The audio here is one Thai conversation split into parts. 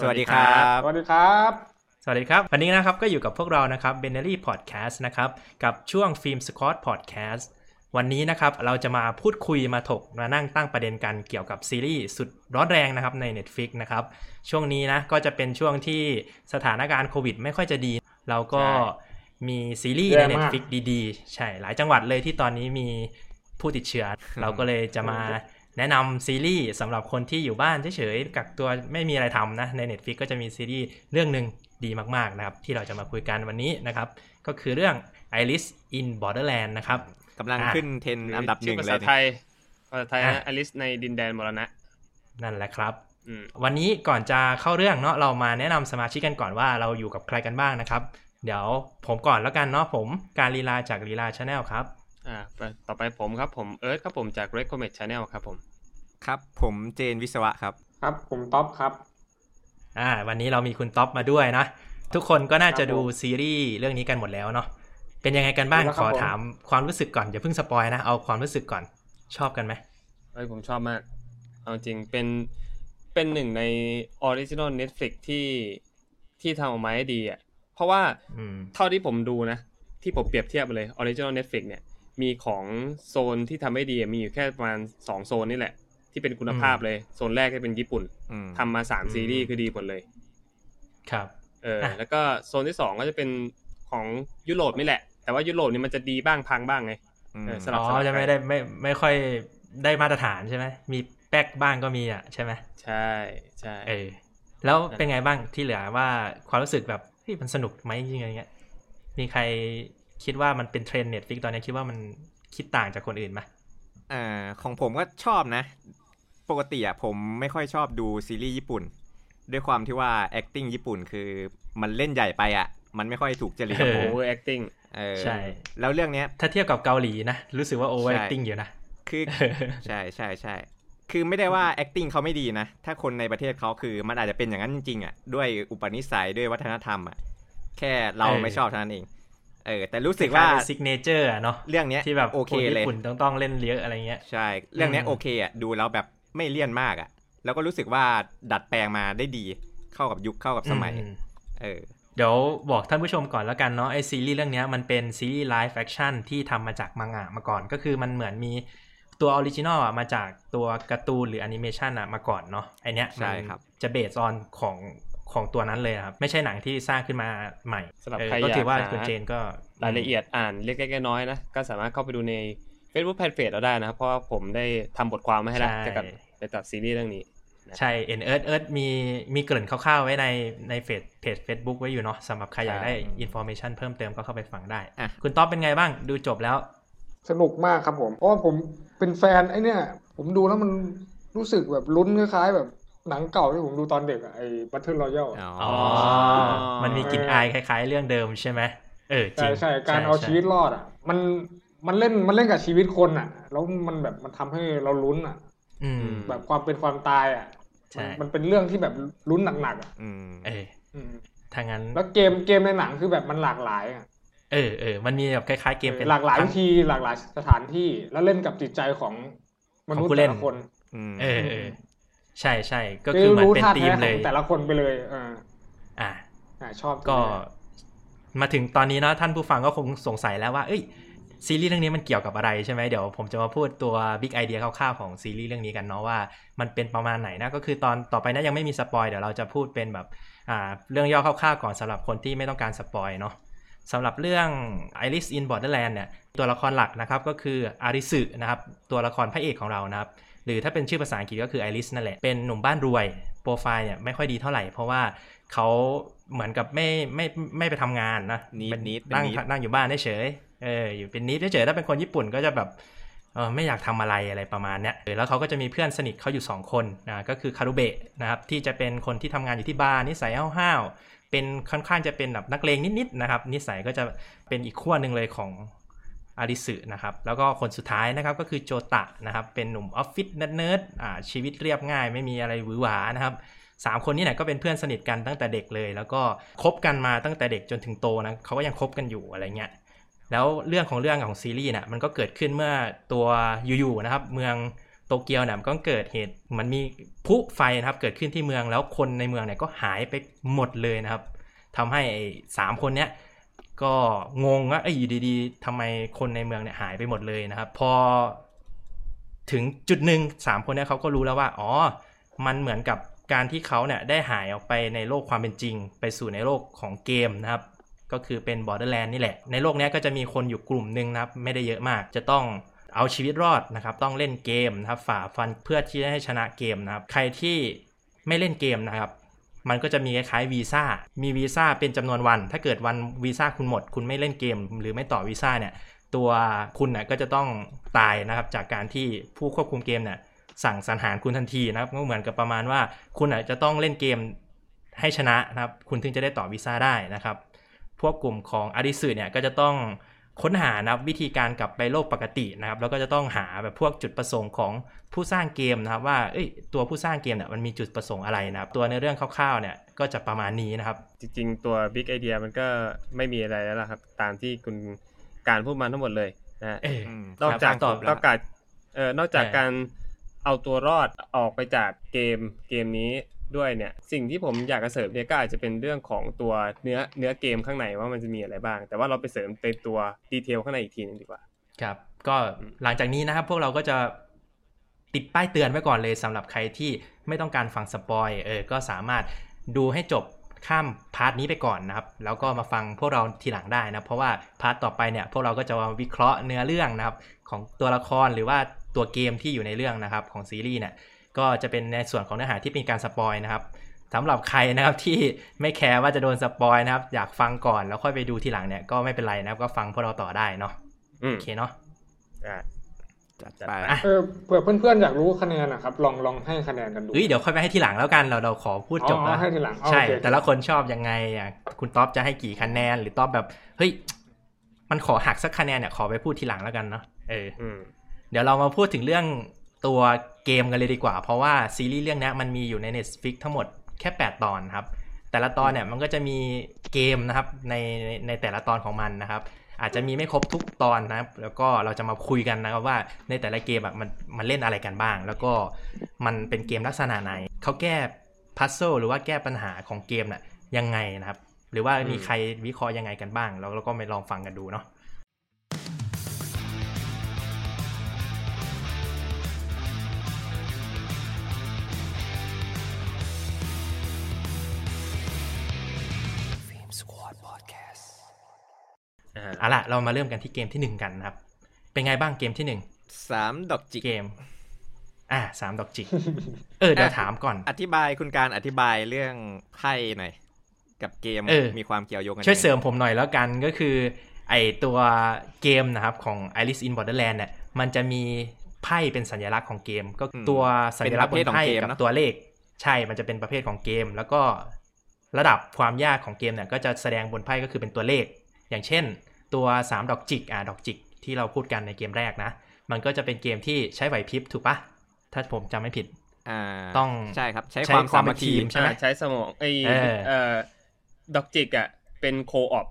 สวัสดีครับ สวัสดีครับ สวัสดีครับ วันนี้นะครับก็อยู่กับพวกเรานะครับ b e n e r y Podcast นะครับ กับช่วง Film Squad Podcast วันนี้นะครับเราจะมาพูดคุยมาถกมานั่งตั้งประเด็นกันเกี่ยวกับซีรีส์สุดร้อนแรงนะครับใน Netflix นะครับ ช่วงนี้นะก็จะเป็นช่วงที่สถานการณ์โควิดไม่ค่อยจะดี เราก็มีซีรีส์ในแย่มาก Netflix ดีๆ ใช่หลายจังหวัดเลยที่ตอนนี้มีผู้ติดเชื้อ เราก็เลยจะมา แนะนำซีรีส์สำหรับคนที่อยู่บ้านเฉยๆกักตัวไม่มีอะไรทำนะ ใน Netflix ก็จะมีซีรีส์เรื่องหนึ่งดีมากๆนะครับ ที่เราจะมาคุยกันวันนี้นะครับ ก็คือเรื่อง Alice in Borderland นะครับกำลังอะขึ้นเทรนด์อันดับหนึ่งชื่อภาเลษายไทยภาษาไทยอะนะอลิสในดินแดนมรณะ นั่นแหละครับอืมวันนี้ก่อนจะเข้าเรื่องเนาะเรามาแนะนำสมาชิกกันก่อนว่าเราอยู่กับใครกันบ้างนะครับเดี๋ยวผมก่อนแล้วกันเนาะผมการลีลาจากลีลา Channel ครับอ่าไปต่อไปผมครับผมเอิร์ธครับผมจาก Recommend Channel ครับผม ครับ ผมเจนวิศวะครับ ครับ ผมท็อปครับอ่าวันนี้เรามีคุณท็อปมาด้วยนะ ทุกคนก็น่าจะครับผมดูซีรีส์เรื่องนี้กันหมดแล้วเนาะเป็นยังไงกันบ้างดูแล้วขครับอผมถามความรู้สึกก่อนอย่าเพิ่ง spoil นะเอาความรู้สึกก่อนชอบกันไหมเอ้ยผมชอบมากเอาจริงเป็นเป็นหนึ่งใน original Netflix ที่ที่ทำออกมาให้ดีอะเพราะว่าอืมเท่าที่ผมดูนะ ที่ผมเปรียบเทียบไปเลย original Netflix เนี่ยมีของโซนที่ทำให้ดีอะมีอยู่แค่ประมาณสองโซนนี่แหละ ที่เป็นคุณภาพเลยโซนแรกที่เป็นญี่ปุ่นอืมทำมาสามซีรีส์คือดีหมดเลย ครับ เอออะแล้วก็โซนที่สองก็จะเป็นของยุโรปนี่แหละ แต่ว่ายุโรปนี่มันจะดีบ้างพังบ้างไงอืมเออสลับอ๋อจะไม่ได้ไม่ไม่ค่อยได้มาตรฐานใช่ไหมมีแป๊กบ้างก็มีอะใช่ไหมใช่ใช่เออแล้วเป็นไงบ้างที่เหลือว่าความรู้สึกแบบเฮ้ยมันสนุกไหมจริงๆอะไรเงี้ยมีใครคิดว่ามันเป็นเทรนด์ Netflix ตอนนี้คิดว่ามันคิดต่างจากคนอื่นไหมอ่าของผมก็ชอบนะ ปกติอะผมไม่ค่อยชอบดูซีรีส์ญี่ปุ่น ด้วยความที่ว่า acting ญี่ปุ่นคือมันเล่นใหญ่ไปอะมันไม่ค่อยถูกจริตกับผม overacting เออใช่ แล้วเรื่องเนี้ย ถ้าเทียบกับเกาหลีนะ รู้สึกว่า over ใช่แอคติ้งอยู่นะ คือใช่ใช่ใช่คือไม่ได้ว่า acting เขาไม่ดีนะ ถ้าคนในประเทศเขาคือมันอาจจะเป็นอย่างนั้นจริงๆอะด้วยอุปนิสัยด้วยวัฒนธรรมอะแค่เราเออไม่ชอบเท่านั้นเองเออแต่รู้สึกว่า sig nature เนาะเรื่องเนี้ยที่แบบโอเคเลยญี่ปุ่นต้องต้องเล่นเยอะอะไรเงี้ยใช่ เรื่องเนี้ยอืมโอเคอะดูแล้วแบบ ไม่เลี่ยนมากอะ แล้วก็รู้สึกว่าดัดแปลงมาได้ดีเข้ากับยุคเข้ากับสมัยอืมเออ เดี๋ยวบอกท่านผู้ชมก่อนแล้วกันเนาะไอซีรีส์เรื่องเนี้ยมันเป็นซีรีส์ live action ที่ทำมาจากมังงะมาก่อนก็คือมันเหมือนมีตัว original อะมาจากตัวการ์ตูนหรือแอนิเมชันอะมาก่อนเนาะไอเนี้ยใช่ครับจะ based on ของของตัวนั้นเลยครับ ไม่ใช่หนังที่สร้างขึ้นมาใหม่สำหรับเออใครก็อยากถือว่าหาคุณเจนก็รายละเอียดอ่านเล็กๆน้อยๆนะ ก็สามารถเข้าไปดูใน Facebook fanpage เราได้นะครับเพราะว่าผมได้ทำบทความมาให้แล้วใช่เกี่ยวกับไปตัดซีรีส์เรื่องนี้ ใช่เอ็นเอิร์ธเอิร์ธมีมีเกริ่นคร่าวๆไว้ในใน fanpage Facebook ไว้อยู่เนาะสำหรับใครอยากได้ใช่ information เพิ่มเติมก็เข้าไปฟังได้อะคุณท็อปเป็นไงบ้างดูจบแล้ว สนุกมากครับผม เพราะว่าผมเป็นแฟนไอ้เนี่ย ผมดูแล้วมันรู้สึกแบบลุ้นคล้ายๆแบบหนังเก่าที่ผมดูตอนเด็กอะไอ้บัตเทิลรอยัลอ๋ออ๋ออมันมีกลิ่นอายคล้าย ๆ เรื่องเดิมใช่ไหมเออจริใช่งใช่การเอาใชีวิตรอดอะมัน มันเล่นมันเล่นกับชีวิตคนอะ แล้วมันแบบมันทำให้เราลุ้นอะ อืม แบบความเป็นความตายอะใช่มันมันเป็นเรื่องที่แบบลุ้นหนักๆอะอืมเอออืมถ้างั้น แล้วเกมเกมในหนังคือแบบมันหลากหลายอะเออเออมันมีแบบคล้ายๆเกมเป็นหลากหลายทั้วิงธีหลากหลายสถานที่ แล้วเล่นกับจิตใจของมนุษของผู้ย์เล่แต่นละคนอืมเออเออใช่ใช่ก็คือเหมือนรู้เป็นท่าธีแท้มขเลองยแต่ละคนไปเลยอ่าอะอ่าชอบก็ มาถึงตอนนี้เนาะท่านผู้ฟังก็คงสงสัยแล้วว่า เอ้ย ซีรีส์เรื่องนี้มันเกี่ยวกับอะไรใช่ไหมเดี๋ยวผมจะมาพูดตัวบิ๊กไอเดียคร่าวๆของซีรีส์เรื่องนี้กันเนาะว่ามันเป็นประมาณไหนนะก็คือตอนต่อไปนะยังไม่มีสปอยเดี๋ยวเราจะพูดเป็นแบบอ่าเรื่องย่อคร่าวๆก่อนสำหรับคนที่ไม่ต้องการสปอยเนาะสำหรับเรื่อง Alice in Borderland เนี่ยตัวละครหลักนะครับก็คืออาริสึนะครับตัวละครพระเอกของเรานะครับหรือถ้าเป็นชื่อภาษาอังกฤษก็คือไอริสนั่นแหละเป็นหนุ่มบ้านรวยโปรไฟล์เนี่ยไม่ค่อยดีเท่าไหร่ เพราะว่าเขาเหมือนกับไม่ไม่ไม่ไปทำงานนะนิดเป็นนิดเป็นนั่งนิดนั่งอยู่บ้านเฉยๆ เอออยู่เป็นนิดเฉยๆถ้าเป็นคนญี่ปุ่นก็จะแบบเออไม่อยากทำอะไรอะไรประมาณเนี้ยแล้วเขาก็จะมีเพื่อนสนิทเขาอยู่สองคนนะก็คือคารุเบะนะครับที่จะเป็นคนที่ทำงานอยู่ที่บาร์นิสัยห้าวๆเป็นค่อนข้างจะเป็นแบบนักเลงนิดๆนะครับ นิสัยก็จะเป็นอีกขั้วหนึ่งเลยของอาริสึนะครับแล้วก็คนสุดท้ายนะครับก็คือโจตะนะครับเป็นหนุ่มออฟฟิศเนิร์ดๆอ่าชีวิตเรียบง่าย ไม่มีอะไรหวือหวานะครับสามคนนี้เนี่ยก็เป็นเพื่อนสนิทกันตั้งแต่เด็กเลย แล้วก็คบกันมาตั้งแต่เด็กจนถึงโตนะเขาก็ยังคบกันอยู่อะไรเงี้ย แล้วเรื่องของเรื่องของซีรีส์เนี่ยมันก็เกิดขึ้นเมื่อตัวยูๆนะครับ เมืองโตเกียวเนี่ยก็เกิดเหตุมันมีพุไฟนะครับเกิดขึ้นที่เมืองแล้วคนในเมืองเนี่ยก็หายไปหมดเลยนะครับทำให้สามคนเนี้ยก็งงว่าเอ้อยู่ดีๆทำไมคนในเมืองเนี่ยหายไปหมดเลยนะครับ พอถึงจุดหนึ่งสามคนเนี้ยเขาก็รู้แล้วว่า อ๋อ มันเหมือนกับการที่เขาเนี่ยได้หายออกไปในโลกความเป็นจริง ไปสู่ในโลกของเกมนะครับ ก็คือเป็น Borderland นี่แหละ ในโลกนี้ก็จะมีคนอยู่กลุ่มหนึ่งนะครับ ไม่ได้เยอะมาก จะต้องเอาชีวิตรอดนะครับ ต้องเล่นเกมนะครับฝ่าฟันเพื่อที่จะให้ชนะเกมนะครับ ใครที่ไม่เล่นเกมนะครับ มันก็จะมีคล้ายๆวีซ่า มีวีซ่าเป็นจำนวนวัน ถ้าเกิดวันวีซ่าคุณหมด คุณไม่เล่นเกม หรือไม่ต่อวีซ่าเนี่ย ตัวคุณน่ะก็จะต้องตายนะครับ จากการที่ผู้ควบคุมเกมเนี่ยสั่งสังหารคุณทันทีนะครับ ก็เหมือนกับประมาณว่าคุณอาจจะต้องเล่นเกมให้ชนะนะครับ คุณถึงจะได้ต่อวีซ่าได้นะครับ พวกกลุ่มของอาริสึเนี่ยก็จะต้องค้นหานะครับวิธีการกลับไปโลกปกตินะครับ แล้วก็จะต้องหาแบบพวกจุดประสงค์ของผู้สร้างเกมนะครับ ว่าเอ้ยตัวผู้สร้างเกมเนี่ยมันมีจุดประสงค์อะไรนะครับ ตัวในเรื่องคร่าวๆเนี่ยก็จะประมาณนี้นะครับ จริงๆ ตัว Big Idea มันก็ไม่มีอะไรแล้วล่ะครับ ตามที่คุณการพูดมาทั้งหมดเลยนะฮะเอออืมนอกจากครับตนออบกจากเอ่อนอกจากเออการเอาตัวรอดออกไปจากเกมเกมนี้ ด้วยเนี่ยสิ่งที่ผมอยากจะเสริมเนี่ยก็อาจจะเป็นเรื่องของตัวเนื้อเนื้อเกมข้างในว่ามันจะมีอะไรบ้าง แต่ว่าเราไปเสริมในตัว detail ข้างในอีกทีหนึ่งดีกว่าครับบ ก็หลังจากนี้นะครับพวกเราก็จะติดป้ายเตือนไว้ก่อนเลยสำหรับใครที่ไม่ต้องการฟัง spoil เออก็สามารถดูให้จบข้าม part นี้ไปก่อนนะครับ แล้วก็มาฟังพวกเราทีหลังได้นะเพราะว่าpart ต่อไปเนี่ยพวกเราก็จะมาวิเคราะห์เนื้อเรื่องนะครับของตัวละครหรือว่าตัวเกมที่อยู่ในเรื่องนะครับของซีรีส์เนี่ย ก็จะเป็นในส่วนของเนื้อหาที่เป็นการ spoil นะครับสำหรับใครนะครับที่ไม่ care ว่าจะโดน spoil นะครับ อยากฟังก่อนแล้วค่อยไปดูทีหลังเนี่ยก็ไม่เป็นไรนะครับ ก็ฟังพวกเราต่อได้เนาะอืมโอเคเนาะอ่าจัดจัดไปไปอะเออเผื่อเพื่อนๆอยากรู้คะแนนนะครับ ลองลองให้คะแนนกันดูเฮ้ยเดี๋ยวค่อยไปให้ทีหลังแล้วกันเราเราขอพูดจบอ๋อแล้วให้ทีหลังอ๋อใช่โอเคแต่ละคนชอบยังไงอะคุณท็อปจะให้กี่คะแนนหรือท็อปแบบเฮ้ยมันขอหักสักคะแนนเนี่ยขอไปพูดทีหลังแล้วกันเนาะเอออืมเดี๋ยวเรามาพูดถึงเรื่อง ตัวเกมกันเลยดีกว่า เพราะว่าซีรีส์เรื่องนี้มันมีอยู่ใน Netflix ทั้งหมดแค่ 8 ตอนครับ แต่ละตอนเนี่ยมันก็จะมีเกมนะครับในในแต่ละตอนของมันนะครับ อาจจะมีไม่ครบทุกตอนนะครับ แล้วก็เราจะมาคุยกันนะครับว่าในแต่ละเกมอะมันมันเล่นอะไรกันบ้าง แล้วก็มันเป็นเกมลักษณะไหนเขาแก้พัซเซิลหรือว่าแก้ปัญหาของเกมน่ะยังไงนะครับ หรือว่ามีใครวิเคราะห์ยังไงกันบ้าง แล้วเราก็ไปลองฟังกันดูเนาะ เอาล่ะเรามาเริ่มกันที่เกมที่หนึ่งกันนะครับ เป็นไงบ้างเกมที่หนึ่งสามดอกจิกเกม อ่าสามดอกจิก เออเดี๋ยวอะถามก่อน อธิบายคุณการอธิบายเรื่องไพ่หน่อย กับเกมเออมีความเกี่ยวโยงกันช่วยไหเสริมผมหน่อยแล้วกันก็คือ ไอตัวเกมนะครับของ Alice in Borderland เนี่ยมันจะมีไพ่เป็นสัญลักษณ์ของเกม ก็ตัวสัญลักษณ์บนไพ่กับตัวเลข ใช่มันจะเป็นประเภทของเกม แล้วก็ระดับความยากของเกมเนี่ยก็จะแสดงบนไพ่ก็คือเป็นตัวเลข อย่างเช่น ตัว 3 ดอกจิกอ่าดอกจิก ที่เราพูดกันในเกมแรกนะ มันก็จะเป็นเกมที่ใช้ไหวพริบถูกปะถ้าผมจำไม่ผิดอ่าต้องใช่ครับ ใช้ใช้ความความสามัคคีเป็นทีมใช่ไหมอ่าใช้สมองไอเออเอ่อดอกจิกอะเป็นโคออป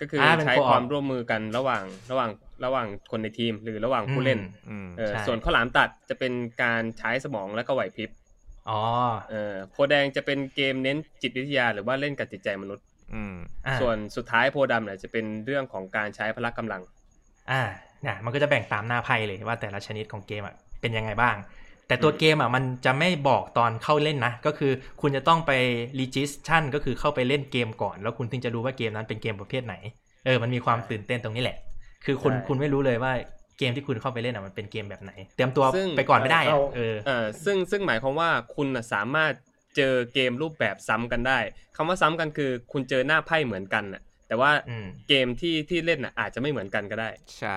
ก็คืออ่าเป็นใช้ co-op ความร่วมมือกันระหว่างระหว่างระหว่างคนในทีม หรือระหว่างผู้เล่นอืมอืมเออใช่ส่วนข้าวหลามตัดจะเป็นการใช้สมองและก็ไหวพริบอ๋อเออโพธิ์แดงจะเป็นเกมเน้นจิตวิทยาหรือว่าเล่นกับจิตใจมนุษย์อืมอ่า ส่วนสุดท้ายโพธิ์ดำเนี่ยจะเป็นเรื่องของการใช้พละกำลัง อ่าเนี่ยมันก็จะแบ่งตามหน้าไพ่เลยว่าแต่ละชนิดของเกมอะเป็นยังไงบ้าง แต่ตัวเกมอะมันจะไม่บอกตอนเข้าเล่นนะ ก็คือคุณจะต้องไป registration ก็คือเข้าไปเล่นเกมก่อน แล้วคุณถึงจะรู้ว่าเกมนั้นเป็นเกมประเภทไหน เออมันมีความตื่นเต้นตรงนี้แหละ คือคุณใช่คุณไม่รู้เลยว่าเกมที่คุณเข้าไปเล่นอะมันเป็นเกมแบบไหน เตรียมตัวซึ่งไปก่อนไม่ได้อะเราเออเออซึ่งซึ่งหมายความว่าคุณน่ะสามารถ เจอเกมรูปแบบซ้ำกันได้คำว่าซ้ำกันคือ คุณเจอหน้าไพ่เหมือนกันน่ะ แต่ว่าอืมเกมที่ที่เล่นน่ะอาจจะไม่เหมือนกันก็ได้ ใช่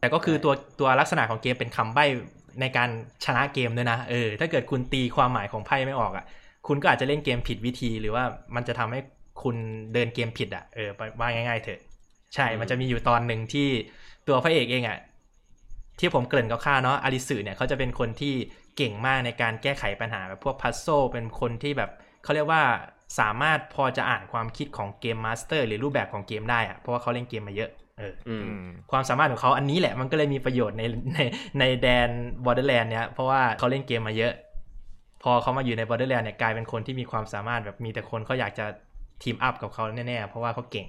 แต่ก็คือตัวตัวลักษณะของเกมเป็นคำใบ้ในการชนะเกมด้วยนะเออถ้าเกิดคุณตีความหมายของไพ่ไม่ออกอะ คุณก็อาจจะเล่นเกมผิดวิธีหรือว่ามันจะทำให้คุณเดินเกมผิดอะเออว่าง่ายๆเถอะ ใช่มันจะมีอยู่ตอนหนึ่งที่ตัวพระเอกเองอะที่ผมเกริ่นคร่าวๆเนาะอาริสึเนี่ยเขาจะเป็นคนที่ เก่งมากในการแก้ไขปัญหาแบบพวก puzzle เป็นคนที่แบบเขาเรียกว่าสามารถพอจะอ่านความคิดของ game master หรือรูปแบบของเกมได้อะเพราะว่าเขาเล่นเกมมาเยอะเอออืมอืมความสามารถของเขาอันนี้แหละมันก็เลยมีประโยชน์ในในในแดน Borderland เนี่ยเพราะว่าเขาเล่นเกมมาเยอะ พอเขามาอยู่ใน Borderland เนี่ยกลายเป็นคนที่มีความสามารถแบบมีแต่คนเขาอยากจะ team up กับเขาแน่ๆเพราะว่าเขาเก่ง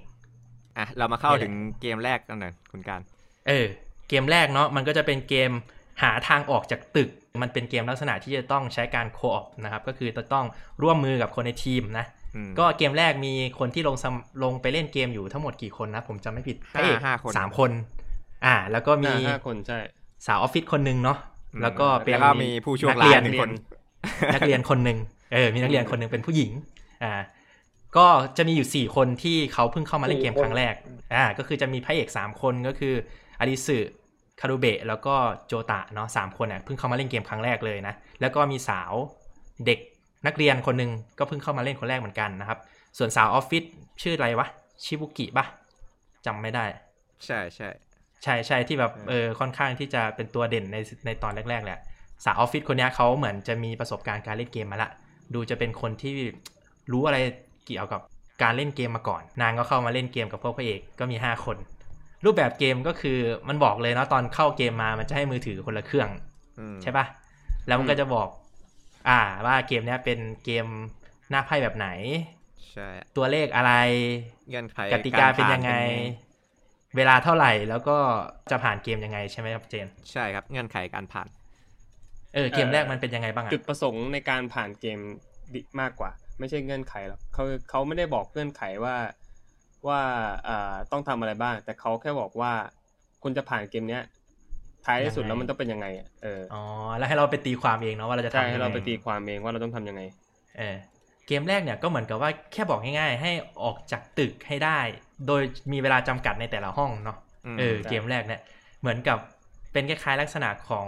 อะเรามาเข้านี่แหละถึงเกมแรกกันหน่อยคุณการ เออ เกมแรกเนาะมันก็จะเป็นเกม หาทางออกจากตึก มันเป็นเกมลักษณะที่จะต้องใช้การโคออปนะครับก็คือจะต้องร่วมมือกับคนในทีมนะอืมก็เกมแรกมีคนที่ลงสมลงไปเล่นเกมอยู่ทั้งหมดกี่คนนะ ผมจำไม่ผิดพระเอกห้าคนสามคน อ่า แล้วก็มีอ่าห้าคนใช่สาวออฟฟิศคนหนึ่งเนาะอืมแล้วก็เป็นแล้วก็มีผู้โชคนัร้ายเรียนหนึ่งคน นักเรียนคนหนึ่งเออมีนักเรียนคนหนึ่งเป็นผู้หญิง อ่า ก็จะมีอยู่สี่คนที่เขาเพิ่งเข้ามาเล่นเกมครั้งแรก อ่า ก็คือจะมีพระเอกสามคนก็คืออดิสึ คารุเบะแล้วก็โจตะเนาะสามคนอะเพิ่งเข้ามาเล่นเกมครั้งแรกเลยนะ แล้วก็มีสาวเด็กนักเรียนคนหนึ่งก็เพิ่งเข้ามาเล่นคนแรกเหมือนกันนะครับ ส่วนสาวออฟฟิศชื่ออะไรวะ ชิบุกิปะจำไม่ได้ ใช่ใช่ใช่ใช่ที่แบบเออเออค่อนข้างที่จะเป็นตัวเด่นในในตอนแรกๆแหละ สาวออฟฟิศคนเนี้ยเขาเหมือนจะมีประสบการณ์การเล่นเกมมาละ ดูจะเป็นคนที่รู้อะไรเกี่ยวกับการเล่นเกมมาก่อน นางก็เข้ามาเล่นเกมกับพวกพระเอกก็มี 5 คน รูปแบบเกมก็คือมันบอกเลยเนาะตอนเข้าเกมมามันจะให้มือถือคนละเครื่องอืมใช่ปะแล้วมันก็จะบอก อ่า ว่าเกมเนี้ยเป็นเกมหน้าไพ่แบบไหนใช่ตัวเลขอะไรเงื่อนไขกติกาเป็นยังไง เวลาเท่าไหร่แล้วก็จะผ่านเกมยังไงใช่ไหมครับเจน ใช่ครับเงื่อนไขการผ่าน เออเกมแรกมันเป็นยังไงบ้างอะจุดประสงค์ในการผ่านเกมดิมากกว่า ไม่ใช่เงื่อนไขหรอกเขาเขาไม่ได้บอกเงื่อนไขว่า ว่าอ่าต้องทำอะไรบ้าง แต่เขาแค่บอกว่าคุณจะผ่านเกมเนี้ยท้ายที่สุดแล้วมันต้องเป็นยังไงอะเอออ๋อแล้วให้เราไปตีความเองเนาะว่าเราจะใช่ทำให้ยังไงเราไปตีความเองว่าเราต้องทำยังไง เออเกมแรกเนี่ยก็เหมือนกับว่าแค่บอกง่ายๆให้ออกจากตึกให้ได้ โดยมีเวลาจำกัดในแต่ละห้องเนาะอืมเออใช่เกมแรกเนี่ยเหมือนกับเป็นคล้ายๆลักษณะของ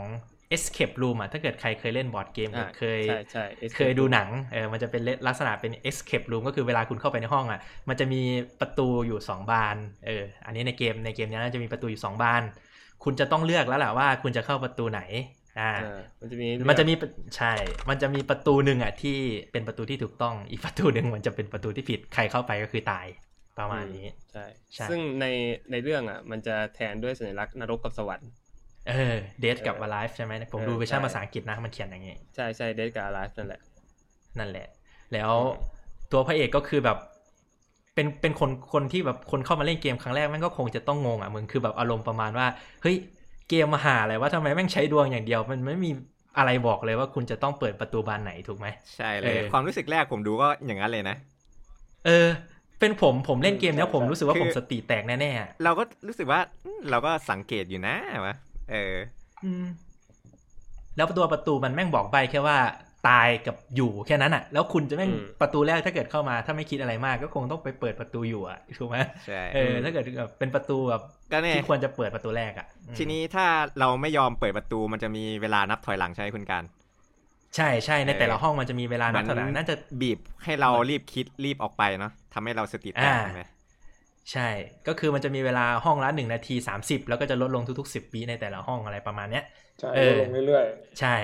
escape room อะถ้าเกิดใครเคยเล่นบอร์ดเกมหรืออ่าเคยใช่ใช่เคยดูหนังเออมันจะเป็นลักษณะเป็น escape room ก็คือเวลาคุณเข้าไปในห้องอะ มันจะมีประตูอยู่ 2 บานเอออันนี้ในเกมในเกมนี้น่าจะมีประตูอยู่ 2 บาน คุณจะต้องเลือกแล้วแหละว่าคุณจะเข้าประตูไหนอ่าเออมันจะมีมันจะมีปใช่ มันจะมีประตูหนึ่งอะที่เป็นประตูที่ถูกต้องอีกประตูหนึ่งมันจะเป็นประตูที่ผิดใครเข้าไปก็คือตายประมาณนี้ใช่ใช่ซึ่งในในเรื่องอะ มันจะแทนด้วยสัญลักษณ์นรกกับสวรรค์ เออ death กับ alive ใช่ไหมผมดูเออเวอร์ชันใช่ภาษาอังกฤษนะมันเขียนอย่างงี้ ใช่ใช่ death กับไลฟ์นั่นแหละ นั่นแหละ แล้วตัวพระเอกก็คือแบบ เป็นเป็นคนคนที่แบบคนเข้ามาเล่นเกมครั้งแรกแม่งก็คงจะต้องงงอะมึงคือแบบอารมณ์ประมาณว่า เฮ้ยเกมมาหาอะไรว่าทำไมแม่งใช้ดวงอย่างเดียว มันไม่มีอะไรบอกเลยว่าคุณจะต้องเปิดประตูบานไหนถูกไหมใช่เลยเออความรู้สึกแรกผมดูก็อย่างนั้นเลยนะ เออ เป็นผมผมเล่นเกมเนี้ยใช่ผมรู้สึกว่าคือผมสติแตกแน่ๆอะเราก็รู้สึกว่าอืมเราก็สังเกตอยู่นะวะ เอออืมแล้วตัวประตูมันแม่งบอกใบแค่ว่าตายกับอยู่แค่นั้นอะ แล้วคุณจะแม่งอืมประตูแรกถ้าเกิดเข้ามา ถ้าไม่คิดอะไรมากก็คงต้องไปเปิดประตูอยู่อะถูกไหมใช่เออถ้าเกิดแบบเป็นประตูแบบก็เนี่ยที่ควรจะเปิดประตูแรกอะอืมทีนี้ถ้าเราไม่ยอมเปิดประตูมันจะมีเวลานับถอยหลังใช่ไหมคุณการใช่ใช่ในเออแต่ละห้องมันจะมีเวลานับถอยหลังเหมือนน่าจะบีบให้เรารีบคิดรีบออกไปเนาะทำให้เราสติแตกอ่าใช่ไหม ใช่ ก็คือมันจะมีเวลาห้องละหนึ่งนาทีสามสิบแล้วก็จะลดลงทุกๆสิบวิในแต่ละห้องอะไรประมาณเนี้ยใช่เออลงเรื่อยใช่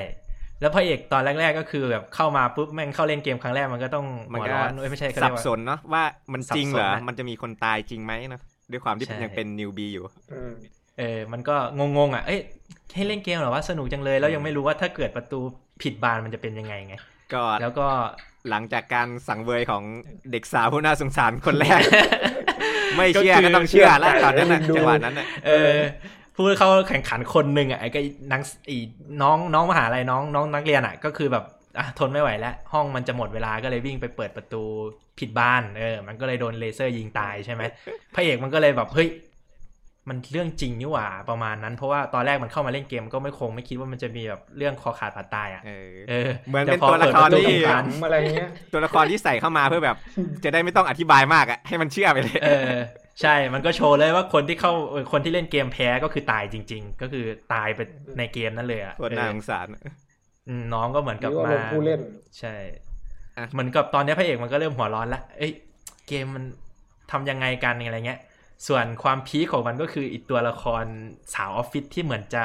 แล้วพระเอกตอนแรก ๆ ก็คือแบบเข้ามาปุ๊บแม่งเข้าเล่นเกมครั้งแรกมันก็ต้องมันหัวก็ร้อนเอ้ยไม่ใช่เขาสัเรียบกว่าสนเนาะว่ามันจริงเหรอสับสนนะมันจะมีคนตายจริงไหมเนาะด้วยความที่ใช่ยังเป็นนิวบีอยู่ๆอืมเออ มันก็งงๆอะ เอ้ยให้เล่นเกมเหรอว่าสนุกจังเลย แล้วยังไม่รู้ว่าถ้าเกิดประตูผิดบานมันจะเป็นยังไงไง ก็แล้วก็หลังจากการสังเวยของเด็กสาวผู้น่าสงสารคนแรก ไม่เชื่อก็คือก็ต้องเชื่อแล้วตอนนั้นน่ะจังหวะนั้นน่ะเออผู้เข้าแข่งขันคนหนึ่งอะไอ้ก็นังอีน้องน้องมหาลัยน้องน้องนักเรียนอะ ก็คือแบบอะทนไม่ไหวแล้ว ห้องมันจะหมดเวลาก็เลยวิ่งไปเปิดประตูผิดบ้านเออ มันก็เลยโดนเลเซอร์ยิงตายใช่ไหมพระเอกมันก็เลยแบบเฮ้ย มันเรื่องจริงนี่หว่าประมาณนั้น เพราะว่าตอนแรกมันเข้ามาเล่นเกมก็ไม่คงไม่คิดว่ามันจะมีแบบเรื่องคอขาดบาดตายอะเออเออเหมือนแต่เป็นพอตัวละครเปิดประตูที่ผิดบ้านขำอะไรเงี้ยตัวละครที่ใส่เข้ามาเพื่อแบบ จะได้ไม่ต้องอธิบายมากอะให้มันเชื่อไปเลยเออใช่ มันก็โชว์เลยว่าคนที่เข้าเออคนที่เล่นเกมแพ้ก็คือตายจริง ๆ ก็คือตายไปในเกมนั้นเลยอะโคนน่าเอสองสารอืมน้องก็เหมือนหกับรือว่ามาลงผู้เล่น ใช่อะเหมือนกับตอนนี้พระเอกมันก็เริ่มหัวร้อนละเอ้ยเกมมันทำยังไงกันอะไรเงี้ย ส่วนความพีคของมันก็คืออีกตัวละครสาวออฟฟิศที่เหมือนจะ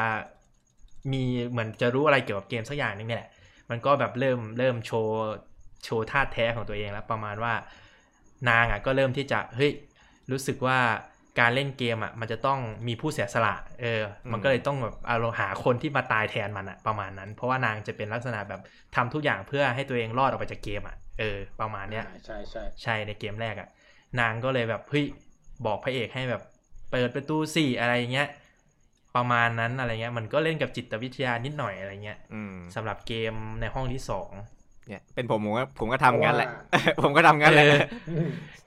มีเหมือนจะรู้อะไรเกี่ยวกับเกมสักอย่างหนึงเนี่ยแหละ มันก็แบบเริ่มเริ่มโชว์โชว์ท่าแท้ของตัวเองแล้วประมาณว่านางอะก็เริ่มที่จะเฮ้ยรู้สึกว่าการเล่นเกมอะมันจะต้องมีผู้เสียสละเอออืมมันก็เลยต้องแบบเอาหาคนที่มาตายแทนมันอะประมาณนั้น เพราะว่านางจะเป็นลักษณะแบบทำทุกอย่างเพื่อให้ตัวเองรอดออกไปจากเกมอะเออประมาณเนี้ยใช่ใช่ใช่ในเกมแรกอะ่ะนางก็เลยแบบเฮ้ย บอกพระเอกให้แบบเปิดประตูสี่อะไรเงี้ยประมาณนั้นอะไรเงี้ยมันก็เล่นกับจิตวิทยานิดหน่อยอะไรเงี้ยอืมสำหรับเกมในห้องที่สองเนี่ยเป็นผมผมก็ผมก็ทำงั้นแหละ ผมก็ทำงั้นแหละเออ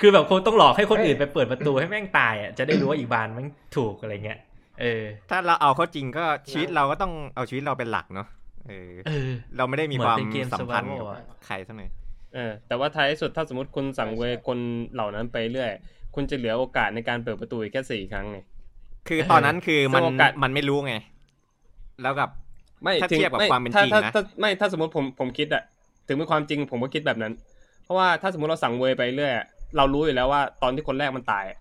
คือแบบคงต้องหลอกให้คนอื่นไปเปิดประตูให้แม่งตายอะจะได้รู้ว่าอีกบานแม่งถูกอะไรเงี้ยเออ ถ้าเราเอาเข้าจริงก็ชีวิตเราก็ต้องเอาชีวิตเราเป็นหลักเนาะเออเออเราไม่ได้มีเหมืคอนวามเป็นเกมสัมพันธ์ survival กับอะใครสักหน่อยเออแต่ว่าท้ายสุดถ้าสมมติคุณสั่งเวย์คนเหล่านั้นไปเรื่อย คุณจะเหลือโอกาสในการเปิดประตูอีกแค่สี่ครั้งไงคือตอนนั้นคือมันซึ่งโอกาสมันไม่รู้ไง แล้วกับไม่ถ้าถึงเทียบกับไความเป็นถ้จริงถ้านะถ้าไม่ถ้าสมมติผมผมคิดอะถึงเป็นความจริงผมก็คิดแบบนั้น เพราะว่าถ้าสมมติเราสั่งเวย์ไปเรื่อยอะเรารู้อยู่แล้วว่าตอนที่คนแรกมันตายอะ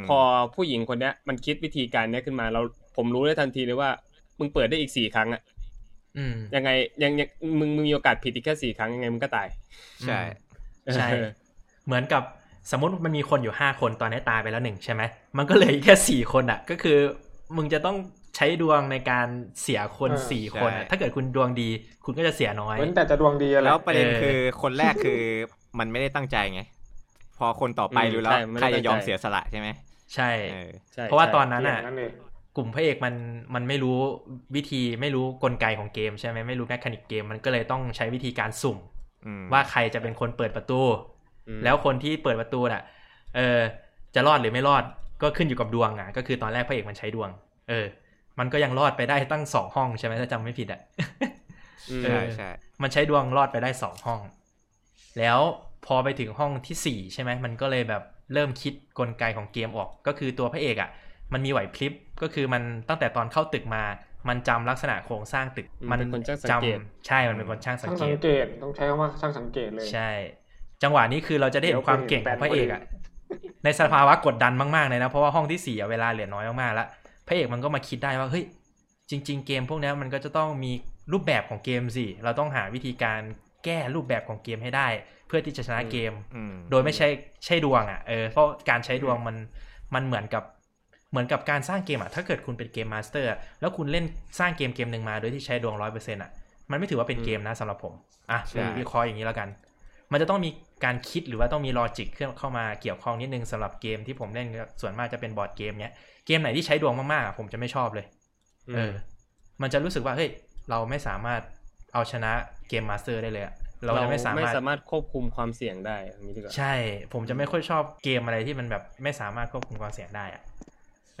มพอผู้หญิงคนเนี้ย มันคิดวิธีการเนี้ยขึ้นมา เราผมรู้ได้ทันทีเลยว่า มึงเปิดได้อีกสี่ครั้งอะอืมยังไงยังยังมึงมึงมีโอกาสผิดอีกแค่สี่ครั้งยังไงมึงก็ตาย ใช่ใช่เออเหมือนกับ สมมติมันมีคนอยู่ห้าคนตอนนี้ตายไปแล้วหนึ่งใช่ไหมมันก็เหลยแค่สี่คนอะ ก็คือมึงจะต้องใช้ดวงในการเสียคนสี่คนอะถ้าเกิดคุณดวงดี คุณก็จะเสียน้อยเว้นแต่จะดวงดีอะไรแล้วประเด็นเออคือคนแรกคือมันไม่ได้ตั้งใจไง พอคนต่อไปอืมรู้แล้วใช่ไม่ได้ใครจะยอมตั้งใจเสียสละใช่ไหมใช่เออใช่เพราะว่าใช่ตอนนั้นอะนั่นเองกลุ่มพระเอกมันมันไม่รู้วิธีไม่รู้กลไกของเกมใช่ไหมไม่รู้แมคานิกเกมมันก็เลยต้องใช้วิธีการสุ่มอืมว่าใครจะเป็นคนเปิดประตูอืม แล้วคนที่เปิดประตูน่ะ เออ จะรอดหรือไม่รอดก็ขึ้นอยู่กับดวงอะ ก็คือตอนแรกพระเอกมันใช้ดวง เออ มันก็ยังรอดไปได้ตั้งสองห้องใช่ไหมถ้าจำไม่ผิดอะอืมเอใช่อใช่มันใช้ดวงรอดไปได้สองห้อง แล้วพอไปถึงห้องที่สี่ใช่ไหมมันก็เลยแบบเริ่มคิดกลไกของเกมออก ก็คือตัวพระเอกอะ มันมีไหวพริบก็คือมันตั้งแต่ตอนเข้าตึกมา มันจำลักษณะโครงสร้างตึก มันเป็นคนช่างสังเกตใช่ มันเป็นคนช่างสัช่างงเกสังตเกตต้องใช้คำว่าช่างสังเกตเลย ใช่ จังหวะนี้คือเราจะได้เห็นความเก่งของพระเอกอะในสภาวะกดดันมากๆเลยนะ เพราะว่าห้องที่สี่อะเวลาเหลือน้อยมากๆแล้วพระเอกมันก็มาคิดได้ว่าเฮ้ยจริง ๆ เกมพวกเนี้ยมันก็จะต้องมีรูปแบบของเกมสิเราต้องหาวิธีการแก้รูปแบบของเกมให้ได้ เพื่อที่จะชนะเกมอืมโดยไม่ใช่ใช่ดวงอะเออเพราะการใช้ดวงมันมันเหมือนกับเหมือนกับการสร้างเกมอะถ้าเกิดคุณเป็น game master แล้วคุณเล่นสร้างเกมเกมหนึ่งมาโดยที่ใช้ดวงร้อยเปอร์เซ็นต์อะมันไม่ถือว่าเป็นเกมนะสำหรับผมอะใช่วิเคราะห์อย่างนี้แล้วกัน มันจะต้องมี การคิดหรือว่าต้องมี logicเข้ามาเกี่ยวข้องนิดนึงสำหรับเกมที่ผมเล่นส่วนมากจะเป็น board game เนี้ยเกมไหนที่ใช้ดวงมากๆอะผมจะไม่ชอบเลยเออ มันจะรู้สึกว่าเฮ้ยเราไม่สามารถเอาชนะ game master ได้เลยอะเราจะไม่สามารถไม่สามารถควบคุมความเสี่ยงได้อย่างนี้ดีกว่าใช่ ผมจะไม่ค่อยชอบเกมอะไรที่มันแบบไม่สามารถควบคุมความเสี่ยงได้อะ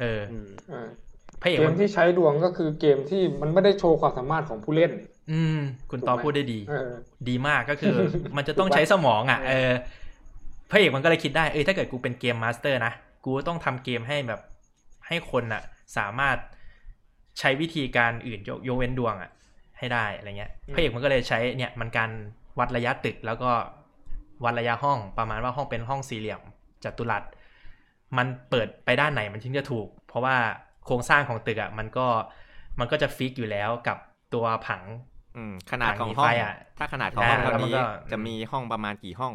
เอออืมอ่าพระเอกเกมมันที่ใช้ดวงก็คือเกมที่มันไม่ได้โชว์ความสามารถของผู้เล่น อืม คุณตอถูกไหมพูดได้ดีเออดีมากก็คือ มันจะต้องถูกปะใช้สมองอะ เออพระเอกมันก็เลยคิดได้ เอ้ยถ้าเกิดกูเป็น game master นะ กูต้องทำเกมให้แบบให้คนอะ สามารถใช้วิธีการอื่นยกยกเว้นดวงอะ ให้ได้อะไรเงี้ย พระเอกมันก็เลยใช้เนี่ยมันการวัดระยะตึกแล้วก็วัดระยะห้องประมาณว่าห้องเป็นห้องสี่เหลี่ยมจัตุรัส มันเปิดไปด้านไหนมันถึงจะถูก เพราะว่าโครงสร้างของตึกอะมันก็มันก็จะฟิกอยู่แล้วกับตัวผังอืม ขนาดของหนังหนีห้องไฟอะถ้าขนาดของห้องอ่าเท่าแล้วมันนี้ก็จะมีห้องประมาณกี่ห้อง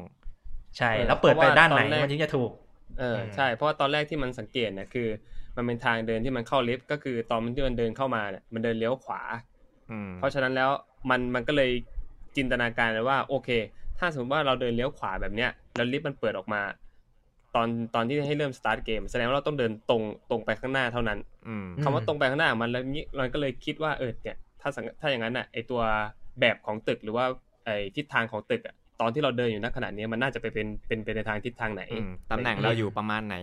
ใช่เออแล้วเปิดไปเพราะว่าด้านไหนตอนแรกมันถึงจะถูก เอออืมใช่ เพราะว่าตอนแรกที่มันสังเกตเนี่ยคือ มันเป็นทางเดินที่มันเข้าลิฟต์ก็คือตอนมันที่มันเดินเข้ามาเนี่ยมันเดินเลี้ยวขวาอืมเพราะฉะนั้นแล้วมันมันก็เลยจินตนาการเลยว่า โอเค ถ้าสมมติว่าเราเดินเลี้ยวขวาแบบเนี้ยแล้วลิฟต์มันเปิดออกมา ตอนตอนที่ให้เริ่มสตาร์ทเกมแสดงว่าเราต้องเดินตรงตรงไปข้างหน้าเท่านั้นอืมอืมคำว่าตรงไปข้างหน้ามันแล้วนี้มันก็เลยคิดว่าเออเนี่ย ถ้าสังถ้าอย่างนั้นอะไอตัวแบบของตึกหรือว่าไอทิศทางของตึกอะตอนที่เราเดินอยู่ณขณะนี้มันน่าจะไปเป็นเป็นไปในทางทิศทางไหนอืมตำแหน่งเราอยู่ประมาณไหน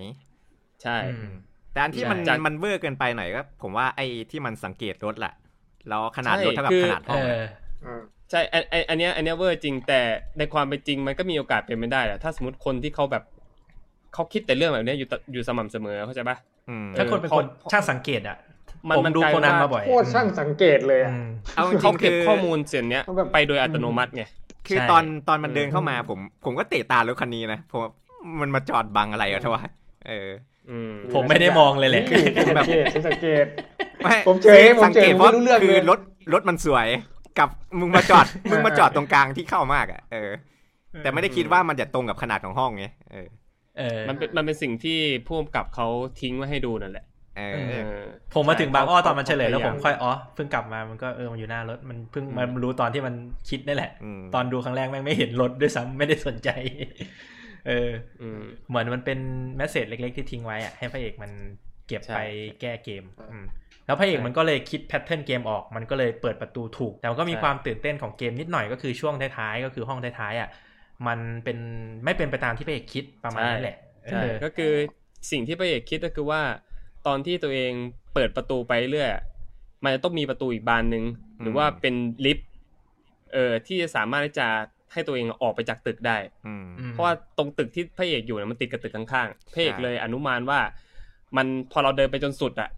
ใช่อืมแต่อันที่มันใช่มันเวอร์เกินไปหน่อยก็ผมว่าไอ้ที่มันสังเกตรถแหละแล้วขนาดใช่รถเท่ากับคือขนาดห้เอองอะออ่าใช่ไอไออันเนี้ยอันเนี้ยเวอร์จริงแต่ในความเป็นจริงมันก็มีโอกาสเป็นไปได้แหละถ้าสมมติคนที่เขาแบบเขาคิดแต่เรื่องแบบเนี้ยอยู่ตอยู่สม่ำเสมอเข้าใจปะอืมถ้าคนเป็นคนเพราะช่างสังเกตอะ มันผมมันดูกลายโคนันว่ามาบ่อยโคตรช่างสังเกตเลยอะอืมเอาจริเขางๆเก็บคือข้อมูลส่วนเนี้ยเขาแบบไปโดยอัตโนมัติไงคือใช่ตอนตอนมันเดินอืมเข้ามาผม ผมก็เตะตารถคันนี้นะผมว่ามันมาจอดบังอะไรอะทวะเอออืมผมไม่ได้มองเลยแหละผมสังเกตผมสังเกตไม่ผมเฉยผมสังเฉยเกตผมเพราะไม่รู้เรื่องคือเลยรถรถมันสวยกับมึงมาจอดมึงมาจอดตรงกลางที่เข้ามากอะเออ แต่ไม่ได้คิดว่ามันจะตรงกับขนาดของห้องไงเออเออมันเป็นมันเป็นสิ่งที่ผู้กำกับเขาทิ้งไว้ให้ดูนั่นแหละเอเออเออ ผมมาถึงบางอ้อตอนมันเฉลยแล้วพผยายามค่อยอ๋อเพิ่งกลับมามันก็เออมันอยู่หน้ารถมันเพิ่งมารู้ตอนที่มันคิดนี่แหละอืมตอนดูครั้งแรกแม่งไม่เห็นรถด้วยซ้ำไม่ได้สนใจ เอออืมเหมือนมันเป็น message เล็ก ๆ ที่ทิ้งไว้อะให้พระเอกมันเก็บใช่ไปแก้เกมอืมแล้วพระเอกใช่มันก็เลยคิด pattern เกมออกมันก็เลยเปิดประตูถูก แต่มันก็มีใช่ความตื่นเต้นของเกมนิดหน่อยก็คือช่วงท้ายๆก็คือห้องท้ายๆอะมันเป็นไม่เป็นไปตามที่พระเอกคิดประมาณนั้นแหละใช่เออก็คือสิ่งที่พระเอกคิดก็คือว่า ตอนที่ตัวเองเปิดประตูไปเรื่อยมันจะต้องมีประตูอีกบานหนึ่งหรือว่าเป็นลิฟต์เอ่อที่จะสามารถที่จะให้ตัวเองออกไปจากตึกได้อืมอืมเพราะว่าตรงตึกที่พระเอกอยู่เนี่ยมันติดกับตึกข้างๆพระเอกใช่เลยอนุมานว่า มันพอเราเดินไปจนสุดอะ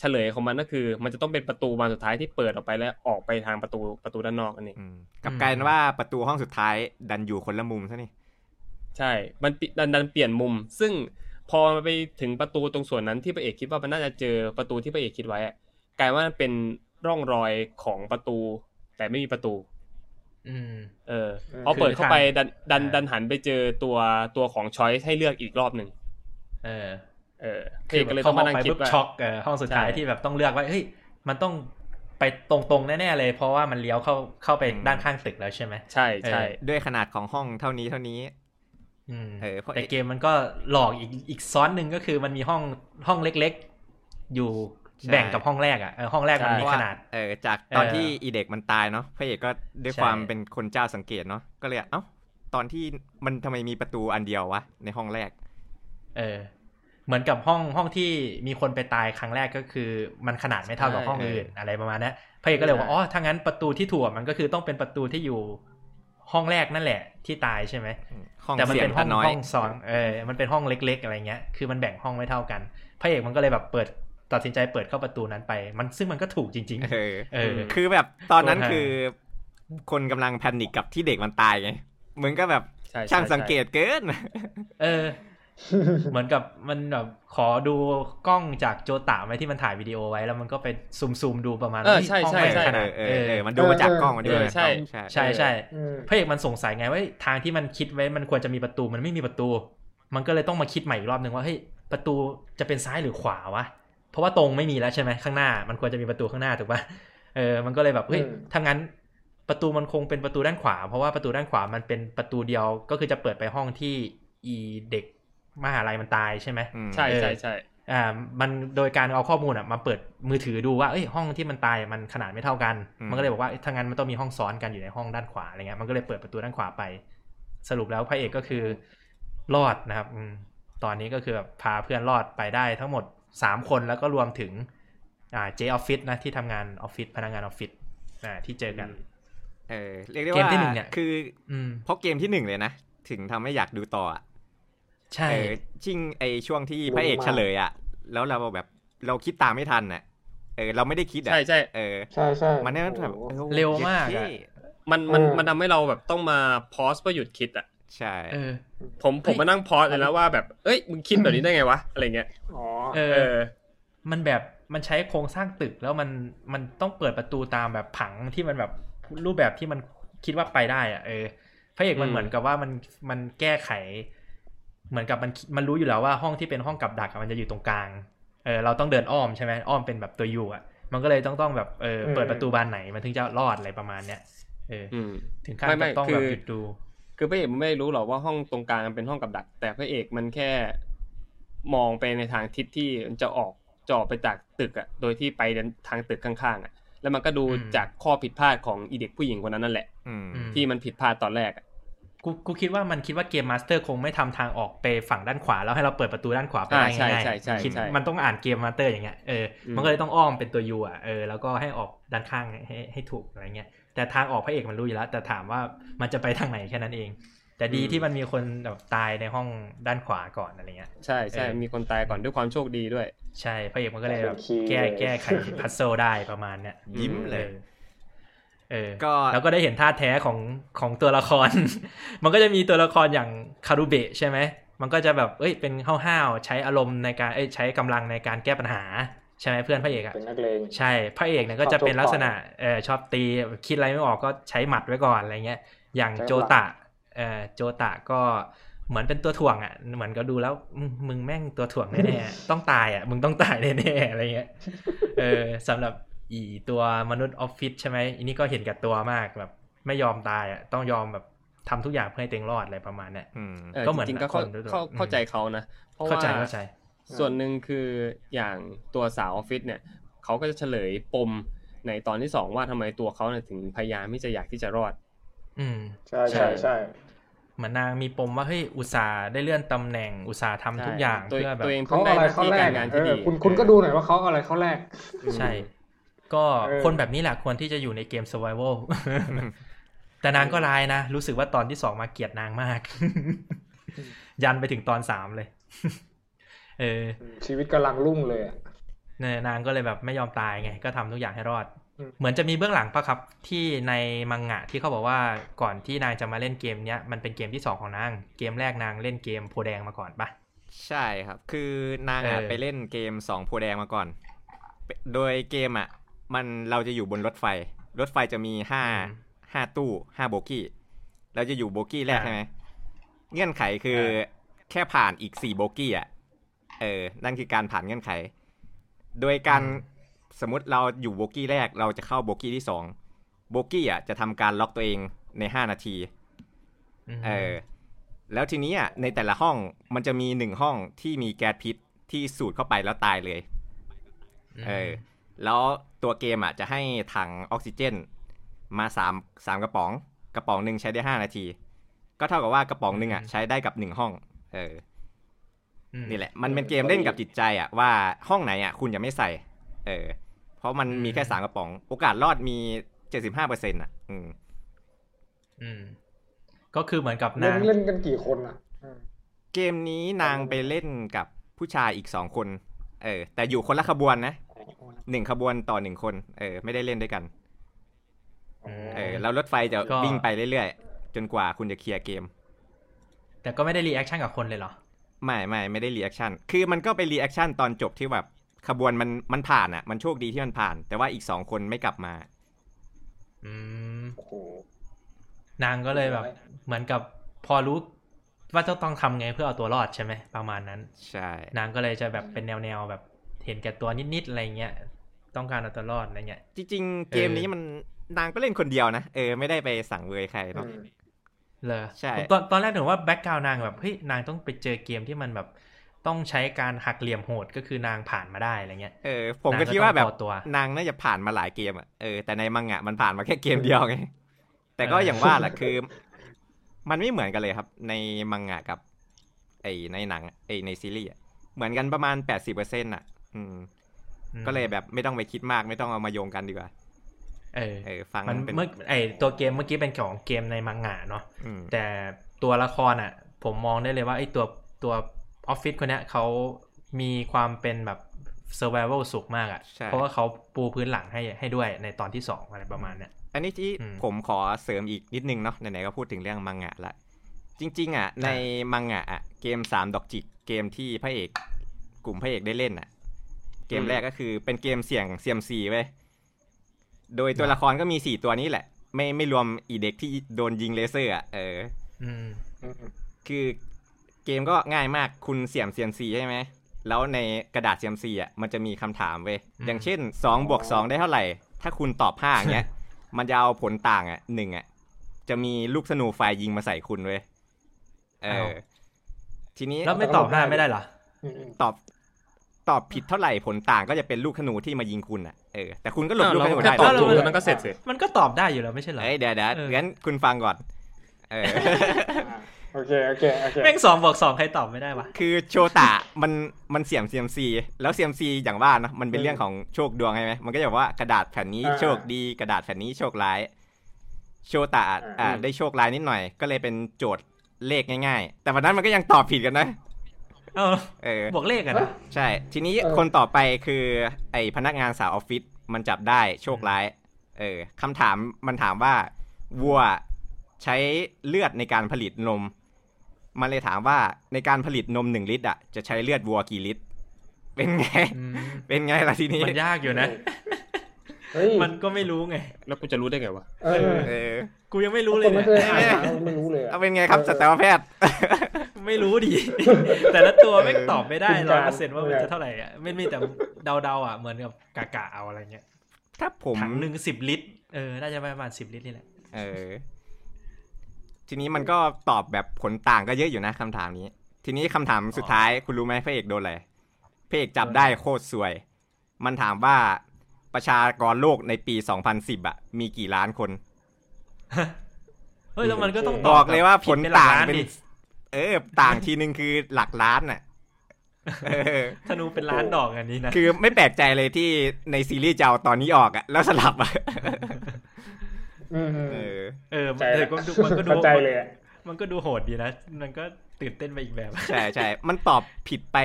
เฉลยของมันก็คือ มันจะต้องเป็นประตูบานสุดท้ายที่เปิดออกไปแล้วออกไปทางประตูประตูด้านนอกนั่นเองอืมกลับกลายเป็นว่าประตูห้องสุดท้ายดันอยู่คนละมุมซะนี่ใช่ มันปิดันดันเปลี่ยนมุม ซึ่ง พอไปถึงประตูตรงส่วนนั้นที่พระเอกคิดว่ามันน่าจะเจอประตูที่พระเอกคิดไว้อะกลายว่ามันเป็นร่องรอยของประตู แต่ไม่มีประตู อืม เอออืมพอเปิดเข้าไปดันดันอ่าดันหันไปเจอตัวตัวของช้อยให้เลือกอีกรอบหนึ่งเออ เออพระเอกก็เลยต้องมานั่งคิดปุ๊บว่าช็อกเออห้องสุดท้ายใช่ที่แบบต้องเลือกว่าเฮ้ยมันต้องไปตรงๆแน่ๆเลย เพราะว่ามันเลี้ยวเข้าเข้าไปอืมด้านข้างตึกแล้วใช่ไหมใช่ใช่เออด้วยขนาดของห้องเท่านี้เท่านี้อืม เออเพราะแต่เกมมันก็หลอกอีกอีกซ้อนหนึ่งก็คือมันมีห้องห้องเล็กๆ อยู่แบ่งกับห้องแรกอะเออห้องแรกมันมีขนาดเออจากตอนเออที่อีเด็กมันตายเนาะพระเอกก็ด้วยใช่ความเป็นคนเจ้าสังเกตเนาะก็เลยเอ้าตอนที่มันทำไมมีประตูอันเดียววะในห้องแรก เออ เหมือนกับห้องห้องที่มีคนไปตายครั้งแรกก็คือ มันขนาดไม่เท่ากับใช่ห้องอื่นอะไรประมาณนั้นพระเอกก็เลยว่าอ๋อถ้างั้นประตูที่ถูกอะมันก็คือต้องเป็นประตูที่อยู่ ห้องแรกนั่นแหละที่ตายใช่ไหมห้องแต่มันเสียเป็งนห้องน้อยห้องซ้อนเออมันเป็นห้องเล็กๆอะไรเงี้ย คือมันแบ่งห้องไม่เท่ากันพระเอกมันก็เลยแบบเปิดตัดสินใจเปิดเข้าประตูนั้นไป มันซึ่งมันก็ถูกจริงเออๆเออ คือแบบตอนนั้นโคตรฮาคือ คนกำลังแพนิคกับที่เด็กมันตายไงมึงก็แบบใช่ใช่างสังเกตเกิน เออ เหมือนกับมันแบบขอดูกล้องจากโจตะไว้ที่มันถ่ายวิดีโอไว้แล้วมันก็ไปซูมซูมๆดูประมาณเออฮ้ยใช่ห้องใช่แม่งใช่ขนาดเอเอออเออมันดูมาจากกล้องมันดูเออมาจากใช่กล้องใช่ใช่ใช่อืมพระเอกมันสงสัยไงว่าเฮ้ยทางที่มันคิดไว้มันควรจะมีประตูมันไม่มีประตู มันก็เลยต้องมาคิดใหม่อีกรอบหนึ่งว่าเฮ้ยประตูจะเป็นซ้ายหรือขวาวะเพราะว่าตรงไม่มีแล้วใช่ไหมข้างหน้า มันควรจะมีประตูข้างหน้าถูกปะเออมันก็เลยแบบเฮ้ยอืมถ้างั้นประตูมันคงเป็นประตูด้านขวา เพราะว่าประตูด้านขวามันเป็นประตูเดียวก็คือจะเปิดไปห้องที่อีเด็ก มหาลัยมันตายใช่ไหมอืมใช่ใช่ใช่อ่ามันโดยการเอาข้อมูลอะมาเปิดมือถือดูว่าเอ้ยห้องที่มันตายมันขนาดไม่เท่ากันอืมมันก็เลยบอกว่าเอ้ยถ้างั้นมันต้องมีห้องซ้อนกันอยู่ในห้องด้านขวาอะไรเงี้ยมันก็เลยเปิดประตูด้านขวาไป สรุปแล้วพระเอกก็คือรอดนะครับอืมตอนนี้ก็คือแบบพาเพื่อนรอดไปได้ทั้งหมดสามคนแล้วก็รวมถึงอ่าเจออฟฟิศนะที่ทำงานออฟฟิศพนักงานออฟฟิศอ่าที่เจอกันเออเรียกได้เกมว่าที่หนึ่งเนี่ยคืออืมเพราะเกมที่หนึ่งเลยนะ ถึงทำให้อยากดูต่ออะ ใช่เออชิงไอช่วงที่พระเอกรู้มากเฉลยอะ แล้วเราแบบเราคิดตามไม่ทันอะเออเราไม่ได้คิดอะใช่ใช่เออใช่ใช่มันเนี่ยแบบโอ้โหออเร็วมากอะเย็ดเท่มันมันเออมันทำให้เราแบบต้องมาพอสเพื่อหยุดคิดอะใช่เออผมผมมานั่งพอสเลยนะว่าแบบเอ้ยมึงคิดแบบนี้ได้ไงวะอะไรเงี้ยอ๋อเอเอออ มันแบบมันใช้โครงสร้างตึกแล้วมันมันต้องเปิดประตูตามแบบผังที่มันแบบรูปแบบที่มันคิดว่าไปได้อะเออพระเอกมันอืมเหมือนกับว่ามันมันแก้ไข เหมือนกับมันมันรู้อยู่แล้วว่าห้องที่เป็นห้องกับดักอะมันจะอยู่ตรงกลางเออเราต้องเดินอ้อมใช่ไหมอ้อมเป็นแบบตัวยูอะ มันก็เลยต้องต้องแบบเออเปิดประตูบานไหนมันถึงจะรอดอะไรประมาณเนี้ยเอออืมถึงขั้นไม่ไม่กับต้องคือแบบหยุดดู คือพระเอกมันไม่รู้หรอกว่าห้องตรงกลางมันเป็นห้องกับดัก แต่พระเอกมันแค่มองไปในทางทิศที่มันจะออกจะออกไปจากตึกอะ โดยที่ไปทางตึกข้างๆอะ แล้วมันก็ดูอืมจากข้อผิดพลาดของอีเด็กผู้หญิงคนนั้นนั่นแหละอืมอืมที่มันผิดพลาดตอนแรกอะ กูกูคิดว่ามันคิดว่า game master คงไม่ทำทางออกไปฝั่งด้านขวาแล้วให้เราเปิดประตูด้านขวาไปได้อ่าใช่ง่ายใช่ใช่ๆคิดใช่มันต้องอ่าน game master อย่างเงี้ยเอออืมมันก็เลยต้องอ้อมเป็นตัว U อะเออแล้วก็ให้ออกด้านข้างให้ให้ให้ถูกอะไรเงี้ยแต่ทางออกพระเอกมันรู้อยู่แล้ว แต่ถามว่ามันจะไปทางไหนแค่นั้นเอง แต่ดีที่มันมีคนแบบตายในห้องด้านขวาก่อนอะไรเงี้ยใช่ใช่เออมีคนตายก่อนด้วยความโชคดีด้วย ใช่พระเอกมันก็เลยแบบเป็นคีย์แก้เลยแก้ไขพัซเซิลได้ประมาณเนี้ยยิ้มเลยออ เออก็แล้วก็ได้เห็นท่าแท้ของของตัวละคร มันก็จะมีตัวละครอย่างคารุเบะใช่ไหม มันก็จะแบบเอ้ยเป็นห้าวๆใช้อารมณ์ในการเอ้ยใช้กำลังในการแก้ปัญหาใช่ไหมเพื่อนพระเอกอะเป็นนักเลงใช่พระเอกเนี่ยก็จะเป็นลักษณะเออชอบตีคิดอะไรไม่ออกก็ใช้หมัดไว้ก่อนอะไรเงี้ย อย่างใช้โจหลักตะเออโจตะก็เหมือนเป็นตัวถ่วงอะเหมือนก็ดูแล้วมึงมึงแม่งตัวถ่วงแน่ๆต้องตายอะมึงต้องตายแน่ๆอะไรเงี้ยเออสำหรับ อีตัวมนุษย์ออฟฟิศใช่ไหมอันนี้ก็เห็นแกับตัวมากแบบไม่ยอมตายอะต้องยอมแบบทำทุกอย่างเพื่อให้ตัวเองรอดอะไรประมาณเนี้ยอืมเออก็เหมือนจริงๆก็เข้าคนด้วยเข้าอืมเข้าใจเขานะเพราะเข้าว่าใจเข้าใจส่วนหนึ่งคืออย่างตัวสาวออฟฟิศเนี่ยเขาก็จะเฉลยปมในตอนที่สองว่าทำไมตัวเขาเนี่ยถึงพยายามที่จะอยากที่จะรอด อืมใช่ใช่ใช่เหมือนนางมีปมว่าเฮ้ยอุตส่าห์ได้เลื่อนตำแหน่งอุตส่าห์ทำทุกอย่างตัวเพื่อแบบตัวเองเขาเพิ่งได้อะไรหน้าเขาที่แรกากรงานเอที่อดีคุณคุณก็ดูหน่อยว่าเขาอะไรเขาแรก ใช่ ก็เออคนแบบนี้แหละควรที่จะอยู่ในเกม survival แต่นางก็ร้ายนะ รู้สึกว่าตอนที่สองมาเกลียดนางมาก ยันไปถึงตอนสามเลย เออ ชีวิตกำลังรุ่งเลยอะเนี่ยนางก็เลยแบบไม่ยอมตายไง ก็ทำทุกอย่างให้รอดอืมเหมือนจะมีเบื้องหลังปะครับ ที่ในมังงะที่เขาบอกว่าก่อนที่นางจะมาเล่นเกมเนี้ยมันเป็นเกมที่สองของนาง เกมแรกนางเล่นเกมโพแดงมาก่อนปะใช่ครับ คือนางอะเออไปเล่นเกมสองโพธิ์แดงมาก่อน โดยเกมอะ มันเราจะอยู่บนรถไฟ รถไฟจะมีห้าห้าตู้ห้าโบกี้ เราจะอยู่โบกี้แรกอ่าใช่ไหมเงื่อนไขคืออแค่ผ่านอีกสี่โบกี้อะเออ นั่นคือการผ่านเงื่อนไข โดยการสมมติเราอยู่โบกี้แรกเราจะเข้าโบกี้ที่สองโบกี้อะจะทำการล็อกตัวเองในห้านาทีมเออแล้วทีนี้อะในแต่ละห้องมันจะมีหนึ่งห้องที่มีแก๊สพิษที่สูดเข้าไปแล้วตายเลย เออ แล้ว ตัวเกมอะจะให้ถังออกซิเจน มาสามสามกระป๋อง กระป๋องหนึ่งใช้ได้ห้านาที ก็เท่ากับว่ากระป๋องหนึ่งอะใช้ได้กับหนึ่งห้อง เอออืมนี่แหละ มันเป็นเกมเล่นกับจิตใจอะว่าห้องไหนอะคุณจะไม่ใส่ เออ เพราะมันมีแค่สามกระป๋อง โอกาสรอดมีเจ็ดสิบห้าเปอร์เซ็นต์อะ อืม อืม ก็คือเหมือนกับเล่นานงเล่นกันกี่คนอะอืมเกมนี้นางไปเล่นกับผู้ชายอีกสองคน เออ แต่อยู่คนละขบวนนะ หนึ่งขบวนต่อหนึ่งคน เออ ไม่ได้เล่นด้วยกัน เออ แล้วรถไฟจะก็วิ่งไปเรื่อยๆ จนกว่าคุณจะเคลียร์เกม แต่ก็ไม่ได้ reaction กับคนเลยเหรอ ไม่ไม่ไม่ได้ reaction คือมันก็ไป reaction ตอนจบที่แบบขบวนมันมันผ่านอะ มันโชคดีที่มันผ่าน แต่ว่าอีกสองคนไม่กลับมา อืมโอ้โหนางก็เลยแบบร้อยเหมือนกับพอรู้ว่าจะต้องทำไงเพื่อเอาตัวรอดใช่ไหมประมาณนั้น ใช่ นางก็เลยจะแบบเป็นแนวๆแบบ เห็นแก่ตัวนิดๆอะไรเงี้ยต้องการเอาตัวรอดอะไรเงี้ยจริง ๆ เกมนี้มันนางก็เล่นคนเดียวนะเออไม่ได้ไปสั่งเวยใครเนาะอืมเลยใช่ตอนตอนแรกถึงว่าแบ็กกราวนางแบบเฮ้ยนางต้องไปเจอเกมที่มันแบบต้องใช้การหักเหลี่ยมโหดก็คือนางผ่านมาได้อะไรเงี้ย เออ ผมก็คิดว่าแบบนางก็ต้องพอตัวนางน่าจะผ่านมาหลายเกมอะ เออ แต่ในมังงะมันผ่านมาแค่เกมเดียวไง แต่ก็เออออย่างว่าแหละคือ มันไม่เหมือนกันเลยครับ ในมังงะกับ ไอในหนังไอในซีรีส์อะเหมือนกันประมาณแปดสิบเปอร์เซ็นต์อะ อืม ก็เลยแบบไม่ต้องไปคิดมากไม่ต้องเอามาโยงกันดีกว่า เออเออฟังมันเป็นเมื่อไอตัวเกมเมื่อกี้เป็นของเกมในมังงะเนาะอืมแต่ตัวละครอะ ผมมองได้เลยว่าไอตัวตัวออฟฟิศคนเนี้ยเขามีความเป็นแบบ survival สูงมากอะใช่เพราะว่าเขาปูพื้นหลังให้ให้ด้วยในตอนที่สองอะไรประมาณเนี้ยอันนี้ที่อืมผมขอเสริมอีกนิดนึงเนาะไหนๆก็พูดถึงเรื่องมังงะละจริง ๆ อะ ในมังงะอะเกมสามดอกจิกเกมที่พระเอก กลุ่มพระเอกได้เล่นอะ เกมแรกก็คือเป็นเกมเสี่ยงเซียมซีเว้ยโดยตัวละครก็มีสี่ตัวนี้แหละ ไม่ไม่รวมอีเด็กที่โดนยิงเลเซอร์อะเอออืมอืมคือเกมก็ง่ายมากคุณเสี่ยงเซียมซีใช่ไหมแล้วในกระดาษเซียมซีอะมันจะมีคำถามเว้ยอืมอย่างเช่น2บวก2ได้เท่าไหร่ ถ้าคุณตอบ5อย่างเงี้ย มันจะเอาผลต่างอะหนึ่งอะ จะมีลูกสนูไฟยิงมาใส่คุณเว้ยเออ ทีนี้แล้วไม่ตอบได้ไม่ได้เหรออืมอืมตอบ ตอบผิดเท่าไหร่ผลต่างก็จะเป็นลูกธนูที่มายิงคุณอะเออแต่คุณก็หลบอ้าวลูกเราธนูแค่ได้ตอบนะถูกแล้วแล้วมันก็เสร็จสิมันก็ตอบได้อยู่แล้วไม่ใช่เหรอเอ้ยเดี๋ยวเดี๋ยวเอองั้นคุณฟังก่อนเอออ่าโอเคโอเคโอเคแม่งสองบวกสองใครตอบไม่ได้วะคือโชตะมันมันเสี่ยมเซียมซีแล้วเซียมซีอย่างว่านะมันเป็นเรื่องของโชคดวงใช่ไหมมันก็จะบอกว่ากระดาษแผ่นนี้อ่าโชคดีกระดาษแผ่นนี้โชคร้าย โชตะอะอ่าอ่าได้โชคร้ายนิดหน่อย ก็เลยเป็นโจทย์เลขง่าย ๆ แต่วันนั้นมันก็ยังตอบผิดกันนะ เออเออบวกเลขกันนะใช่ ทีนี้เออคนต่อไปคือ ไอพนักงานสาวออฟฟิศมันจับได้โชคร้าย เออคำถามมันถามว่าวัวใช้เลือดในการผลิตนม มันเลยถามว่าในการผลิตนมหนึ่งลิตรอะจะใช้เลือดวัวกี่ลิตร เป็นไงอืมเป็นไงล่ะทีนี้ มันยากอยู่นะเฮ้ยมันก็ไม่รู้ไง แล้วกูจะรู้ได้ไงวะ เออเออกูยังไม่รู้เลคยนเนี่ไม่ยเคยอ่านมาไม่รู้เลยอะเอาเป็นไงครับเออสัตวแพทย์ ไม่ไม่รู้ดิ แต่ละตัวไม่งตอบไม่ได้คุณร้กาอยรเปอร์เซ็นต์ว่ามันจะเท่าไหร่อะไม่มีแต่เดาๆอะเหมือนกับกากะเอาอะไรเงี้ย ถ้าผมถังหนึ่งสิบลิตร เออ น่าจะประมาณสิบลิตรนี่แหละ เออ ทีนี้มันก็ตอบแบบผลต่างก็เยอะอยู่นะคำถามนี้ ทีนี้คำถามสุดท้ายคุณรู้ไหมพระเอกโดนอะไรพระเอกจับได้โคตรสวย มันถามว่าประชากรโลกในปี 2010อะ มีกี่ล้านคน เฮ้ย แล้วมันก็ต้องตบอกเลยว่าผลผิดเป็นหลักต่างล้านเป็นดิ เออ ต่างทีนึงคือหลักล้านน่ะเออธนูเป็นล้านดอกอันนี้นะ คือไม่แปลกใจเลยที่ในซีรีส์จะเอาตอนนี้ออกอะแล้วสลับอะอืมเออ เออใจเออละก็ดูมันก็ดูเข้าใจเลยอะมันก็ดูโหดดีนะ มันก็ตื่นเต้นไปอีกแบบ ใช่ใช่ มันตอบผิดไป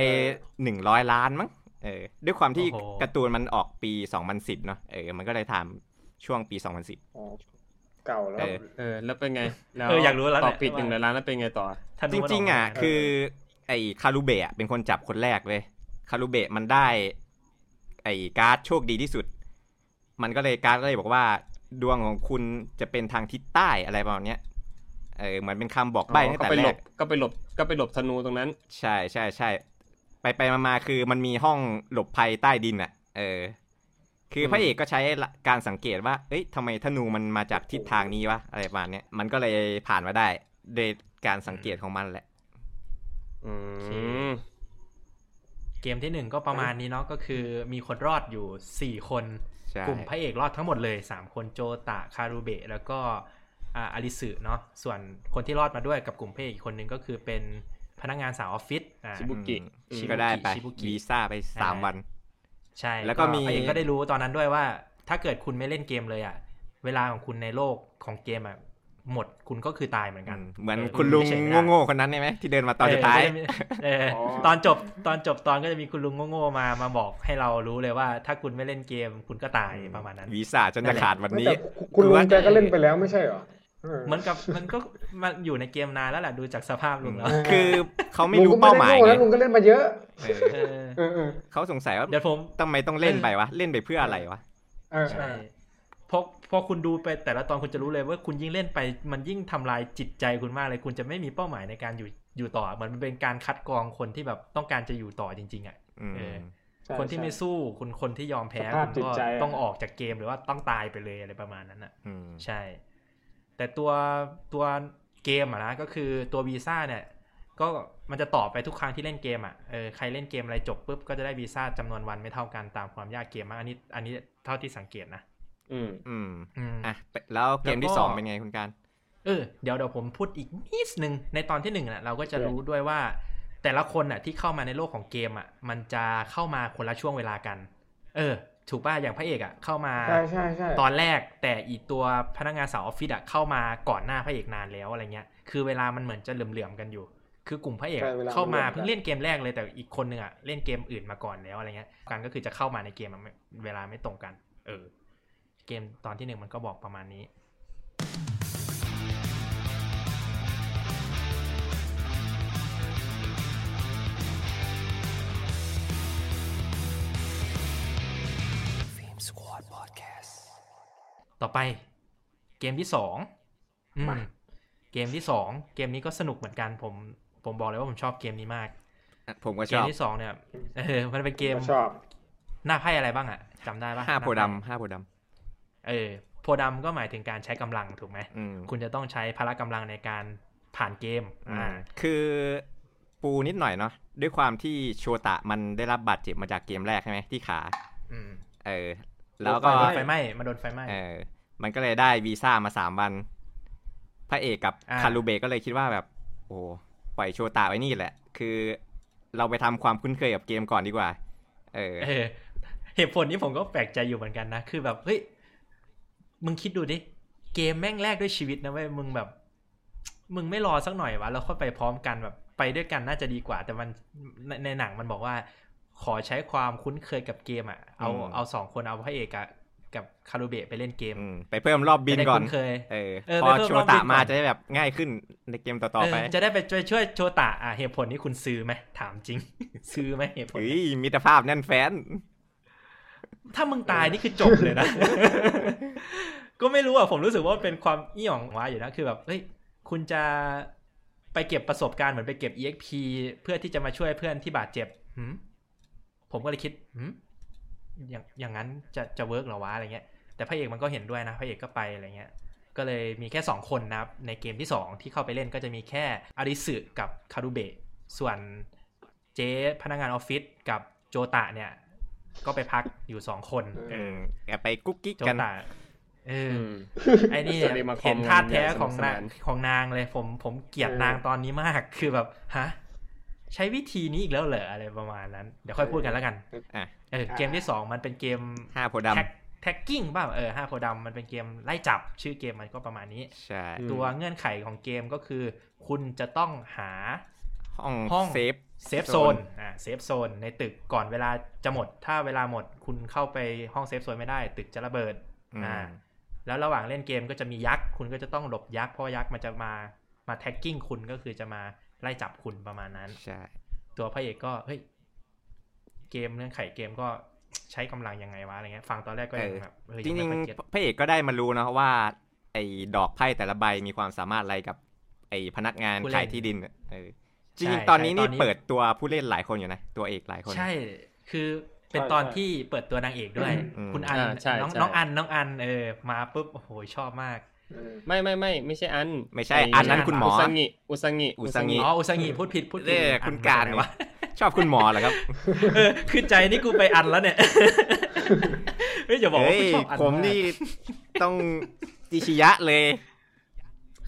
หนึ่งร้อยล้านมั้ง เออ ด้วยความที่โอ้โหการ์ตูนมันออกปีสองพันสิบเนาะ เออ มันก็เลยทำช่วงปีสองพันสิบอ๋อ เก่าแล้วเออเออ แล้วเป็นไง แล้วเอออยากรู้แล้วตอบเนี่ยผิดว่าหนึ่งในล้านแล้วเป็นไงต่อธนูจมันริงๆอะกมาคือ ไอ้คารูเบะอะเป็นคนจับคนแรกเว้ย คารูเบะมันได้ ไอ้การ์ดโชคดีที่สุด มันก็เลยการ์ดก็เลยบอกว่า ดวงของคุณจะเป็นทางทิศใต้อะไรประมาณเนี้ยเออ เหมือนเป็นคำบอกใบ้ตั้งก็แต่ไปแรหลกบก็ไปหลบ ก็ไปหลบธนูตรงนั้น ใช่ใช่ใช่ ไปไปมามาคือมันมีห้องหลบภัยใต้ดินอะ เออ คือพระเอกก็ใช้การสังเกตว่า เอ้ยทำไมธนูมันมาจากทิศทางนี้วะ อะไรประมาณเนี้ย มันก็เลยผ่านมาได้โดยการสังเกตของมันแหละ อืมเกมที่หนึ่งก็ประมาณนี้เนาะ ก็คือมีคนรอดอยู่สี่คนใช่กลุ่มพระเอกรอดทั้งหมดเลยสามคนโจตะคารุเบะแล้วก็อ่าอลิสึเนาะ ส่วนคนที่รอดมาด้วยกับกลุ่มพระเอกอีกคนนึงก็คือเป็นพนักงานสาวออฟฟิศอ่าชิบุกิอืมก็ได้ไปชิบุกิวีซ่าไปสามอ่าวัน ใช่แล้วก็มีพระเอกก็ได้รู้ตอนนั้นด้วยว่า ถ้าเกิดคุณไม่เล่นเกมเลยอะ เวลาของคุณในโลกของเกมอะหมดคุณก็คือตายเหมือนกัน เหมือนเออคุณลุงไม่ใช่ไม่ได้โง่ๆคนนั้นใช่ไหมที่เดินมาตอนสุดท้ายเออก็จะมีเอออตอนจบตอนจบตอนก็จะมีคุณลุงโง่ๆมามาบอกให้เรารู้เลยว่า ถ้าคุณไม่เล่นเกมคุณก็ตายประมาณนั้นวีซ่าจนจะขาดวันนี้แต่คุณลุงแกก็เล่นไปแล้วไม่ใช่เหรอ เออเหมือนกับมันก็มันอยู่ในเกมนานแล้วแหละดูจากสภาพลุงแล้วคือเขาไม่ลุงรู้ก็เป้าหมายไได้โง่ไงนะลุงก็เล่นมาเยอะเออเออเออเออเขาสงสัยว่าเดี๋ยวผมทำไมต้องเล่นไปวะเล่นไปเพื่ออะไรวะเออใช่พอพอคุณดูไปแต่ละตอนคุณจะรู้เลยว่าคุณยิ่งเล่นไปมันยิ่งทำลายจิตใจคุณมากเลย คุณจะไม่มีเป้าหมายในการอยู่อยู่ต่อเหมือนมันเป็นการคัดกรองคนที่แบบต้องการจะอยู่ต่อจริง ๆอะอืมเออใช่คนที่ไม่ใช่สู้คุณคนที่ยอมแพ้สภาพคุณจิตก็ใจอะต้องออกจากเกมหรือว่าต้องตายไปเลยอะไรประมาณนั้นอะอืมใช่ แต่ตัวตัวเกมอะนะก็คือตัววีซ่าเนี่ยก็มันจะต่อไปทุกครั้งที่เล่นเกมอะเออใครเล่นเกมอะไรจบปุ๊บก็จะได้วีซ่าจำนวนวันไม่เท่ากันตามความยากเกมมากอันนี้ อันนี้เท่าที่สังเกตนะอืมอืมอืมอะไปแล้วเกมที่แล้วก็สองเป็นไงคุณการเออเดี๋ยวเดี๋ยวผมพูดอีกนิดนึงในตอนที่หนึ่งน่ะเราก็จะรู้ด้วยว่า แต่ละคนน่ะที่เข้ามาในโลกของเกมอะมันจะเข้ามาคนละช่วงเวลากัน เออ ถูกป่ะอย่างพระเอกอะเข้ามาใช่ใช่ใช่ตอนแรกแต่อีกตัวพนักงานสาวออฟฟิศอะเข้ามาก่อนหน้าพระเอกนานแล้วอะไรเงี้ย คือเวลามันเหมือนจะเหลื่อมๆกันอยู่ คือกลุ่มพระเอกอะใช่วลเข้ามาร่วเพิ่งเล่นเกมแรกเลยแต่อีกคนหนึ่งอะเล่นเกมอื่นมาก่อนแล้วอะไรเงี้ยการก็คือจะเข้ามาในเกมอะไม่เวลาไม่ตรงกัน เออ เกมตอนที่หนึ่งมันก็บอกประมาณนี้ ต่อไปเกมที่สองอืมมาเกมที่สองเกมนี้ก็สนุกเหมือนกัน ผมผมบอกเลยว่าผมชอบเกมนี้มาก ผมก็เกชมอบที่สองเนี่ยเออมันเป็นเกมชอบหน้าไพ่อะไรบ้างอะจำได้ปะห้าน้โพไพ่ดำห้าโพดเออโพดำก็หมายถึงการใช้กำลังถูกไหมำอืมคุณจะต้องใช้พละกำลังในการผ่านเกมอ่าอ่าคือปูนิดหน่อยเนาะด้วยความที่โชตะมันได้รับบาดเจ็บมาจากเกมแรกใช่ไหมที่ขาอืมเออ แล้วก็โดนไฟไหม้มาโดนไฟไหม้เออมันก็เลยได้วีซ่ามาสามวัน พระเอกกับอ่าคารูเบะก็เลยคิดว่าแบบ โอ้ปล่อยโชตะไว้นี่แหละ คือเราไปทำความคุ้นเคยกับเกมก่อนดีกว่าเออเออเหตุผลนี้ผมก็แปลกใจอยู่เหมือนกันนะ คือแบบเฮ้ยมึงคิดดูดิเกมแม่งแรกด้วยชีวิตนะเว้ยมึงแบบ มึงไม่รอสักหน่อยวะแล้วค่อยไปพร้อมกันแบบไปด้วยกันน่าจะดีกว่า แต่มันในในหนังมันบอกว่า ขอใช้ความคุ้นเคยกับเกมอะ เอาอืมเอาสองคนเอาพระเอกอะกับคารุเบะไปเล่นเกมอืมไปเพิ่มรอบบินจะได้ก่อนคุ้นเคยเออเออพอไปเพิ่มโชรอบบิตะนก่อนมาจะได้แบบง่ายขึ้นในเกมต่อๆไปเออจะได้ไปช่วยช่วยโชตะอะเหตุผลนี้คุณซื้อไหมถามจริง ซื้อไหมเหตุผลเฮ้นี้ยมิตรภาพแน่นแฟน ถ้ามึงตายนี่คือจบเลยนะ ก็ไม่รู้อะผมรู้สึกว่าเป็นความอี้หยองว้าอยู่นะคือแบบเฮ้ยคุณจะไปเก็บประสบการณ์เหมือนไปเก็บ exp เพื่อที่จะมาช่วยเพื่อนที่บาดเจ็บหืม ผมก็เลยคิดหืมอย่างอย่างนั้นจะจะ work เหรอวะอะไรเงี้ย แต่พระเอกมันก็เห็นด้วยนะพระเอกก็ไปอะไรเงี้ย ก็เลยมีแค่สองคนนะครับ ในเกมที่สองที่เข้าไปเล่นก็จะมีแค่อาริสึกับคารุเบะส่วนเจ๊พนักงานออฟฟิศกับโจตะเนี่ย ก็ไปพักอยู่สองคนเออแอบไปกุ๊กกิ๊กโจกันตะเอออือมไอ้นี่สวัสดีมาคอมเห็นท่าแท้กันอย่างของสนุกสนางนานของนางเลยผมผมเกลียดนางตอนนี้มากคือแบบฮะ ใช้วิธีนี้อีกแล้วเหรออะไรประมาณนั้น เดี๋ยวค่อยพูดกันแล้วกันอะเออเกมที่สองมันเป็นเกมห้าโพดำ tag tagging ป่ะเออห้าโพธิ์ดำมันเป็นเกมไล่จับชื่อเกมมันก็ประมาณนี้ใช่อืมตัวเงื่อนไขของเกมก็คือ คุณจะต้องหาห้องห้อง safe safe zone อ่า safe zone ในตึกก่อนเวลาจะหมด ถ้าเวลาหมดคุณเข้าไปห้อง safe zone ไม่ได้ ตึกจะระเบิดอืมอ่าแล้วระหว่างเล่นเกมก็จะมียักษ์คุณก็จะต้องหลบยักษ์เพราะว่ายักษ์มันจะมามา tagging คุณก็คือจะมา ไล่จับคุณประมาณนั้น ใช่ ตัวพระเอกก็เฮ้ยเกมเงื่อนไขเกมก็ใช้กำลังยังไงวะอะไรเงี้ย ฟังตอนแรกก็ยังแบบเฮ้ยจริยังงไม่ค่อย getๆพระเอกก็ได้มารู้นะว่า ไอ้ดอกไพ่แต่ละใบมีความสามารถอะไรกับ ไอ้พนักงานขายที่ดินเออจริงๆตอนนี้นี่เปิดตัวผู้เล่นหลายคนอยู่นะ ตัวเอกหลายคน ใช่ คือเป็นตอนที่เปิดตัวนางเอกด้วยอืมคุณอันอ่าใช่น้องใช่น้องอันน้องอันเออมาปุ๊บโอ้โหชอบมากอืม ไม่ไม่ไม่ไม่ใช่อัน ไม่ใช่อ้อันนั้นคุณหมออุซังิอุซังิอุซังิอ๋ออุซางิพูดผิดพูดผิดเอ้ยอันคุณการมจไหนวะชอบคุณหมอเหรอครับเออคือใจนี่กูไปอันแล้วเนี่ยเฮ้ยอย่าบอกว่าเฮ้ยกูชอบอันผมากนี่ต้องจิชิยะเลย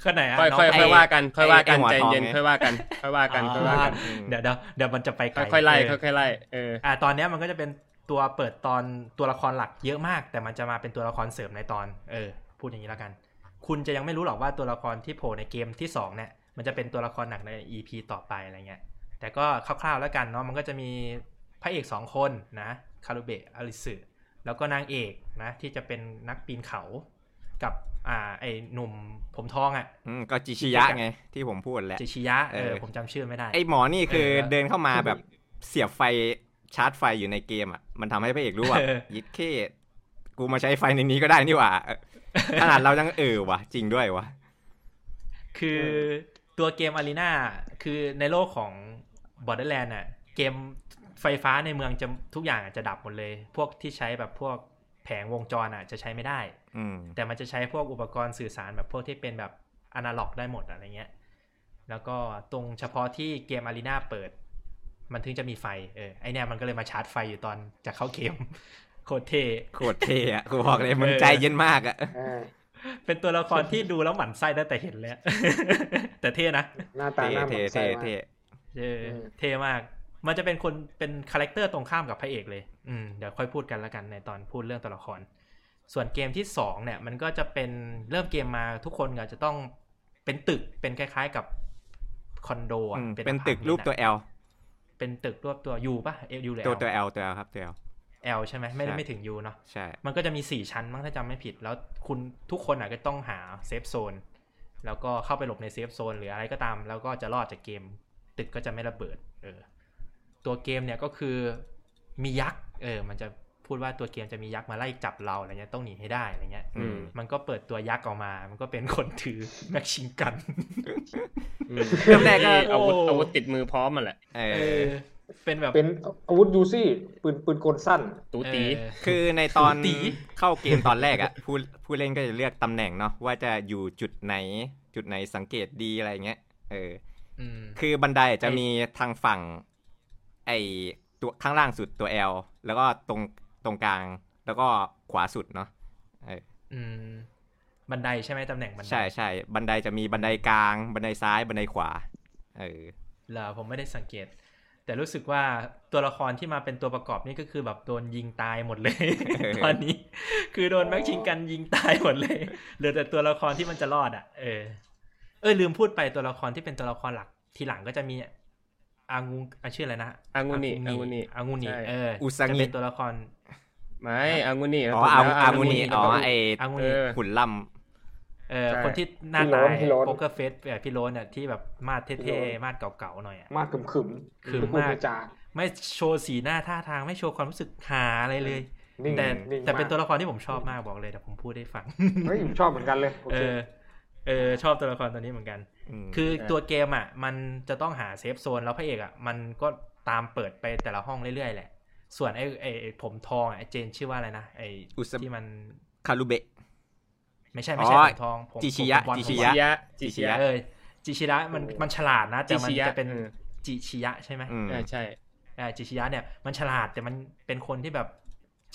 ข้อไหนอะค่อยน้งค่อยไค่อยว่ากันค่อยว่ากันไอ้ใจหัวทองเย็นไงค่อยว่ากันค่อยว่ากันค่อยว่ากันอืมเดี๋ยวเดี๋ยวมันจะไปไกลค่อยๆไล่เออค่อยๆไล่เอออ่าตอนเนี้ยมันก็จะเป็นตัวเปิดตอนตัวละครหลักเยอะมาก แต่มันจะมาเป็นตัวละครเสริมในตอน เออ พูดอย่างนี้แล้วกัน คุณจะยังไม่รู้หรอกว่าตัวละครที่โผล่ในเกมที่สองเนี่ยมันจะเป็นตัวละครหนักใน EP ต่อไปอะไรเงี้ยแต่ก็คร่าวๆแล้วกันเนาะมันก็จะมีพระเอกสองคนนะคารุเบะอลิสึแล้วก็นางเอกนะที่จะเป็นนักปีนเขากับอ่าไอ้หนุ่มผมทองอะ่ะอืมก็จิชิยะไงที่ผมพูดแหละจิชิยะเอเอออผมจำชื่อไม่ได้ไอหมอนี่คือเออเดินเข้ามาแบบเสียบไฟชาร์จไฟอยู่ในเกมอะมันทำให้พระเอกรู้ว่าเออยิดเคกูมาใช้ไฟในนี้ก็ได้นี่หว่าเออ ขนาดเรายังเออวะจริงด้วยวะคือตัวเกมอารีนาคือในโลกของ Borderland น่ะ เกมไฟฟ้าในเมืองจะทุกอย่างจะดับหมดเลย พวกที่ใช้แบบพวกแผงวงจรอะจะใช้ไม่ได้อืแต่มันจะใช้พวกอุปกรณ์สื่อสารแบบพวกที่เป็นแบบอนาล็อกได้หมดอะไรเงี้ย แล้วก็ตรงเฉพาะที่เกมอารีนาเปิด มันถึงจะมีไฟ เออไอเนี่ยมันก็เลยมาชาร์จไฟอยู่ตอนจะเข้าเกม โคตรเท่โคตรเท่อะกูบอกเลยมึงเออใจเย็นมากอะอ่าเป็นตัวละครที่ดูแล้วหมั่นไส้ตั้งแต่เห็นแล้ว แต่เท่นะหน้าตาเท่หน้าเหมืเท่อนไส้เท่มากเท่เอออืมเท่มาก มันจะเป็นคนเป็น character ตรงข้ามกับพระเอกเลย อืมเดี๋ยวค่อยพูดกันแล้วกันในตอนพูดเรื่องตัวละคร ส่วนเกมที่สองเนี่ย มันก็จะเป็นเริ่มเกมมาทุกคนก็จะต้องเป็นตึกเป็นคล้าย ๆกับคอนโดอะอืมอเป็นตึกพาร์ตมนต์รูปตัวอะแอลเป็นตึกรูปตัวยูป่ะเอยูหรือตัว L ตัว L ตัว L ครับตัว L L ใช่ไหมไม่ได้ใช่ไม่ถึง U เนาะใช่ มันก็จะมีสี่ชั้นมั้งถ้าจำไม่ผิด แล้วคุณทุกคนอะก็ต้องหา safe zone แล้วก็เข้าไปหลบใน safe zone หรืออะไรก็ตาม แล้วก็จะรอดจากเกม ตึกก็จะไม่ระเบิด เออ ตัวเกมเนี่ยก็คือมียักษ์เออ มันจะพูดว่าตัวเกมจะมียักษ์มาไล่จับเราอะไรเงี้ยต้องหนีให้ได้อะไรเงี้ยอืมมันก็เปิดตัวยักษ์ออกมา มันก็เป็นคนถือ machine gun อืมเริ่มแรกก็อาวุธโอ้อาวุธติดมือพร้อมมันแหละเออเออ เป็นแบบเป็นอาวุธยูซี่ปืนปืนกลสั้น ตูตีเออคือในตอนตีเข้าเกมตอนแรกอะผู้ผู้เล่นก็จะเลือกตำแหน่งเนาะว่าจะอยู่จุดไหน จุดไหนสังเกตดีอะไรเงี้ยเอออืมคือบันไดจะไอ้มีทางฝั่ง ไอตัวข้างล่างสุดตัว L แล้วก็ตรงตรงกลาง แล้วก็ขวาสุดเนาะเอออืม บันไดใช่ไหมตำแหน่งบันไดใช่ใช่บันไดจะมีบันไดกลาง บันไดซ้ายบันไดขวา เออเหรอผมไม่ได้สังเกต แต่รู้สึกว่าตัวละครที่มาเป็นตัวประกอบนี่ก็คือแบบโดนยิงตายหมดเลยเออตอนนี้ คือโดนแม็กชิงกันยิงตายหมดเลยเหลือแต่ตัวละครที่มันจะรอดอะเออเออลืมพูดไปตัวละครที่เป็นตัวละครหลักทีหลังก็จะมีอางูอะชื่ออะไรนะอางุนิอาอางุนิอางูนิใช่เอออุซังิจะเป็นตัวละครไม่อางุนิอ๋ออาแล้วอาถูงูกแล้วนีแล้วอ๋อก็ไออางูเอนิอขุนล่ เออใช่คนที่หน้าพี่โรตานพี่โรนโป๊กเกอร์เฟสแบบพี่โรนเนี่ยที่แบบมาดพี่โรเท่นๆมาดเก่าๆหน่อยอะมากขึมขึมขึมพูดมากไม่จาไม่โชว์สีหน้าท่าทางไม่โชว์ความรู้สึกหาอะไรเลยนิ่งแต่นิ่งแต่เป็นมากตัวละครที่ผมชอบมากบอกเลยแต่ผมพูดให้ฟังเฮ้ยผมชอบเหมือนกันเลยโอเอเคอเออชอบตัวละครตัวนี้เหมือนกันมคือใช่ตัวเกมอะ มันจะต้องหาเซฟโซนแล้วพระเอกอะ มันก็ตามเปิดไปแต่ละห้องเรื่อยๆแหละ ส่วนไอ้ไอ้ไอ้ผมทองอะไอ้เจนชื่อว่าอะไรนะไอ้อุสที่มันคารุเบะ ไม่ใช่ไม่ใช่อ๋อผมทองผมจิชิยะผมบอลจิผชิมบอลยะจิชิยะจิชิยะเออจิชิยะมันมันฉลาดนะแต่มันจิชิยะจะเป็นเออจิชิยะใช่ไหมอืมอ่าใช่อ่าจิชิยะเนี่ยมันฉลาดแต่มันเป็นคนที่แบบ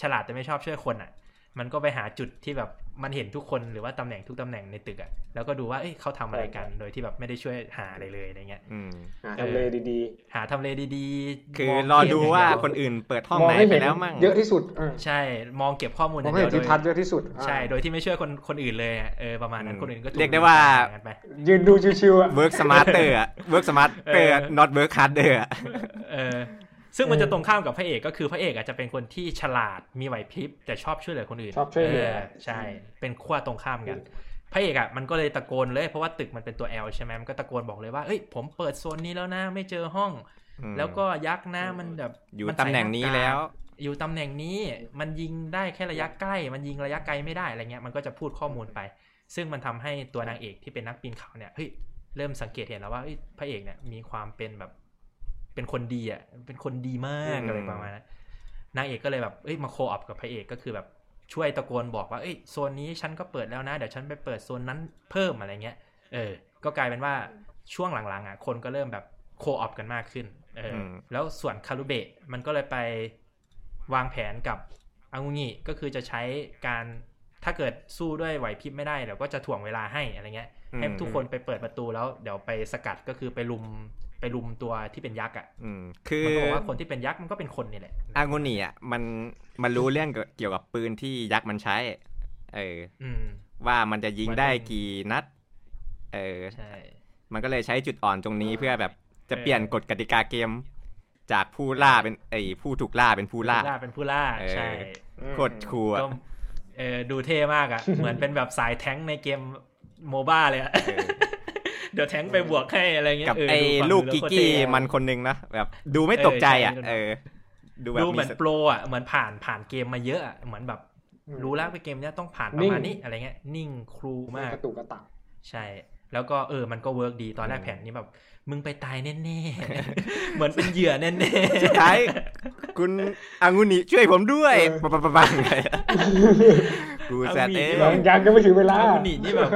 ฉลาดแต่ไม่ชอบช่วยคนอะ มันก็ไปหาจุดที่แบบ มันเห็นทุกคนหรือว่าตำแหน่งทุกตำแหน่งในตึกอะแล้วก็ดูว่าเอ้ยเขาทำอะไรกันโดยที่แบบไม่ได้ช่วยหาอะไรเลยอะไรเงี้ยอืมหาทำเลดีหาทำเลดีๆ คือมงรอดูเกมว่าอย่งเยคนอื่นเปิดห้ๆองมองไหนให้ไปเห็นแล้วมั่งเยอะที่สุดเออใช่ มองเก็บข้อมูลมอองย่างให้เดีเห็ยนวโดทิยทัศน์เยอะที่สุดอ่าใช่โดยที่ไม่ช่วยคนคนอื่นเลยอะเออประมาณนั้นคนอื่นก็ถูเรียกได้ว่ากันไปยืนดูชิวๆอะเวิร์กสมาร์เตอร์อะเวิร์กสมาร์เตอร์เออ not work harder อะเออ ซึ่งมันเออจะตรงข้ามกับพระเอกก็คือพระเอกอาจจะเป็นคนที่ฉลาดมีไหวพริบ แต่ชอบช่วยเหลือคนอื่นชอบช่วยเหลือใช่ เป็นขั้วตรงข้ามกันพระเอกอะมันก็เลยตะโกนเลยเพราะว่าตึกมันเป็นตัว L ใช่ไหมมันก็ตะโกนบอกเลยว่าเอ้ยผมเปิดโซนนี้แล้วนะไม่เจอห้องอืมแล้วก็ยักษ์นะมันแบบอยู่มันตำใส่แหน่งนี้ากากแล้ว อยู่ตำแหน่งนี้มันยิงได้แค่ระยะใกล้ มันยิงระยะไกลไม่ได้อะไรเงี้ยมันก็จะพูดข้อมูลไป ซึ่งมันทำให้ตัวนางเอกที่เป็นนักปีนเขาเนี่ยเฮ้ยเริ่มสังเกตเห็นแล้วว่าเฮ้ยพระเอกเนี่ยมีความเป็นแบบ เป็นคนดีอะเป็นคนดีมากอืมอะไรประมาณนั้นนางเอกก็เลยแบบเอ้ยมาโคออปกับพระเอกก็คือแบบช่วยตะโกนบอกว่าเอ้ยโซนนี้ฉันก็เปิดแล้วนะ เดี๋ยวฉันไปเปิดโซนนั้นเพิ่มอะไรเงี้ย เออ ก็กลายเป็นว่าช่วงหลังๆอะคนก็เริ่มแบบโคออปกันมากขึ้น เอออมแล้วส่วนคารุเบะมันก็เลยไปวางแผนกับอังุงิก็คือจะใช้การถ้าเกิดสู้ด้วยไหวพริบไม่ได้เดี๋ยวก็จะถ่วงเวลาให้อะไรเงี้ยให้ทุกคนไปเปิดประตูแล้วเดี๋ยวไปสกัดก็คือไปลุม ไปลุมตัวที่เป็นยักษ์อะอืมคือมันก็บอกว่าคนที่เป็นยักษ์มันก็เป็นคนนี่แหละอางุนีอะมันมันรู้เรื่องเกี่ยวกับปืนที่ยักษ์มันใช้ เอออืมว่ามันจะยิงได้กี่นัด เออใช่มันก็เลยใช้จุดอ่อนตรงนี้เพื่อแบบจะเออเปลี่ยนกฎกติกาเกม จากผู้ล่าเป็นไอ้ผู้ถูกล่าเป็นผู้ล่าเป็นผู้ล่าเออใช่โคตรคูลอะก็เออดูเท่มากอะ เหมือนเป็นแบบสายแท้งค์ในเกมโมบ้าเลยอะ เออเดี๋ยวแท้งค์ไปบวกให้อะไรเงี้ยกับเออไอ้ดูฟังลูกดูแวกิกโคตรกี้เท่มันคนนึงนะแบบ ดูไม่ตกใจอะเออใช่เออดูแบบดูเหมือนสโปรอะเหมือนผ่านผ่านเกมมาเยอะอะเหมือนแบบ รู้แล้วว่าเกมเนี้ยต้องผ่านประมาณนี้อะไรเงี้ย นิ่งครูมามากกระตุกกระตักใช่แล้วก็เออ มันก็เวิร์กดีตอนแรกแผนนี้แบบ มึงไปตายแน่ๆ เหมือนเป็นเหยื่อแน่ๆ สุดท้าย คุณอางุนิช่วยผมด้วยเออปะปะปะปังเลยกูแซดเอ้ยังยังก็ไม่ถึงเวลาอากุนินี่แบบ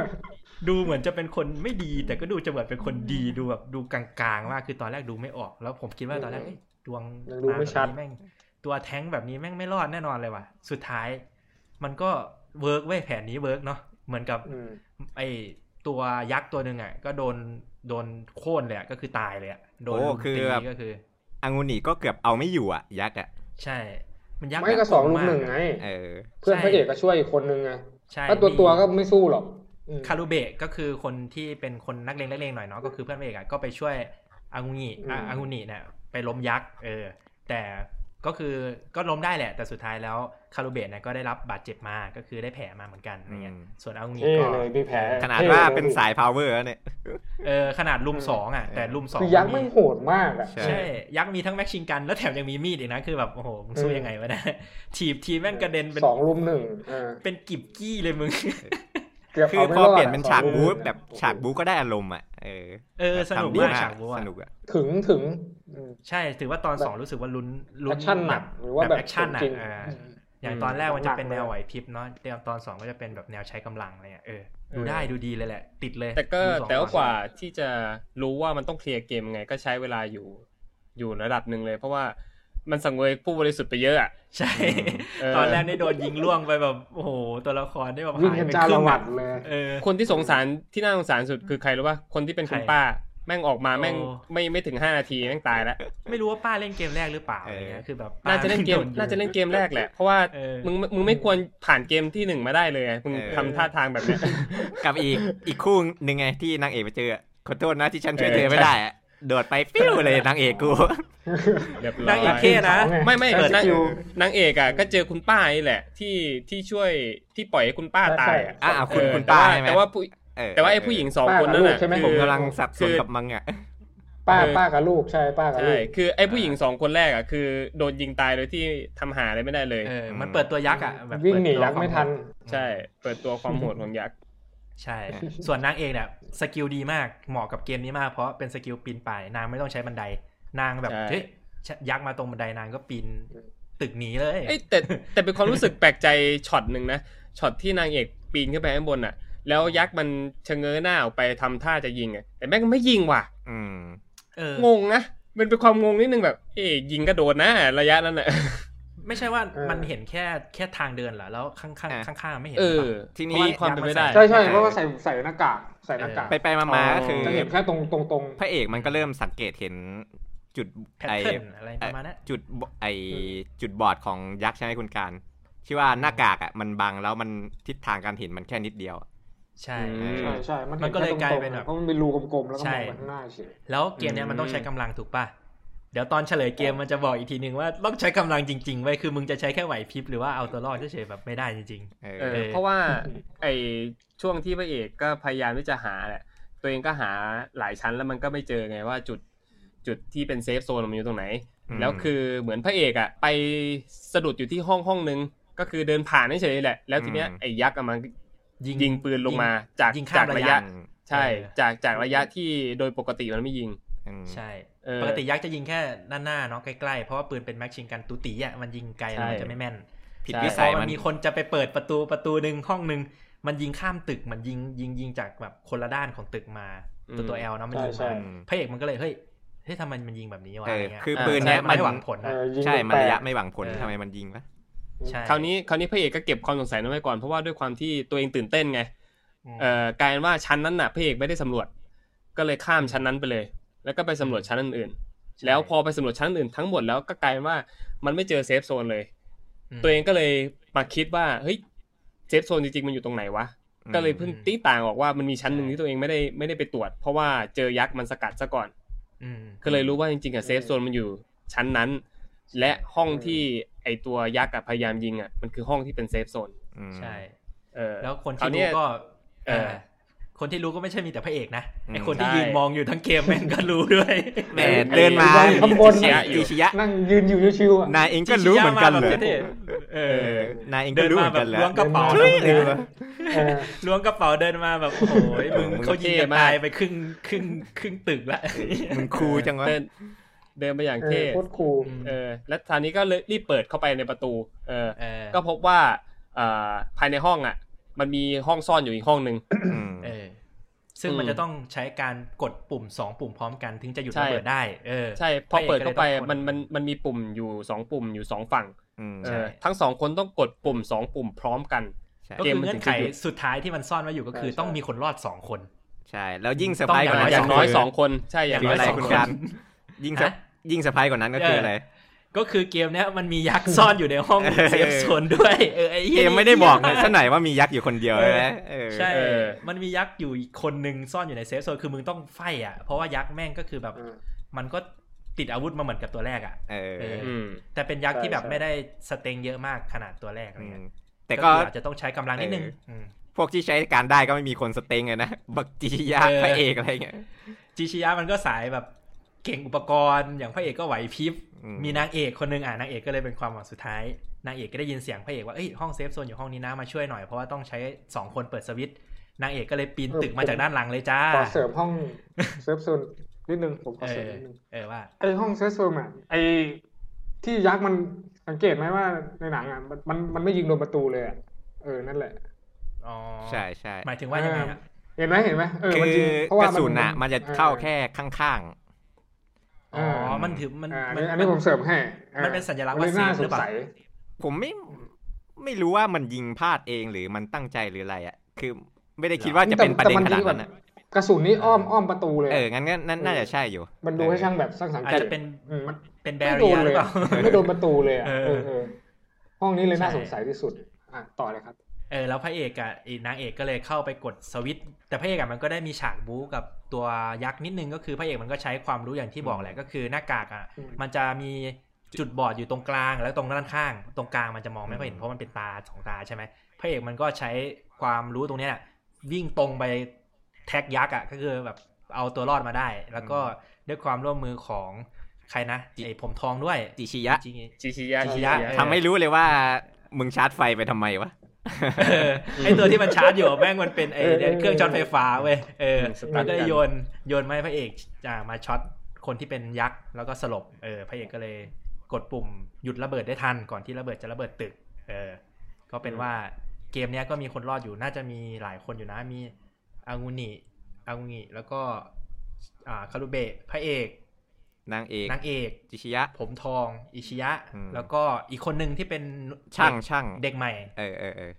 ดูเหมือนจะเป็นคนไม่ดี แต่ก็ดูจะเหมือนเป็นคนดีดูแบบดูกลางๆมากคือตอนแรกดูไม่ออก แล้วผมคิดว่าตอนแรกเอ้ยดวงยังดูไม่ชัดาแบบนี้แม่ง ตัวแท้งแบบนี้แม่งไม่รอดแน่นอนเลยว่ะ สุดท้าย มันก็เวิร์กเว้ยแผนนี้เวิร์กเนาะเหมือนกับอืมไอตัวยักษ์ตัวหนึ่งอะ ก็โดนโดนโค่นเลยอะก็คือตายเลยอะโดนโอ้ลุมคือตีแบบก็คืออางุนิก็เกือบเอาไม่อยู่อะ ยักษ์อะใช่ มันยักษ์ไม่แบบก็สองโหลุดมมาหนึ่งอะไงเออเพื่อนใช่พระเอกก็ช่วยอีกคนนึงไงใช่ถ้าตัวมีตัวก็ไม่สู้หรอกอืม คารุเบะก็คือคนที่เป็นคนนักเลงนักเลงหน่อยเนาะก็คือเพื่อนพระเอกอะก็ไปช่วยอางูงิอะอืมอางูงิเนี่ยไปล้มยักษ์เออ แต่ก็คือก็ล้มได้แหละ แต่สุดท้ายแล้วคารุเบะเนี่ยก็ได้รับบาดเจ็บมาก็คือได้แผลมาเหมือนกันอะไรเงี้ยอืมส่วนอางูงิเท่ก็เลยมีแผลขนาดท่ว่าลยเป็นสายพาวเวอร์แล้วเนี่ยเออขนาดลุมสองอะแต่ลุมสองคือยักษ์มีไม่งโหดมากอะใช่ใช่ยักษ์มีทั้งแม็กชิงกันแล้วแถมยังมีมีดอีกนะคือแบบโอ้โหมึงสู้ยังไงวะเนะถีบทีแม่งกระเด็นเป็นสองลุมหนึ่งเออเป็นกิบกี้เลยมึงเกือบ คือเอาไม่พอรอดเปลี่ยนเป็นอะฉากสองลุมบู๊หนึ่งแบบฉากบู๊ก็ได้อารมณ์อะเออเออสนุกทำดีมากฉากบู๊อะสนุกอะถึงถึงอืมใช่ถือว่าตอนสองรู้สึกว่าลุ้นลุ้แอนคชั่นหนักหรือว่าแบบแบบแอคชั่นหนักจริงอ่าอืมอย่างตอนแรกมันจะเป็นหนักเลยแนวไหวพริบเนาะเดี๋ยวตอนสองก็จะเป็นแบบแนวใช้กำลังอะไรเงี้ยเออดูได้ดูดีเลยแหละ ติดเลย แต่ก็ดูสองแต่ก็อนกว่าที่จะรู้ว่ามันต้องเคลียร์เกมยังไงก็ใช้เวลาอยู่อยู่ระดับหนึ่งเลย เพราะว่า มันสังเวยผู้บริสุทธิ์ไปเยอะอะใช่เออตอนแรกนี่โดนยิงล่วงไปแบบโอ้โหตัวละครได้แบบวิ่งหายกันไปจ้าครึ่ละงหวัอะดเลยเออคนที่สงสารที่น่าสงสารสุดคือใครรู้ป่ะคนที่เป็นคุณใครป้าแม่งออกมาแม่งโอ้ไม่ไม่ถึงห้านาทีแม่งตายแล้วไม่รู้ว่าป้าเล่นเกมแรกหรือเปล่าเออออะไรเงี้ยคือแบบป้น่าจะเล่นเกมโดยิงน่าจะเล่นเกมแรกแหละ เพราะว่าเออมึงมึงไม่ควรผ่านเกมที่หนึ่งมาได้เลยไงมึงเออทำท่าทางแบบเนี้ยกับอีกอีกคู่หนึ่งไงที่นางเอกไปเจออะขอโทษนะที่ฉันช่วยเออเธอไม่ได้อะ โดดไปปิ้วเลยนางเอกกูเรียบร้นาองเอกยเท่นะ ไม่ไม่เปิดนางคิวนางเอกอะก็เจอคุณป้านี่แหละ ที่ที่ช่วยที่ปล่อยให้คุณป้าตายอะอะคุณเออคุณแต่ป้าว่าใช่ไหมแต่ว่าผู้เออแต่ว่าไอ้ผู้หญิงสองป้าคนนั้นกับลูน่ะกใช่ไหมคือผมกำลังสับสนคือกับมังอะป้าเออป้ากับลูกใช่ป้ากับลูใช่กคือไอ้ผู้หญิงสองคนแรกอะคือโดนยิงตายโดยที่ทำหาอะไรไม่ได้เลยเออมันเปิดตัวยักษ์อะแบบวิ่งหนีเปิดตัวยักษ์ไม่ทัน ใช่ เปิดตัวความโหดของยักษ์ ใช่ ส่วนนางเอกเนี่ย skillดีมากเหมาะกับเกมนี้มากเพราะเป็น skill ปีนป่ายนางไม่ต้องใช้บันได นางแบบใช่เฮ้ยยักษ์มาตรงบันไดนางก็ปีนตึกหนีเลยเอ้ยแต่แต่เป็นความรู้สึกแปลกใจช็อตหนึ่งนะช็อตที่นางเอกปีนขึ้นไปข้างบนอะ แล้วยักษ์มันชะเง้อหน้าออกไปทำท่าจะยิงอะแต่แม่งไม่ยิงว่ะ อืมเอองงนะมันเป็นความงงนิดนึงแบบ เอ๊ะยิงกระโดดนะระยะนั้นอะ ไม่ใช่ว่าเออมันเห็นแค่แค่ทางเดินเหรอแล้วข้างข้างอะข้างๆไม่เห็นเอหรออทีนี้มีความเป็นไปได้ใช่ใช่เพราะว่าใส่ใส่หน้ากากใส่หน้ากากไปไปมามาก็คือจะเห็นแค่ตรงตรงตรงพระเอกมันก็เริ่มสังเกตเห็นจุด pattern อะไรประมาณนั้นจุดบไอจุดบอดของยักษ์ใช่ไหมคุณการที่ว่าหน้ากากอะมันบังแล้วมันทิศทางการเห็นมันแค่นิดเดียวอะใช่อืมใช่ใช่มันมันก็เลยกลายเป็นแบบเพราะมันเป็นรูกลมๆแล้วก็ใช่มองไปข้างหน้าเฉยแล้วเกมเนี้ยมันต้องใช้กำลังถูกป่ะเดี๋ยวตอนเฉลยเกมมันจะบอกอีกทีหนึ่งว่าต้องใช้กำลังจริงๆไว้ยคือมึงจะใช้แค่ไหวพริบหรือว่าเอาตัวรอดเฉยๆแบบไม่ได้จริงเออเออเออเพราะว่าไอช่วงที่พระเอกก็พยายามที่จะหาแหละตัวเองก็หาหลายชั้นแล้วมันก็ไม่เจอไงว่าจุดจุดที่เป็นเซฟโซนมันอยู่ตรงไหนมแล้วคือเหมือนพระเอกอะไปสะดุดอยู่ที่ห้องห้องนึง ก็คือเดินผ่านเฉยๆแหละ แล้วทีเนี้ยอืมไอ้ยักษ์อะมันๆยิงยิงปืนลงมาจากยิงข้ามจากระยะระยะใช่เออจากจากระยะที่โดยปกติมันไม่ยิงอืม ใช่เออปกติยักษ์จะยิงแค่ด้านหน้าเนาะใกล้ๆ เพราะว่าปืนเป็นแม็กชิงกันตุติอะมันยิงไกลแล้วมันใช่จะไม่แม่น ผิดใช่วิพสัอยมัมันนมีคนจะไปเปิดประตูประตูหนึ่งห้องหนึ่งมันยิงข้ามตึกมันยิงยิงยิงจากแบบคนละด้านของตึกมาตัวตัวแอลเนาะมันยิงใช่มาใช่อืมพระเอกมันก็เลยเฮ้ยเฮ้ยทำไมมันยิงแบบนี้วะเออะไรอเงี้ยคืออ่าปืนเนี้ยไม่มันหวังผลเอนะอยิงใช่มันแปลระกยะไม่หวังผลเออทำไมมันยิงวะใช่คราวนี้คราวนี้พระเอกก็เก็บความสงสัยนั้นไว้ก่อนเพราะว่าด้วยความที่ตัวเองตื่นเต้นไงมเอ่อกลายเป็นว่าชั้นนั้นน่ะพระเอกไม่ได้สำรวจ ก็เลยข้ามชั้นนั้นไปเลย แล้วก็ไปสำรวจชั้นอื่นๆ แล้วพอไปสำรวจชั้นอื่นทั้งหมดแล้วก็กลายเป็นว่ามันไม่เจอ safe zone เลยตัวเองก็เลยมาคิดว่าเฮ้ย safe zone จริงๆมันอยู่ตรงไหนวะ ก็เลยเพิ่งตีต่างออกว่ามันมีชั้นหนึ่งที่ตัวเองไม่ได้ไม่ได้ไปตรวจ เพราะว่าเจอยักษ์มันสกัดซะก่อนอืมก็เลยรู้ว่าจริงๆอะ safe zone มันอยู่ชั้นนั้น และห้องที่ไอตัวยักษ์อะพยายามยิงอะมันคือห้องที่เป็น safe zoneอืมใช่ เออแล้วคนคราวที่เนี้รู้ยก็เออเออ คนที่รู้ก็ไม่ใช่มีแต่พระเอกนะอืมไอคนที่ใช่ยืนมองอยู่ทั้งเกมแม่งก็รู้ด้วยแหมเดินมาไอ้ข้างบนอิชิยะอิชิยะนั่งยืนอยู่ชิวๆอะนายเองก็รู้เหมือนกันเลยจิชิยะมาแบบเท่ๆเออนายเองก็รู้เหมือนกันแหละเดินมาแบบล้วงกระเป๋าช่วยเลยเออล้วงกระเป๋าเดินมาแบบโอ้โหมึงมึงเขายิงเท่กันมากตายไปครึ่งครึ่งครึ่งตึกละมึงคูลจังวะเดินเดินไปอย่างเอเท่อโคตรคูลอืมเออ แล้วทางนี้ก็เลยรีบเปิดเข้าไปในประตู เออเออก็พบว่าอ่าภายในห้องอะ มันมีห้องซ่อนอยู่อีกห้องหนึ่งอืมเออ ซึ่งอืมมันจะต้องใช้การกดปุ่มสองปุ่มพร้อมกันถึงจะหยุดใช่ระเบิดได้ เออ ใช่ พอเปิดเข้าไปพระเอกก็เลยต้องกดมันมันมันมีปุ่มอยู่สองปุ่มอยู่สองฝั่งอืมเอใช่อทั้งสองคนต้องกดปุ่มสองปุ่มพร้อมกันใช่ก็เกมคือมันเงื่ถึอนงไขจะหยุดสุดท้ายที่มันซ่อนไว้อยู่ก็คือใช่ต้องมีคนรอดสองคน ใช่ แล้วยิ่งเซอร์ไพรส์กว่านั้นอย่างน้อยคืสองคน ใช่อย่างคือน้อยอะไรสองคุณคนการยิ่งเซอร์ฮะยิ่งเซอร์ไพรส์กว่านั้นก็คืออะไร ก็คือเกมเนี้ยมันมียักษ์ซ่อนอยู่ในห้องเออ safe zone ด้วยเออไอ้หี้เกมไม่ได้บอกเลยหี้สักหน่อยว่ามียักษ์อยู่คนเดียวเลยนะเออใช่เออมันมียักษ์อยู่อีกคนนึงซ่อนอยู่ใน safe zone คือมึงต้อง fight อะ เพราะว่ายักษ์แม่งก็คือแบบเออมันก็ติดอาวุธมาเหมือนกับตัวแรกอะเออเอออืมแต่เป็นยักษ์ที่แบบใช่ไม่ได้ strength เยอะมากขนาดตัวแรกอะไรอืเงี้มยแต่ก็คืออาจจะต้องใช้กำลังนิดนึงเออมพวกที่ใช้การได้ก็ไม่มีคน strength เลยนะ บักจียะเออพระเอกอะไรเงี้ยจิชิยะมันก็สายแบบ เก่งอุปกรณ์อย่างพระเอกก็ไหวพริบอืมมีนางเอกคนนึงอะนางเอกก็เลยเป็นความหวังสุดท้าย นางเอกก็ได้ยินเสียงพระเอกว่าเอ้ยห้อง safe zone อยู่ห้องนี้นะมาช่วยหน่อยเพราะว่าต้องใช้สองคนเปิดสวิตช์นางเอกก็เลยปีนตึกมาจากด้านหลังเลยจ้าขอเสริมห้อง safe zone นิดนึงผมขอเสริมนิดนึงเออว่าไอห้อง safe zone อะไอที่ยักษ์มันสังเกตไหมว่าในหนังอะมันมันมันไม่ยิงโดนประตูเลยอะเออนั่นแหละอ๋อใช่ใช่หมายถึงว่ายังไงอะเห็นไหมเห็นไหมเออคืมันอยิงเพราะกว่าระสุนอะมันจะเข้าแค่ข้าง อ๋อ มันถือมันอ่าอันมันนี้อันนี้ผมเสริมให้อ่ามันเป็นสัญลักษณ์มันเลยว่าน่าเซฟสหรืองเปล่าสัยๆผมไม่ไม่รู้ว่ามันยิงพลาดเองหรือมันตั้งใจหรืออะไรอะ คือไม่ได้คิดว่าจะเป็นประเด็นขนาดนั้นอะกระสุนนี้อ้อมอ้อมประตูเลย เออ งั้นก็นั่นน่าจะใช่อยู่ มันดูให้ช่างแบบสร้างสังอาจเกตจะเป็นอืมมันเป็นแบไม่เรีโดยนหเลรือยเปล่าไม่โดนประตูเลยอะเออเออเออห้องนี้เลยน่าใช่สงสัยที่สุด อะต่อเลยครับ เออ แล้วพระเอกอะอีนางเอกก็เลยเข้าไปกดสวิตช์แต่พระเอกอะมันก็ได้มีฉากบู๊กับ ตัวยักษ์นิดนึงก็คือพระเอกมันก็ใช้ความรู้อย่างที่บอกแหละก็คือหน้ากากอะอืมมันจะมีจุดบอดอยู่ตรงกลางแล้วตรงด้านข้าง ตรงกลางมันจะมองไม่ค่อยเห็นอืมเพราะมันเป็นตาสองตาใช่ไหมพระเอกมันก็ใช้ความรู้ตรงเนี้ยวิ่งตรงไปแท็กยักษ์อะก็คือแบบเอาตัวรอดมาได้ แล้วก็ด้วยความร่วมมือของใครนะไอ้ผมทองด้วยจิชิยะจริงชิชิยะชิชิยะชิทำให้รู้เลยว่ามึงชาร์จไฟไปทำไมวะเออ ไอตัวที่มันชาร์จอยู่แม่งมันเป็นไอเออเออเครื่องช็อตไฟฟ้าเว้ยเอออืมสตาร์ทมันก็เลยกันโยนโยนมาให้พระเอกจะมาช็อตคนที่เป็นยักษ์แล้วก็สลบเออพระเอกก็เลยกดปุ่มหยุดระเบิดได้ทันก่อนที่ระเบิดจะระเบิดตึก เออ ก็เป็นว่าเกมเนี้ยก็มีคนรอดอยู่น่าจะมีหลายคนอยู่นะมีอางูนิอางูนิแล้วก็อ่าคารุเบะพระเอก นางเอกนางเอกจิชิยะ ผมทองอิชิยะอืมแล้วก็อีกคนหนึ่งที่เป็นช่างเด็กช่างเด็กใหม่ เออเออเออ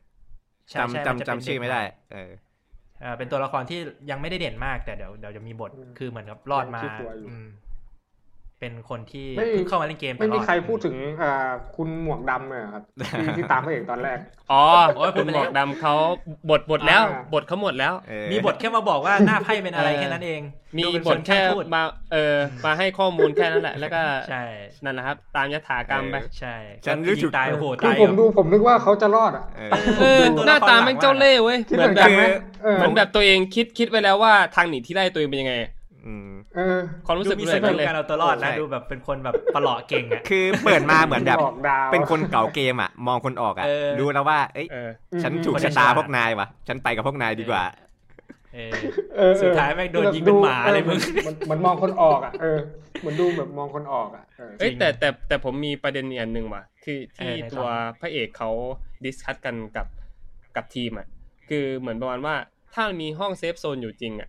ใช่ใช่จำมันจะจำเป็นจำชื่อเด็กไม่ได้ใหเออเอ่อเป็นตัวละครที่ยังไม่ได้เด่นมากแต่เดี๋ยวเดี๋ยวจะมีบทอืมคือเหมือนกับรอดมา เป็นคนที่ไม่เพิ่งเข้ามาเล่นเกมแต่ไม่มีอดใครพูดถึงอ่าคุณหมวกดำเลยเหรอครับที่ที่ตามพระเอกตอนแรก อ๋อโอ้ยพูคุดณไปหมแล้วอกดำเขาบทบทแล้วอ่าบทเขาหมดแล้วเออมีบทแค่มาบอกว่าหน้าไพ่เป็นอะไรเออแค่นั้นเอง มีดูเป็นบทแค่นช่างพูดมาเออมาให้ข้อมูลแค่นั้นแหละ แล้วก็ใช่นั่นแหละครับ ตามยถากรรมไปใช่ฉันรู้สึกยิงตายโอ้โหคือตายผมดูผมนึกว่าเขาจะรอดอะเออเออตัวละครหน้าตาแม่งเจ้าเล่ห์เว้ยคิดเหมืเหอมืนอนแบกันบไหมเออเหมือนแบบตัวเองคิดคิดไว้แล้วว่าทางหนีที่ไล่ตัวเองเป็นยังไงอืมเออ ความรู้สึกดูมีเลสยกิลเลยการเอาตัวรอดใช่นะดูแบบเป็นคนแบบประหลาะเก่งอะคือเปิดมาเหมือนแบบหลอกดาวเป็นคนเก่าเกมอะ มองคนออกอะเออรู้แล้วว่าเอ้ยเออฉันถูกคนชะตาฉลาดพวกนายว่ะฉันไปกับพวกนายดีกว่าเออเออเออสุดท้ายแม่งโดนยิงเป็นหมาเลยมึงออเหมือนมองคนออกอะเออเหมือนดูแบบมองคนออกอะเออเอ้ยจริงแต่แต่แต่ผมมีประเด็นอีกอันหนึ่งว่ะคือที่เออในตัวพระเอกเขา discuss กันกับกับทีมอะคือเหมือนประมาณว่าถ้ามันมีห้อง safe zone อยู่จริงอะ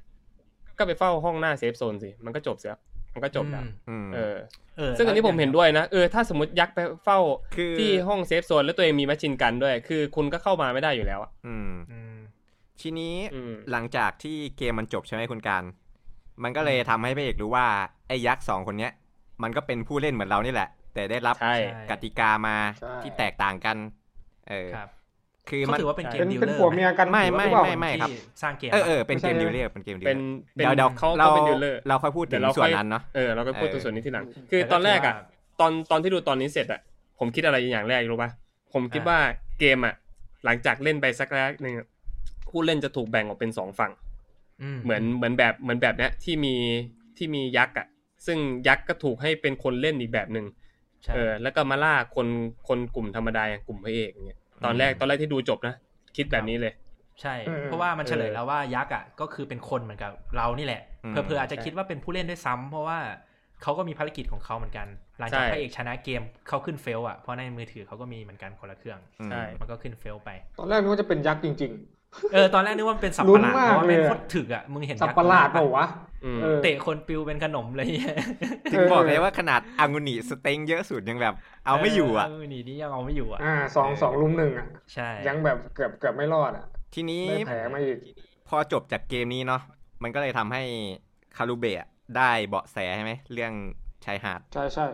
ก็ไปเฝ้าห้องหน้า safe zone สิมันก็จบเสียมันก็จบแล้วอืมเออเออซึ่งอันนี้ผมเห็นด้วยนะเออถ้าสมมติยักษ์ไปเฝ้าคือที่ห้อง safe zone แล้วตัวเองมี machine gun ด้วย คือคุณก็เข้ามาไม่ได้อยู่แล้วอะอืมอืมทีนี้อืมหลังจากที่เกมมันจบใช่ไหมคุณการ มันก็เลยทำให้พระเอกรู้ว่าไอ้ยักษ์สองคนเนี้ย มันก็เป็นผู้เล่นเหมือนเรานี่แหละ แต่ได้รับใช่กติกามาใช่ที่แตกต่างกัน เออ ครับคือเขามันถือว่าเป็นเกมเป็น dealer เป็นผัวเมียกันไม่หรือไม่เปล่าไม่ไม่ครับที่สร้างเกมเออเออเป็นไม่ใช่เกม dealer เป็นเกม dealerเป็นเดี๋ยวเดี๋ยวเขาเราเขาเป็นดีลเลอร์เราค่อยพูดถึเดี๋ยงวเราส่วนค่อยนั้นเนาะเออเราก็พูดเออตัวส่วนนี้ทีหลังคือตอนแรกอะตอนตอนที่ดูตอนนี้เสร็จอะผมคิดอะไรอย่างแรกรู้ป่ะผมคิดว่าเกมอะหลังจากเล่นไปสักระยะหนึ่งอะผู้เล่นจะถูกแบ่งออกเป็นสองฝั่งเหมือนเหมือนแบบเหมือนแบบเนี้ยที่มีที่มียักษ์อะ ซึ่งยักษ์ก็ถูกให้เป็นคนเล่นอีกแบบหนึ่งใช่เออแล้วก็มาล่าคนคนกลุ่มธรรมดาอย่างกลุ่มพระเอกอย่างเงี้ย ตอนแรกตอนแรกที่ดูจบนะ คิดแบบนี้เลย ใช่เออเพราะว่ามันเฉลยเออแล้วว่ายักษ์อะก็คือเป็นคนเหมือนกับเรานี่แหละอืมเผื่อๆอาจจะคิดว่าเป็นผู้เล่นด้วยซ้ำเพราะว่าเขาก็มีภารกิจของเขาเหมือนกัน หลังจากใช่พระเอกชนะเกมเขาขึ้นเฟลอะเพราะในมือถือเขาก็มีเหมือนกันคนละเครื่องอืมใช่มันก็ขึ้นเฟลไป ตอนแรกนึกว่าจะเป็นยักษ์จริงเออตอนแรกนึกว่ามันเป็นสับลุ้ประนหลาดมากเพราะว่าเลยเป็นอะโคตรถึกอะมึงเห็นๆสับยักษ์ประหลาดปะเปล่าวะอืม เออเตะคนปิวเป็นขนมเลยถึงบอกเลยว่าขนาดอังุนิสเต็งเยอะสุดยังแบบ เอาไม่อยู่อะเนี่นี่ยังเอาไม่อยู่อะอ่าสองสองลุมหนึ่งอะใช่ยังแบบเกือบเกือบไม่รอดอะ ทีนี้ได้แผลมาอีกพอจบจากเกมนี้เนาะมันก็เลยทำให้คารุเบะได้เบาะแสใช่ไหมเรื่องชายหาด ใช่ใช่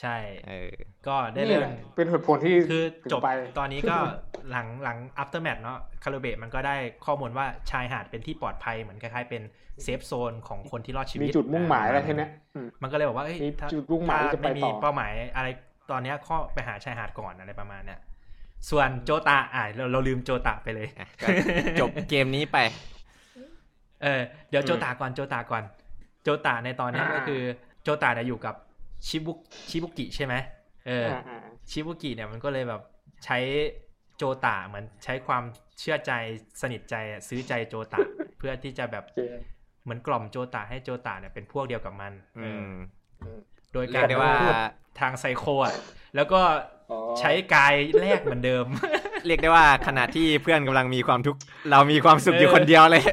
ใช่เออก็ได้นี่เรื่อแหงละเป็นเหตุผลที่คือถึงจบไป ตอนนี้ก็หลังหลัง after match เนาะคาร์เบตมันก็ได้ข้อมูลว่าชายหาดเป็นที่ปลอดภัยเหมือนคล้ายๆเป็นเซฟโซนของคนที่รอดชีวิมีตจุดมุ่งหมายอะไรแค่เนี้ยอืมมันก็เลยบอกว่าเอ้ยมีถ้าจุดมุ่งหมายถ้าจะไปไม่มีต่อเป้าหมายอะไรตอนเนี้ยข้อไปหาชายหาดก่อนอะไรประมาณเนี้ยส่วนโจตาอ่าเราเราลืมโจตาไปเลยอะก็จบเกมนี้ไป เออเดี๋ยวอืมโจตาก่อนโจตาก่อน โจตาในตอนนี้อ่าก็คือ โจตาเนี่ยอยู่กับ ชิบุชิบุกิใช่ไหมเออออ่าชิบุกิเนี่ยมันก็เลยแบบใช้โจตาเหมือนใช้ความเชื่อใจสนิทใจอะซื้อใจโจตาเพื่อที่จะแบบโอเคเหมือนกล่อมโจตาให้โจตาเนี่ยเป็นพวกเดียวกับมันเออือมโดยเรียกได้ว่าพูดทาง psycho อะแล้วก็อ๋อใช้กายแลกเหมือนเดิม เรียกได้ว่าขณะที่เพื่อนกำลังมีความทุกข์เรามีความสุขอยู่คนเดียวเลย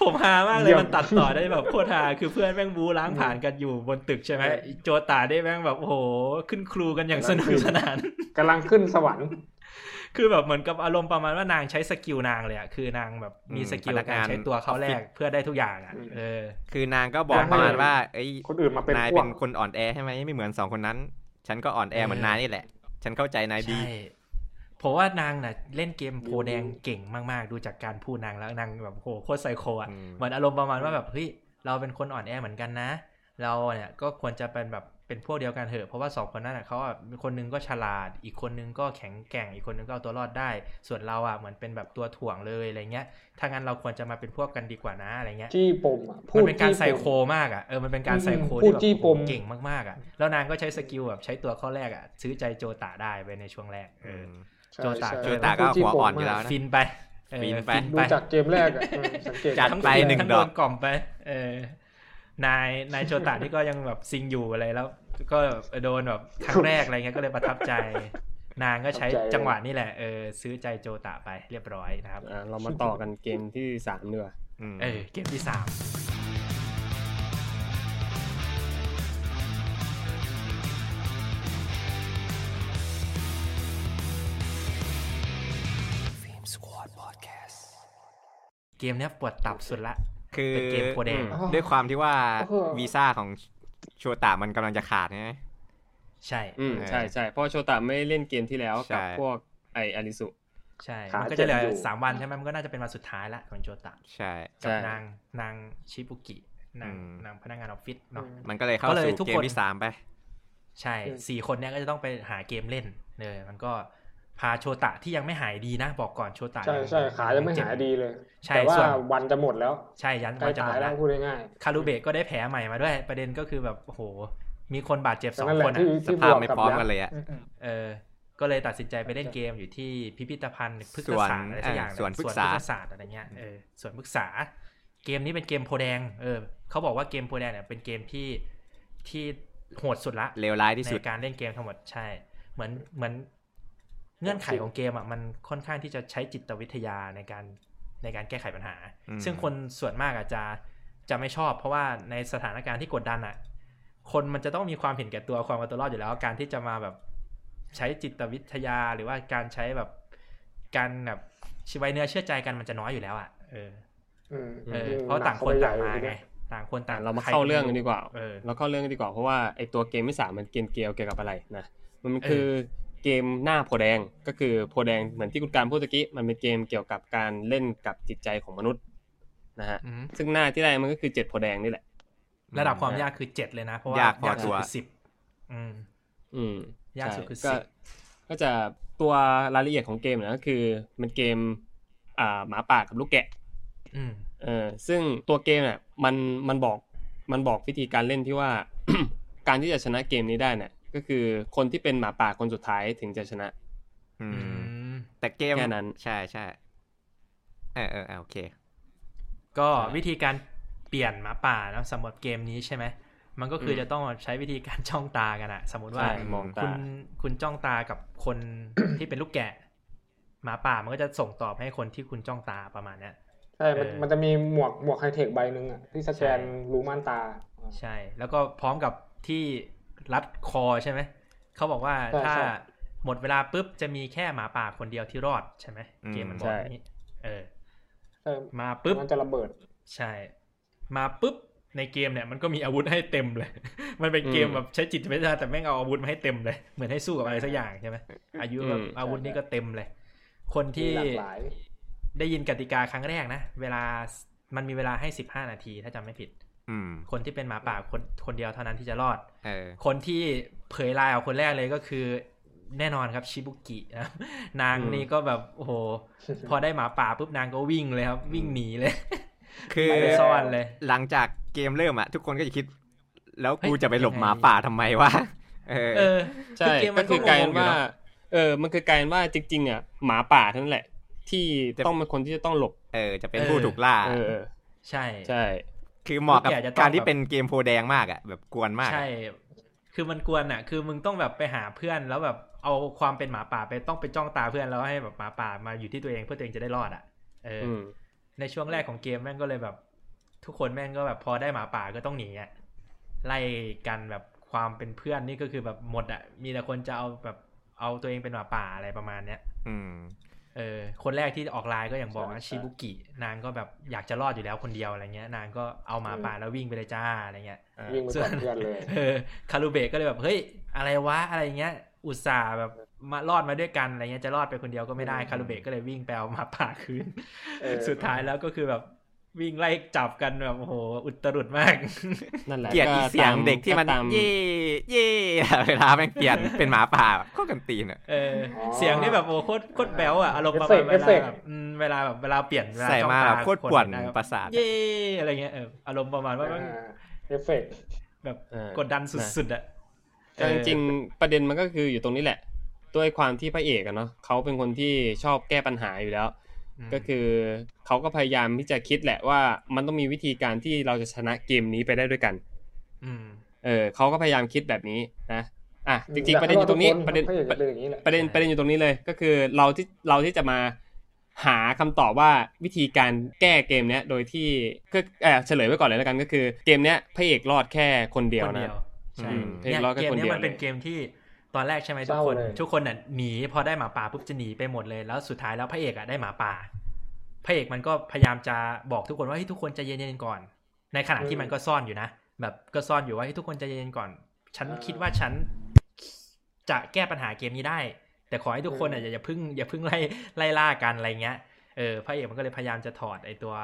ผมฮามากเลยมันตัดต่อได้แบบโคตรฮาคือเพื่อนแม่งบูล้างผ่านกันอยู่บนตึกใช่ไหมโจตาได้แม่งแบบโอ้โหขึ้นครูกันอย่างสนุกสนานกำลังขึ้นสวรรค์คือแบบเหมือนกับอารมณ์ประมาณว่านางใช้ skill นางเลยอะคือนางแบบมีอืมสกิลพนักงานการใช้ตัวเขาแลกเพื่อได้ทุกอย่างอะอืมเออ คือนางก็บอกประมาณว่าเอ้ยคนอื่นมาเป็นนายพวเป็กนคนอ่อนแอใช่ไหมไม่เหมือนสองคนนั้น ฉันก็อ่อนแอเหมือนนายนี่แหละ ฉันเข้าใจนายดี ใช่เพราะว่านางน่ะเล่นเกมโพแดงเก่งมากๆ ดูจากการพูดนางแล้วนางแบบโหโคตรไซโคอะอืมเหมือนอารมณ์ประมาณว่าแบบเฮ้ยเราเป็นคนอ่อนแอเหมือนกันนะ เราเนี่ยก็ควรจะเป็นแบบเป็นพวกเดียวกันเถอะเพราะว่าสองคนนั้นน่ะเขาอะคนหนึงก็ฉลาด อีกคนนึงก็แข็งแกร่ง อีกคนนึงก็เอาตัวรอดได้ ส่วนเราอะเหมือนเป็นแบบตัวถ่วงเลยอะไรเงี้ยถ้างั้นเราควรจะมาเป็นพวกกันดีกว่านะอะไรเงี้ยจี้ปมอะพูมันดเป็นการจี้ไซปม psycho มากอะเออมันเป็นการไซโคอืมที่พูดแบบจี้ปมโอ้โหเก่งมากๆอะแล้วนางก็ใช้ skill แบบใช้ตัวเข้าแลกอะซื้อใจโจตาได้ไปในช่วงแรกเออมใช่ โจตะใช่โจตะก็หัวอ่อนอยู่แล้วนะฟินไปเออฟินไปดูจากเกมแรกอะเออสังเกตจัดทั้งไปฟินหนึ่งทั้งดโดอกนกล่อมไป เออนายนายโจตะนี่ก็ยังแบบซิงอยู่อะไรแล้ว ก็โดนแบบครั้งแรกอะไรเงี้ยก็เลยประทับใจ นางก็ใช้จังหวะนี่แหละเออซื้อใจโจตะไปเรียบร้อยนะครับอ่าเรามาต่อกันเกมที่สามเนื้ออืมเออเกมที่สาม เกมเนี้ยปวดตับสุดละ คือเป็นเกมโคแดงอ๋อด้วยความที่ว่าโอ้โหวีซ่าของโชตะมันกำลังจะขาดใช่ไหมใช่อืมเออใช่ใช่เพราะโชตะไม่เล่นเกมที่แล้วกับใช่พวกไออาริสุใช่ขามันก็จะเหลือเจ็บอยู่สามวันใช่ไหมมันก็น่าจะเป็นวันสุดท้ายละของโจตะ ใช่ กับใช่นางนางชิบุกิ นางอืมนางพนักงานออฟฟิศเนาะ มันก็เลยเข้าก็เลยสู่ทุกเกคมนที่สามไป ใช่อืมสี่คนเนี้ยก็จะต้องไปหาเกมเล่นเลยมันก็ พาโชตะที่ยังไม่หายดีนะ บอกก่อนโชตะใช่ใช่ขายังไม่หายดีเลย ใช่แต่ว่าส่วนวันจะหมดแล้ว ใช่ยันใกล้มันจะหมตายดแล้แล้ววพูดง่ายคารูเบะก็ได้แผลใหม่มาด้วย ประเด็นก็คือแบบโอ้โห มีคนบาดเจ็บๆสองนั่นแหคละนที่อะสที่ภาพบวกไม่กับพร้อมยักษ์กันเลยอะมมเออ ก็เลยตัดสินใจไปเล่นเกมอยู่ที่พิพิธภัณฑ์พฤกษศาสตร์อะไรสักอย่างเออสวนพฤกษาสวนพฤกษศาสตร์อะไรเงี้ยเออสวนพฤกษา เกมนี้เป็นเกมโพแดง เออเขาบอกว่าเกมโพแดงเนี่ยเป็นเกมที่ที่โหดสุดละเลวร้ายที่สุดในการเล่นเกมทั้งหมดใช่ เหมือนเหมือน เงื่อนไขของเกมอะมันค่อนข้างที่จะใช้จิตวิทยาในการในการแก้ไขปัญหาอืมซึ่งคนส่วนมากอาจจะจะไม่ชอบ เพราะว่าในสถานการณ์ที่กดดันอะ คนมันจะต้องมีความเห็นแก่ตัวความเอาตัวรอดอยู่แล้ว การที่จะมาแบบใช้จิตวิทยาหรือว่าการใช้แบบการแบบชีวิเนื้อเชื่อใจกันมันจะน้อยอยู่แล้วอะเอออืมเออยิ่เพราะต่างคนต่างมาไงต่างคนต่างเรามาใครเข้าเรื่องกันดีกว่าเออเราเข้าเรื่องกันดีกว่าเพราะว่าไอตัวเกมที่สามมันเกมเกลียวเกี่ยวกับอะไรนะมันเออคือ เกมหน้าโพแดงก็คือโพแดงเหมือนที่คุณการพูดตะกี้มันเป็นเกมเกี่ยวกับการเล่นกับจิตใจของมนุษย์นะฮะอืมซึ่งหน้าที่ได้มันก็คือเจ็ดโพแดงนี่แหละ ระดับความยากคือเจ็ดเลยนะ เพราะว่ายากพอสุดตัวคือสิบอืมอืมยากสุดคือใช่สิบก็จะตัวรายละเอียดของเกมเนี่ยก็คือมันเกม อ่าหมาป่ากับลูกแกะอืมเออซึ่งตัวเกมเนี่ยมันมันบอกมันบอกวิธีการเล่นที่ว่า การที่จะชนะเกมนี้ได้เนี่ย ก็คือคนที่เป็นหมาป่าคนสุดท้ายถึงจะชนะ อือืมมแต่เกมแค่นั้น ใช่ใช่เออเออเออโอเค ก็ใช่วิธีการเปลี่ยนหมาป่านะสำหรับเกมนี้ใช่ไหมมันก็คืออมจะต้องใช้วิธีการจ้องตากันอะสมมติว่าใช่มองตาคุณคุณจ้องตากับคนที่เป็นลูกแกะ หมาป่ามันก็จะส่งตอบให้คนที่คุณจ้องตาประมาณเนี้ยใช่ มันเออมันจะมีหมวกหมวกไฮเทคใบหนึ่งอะที่สแกนใช่รูม่านตา ใช่ แล้วก็พร้อมกับที่ รัดคอใช่ไหมเขาบอกว่าใช่ถ้าใช่หมดเวลาปุ๊บจะมีแค่หมาป่าคนเดียวที่รอดใช่ไหมอืมเกมมันบอกอย่างนี้เออใช่มาปุ๊บมันจะระเบิด ใช่ มาปุ๊บในเกมเนี่ยมันก็มีอาวุธให้เต็มเลย มันเป็นเกมอืมแบบใช้จิตวิทยาแต่แม่งเอาอาวุธมาให้เต็มเลย เหมือนให้สู้กับอะไรสักอย่างใช่ไหมอายุแบบอืมอาวุธนี่ก็เต็มเลย คนมีที่หลากหลายได้ยินกติกาครั้งแรกนะ เวลามันมีเวลาให้สิบห้านาทีถ้าจำไม่ผิดอืม คนที่เป็นหมาป่าคนคนเดียวเท่านั้นที่จะรอดเออคนที่เผยลายออกคนแรกเลยก็คือ แน่นอนครับชิบุกินะนางอืมนี่ก็แบบโอ้โหพอได้หมาป่าปุ๊บนางก็วิ่งเลยครับ วิ่งหนีเลย คือไปซ่อนเลย หลังจากเกมเริ่มอะทุกคนก็จะคิด แล้วกูเฮ้ยจะไปหลบยังไงหมาป่าทำไมวะเออเออใช่คือเกมมัก็นคือกลายเป็นงงๆอยู่ว่าเนอะเออ มันคือกลายเป็นว่าจริงๆอะหมาป่าเท่านั้นแหละ ที่ต้องเป็นคนที่จะต้องหลบ เออ จะเป็นเออผู้ถูกล่า เออเออใช่ใช่ คือเหมาะกับลูกแกะจะต้องการที่แบบเป็นเกมโพแดงมากอะแบบกวนมากอะใช่ คือมันกวนอะ คือมึงต้องแบบไปหาเพื่อนแล้วแบบเอาความเป็นหมาป่าไปต้องไปจ้องตาเพื่อนแล้วให้แบบหมาป่ามาอยู่ที่ตัวเองเพื่อตัวเองจะได้รอดอะเออออืมในช่วงแรกของเกมแม่งก็เลยแบบ ทุกคนแม่งก็แบบพอได้หมาป่าก็ต้องหนีอะไล่กันแบบความเป็นเพื่อนนี่ก็คือแบบหมดอะมีแต่คนจะเอาแบบเอาตัวเองเป็นหมาป่าอะไรประมาณเนี้ย อืม เออคนแรกที่ออกไลน์ก็อย่างบอกนะใช่ชิบุกิ นางก็แบบอยากจะรอดอยู่แล้วคนเดียวอะไรเงี้ย นางก็เอาหมาป่าแล้ววิ่งไปเลยจ้าอะไรเงี้ยวิ่งไปก่อนเพื่อนเลยเออคารูเบะก็เลยแบบเฮ้ยอะไรวะอะไรเงี้ย อุตส่าห์แบบมารอดมาด้วยกันอะไรเงี้ยจะรอดไปคนเดียวก็ไม่ได้อืมคารูเบะก็เลยวิ่งไปเอาหมาป่าคืนเออสุดท้ายแล้วก็คือแบบ วิ่งไล่จับกันแบบโอ้โหอุตรุดมากนั่นแหละเกลียดอีเสียงตาเด็กที่มันตามเย่เย่เวลาแม่งเปลี่ยนเป็นหมาป่าก็กันตีนอะเออออเสียงนี่แบบโอ้โคตรโคตรแบ๊วอะอารมณ์ประเอมาณฟเฟเวกต์ลาแบบอืมเวลาแบบเวลาเปลี่ยนเวลาใส่มาจ้แบองบตโคตรป่วนคแบบประสาทเย่อะไรเงี้ยเอออารมณ์ประมาณว่ามันอ่าเอฟเฟกต์แบบเออกดดันสุดๆอะแต่จริงๆประเด็นมันก็คืออยู่ตรงนี้แหละคด้วยความที่พระเอกอะเนาะเขาเป็นคนที่ชอบแก้ปัญหาอยู่แล้วม ก็คือเขาก็พยายามที่จะคิดแหละว่ามันต้องมีวิธีการที่เราจะชนะเกมนี้ไปได้ด้วยกันอืมเออเขาก็พยายามคิดแบบนี้นะอะจริงๆประเด็นอยู่ตรงนี้ประเด็นพระเอกจะเป็นอย่างนี้แหละประเด็นประเด็นอยู่ตรงนี้เลยก็คือเราที่เราที่จะมาหาคำตอบว่าวิธีการแก้เกมเนี้ยโดยที่ก็เออเฉลยไว้ก่อนเลยแล้วกันก็คือ เกมเนี้ยพระเอกรอดแค่คนเดียวคนนะเดียวใช่อืมเนี่ยเพลงร้อยแค่เกมคนเนี้เดียยวมันเป็นเลยเกมที่ ตอนแรกใช่ไหมทุกคน ทุกคนน่ะหนีพอได้หมาป่าปุ๊บจะหนีไปหมดเลยแล้วสุดท้ายแล้วพระเอกอะได้หมาป่า พระเอกมันก็พยายามจะบอกทุกคนว่าให้ยทุกคนใจเย็นๆก่อน ในขณะที่มันก็ซ่อนอยู่นะแบบก็ซ่อนอยู่ว่าให้ยทุกคนใจเย็นๆก่อน ฉันคิดว่าฉันจะแก้ปัญหาเกมนี้ได้ แต่ขอให้ทุกคนอะอย่าอย่าเพึ่งอย่าเพึ่งไล่ไล่ล่ากันอะไรเงี้ยเออพระเอกมันก็เลยพยายามจะถอดไอตัว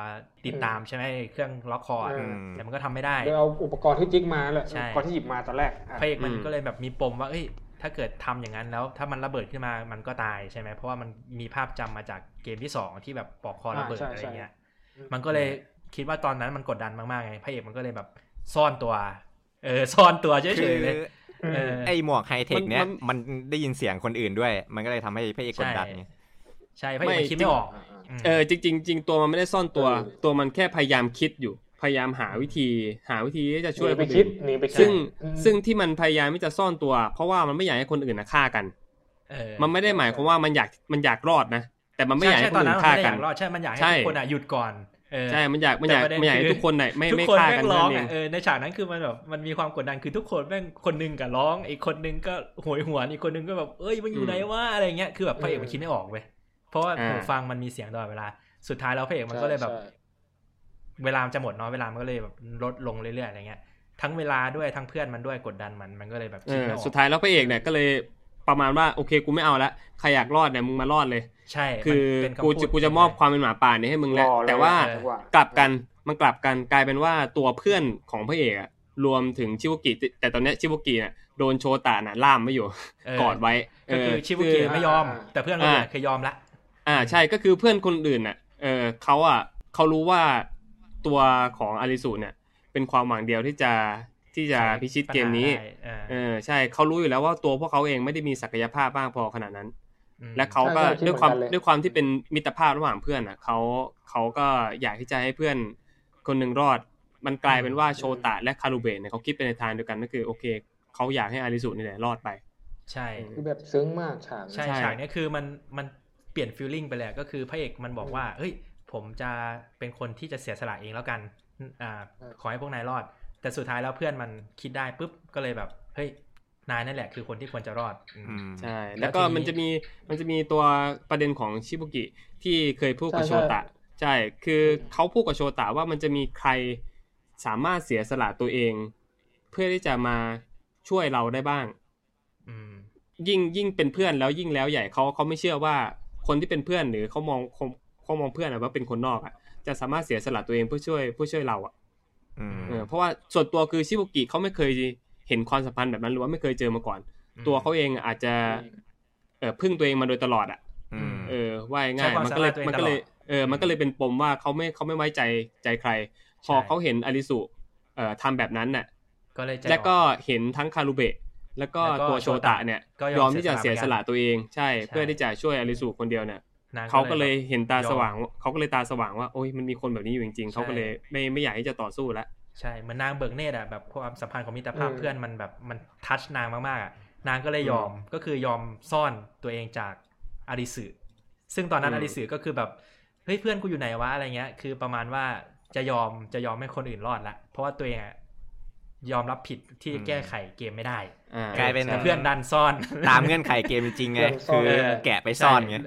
ติดตามใช่ไหมเครื่องล็อกคอร์ดอืมแต่มันก็ทำไม่ได้โดยเอาอุปกรณ์ที่จิกมาแหละใช่อุปกรณ์ที่หยิบมาตอนแรกอะพระเอกมันอืมก็เลยแบบมีปมว่าเอ้ย ถ้าเกิดทำอย่างนั้นแล้วถ้ามันระเบิดขึ้นมามันก็ตายใช่ไหมเพราะว่ามันมีภาพจำมาจากเกมที่สองที่แบบปอกคอระเบิดอ่าใช่อะไรเงี้ยใช่มันก็เลยคิดว่าตอนนั้นมันกดดันมากๆไงพระเอกมันก็เลยแบบซ่อนตัว เออซ่อนตัวเฉคืยอๆเลยเออไอหมวกไฮเทคเนี้ยมันมันได้ยินเสียงคนอื่นด้วย มันก็เลยทำให้พระเอกกดดันไงใช่พระเอกไม่มันคิดไม่ออกอ่าอ่ามเออจริงๆจริงตัวมันไม่ได้ซ่อนตัวเออตัวมันแค่พยายามคิดอยู่ พยายามหาวิธี หาวิธีที่จะช่วยหนีไปคนคิดอื่นหนีไปคิดซึ่งอืมซึ่งที่มันพยายามที่จะซ่อนตัว เพราะว่ามันไม่อยากให้คนอื่นนะฆ่ากันเออมันไม่ได้หมายความว่ามันอยากมันอยากรอดนะแต่มันไม่อยากใช่ให้ใช่คตอนนนั้อื่นนมันฆ่าไม่อกันยากรอดใช่มันอยากให้ใช่ทุกคนอะหยุดก่อนเออใช่ มันอยาก มันอยากแต่ประเด็นมันอยากให้คือทุกคนน่ะไม่ทุกไม่คนฆ่าแม่กันงร้องนั่นเออะงเออในฉากนั้นคือมันแบบ มันมีความกดดันคือทุกคนแม่งคนหนึงก็ร้อง อีกคนนึงก็โหยหวน อีกคนนึงก็แบบ เอ้ย มันอยู่ไหนวะ อะไรเงี้ย คือแบบพระเอกมันคิดไม่ออกเว้ย เพราะว่าอ่าหูฟังมันมีเสียงตลอดเวลา สุดท้ายแล้วพระเอกมันก็เลยแบบใช่ เวลามันจะหมดเนาะเวลามันก็เลยแบบลดลงเรื่อยๆอะไรเงี้ยทั้งเวลาด้วยทั้งเพื่อนมันด้วยกดดันมันมันก็เลยแบบเอคิดอไม่ออกสุดท้ายแล้วพระเอกเนี่ยก็เลยประมาณว่าโอเคกูไม่เอาละใครอยากรอดเนี่ยมึงมารอดเลย ใช่ คือมันเป็นกูคำพูจะดกูจะมอบความเป็นหมาป่าเนี่ยให้มึงแล้วรอเลยแต่ว่าเออว่ะกลับกันมันกลับกันกลายเป็นว่าตัวเพื่อนของพระเอกอะรวมถึงชิวกิแต่ตอนเนี้ยชิวกิเนี่ยโดนโชตะน่ะล่ามไม่อยู่เออกอดไว้ก็คือเชิบุกิไม่ยอม แต่เพื่อนคนอื่นอ่าเคยยอมละ อ่าใช่ก็คือเพื่อนคนอื่นน่ะเออเขาอะเขารู้ว่า ตัวของอาริสุเนี่ย เป็นความหวังเดียวที่จะที่จะพิชิตเกมนี้ปัญหาได้เออเออใช่เขารู้อยู่แล้วว่าตัวพวกเขาเองไม่ได้มีศักยภาพมากพอขนาดนั้นมและเขาก็ใช่ใช่คิดด้วยความเหมือนกันเลยด้วยความที่เป็นมิตรภาพระหว่างเพื่อนอะเขาเขาก็อยากที่จะให้เพื่อนคนหนึ่งรอด มันกลายเป็นว่าโชตะและคารุเบะเนี่ยเขาคิดไปในทางเดียวกันก็คือโอเคเขาอยากให้อาริสุนี่แหละรอดไป ใช่คือแบบซึ้งมากฉากใช่ใช่ฉากเนี้ยคือมันมันเปลี่ยนฟีลลิ่งไปเลยอะก็คือพระเอกมันบอกว่าเฮ้ย ผมจะเป็นคนที่จะเสียสละเองแล้วกันอ่าขอให้พวกนายรอด แต่สุดท้ายแล้วเพื่อนมันคิดได้ปุ๊บก็เลยแบบเฮ้ยนายนั่นแหละคือคนที่ควรจะรอดอืมอืมใช่ แล้แล้ววก็ทีนี้มันจะมีมันจะมีตัวประเด็นของชิบุกิที่เคยพูดกับโชตะ ใช่ คือเขาพูดกับโชตะว่ามันจะมีใครสามารถเสียสละตัวเอง เพื่อที่จะมาช่วยเราได้บ้างอืมยิ่งยิ่งเป็นเพื่อนแล้วยิ่งแล้วใหญ่เขาเขาไม่เชื่อว่าคนที่เป็นเพื่อนหรือเขามอง เขาเขามองเพื่อนอะว่าเป็นคนนอกอะจะสามารถเสียสละตัวเองเพื่อช่วยเพื่อช่วยเราอะอืมเออเพราะว่าส่วนตัวคือชิบุกิเขาไม่เคยเห็นความสัมพันธ์แบบนั้นหรือว่าไม่เคยเจอมาก่อน ตัวเขาเองอาจจะ เออพึ่งตัวเองมาโดยตลอดอะอืมเออว่าใช้ง่ายความมันก็เลยสามารถตัวเองมันก็เลยตลอดเออมันก็เลยเป็นปมว่าเขาไม่เขาไม่ไว้ใจใจใคร พอใช่เขาเห็นอาริสุเอ่อทำแบบนั้นน่ะก็เลยใจแล้วก็อ่อนเห็นทั้งคารุเบะแล้วก็แล้วก็ตัวโชตะเนี่ยก็ยอมยอมที่จะเสีเสียยสสละละตัวเองใช่ใช่เพื่อที่จะช่วยอาริสุคนเดียวเนี่ยนง เขาก็เลยเห็นตายอมสว่างเขาก็เลยตาสว่างว่าโอ้ยมันมีคนแบบนี้อยู่จริงๆเขาก็เลยไม่ไม่อยากที่จะต่อสู้แล้วใช่เหมือนนางเบิกเนตรอะแบบความสัมพันธ์ของมิตรภาพอืมเพื่อนมันแบบมันทัชนางมากๆอะนางก็เลยยอมก็คือยอมซ่อนตัวเองจากอาริสึซึ่งตอนนั้นอืมอาริสึก็คือแบบเฮ้ยเพื่อนกูอยู่ไหนวะอะไรเงี้ย คือประมาณว่าจะยอมจะยอมให้คนอื่นรอดละเพราะว่าตัวเองอะ ยอมรับผิดที่อืมแก้ไขเกมไม่ได้อ่ากลายเป็นแต่เพื่อนดันซ่อน ตามเงื่อนไขเกมจริงๆไงเพื่อนซ่อนคือเออแกะไปซ่อนเงี้ย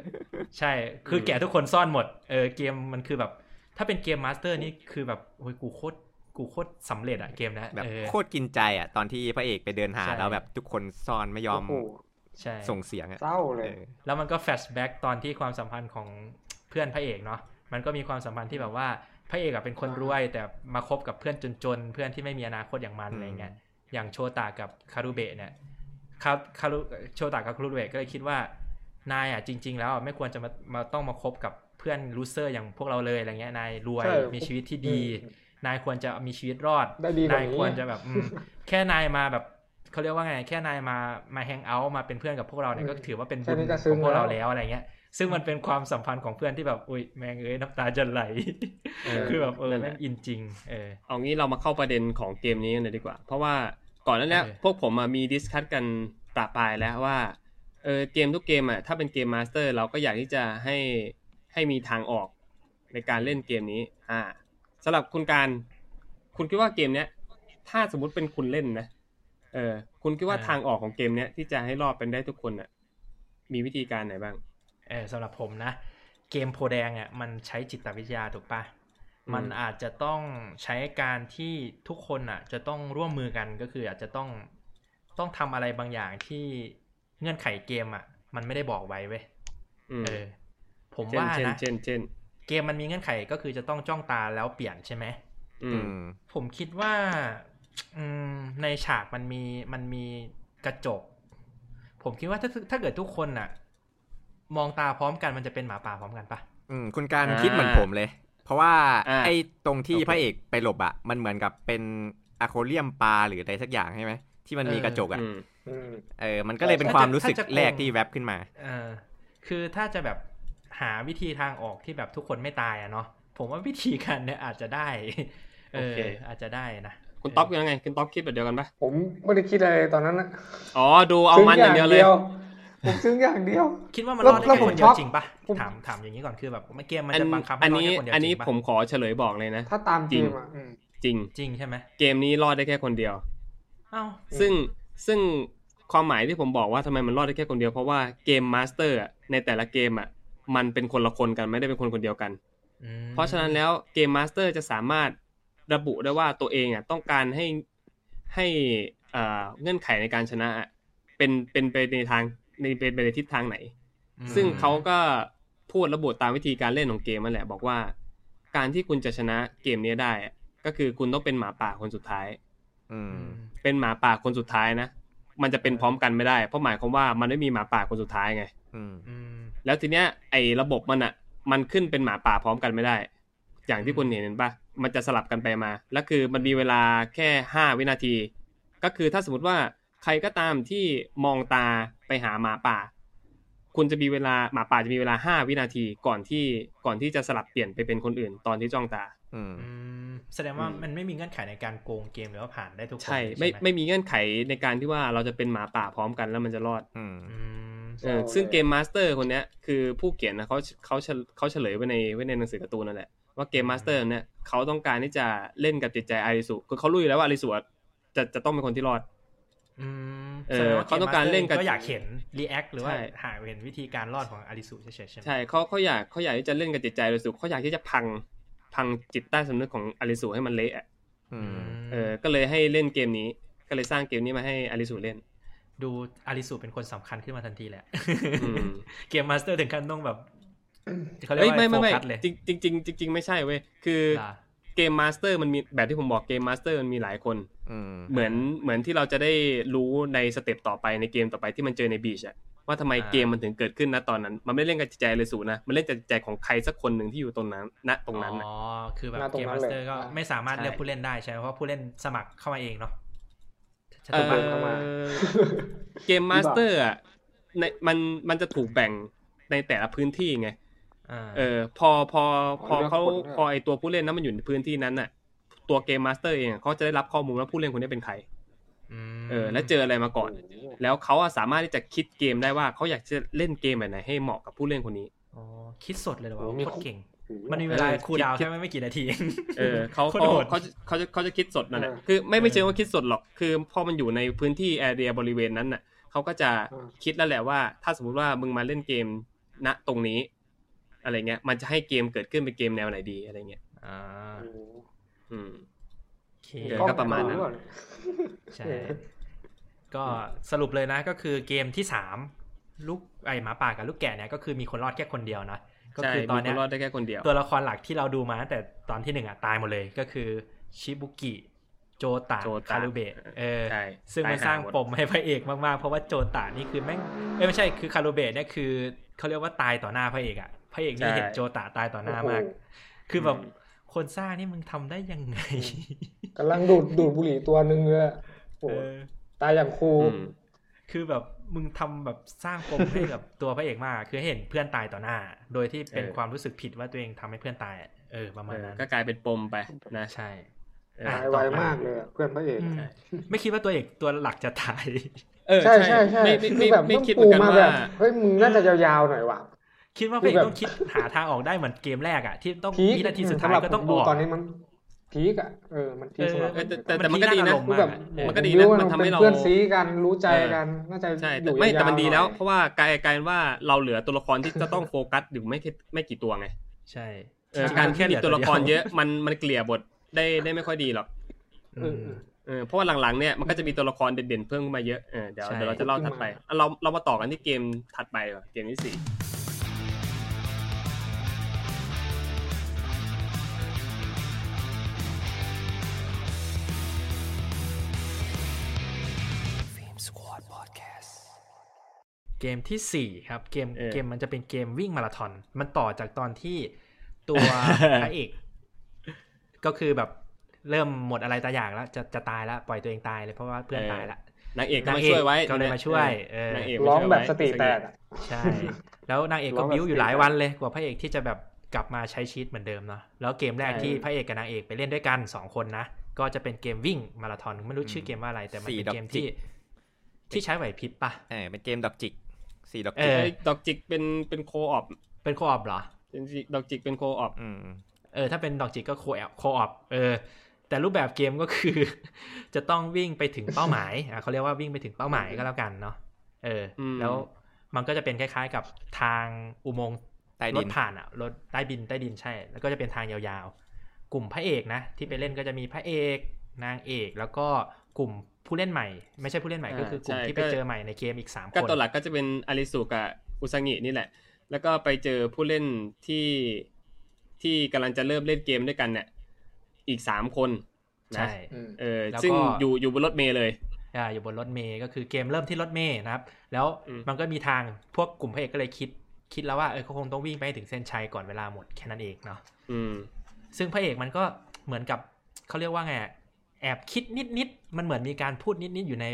ใช่ คือแกะทุกคนซ่อนหมดเออเกมมันคือแบบ ถ้าเป็น game master นี่คือแบบโอ้ยกูโคตรกูโคตรสำเร็จอะเกมนะแบบเออโคตรกินใจอะตอนที่พระเอกไปเดินหาใช่แล้วแบบทุกคนซ่อนไม่ยอมโอ้โหใช่ส่งเสียงอะเศร้าเลยเออแล้วมันก็ flashback ตอนที่ความสัมพันธ์ของเพื่อนพระเอกเนาะมันก็มีความสัมพันธ์ที่แบบว่า พระเอกอะเป็นคนรวย แต่มาคบกับเพื่อนจนๆเพื่อนที่ไม่มีอนาคตอย่างมันอืมอะไรเงี้ยอย่างโชตากับคารุเบะเนี่ยคาคารุโชตากับคารุเบะก็เลยคิดว่านายอะจริง ๆ แล้วอะไม่ควรจะมามาต้องมาคบกับเพื่อน loser อย่างพวกเราเลยอะไรเงี้ยนายรวยใช่มีชีวิตที่ดีอืมนายควรจะมีชีวิตรอดได้ดีกว่านี้นายควรจะแบบอืมแค่นายมาแบบเขาเรียกว่าไง แค่นายมามา hang out มาเป็นเพื่อนกับพวกเราเนี่ยอืมก็ถือว่าเป็นแค่บุญนี้ก็ซึ้ของงพวกเราแล้วแล้วอะไรเงี้ย ซึ่งมันเป็นความสัมพันธ์ของเพื่อนที่แบบอุ้ยแม่งเอ้ยน้ำตาจะไหลเออคือแบบเออนั่นแหแม่งอินจริงเออเอางี้เรามาเข้าประเด็นของเกมนี้กันเลยดีกว่า เพราะว่าก่อนหน้านั้นเนี้ยเออพวกผมอะมี discuss กันประปรายแล้วว่าเออเกมทุกเกมอะถ้าเป็นเกม master เราก็อยากที่จะให้ให้มีทางออกในการเล่นเกมนี้ อ่าสำหรับคุณการ คุณคิดว่าเกมเนี้ย ถ้าสมมุติเป็นคุณเล่นนะเออ คุณคิดว่าอ่าทางออกของเกมเนี้ยที่จะให้รอดเป็นได้ทุกคนอะ มีวิธีการไหนบ้างเออสำหรับผมนะ เกมโพแดงอะมันใช้จิตวิทยาถูกปะอืมมันอาจจะต้องใช้การที่ทุกคนอะ จะต้องร่วมมือกันก็คืออาจจะต้องต้องทำอะไรบางอย่างที่เงื่อนไขเกมอะ มันไม่ได้บอกไว้เว้ยอืมเออ ผมเช่นว่าเช่นนะเช่นเช่นเกมมันมีเงื่อนไขก็คือจะต้องจ้องตาแล้วเปลี่ยนใช่ไหมอือืมมผมคิดว่าอืมในฉากมันมีมันมีกระจก ผมคิดว่าถ้าถ้าเกิดทุกคนน่ะ มองตาพร้อมกันมันจะเป็นหมาป่าพร้อมกันปะอืมคุณการอ่าคิดเหมือนผมเลย เพราะว่าอ่าไอ้ตรงที่โอเคพระเอกไปหลบอะ มันเหมือนกับเป็นอะโคเรียมปลาหรืออะไรสักอย่างใช่ไหมที่มันมีกระจกอะอืมอืมเออ มันก็เลยเป็นความรู้สึกถ้าจะแรกที่แวบขึ้นมาเออคือถ้าจะแบบหาวิธีทางออกที่แบบทุกคนไม่ตายอะเนาะผมว่าวิธีการเนี่ยอาจจะได้เอโออเคอาจจะได้นะคุณต๊อกยังไงคุณต๊อกคิดแบบเดียวกันปะผมไม่ได้คิดอะไรตอนนั้นนะอ๋อดูเอามันอย่างเดียวเลย ผมซึ้งอย่างเดียว คิดว่ามันแล้รวอดได้แล้วแค่ผมคนเดียวช็อกจริงปะผมถามถามอย่างนี้ก่อนคือแบบเกมมันอันจะบังคับให้อันรอดนี้แค่คนเดียวอันนี้จริงปะผมขอเฉลยบอกเลยนะ ถ้าตามจริเกงมอะอืมจริงจริงใช่ไหมเกมนี้รอดได้แค่คนเดียวเอ้าซึ่งซึ่งความหมายที่ผมบอกว่าทำไมมันรอดได้แค่คนเดียวเพราะว่าเกม master ในแต่ละเกมอะมันเป็นคนละคนกันไม่ได้เป็นคนคนเดียวกันอืมเพราะฉะนั้นแล้วเกม master จะสามารถระบุได้ว่าตัวเองอะต้องการให้ให้อ่าเงื่อนไขในการชนะอะเป็นเป็นไปในทาง ในเป็นไปในทิศทางไหนอืมซึ่งเขาก็พูดระบุตามวิธีการเล่นของเกมนั่นแหละบอกว่า การที่คุณจะชนะเกมนี้ได้อะก็คือคุณต้องเป็นหมาป่าคนสุดท้ายอือืมมเป็นหมาป่าคนสุดท้ายนะมันจะเป็นพร้อมกันไม่ได้ เพราะหมายความว่ามันไม่มีหมาป่าคนสุดท้ายไงอืมอืมแล้วทีเนี้ยไอ้ระบบมันอะ มันขึ้นเป็นหมาป่าพร้อมกันไม่ได้ อย่างที่คุณเห็นเห็นปะมันจะสลับกันไปมา แล้วคือมันมีเวลาแค่ห้าวินาที ก็คือถ้าสมมติว่า ใครก็ตามที่มองตาไปหาหมาป่า คุณจะมีเวลาหมาป่าจะมีเวลาห้าวินาทีก่อนที่ก่อนที่จะสลับเปลี่ยนไปเป็นคนอื่น ตอนที่จ้องตา อืมอืมแสดงว่าอืมมันไม่มีเงื่อนไขในการโกงเกมหรือว่าผ่านได้ทุกคนใช่เลยไม่หไม่มีเงื่อนไขในการที่ว่าเราจะเป็นหมาป่าพร้อมกันแล้วมันจะรอด อืมอืมเออซึ่งเกมมาสเตอร์คนเนี้ยคือผู้เขียนนะเขาเขาเฉเขาเฉลยไว้ในไว้ในหนังสือการ์ตูนนั่นแหละว่าเกม master เนี่ยเขาต้องการที่จะเล่นกับจิตใจอาริสุคือเขารู้อยู่แล้วว่าอาริสุอะจะจะต้องเป็นคนที่รอดอืม เออแสดงว่าเขาต้องการเล่นกับก็อยากเห็น react หรือว่าใช่หาเห็นวิธีการรอดของอาริสุเฉยๆใช่ไหมใช่เขาเขาอยากเขาอยากที่จะเล่นกับจิตใจอาริสุเขาอยากที่จะพังพังจิตใต้สำนึกของอาริสุให้มันเละอะอืมเออ ก็เลยให้เล่นเกมนี้ ก็เลยสร้างเกมนี้มาให้อาริสุเล่น ดูอาริสุเป็นคนสำคัญขึ้นมาทันทีแหละอืมเกม master ถึงขั้นต้องแบบเขาเรียเอ้ยไม่ไม่โฟไม่กัสเลยจริงจริงๆจริงๆไม่ใช่เว้ยคือล่ะ เกม master มันมีแบบที่ผมบอกเกม master มันมีหลายคนอืมเหมือนเหมือนที่เราจะได้รู้ใน step ต่อไปในเกมต่อไปที่มันเจอใน Beach อะว่าทำไมอ่าเกมมันถึงเกิดขึ้นนะตอนนั้น มันไม่ได้เล่นกับจิตใจอาริสุนะ มันเล่นกับจิตใจของใครสักคนหนึ่งที่อยู่ตรงนั้นณตรงนั้นน่ะอ๋อคือแบบหน้าตรงนั้นเลยเกม masterก็อ่าไม่สามารถใช่เลือกผู้เล่นได้ใช่ไหมเพราะผู้เล่นสมัครเข้ามาเองเนาะเอถูกปะเข้ามาอเกม master อะในมันมันจะถูกแบ่งในแต่ละพื้นที่ไงอ่า เออ พอพอพอเลือกเขาคนด้วยพอไอตัวผู้เล่นนั้นมันอยู่ในพื้นที่นั้นน่ะ ตัวเกม master เองอะเขาจะได้รับข้อมูลว่าผู้เล่นคนนี้เป็นใครมเออ และเจออะไรมาก่อน แล้วเขาอะสามารถที่จะคิดเกมได้ว่าเขาอยากจะเล่นเกมแบบไหนให้เหมาะกับผู้เล่นคนนี้อ๋อคิดสดเลยเหรอวะโอ้มีโคตรเก่งโอ้โหมันมีเวลาเออ cooldown คิดแค่ไม่กี่นาที เองเออเขาโคตรเขาโหดเขาเขาจะเขาจะคิดสดนั่นแหละเออคือไม่ไม่เออเชิงว่าคิดสดหรอก คือพอมันอยู่ในพื้นที่ area บริเวณนั้นน่ะเขาก็จะเออคิดแล้วแหละว่า ถ้าสมมุติว่ามึงมาเล่นเกมณตรงนี้ อะไรเงี้ย มันจะให้เกมเกิดขึ้นเป็นเกมแนวไหนดีอะไรเงี้ยอ่าโอ้โหอืมโอเคเออก็ประมาณนั้นกล้องใช่ก็สรุปเลยนะก็คือเกมที่สามลูกไอหมาป่ากับลูกแกะเนี่ยก็คือมีคนรอดแค่คนเดียวนะก็ใช่คือตอนมีคเนี้นยรอดได้แค่คนเดียว ตัวละครหลักที่เราดูมาตั้งแต่ตอนที่หนึ่งอะตายหมดเลยก็คือชิบุกิโจตะโจตะคารุเบะเออใช่ซึ่งมันตายสร้างหาหมดปมให้พระเอกมากๆ เพราะว่าโจตะนี่คือแม่งเอ้ยไม่ใช่คือคารุเบะเนี่ยคือเขาเรียกว่าตายต่อหน้าพระเอกอะ พระเอกนี่เห็นโจตะตายต่อหน้ามาก คือแบบคนสร้างนี่มึงทำได้ยังไงกำลังดูดดูดบุหรี่ตัวหนึ่งเลยอะโอ้เอโหอตายอย่างคูลอืมคือแบบมึงทำแบบสร้างปมให้กับตัวพระเอกมาก คือเห็นเพื่อนตายต่อหน้า โดยที่เป็นเออความรู้สึกผิดว่าตัวเองทำให้เพื่อนตายอะเออประมาณเออนั้นก็กลายเป็นปมไปนะใช่เออตายไวมากเลยอะเพื่อนพระเอกอืมไม่คิดว่าตัวเอกตัวหลักจะตาย เออใช่ใช่ใช่ไม่ไม่คืไม่อแบบไม่ต้องคิดเหมืปูอนกันมาว่าแบบเฮ้ยมึงน่าจะยาวๆหน่อยว่ะ คิดว่าพระเอกคือแบบต้องคิดหาทางออกได้เหมือนเกมแรกอะที่ต้องพีควินาทีสุดท้าสำหรับยก็ต้องผมอดูอกตอนนี้มันพีคอะเออมันพีคสำหรับเออแต่แต่แต่มันก็ดีนะพีคาอารมณ์คือแบบากอะโอ้มันก็ดีผนะรู้ว่ามันทำให้เราป็เพื่อนซีกันรู้ใจกันน่าจะใช่อแต่ยู่ไม่ยาวๆแต่มันดีแล้วหน่อยเพราะว่ากลายกลายเป็นว่าเราเหลือตัวละครที่จะต้องโฟกัสอยู่ไม่แค่ไม่กี่ตัวไง ใช่เออการที่มีตัวละครเยอะมันมันเกลี่ยบทได้ได้ไม่ค่อยดีหรอกอืมเออเพราะว่าหลังๆเนี่ยมันก็จะมีตัวละครเด่นๆเพิ่มขึ้นมาเยอะเออเดี๋ยวใช่เดี๋ยวเราจะเล่าถัดไปอะเราเรามาต่อกันที่เกมถัดไปก่อนเกมที่สี่ เกมที่สี่ครับ เกมเกมมันจะเป็นเกมวิ่งมาราธอน มันต่อจากตอนที่ตัวพระเอก ก็คือแบบเริ่มหมดอะไรตาอยากแล้ว จะจะตายแล้ว ปล่อยตัวเองตายเลยเพราะว่าเพื่อนตายแล้วนางเอกก็มาช่วยไว้ก็เลยมาช่วยเออนางเอกร้องมาช่วยแบบไว้สติแตกอะใช่ แล้วนางเอกร้ก็องแบบบิ้วอยู่สติหลายแตกวันเลย กว่าพระเอกที่จะแบบกลับมาใช้ชีวิตเหมือนเดิมเนาะแล้วเกมแรกใช่ที่พระเอกกับนางเอกไปเล่นด้วยกันสองคนนะก็จะเป็นเกมวิ่งมาราธอนไม่รู้ชื่อเกมว่าอะไร แต่มันเป็นเกมที่ ที่ใช้ไหวพริบปะเออเป็นเกมดอกจิก สี่ดอกเอจิกอไอ้ดอกจิกเป็นเป็น co-op เป็น co-op เหรอดอกจิกเป็น co-op อืมเออถ้าเป็นดอกจิกก็ co-op co-opเออ แต่รูปแบบเกมก็คือ จะต้องวิ่งไปถึงเป้าหมายอะเขาเรียกว่าวิ่งไปถึงเป้าหมายก็แล้วกันเนาะเอออมแล้วมันก็จะเป็นคล้ายๆกับทางอุโมงค์ใต้ดินรถผ่านอะรถใต้ดินใต้ดินใช่ แล้วก็จะเป็นทางยาวๆกลุ่มพระเอกนะที่ไปเล่นก็จะมีพระเอกนางเอกแล้วก็ กลุ่มผู้เล่นใหม่ ไม่ใช่ผู้เล่นใหม่ก็คือกลุ่มที่ไปเจอใหม่ในเกมอีกสามคนก็ตัวหลักก็จะเป็นอาริสุกับอุซางินี่แหละ แล้วก็ไปเจอผู้เล่นที่ที่กำลังจะเริ่มเล่นเกมด้วยกันเนี่ยอีกสามคนนะใช่อืมเออแล้วก็ซึ่งอยู่อยู่บนรถเมล์เลยอ่าอยู่บนรถเมย์ก็คือเกมเริ่มที่รถเมย์นะครับ แล้วอืมมันก็มีทางพวกกลุ่มพระเอกก็เลยคิด คิดแล้วว่าเออเขาคงต้องวิ่งไปให้ถึงเส้นชัยก่อนเวลาหมดแค่นั้นเองเนาะอืมซึ่งพระเอกมันก็เหมือนกับเขาเรียกว่าไงอะ แอบคิดนิดๆมันเหมือนมีการพูดนิดๆอยู่ใน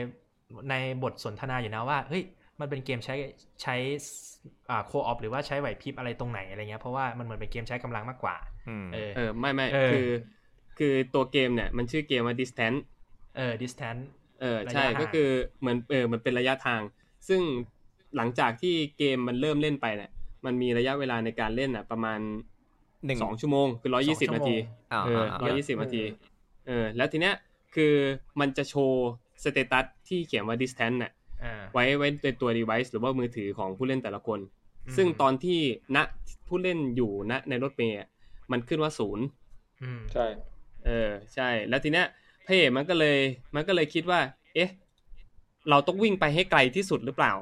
ในบทสนทนาอยู่นะว่าเฮ้ยมันเป็นเกมใช้ใช้อ่าโคออฟหรือว่าใช้ไหวพริบอะไรตรงไหนอะไรเงี้ยเพราะว่ามันเหมือนเป็นเกมใช้กำลังมากกว่าอืมเออเออไม่ไม่เออคือ คือตัวเกมเนี่ยมันชื่อเกมว่า distance เออ distance เออระยะใช่ห่างก็คือเหมือนเออมันเป็นระยะทาง ซึ่งหลังจากที่เกมมันเริ่มเล่นไปเนี่ยมันมีระยะเวลาในการเล่นอะประมาณหนึ่งสองชั่วโมงคือร้อยยี่สิบนาทีสองชั่นาวโมงอ่าเอออ่าร้อยยี่สิบนาที เออแล้วทีเนี้ยคือมันจะโชว์ status ที่เขียนว่า distance น่ะอ่าไว้ไว้ในตัว device หรือว่ามือถือของผู้เล่นแต่ละคนอืมซึ่งตอนที่ณผู้เล่นอยู่ณในรถเมล์อะมันขึ้นว่าศูนย์อืมใช่เออใช่ แล้วทีเนี้ยพระเอกมันก็เลยมันก็เลยคิดว่า เอ๊ะ เราต้องวิ่งไปให้ไกลที่สุดหรือเปล่า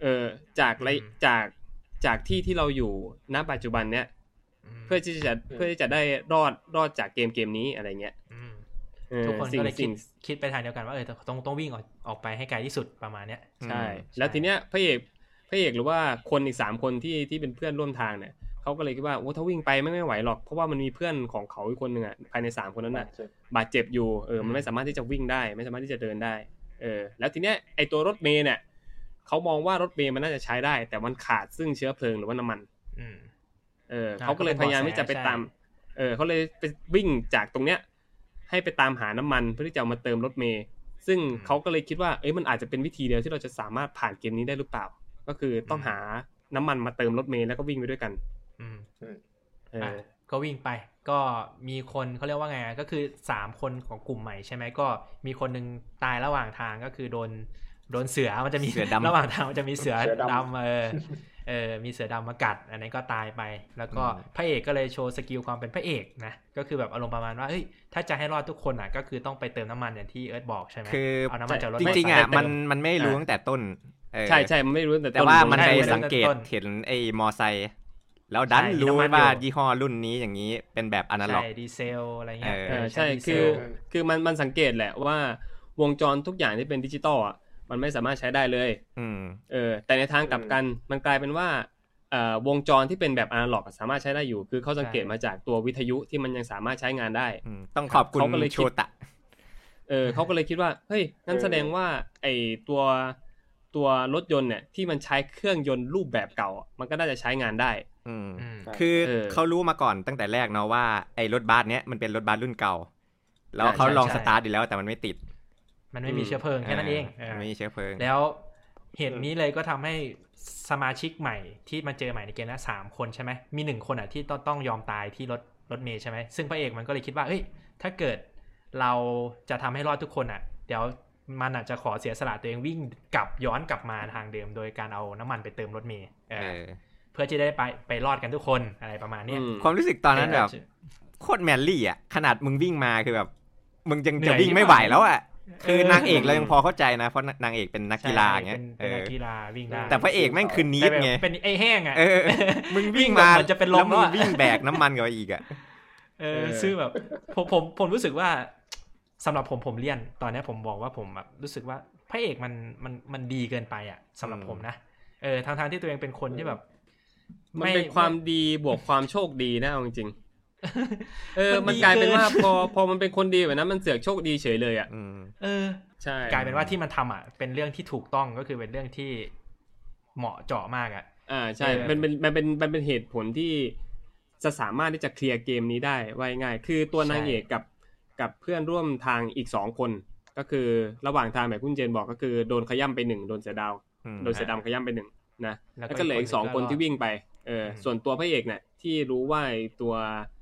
เออจากระอืมจากจากที่ที่เราอยู่ณปัจจุบันเนี้ยม เพื่อที่จะเพื่อที่จะได้รอดรอดจากเกมเกมนี้อะไรเงี้ยอืมเออทุกคนสิ่งก็เลยคิสิ่ดงคิดไปทางเดียวกันว่าเออต้องต้องวิ่งออกออกไปให้ไกลที่สุดประมาณเนี้ยใช่อืมแล้วทีเนี้ยพระเอกพระเอกหรือว่าคนอีกสามคนที่ที่เป็นเพื่อนร่วมทางเนี่ยเขาก็เลยคิดว่าโอ้ถ้าวิ่งไปไม่ไม่ไหวหรอกเพราะว่ามันมีเพื่อนของเขาอีกคนหนึ่งอะภายในสามคนนั้นน่ะบาดเจ็บอยู่เออมันไม่สามารถที่จะวิ่งได้ ไม่สามารถที่จะเดินได้เออแล้วทีเนี้ยไอตัวรถเมย์เนี่ยเขามองว่ารถเมย์มันน่าจะใช้ได้ แต่มันขาดซึ่งเชื้อเพลิงหรือว่าน้ำมันอืม เอออ่าเขาก็เลยก็พเป็นยายามเบาะที่จะไปแสตาม เออเขาเลยไปวิ่งจากตรงเนี้ย ให้ไปตามหาน้ำมันเพื่อที่จะเอามาเติมรถเมย์ซึ่งเขาก็เลยคิดว่าเอ้ยมันอาจจะเป็นวิธีเดียวที่เราจะสามารถผ่านเกมนี้ได้หรือเปล่า ก็คือต้องหาน้ำมันมาเติมรถเมย์แล้วก็วิ่งไปด้วยกัน อืมเออะอก็วิ่งไป ก็มีคนเขาเรียกว่าไงอะก็คือสามคนของกลุ่มใหม่ใช่ไหมก็มีคนหนึ่งตายระหว่างทางก็คือโดนโดนเสือมันจะมีเสือดำระหว่างทางมันจะมีเสือเสือดำดำเออ เออมีเสือดำมากัด อันนี้นก็ตายไป แล้วก็อืมพระเอกก็เลยโชว์ skill ความเป็นพระเอกนะก็คือแบบอารมณ์ประมาณว่าเฮ้ยถ้าจะให้รอดทุกคนอะก็คือต้องไปเติมน้ำมันอย่างที่เอิร์ธบอกใช่ไหมคือเอาน้ำมันจากรถไฟฟ้าจริงๆอะไปเติมันมันไม่รู้ตั้งแต่ต้นเออใช่ใช่มันไม่รู้แต่แต่ต้นว่าเลยมันไปใช่สังเกตต้นเห็นไอ้มอไซค์แล้วดันใช่รู้มีน้ำมันว่าอยู่ยี่ห้อรุ่นนี้อย่างนี้เป็นแบบอนาล็อกใช่ดีเซลอะไรเงี้ยเออเออเออใช่ดีเซคือลคือมันมันสังเกตแหละว่าวงจรทุกอย่างที่เป็นดิจิตอลอะ มันไม่สามารถใช้ได้เลยอืมเออ แต่ในทางกลับกันมันกลายเป็นว่าเอ่อวงจรที่เป็นแบบอนาล็อกสามารถใช้ได้อยู่ คือเขาสังเกตมาจากตัววิทยุที่มันยังสามารถใช้งานได้อืมต้องขอบคุณเขาก็เลยคิดโชตะเออเขาก็เลยคิดว่าเฮ้ยงั้นเออแสดงว่า ไอตัวตัวรถยนต์เนี่ยที่มันใช้เครื่องยนต์รูปแบบเก่าอะมันก็น่าจะใช้งานได้อืมอืมคือเออเขารู้มาก่อนตั้งแต่แรกเนาะว่าไอ้รถบัสเนี้ยมันเป็นรถบัสรุ่นเก่า แล้วใช่เขาลองใช่สตาร์ทดีแล้วแต่มันไม่ติด มันไม่มีเชื้อเพลิงแค่นั้นเองเออมันไม่มีเชื้อเพลิง แล้วเหตุนี้เลยก็ทำให้สมาชิกใหม่ที่มาเจอใหม่ในเกมนะสามคนใช่ไหมมีหนึ่งคนอะที่ต้องต้องยอมตายที่รถรถเมย์ใช่ไหมซึ่งพระเอกมันก็เลยคิดว่าเอ้ยถ้าเกิดเราจะทำให้รอดทุกคนอะ เดี๋ยวมันอาจจะขอเสียสละตัวเองวิ่งกลับย้อนกลับมาทางเดิม โดยการเอาน้ำมันไปเติมรถเมย์เออเออเพื่อที่ได้ไปไปรอดกันทุกคนอะไรประมาณเนี้ยอืมความรู้สึกตอนนั้นแบบโคตรแมนลี่อะขนาดมึงวิ่งมาคือแบบมึงยังเหนื่จะอยวิ่งไม่ไหวแล้วอะ คือนางเอกเออเรายังพอเข้าใจนะ เพราะนางเอกเป็นนักกีฬาอย่างเงี้ยเป็นเอเป็นอนักกีฬาวิ่งได้แต่พระเอกแม่งคือนีแต่ดแบบไงเป็นไอ้แห้งอะเออมึงวิ่งแบบมาเหมือนจะเป็นลมแล้วมึแล้วงอะวิ่งแบกน้ำมันกับอีกอะเออซึ่งแบบผมผมผมรู้สึกว่าสำหรับผมผมเลี่ยน ตอนเนี้ยผมบอกว่าผมแบบรู้สึกว่าพระเอกมันมันมันดีเกินไปอะสำหรับอืมผมนะเออทางทางๆที่ตัวเองเป็นคนที่แบบ มันเป็นความดีบวกความโชคดีนะเอาจริงๆ เออ มันดีกลายเป็นว่ากิพอพอมันเป็นคนดีแบบนั้นมันเสือกโชคดีเฉยเลยอะอืมเออ ใช่ กลายเป็นว่าที่มันทำอะ เป็นเรื่องที่ถูกต้องก็คือเป็นเรื่องที่เหมาะเจาะมากอะ อ่า ใช่เออมันเป็น มันเป็น มันเป็นเหตุผลที่จะสามารถที่จะเคลียร์เกมนี้ได้ไว้ง่าย คือตัวนางเอกกับกับเพื่อนร่วมทางอีกสองคน ก็คือระหว่างทางแบบคุณเจนบอกก็คือโดนขย่ำไปหนึ่งโดนเสือดาวอืมโดนเสือดำขย่ำไปหนึ่งนะแล้วแล้วก็เหลืออีกสองคนที่วิ่งไป เอออืมส่วนตัวพระเอกเนี่ยที่รู้ว่าไอ้ตัวรถ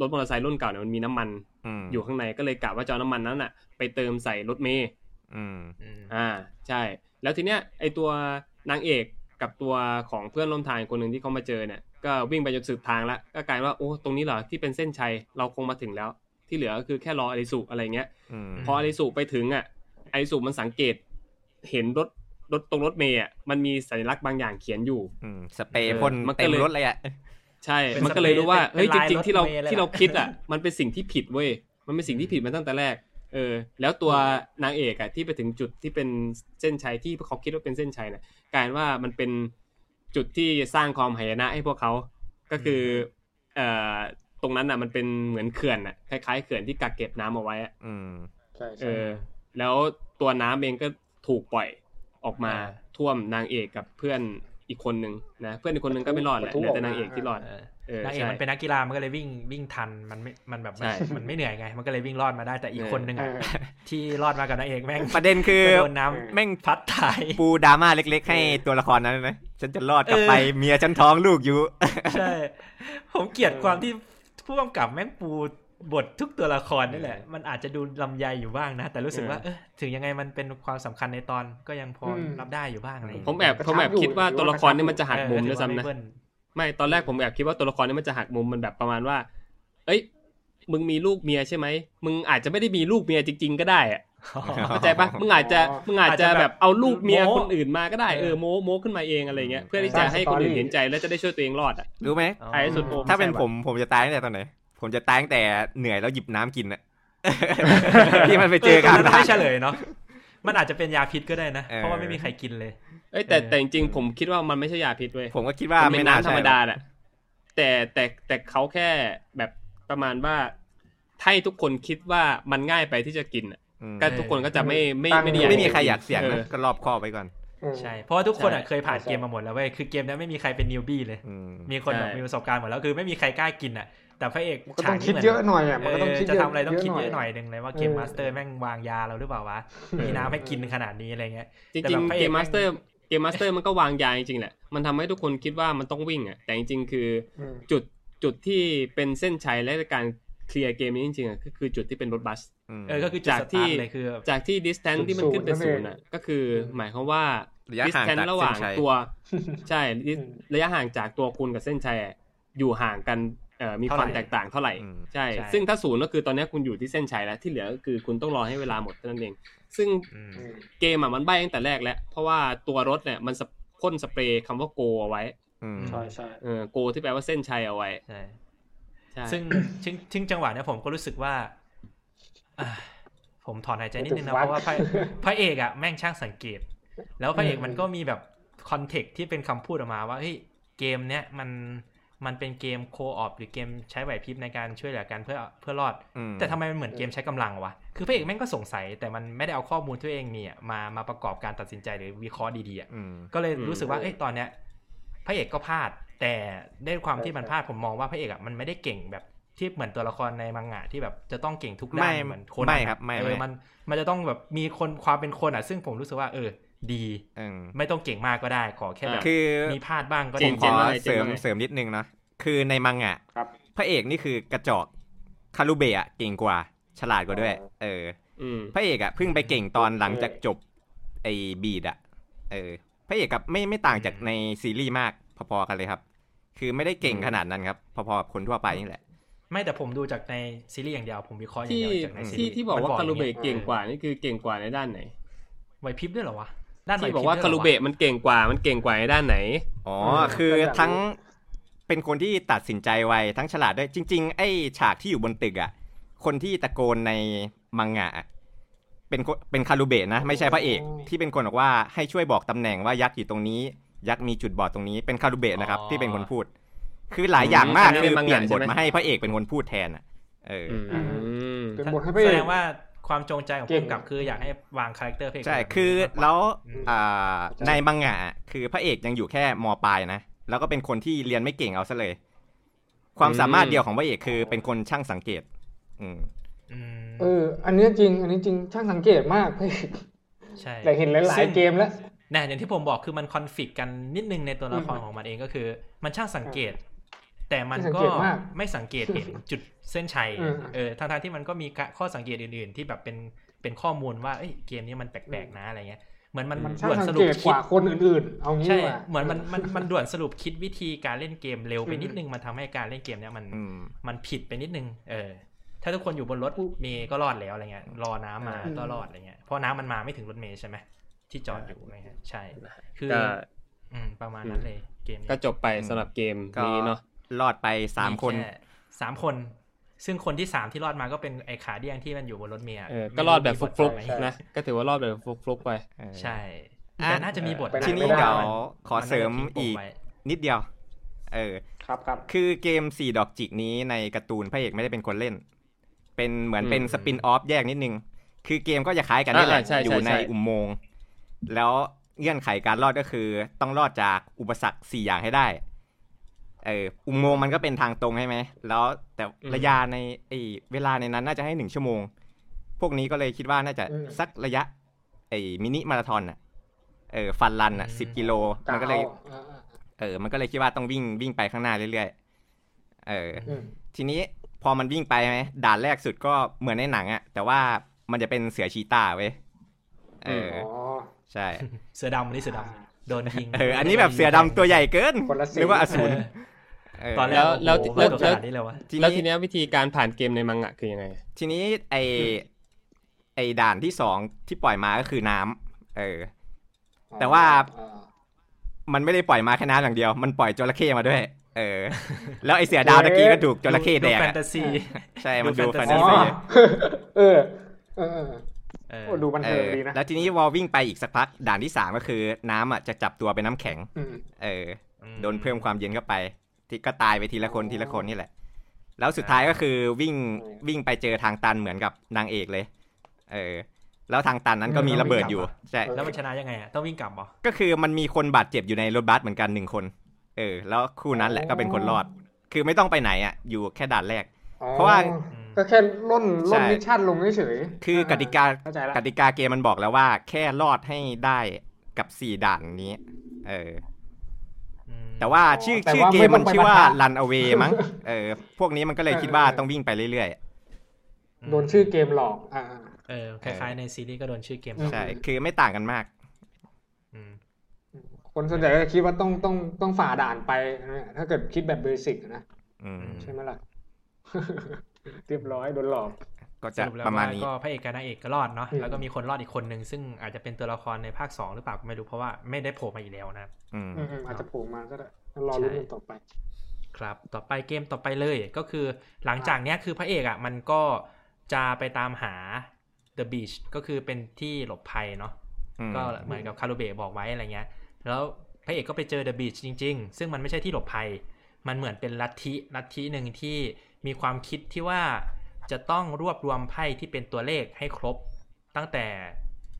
รถรถมอเตอร์ไซค์รุ่นเก่าเนี่ยมันมีน้ำมันอืมอยู่ข้างในก็เลยกะว่าจะเอาน้ำมันนั้นอะ ไปเติมใส่รถเมย์อืมอืมอ่าใช่ แล้วทีเนี้ยไอตัวนางเอกกับตัวของเพื่อนร่วมทางอีกคนหนึ่งที่เขามาเจอเนี่ยก็วิ่งไปจนสุดทางแล้วก็กลายว่าโอ้ตรงนี้เหรอที่เป็นเส้นชัยเราคงมาถึงแล้ว ที่เหลือก็คือแค่รออริสุอะไรเงี้ยอืมพออริสุไปถึงอะอริสุมันสังเกต เห็นรถรถตรงรถเมย์อะมันมีสัญลักษณ์บางอย่างเขียนอยู่อืมสเปรย์พ่นมันก็เต็มเลยรถเลยอะ ใช่เป็นมันก็เลยรู้ว่าสเปรย์เฮ้ยเป็นจลายริง ๆ ที่เรารถเมล์เลยที่เราล่ะคิดอะ มันเป็นสิ่งที่ผิดเว้ย มันเป็นสิ่งที่ผิดมาตั้งแต่แรก เออ แล้วตัวนางเอกอะที่ไปถึงจุดที่เป็นเส้นชัยที่เขาคิดว่าเป็นเส้นชัยเนี่ยกลายว่ามันเป็นจุดที่สร้างความหายนะให้พวกเขา ก็คือ เอ่อ ตรงนั้นอะ มันเป็นเหมือนเขื่อนอะ คล้ายๆเขื่อนที่กักเก็บน้ำเอาไว้อะอืมใช่เอใช่อแล้วตัวน้ำเองก็ถูกปล่อยออกมาอ่าท่วมนางเอกกับเพื่อน อีกคนนึงนะเพื่อนอีกคนนึงก็ไม่รอดแหละเหลือแต่นางเอกที่รอดเออเออนางเอกใช่มันเป็นนักกีฬามันก็เลยวิ่งวิ่งทันมันไม่มันแบบมันใช่มันไม่เหนื่อยไง มันก็เลยวิ่งรอดมาได้แต่อีกเออคนนึงเออะอที่รอดมากับนางเอกแม่งประเด็นคือโดนน้ำแม่งพัดตายปูดราม่าเล็ก ๆ ให้ตัวละครนั้นนะฉันจะรอดกลับไปเออเมียฉันท้องลูกอยู่ใช่ผมเกลียดเออความที่ผู้กำกับแม่งปู บททุกตัวละครนี่แหละ มันอาจจะดูลำใยอยู่บ้างนะ แต่รู้สึกว่าเออถึงยังไงมันเป็นความสำคัญในตอนก็ยังพออมรับได้อยู่บ้างอะไรอย่างผมเงี้ยแอบผมแอบคิดว่าตัวละครนี่มันจะหักมุมเออด้วยซ้ำนะถือว่าไม่เบิ้ลไม่ตอนแรกผมแอบคิดว่าตัวละครนี่มันจะหักมุมมันแบบประมาณว่า เอ้ย มึงมีลูกเมียใช่ไหมมึงอาจจะไม่ได้มีลูกเมียจริง ๆ ก็ได้อะเข้าใจปะมึงอาจจะมึงอาจจะแบบเอาลูกเมียคนอื่นมาก็ได้เออโม้โม้ขึ้นมาเองอะไรเงี้ยเพื่อที่จะให้คนอื่นเห็นใจแล้วจะได้ช่วยตัวเองรอดอะรู้ไหมอ๋อท้ายสุดโอมถ้าเป็นใช่ปะผมผมจะตายตั้งแต่ตอนไหน ผมจะตายตั้งแต่เหนื่อยแล้วหยิบน้ำกินอะที่มันไปเจอกันเออไม่เฉลยเนาะมันอาจจะเป็นยาพิษก็ได้นะเออเพราะว่าไม่มีใครกินเลย เอ้ยแต่เออแต่จริงๆผมคิดว่ามันไม่ใช่ยาพิษเว้ยผมก็คิดว่ามันเป็นน่าน้ำธรรมดาไม่น่าใช่แหละแต่แต่แต่เขาแค่แบบประมาณว่าให้ทุกคนคิดว่ามันง่ายไปที่จะกินอะอืมก็ทุกคนก็จะไม่ไม่ตั้งไม่ได้อยากไม่มีใครอยากเสี่ยงอนะอก็รอบคอบไว้ก่อนอืมใช่ เพราะว่าทุกคนอะใช่เคยผ่านใช่เกมมาหมดแล้วเว้ย คือเกมนั้นไม่มีใครเป็น newbie เลยอืมมีคนแบบใช่มีประสบการณ์หมดแล้ว คือไม่มีใครกล้ากินอะ แต่พระเอกมันก็ต้องฉากคิดนี้เยอะหมืหน่อยอะมันก็ต้องคิดจะเยอะทำอะไรต้องคิดเยอะหหน่น่ออยยหนึ่งเลยว่าเกมเออ masterแม่งวางยาเราหรือเปล่าวะมีน้ำให้กินขนาดนี้อะไรเงี้ยแต่แบบพระเอกเกม master แม่งเกม master มันก็วางยาจริงๆแหละ มันทำให้ทุกคนคิดว่ามันต้องวิ่งอะ แต่จริงๆ คืออืมจุดจุดที่เป็นเส้นชัยและการเคลียร์เกมนี้จริงๆอะก็คือจุดที่เป็นรถบัสอืมเออ ก็คือจุดจากที่ตาร์ทเลยคือแบบจากที่ distance ที่มันขึ้นเป็นศูนนย์ย์นั่นอะเองอะก็คือหมายความว่าระยะห่าง distance จากระหว่างเส้นชัยตัว ใช่อืมระยะห่างจากตัวคุณกับเส้นชัยอะอยู่ห่างกันเอ่อ มีความแตกต่างเท่าไหร่อืมใช่ใช่ ซึ่งถ้าศูนย์ก็คือตอนนี้คุณอยู่ที่เส้นชัยแล้วที่เหลือก็คือคุณต้องรอให้เวลาหมดเท่านั้นเอง ซึ่งอืมอืมเกมอะมันใบ้ตั้งแต่แรกแล้ว เพราะว่าตัวรถเนี่ยมันสเปพ่นสเปรย์คำว่าโกเอาไว้อืมใช่ใช่เออโกที่แปลว่าเส้นชัยเอาไว้ใช่ใช่ซึ่งซึ่งซึ่งจังหวะเนี้ยผมก็รู้สึกว่าอะผมถอนหายใจนิดนึงนะเพราะว่าพระพระเอกอะแม่งช่างสังเกต แล้วพระเอกมันก็มีแบบคอนเทกต์ที่เป็นคำพูดออกมาว่าเฮ้ยเกมเนี้ยมัน มันเป็นเกมโคออปหรือเกมใช้ไหวพริบในการช่วยเหลือกันเพื่อเพื่อรอดอืมแต่ทำไมมันเหมือนเกมใช้กำลังวะ คือพระเอกแม่งก็สงสัย แต่มันไม่ได้เอาข้อมูลที่ตัวเองมีอะมามาประกอบการตัดสินใจหรือวิเคราะห์ดีๆอะอืมก็เลยอืมรู้สึกว่าเอ้ยตอนเนี้ยพระเอกก็พลาด แต่ด้วยความที่มันพลาดผมมองว่าพระเอกอะมันไม่ได้เก่งแบบที่เหมือนตัวละครในมังงะที่แบบจะต้องเก่งทุกด้านไม่เหมือนคนไม่ครับไม่เอไม่อมันมันจะต้องแบบมีคนความเป็นคนอะ ซึ่งผมรู้สึกว่าเออ ดีอืมไม่ต้องเก่งมากก็ได้ ขอแค่แบบคือมีพลาดบ้างก็ผดีมเจขนอว่าไงเจนเสริมว่าไงเสริมนิดนึงนะคือในมังงะครับพระเอกนี่คือกระจอกคารุเบะอะเก่งกว่า ฉลาดกว่าด้วย เอออืมพระเอกอะเพิ่งไปเก่งตอนหลังจากจบไอ้บีดอะเออพระเอกกับไม่ไม่ต่างจากในซีรีส์มากพอๆกันเลยครับ คือไม่ได้เก่งขนาดนั้นครับ พอๆกับคนทั่วไปนี่แหละไม่แต่ผมดูจากในซีรีส์อย่างเดียวผมวิเคราะห์อย่างที่เดียวจากในซีรีที่ส์ที่บอกว่ามันคารุย่งเบะงี้ยเก่งกว่านี่คือเก่งกว่าในด้านไหนไหวพริบด้วยเหรอวะ ด้านไหวพที่ริบอกว่าด้วยหคารุเบะมันเก่งกว่ามันเก่งกว่าในด้านไหน อ๋อเออคือก็อยากรู้ทั้งเป็นคนที่ตัดสินใจไวทั้งฉลาดด้วยจริง ๆ ไอ้ฉากที่อยู่บนตึกอะคนที่ตะโกนในมังงะอะเป็นคนเป็นคารุเบะนะ ไม่ใช่พระเอก ที่เป็นคนบอกว่าให้ช่วยบอกตำแหน่งว่ายักษ์อยู่ตรงนี้ ยักษ์มีจุดบอดตรงนี้เป็นคารุเบะนะครับ ที่เป็นคนพูด คือหลายอย่างมากอืมคือเป็นมังเปลี่ยงะนบทใช่ไหมมาให้พระเอกเป็นคนพูดแทนอะเออออืมเป็นบทให้พระเอแสดงว่า ความจงใจของเก่งผู้งกำกับคืออยากให้วาง character พระเอกใช่แบบนี้คือมากกว่าแล้วอืมอ่าเข้าใจในมังงะอะคือพระเอกยังอยู่แค่มปลายนะแล้วก็เป็นคนที่เรียนไม่เก่งเอาซะเลย ความสามารถเดียวของพระเอกคือเป็นคนช่างสังเกตอืมอืมเออ อันนี้จริง อันนี้จริงช่างสังเกตมากพระเอกใช่แต่เห็นหลายๆเกมแล้วนะอย่างที่ผมบอกคือมันคอนฟ lict กันนิดนึงในตัวละครอืมของมันเองก็คือ มันช่างสังเกต แต่มันไม่สังก็เกตมากไม่สังเกตเห็นจุดเส้นชัยอืมเออทางๆที่มันก็มีข้อสังเกตอื่น ๆ ที่แบบเป็นเป็นข้อมูลว่าเอ้ยเกมนี้มันแปลกๆนะอะไรเงี้ยเหมือนมันมันช่างด่วนสัสงรุเกปตกคิดว่าคนอื่นๆเอางี้ใช่ดีกว่าเหมือนมันมันมันด่วนสรุปคิดวิธีการเล่นเกมเร็วไปนิดนึงมันทำให้การเล่นเกมเนี้ยมันอืมมันผิดไปนิดนึง เออ ถ้าทุกคนอยู่บนรถเมย์ก็รอดแล้วอะไรเงี้ยรอน้ำมาอืมก็รอดอะไรเงี้ยเพราะน้ำมันมาไม่ถึงรถเมย์ใช่ไหมที่จอดอยู่อะไรเงี้ยใช่ คือก็อืมประมาณนั้นเลยเกมนี้ก็จบไปสำหรับเกมก็นี้เนาะ รอดไปสามคนแสามคน ซึ่งคนที่สามที่รอดมาก็เป็นไอ้ขาเดี้ยงที่มันอยู่บนรถเมย์ะเออไม่ก็รอดแบบฟมีลุกไหมๆนะก็ถือว่ารอดแบบฟลุกๆไปเออใช่อะแต่น่าจะมีบทไปไหทีนี้ไม่ได้เดี๋ยวมันขอเสริมนน่าจะทิ้งปอีกไว้นิดเดียว เออ ครับครับ คือเกมสี่ดอกจิกนี้ในการ์ตูนพระเอกไม่ได้เป็นคนเล่น เป็นเหมือนอืมเป็นสปินออฟแยกนิดนึง คือเกมก็จะคล้ายกันนี่แหละอ่าใช่ใช่อยู่ในใช่อุโมงค์ แล้วเงื่อนไขการรอดก็คือ ต้องรอดจากอุปสรรคสี่อย่างให้ได้ เอออุโมงค์มันก็เป็นทางตรงใช่ไหม แล้วแต่ระยะในไอเวลาในนั้นน่าจะให้หนึ่งชั่วโมง พวกนี้ก็เลยคิดว่าน่าจะอืมสักระยะ ไอมินิมาราธอนอะ เออฟันรันอะสิบกิโล มันก็เลยอ่าอ่าเออ มันก็เลยคิดว่าต้องวิ่งวิ่งไปข้างหน้าเรื่อยๆ เอออืมทีนี้พอมันวิ่งไปไหมด่านแรกสุดก็เหมือนในหนังอะแต่ว่ามันจะเป็นเสือชีตาเว้ย เอออ๋อใช่ เสือดำนี่เสือดำโดนยิง เออ อันนี้แบบเสือดำตัวใหญ่เกิน คนละสีนึกว่าอสูรเออเออ ตอนแรกแล้วแล้วโอ้โหแล้วตัวขแล้วนาดนี้เลยวะทีแล้วทีนี้เนี้ยวิธีการผ่านเกมในมังงะคือยังไง ทีนี้ไอไอด่านที่สองที่ปล่อยมาก็คือน้ำเออ แต่ว่าอ่ามันไม่ได้ปล่อยมาแค่น้ำอย่างเดียว มันปล่อยจระเข้มาด้วย เออ แล้วไอเสือดาวตะกี้ก็ถูกจระเข้แดกแฟนอะตาซีใช่ มันดูดูแฟน fantasy ตาอ๋อซีเออเออเออเออโอ้ดูบันเอเทิงอดีนะ แล้วทีนี้วอลวิ่งไปอีกสักพัก ด่านที่สามก็คือ น้ำอะจะจับตัวเป็นน้ำแข็งอืมเออมโดนเพิ่มความเย็นเข้าไป ที่ก็ตายไปทีละคนอ๋อทีละคนนี่แหละ แล้วสุดท้ายก็คือวิ่งอืมวิ่งไปเจอทางตันเหมือนกับนางเอกเลย เออ แล้วทางตันนั้นก็มีระเบิดอยู่ใช่แล้วมันชนะยังไงอะต้องวิ่งกลับเหรอก็คือมันมีคนบาดเจ็บอยู่ในรถบัสเหมือนกันหนึ่งคน เออ แล้วคู่นั้นแหละก็เป็นคนรอด คือไม่ต้องไปไหนอะ อยู่แค่ด่านแรกอ๋อเพราะว่าอืมก็แค่ล่นล่นใช่มิชชั่นลงเฉยๆคือกติกาเข้าใจละกติกาเกมมันบอกแล้วว่า แค่รอดให้ได้กับสี่ด่านนี้ เอออืม แต่ว่าชื่อแต่ชื่อว่าเกไม่มต้มัองนไปชื่อว่าปะทะ Run Away มั้งเออพวกนี้มันก็เลยคิดว่าเออเออต้องวิ่งไปเรื่อยโดนชื่อเกมหลอกอ่าเออคล้ายๆในซีรีส์ก็โดนชื่อเกมอืมๆใช่คือไม่ต่างกันมากอืมคนส่วนใหญ่ก็จะคิดว่าต้องต้องต้องฝ่าด่านไปนะถ้าเกิดคิดแบบเบสิกนะอืมใช่ไหมล่ะเรียบร้อยโดนหลอก ก็สจะรุปแล้วประมาว่าณนี้ก็พระเอกกับนางเอกก็รอดเนาะอืมแล้วก็มีคนรอดอีกคนหนึ่งซึ่งอาจจะเป็นตัวละครในภาคสองหรือเปล่าก็ไม่รู้เพราะว่าไม่ได้โผล่มาอีกแล้วนะครับอืมอืมๆอาจจะโผล่มาก็ได้รอรุ้นกันต่อไป ครับต่อไปเกมต่อไปเลยก็คือ หลังจากเนี้ยคือพระเอกอะมันก็จะไปตามหา The Beach ก็คือเป็นที่หลบภัยเนาะอืมก็เหมือนกับคารุเบะบอกไว้อะไรเงี้ย แล้วพระเอกก็ไปเจอ The Beach จริง ๆ ซึ่งมันไม่ใช่ที่หลบภัย มันเหมือนเป็นลัทธิลัทธิหนึ่งที่มีความคิดที่ว่า จะต้องรวบรวมไพ่ที่เป็นตัวเลขให้ครบ ตั้งแต่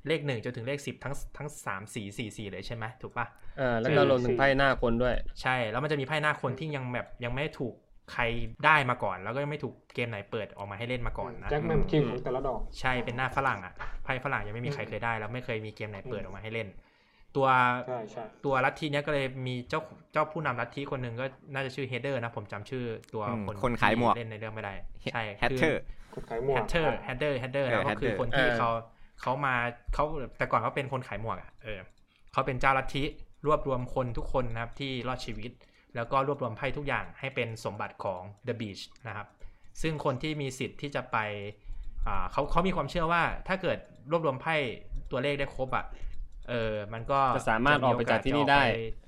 เลขหนึ่งจนถึงเลขสิบทั้งทั้งสามสี่สี่สี่เลยใช่ไหมถูกปะเออแล้วก็รวมถึงไพ่หน้าคนด้วย ใช่แล้วมันจะมีไพ่หน้าคนที่ยังแบบยังไม่ถูกใครได้มาก่อน แล้วก็ยังไม่ถูกเกมไหนเปิดออกมาให้เล่นมาก่อนนะแจ็คแหม่มคิงของแต่ละดอกใช่เป็นหน้าฝรั่งอะไพ่ฝรั่งยังไม่มีใครเคยได้แล้วไม่เคยมีเกมไหนเปิดออกมาให้เล่น ตัวใช่ใช่ตัวลัทธิเนี้ยก็เลยมีเจ้าเจ้าผู้นำลัทธิคนหนึ่งก็น่าจะชื่อ Hatter นะผมจำชื่อตัวอืมคนคนขายหมวกที่เล่นในเรื่องไม่ได้ใช่ Hatter คนขายหมวก Hatter Hatter Hatter เออแล้วก็คือ Hatter คนที่เออเขาเขามาเขาแต่ก่อนเขาเป็นคนขายหมวกอะเออเขาเป็นเจ้าลัทธิรวบรวมคนทุกคนนะครับที่รอดชีวิต แล้วก็รวบรวมไพ่ทุกอย่างให้เป็นสมบัติของ The Beach นะครับซึ่งคนที่มีสิทธิ์ที่จะไปอ่าเขาเขามีความเชื่อว่าถ้าเกิดรวบรวมไพ่ตัวเลขได้ครบอะ เออ มันก็จะสามารถออกไปจากที่นี่ได้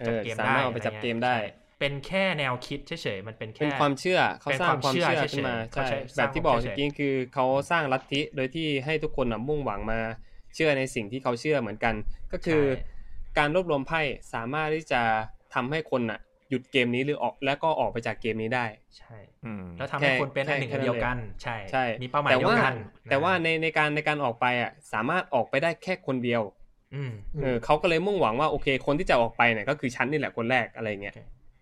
จะมีโอกาสจะออกไปจับเกมเออสาได้มารถออกไปจับเกมได้ใช่เป็นแค่แนวคิดเฉยๆ มันเป็นแค่เป็นความเชื่อเขาสร้างความเชื่อเป็นความเชื่อขึ้นมาเฉยๆเขาใช่ใช้แบบที่บอกสเมื่ร้างอกี้คือเขาสร้างลัทธิโดยที่ให้ทุกคนนะมุ่งหวังมาเชื่อในสิ่งที่เขาเชื่อเหมือนกัน ก็คือใช่การรวบรวมไพ่สามารถที่จะทำให้คนน่ะหยุดเกมนี้หรือออกแล้วก็ออกไปจากเกมนี้ได้ ใช่อืมแล้วทำให้แค่คนเป็นอันหนึ่งแค่อันเดียวกันใช่ใช่ มีเป้าหมายแต่ว่าเดียวกัน แต่ว่าในในการในการออกไปอะสามารถออกไปได้แค่คนเดียวอืม เออเขาก็เลยมุ่งหวังว่าโอเค คนที่จะออกไปเนี่ยก็คือฉันนี่แหละคนแรกอะไรเงี้ย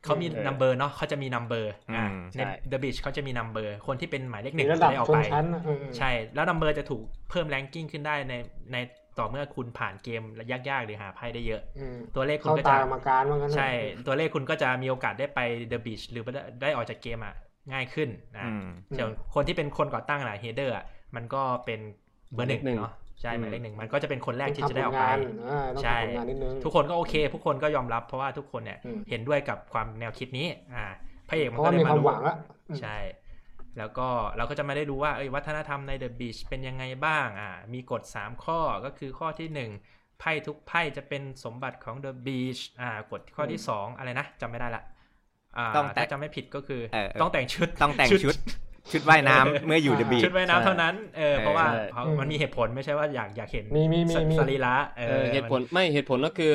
เขามีเออ numberอร์เนาะเขาจะมี number อ่าอืมในใช่ The Beach เขาจะมี number คนที่เป็นหมายเลขหนึ่งจะได้ออกไป มีระดับชนชั้นอะเออใช่ แล้ว number จะถูกเพิ่มแรงกิ้งขึ้นได้ในในต่อเมื่อคุณผ่านเกมยากๆหรือหาไพ่ได้เยอะอืมตัวเลขคุณเข้าก็ตาจะกรรมการว่างั้นเถอะใช่ ตัวเลขคุณก็จะมีโอกาสได้ไป The Beach หรือได้ได้ออกจากเกมอะง่ายขึ้นนะอืมส่วนคนที่เป็นคนก่อตั้งน่ะเฮเดอร์อะมันก็เป็นเบอร์หนึ่งหนึ่งเนาะ ใช่หอืมมายเลขหนึ่งมันก็จะเป็นคนแรกที่ต้องจะได้ออกทำผลไปงานอ่าต้องใช่ทำผลงานนิดนึงทุกคนก็โอเค ทุกคนก็ยอมรับเพราะว่าทุกคนเนี่ยอืมเห็นด้วยกับความแนวคิดนี้ อ่าพระเอกเพมันราะก็ว่าเลยมีมาความรู้หวังละใช่ แล้วก็เราก็จะไม่ได้รู้ว่าเอ้ยวัฒนธรรมในเดอะบีชเป็นยังไงบ้างอ่ามีกฎ 3 ข้อก็คือข้อที่ 1 ไพ่ทุกไพ่จะเป็นสมบัติของเดอะบีชอ่ากฎข้อที่ 2 อะไรนะจำไม่ได้ละอ่าต้องแต่ถ้าจำไม่ผิดก็คือเออเออต้องแต่งชุดต้องแต่งชุด ชุดว่ายน้ำเมื่ออยู่เดอะบีชุดว่ายน้ำเท่านั้นเออเออเพราะว่าใช่เพราะมันมีเหตุผลไม่ใช่ว่าอยากอยากเห็นมีมีมีสมีสรีระเอเอออเหตุผลมันไม่เหตุผลก็คือ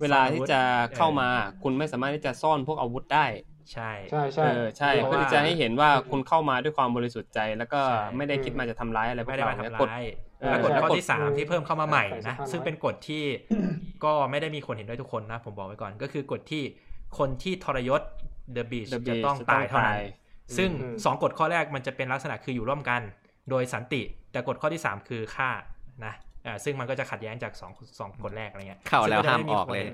เวลาที่จะเข้ามาเออคุณไม่สามารถที่จะซ่อนพวกอาวุธได้ใช่ใช่ใช่เออใช่เพราะเพื่อว่าที่จะให้เห็นว่าคุณเข้ามาด้วยความบริสุทธิ์ใจ แล้วก็ใช่ไม่ได้คิดมาจะทำร้ายอะไรพวไม่กได้เรามาเนี่ยทำกดร้ายเออแล้วกฎแล้วข้อกฎที่สามที่เพิ่มเข้ามาใหม่นะใส่เสื้อผ้าซึ่งเป็นกฎที่ก็ไม่ได้มีคนเห็นด้วยทุกคนนะผมบอกไว้ก่อนก็คือกฎที่คนที่ทรยศ The Beach The จะ Beach ต้องจะต้องตายเท่านั้นตาย ซึ่งอืมสองกฎข้อแรกมันจะเป็นลักษณะคืออยู่ร่วมกัน โดยสันติ แต่กฎข้อที่สามคือฆ่านะอ่าซึ่งมันก็จะขัดแย้งจากสองสองกฎแรกอะไรเงี้ยเข้าแล้วซึ่งจะห้ามไออกเลยคน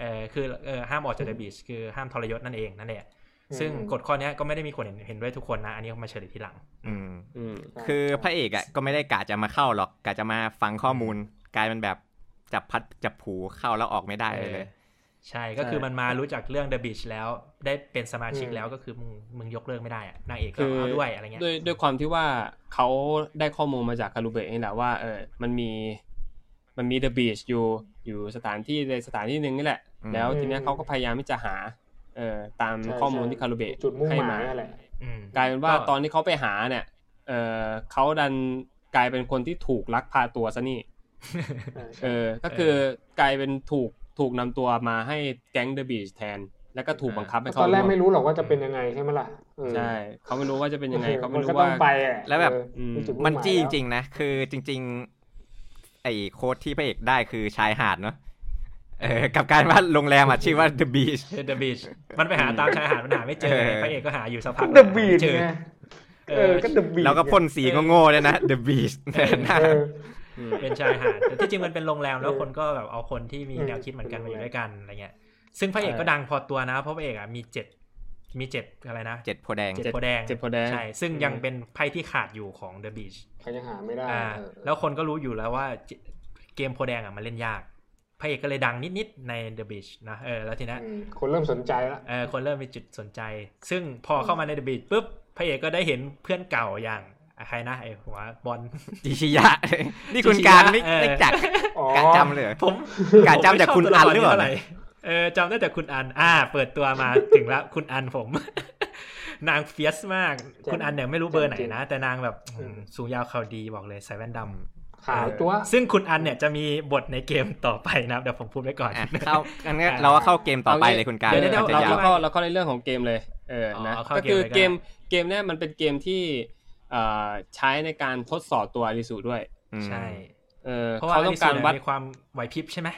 เออคือเออห้ามออกจาก The Beach คือห้ามทรยศนั่นเองนั่นแหละอืมซึ่งกฎข้อเนี้ยก็ไม่ได้มีคนเห็นเห็นด้วยทุกคนนะ อันนี้เขามาเฉลยทีหลังอืมอืมคือพระเอกอะก็ไม่ได้กะจะมาเข้าหรอกกะจะมาฟังข้อมูล กลายเป็นแบบจับพัดจับผูเข้าแล้วออกไม่ได้เลยเลย ใช่ก็คือใช่มันมารู้จักเรื่อง The Beach แล้ว ได้เป็นสมาชิกอืมแล้วก็คือมึงมึงยกเลิกไม่ได้อะนางเอกก็คือเอาด้วยอะไรเงี้ยด้วยด้วยความที่ว่าเขาได้ข้อมูลมาจากคารูเบะนี่แหละว่าเออมันมีมันมีเดอะบีชอยู่อยู่สถานที่ในสถานที่หนึ่งนี่แหละอืมแล้วทีเนี้ยเขาก็พยายามที่จะหาเอ่อตามใช่ข้อมูลใช่ที่คารูเบะจุดมุ่งให้หมามายนั่นแหละอืมกลายเป็นว่าก็ตอนที่เขาไปหาเนี่ยเออเขาดันกลายเป็นคนที่ถูกลักพาตัวซะนี่เออก็คือกลายเป็นถูก ถูกนำตัวมาให้แก๊งเดอะบีชแทน แล้วก็ถูกบังคับให้ตเขาอนแรกวไม่รู้หรอกว่าจะเป็นยังไงใช่ไหมล่ะเออใช่เขาไม่รู้ว่าจะเป็นยังไงเขาไม่มันรู้ก็ต้ว่าองไปอะแล้วแบบเอออืมจุดงมันหายจี้จแล้วริงๆนะคือจริง ๆ ไอ้โค้ดที่พระเอกได้คือชายหาดเนาะเออกับการว่าโรงแรมอะชื่อว่า The Beach เดอะบีชมันไปหาตามชายหาดมันหาไม่เจอเออพระเอกก็หาอยู่สักพักเดอะบีดเจอไงเอเอออก็เดอะบีดแล้วก็พ่นสีโง่ๆเลยนะ The Beach เอออืม เป็นชายหาดแต่ที่จริงมันเป็นโรงแรมแล้วเออคนก็แบบเอาคนที่มีอืมแนวคิดเหมือนกันมาอยู่ด้วยกันอะไรเงี้ย ซึ่งพระเอกก็ดังพอตัวนะเพราะพระเอกอะมีเจ็ดมีเจ็ดอะไรนะเจ็ดโพธิ์แดงเจ็ดโพธิ์แดงเจ็ดโพธิ์แดงใช่ซึ่งยังเป็นไพ่ที่ขาดอยู่ของ The Beach เขายังหาไม่ได้อ่าเออแล้วคนก็รู้อยู่แล้วว่าเจเกมโพธิ์แดงอะมันเล่นยากพระเอกก็เลยดังนิดๆใน The Beach นะเออแล้วทีนี้อืมคนเริ่มสนใจแล้วเออคนเริ่มมีจุดสนใจ ซึ่งพอเข้ามาใน The Beach ปุ๊บพระเอกก็ได้เห็นเพื่อนเก่าอย่างอะ ใครนะไอ้หัวบอลจิชิยะ นี่คุณการไม่เออไม่จักอ๋อการจำเลยเหรอผมกะจำจากคุณอันหรือเปล่าผมไม่ชบตัวละครนี้ท่ไหเออจำได้แต่คุณอัน อ่า เปิดตัวมาถึงแล้วคุณอันผม นางเฟียสมาก คุณอันเนี่ยไม่รู้เบอร์ไหนนะ แต่นางแบบอืมสูงยาวเขาดีบอกเลยใส่แว่นดำขาวตัว ซึ่งคุณอันเนี่ยจะมีบทในเกมต่อไปนะครับเดี๋ยวผมพูดไว้ก่อนอะเข้าอันนี้เราก็เข้าเกมต่อไปเลยคุณการเดี๋ยวเดี๋ยวอาจจะเรายาเราวก็เราก็ในเรื่องของเกมเลย เออนะอ๋อเข้าก็คือเกเกมมเลยก็ได้เกมเนี้ยมันเป็นเกมที่เอ่อ ใช้ในการทดสอบตัวอาริสุด้วยอืมใช่เออเพราะว่าเขาต้องการวัดมีความไหวพริบใช่ไหม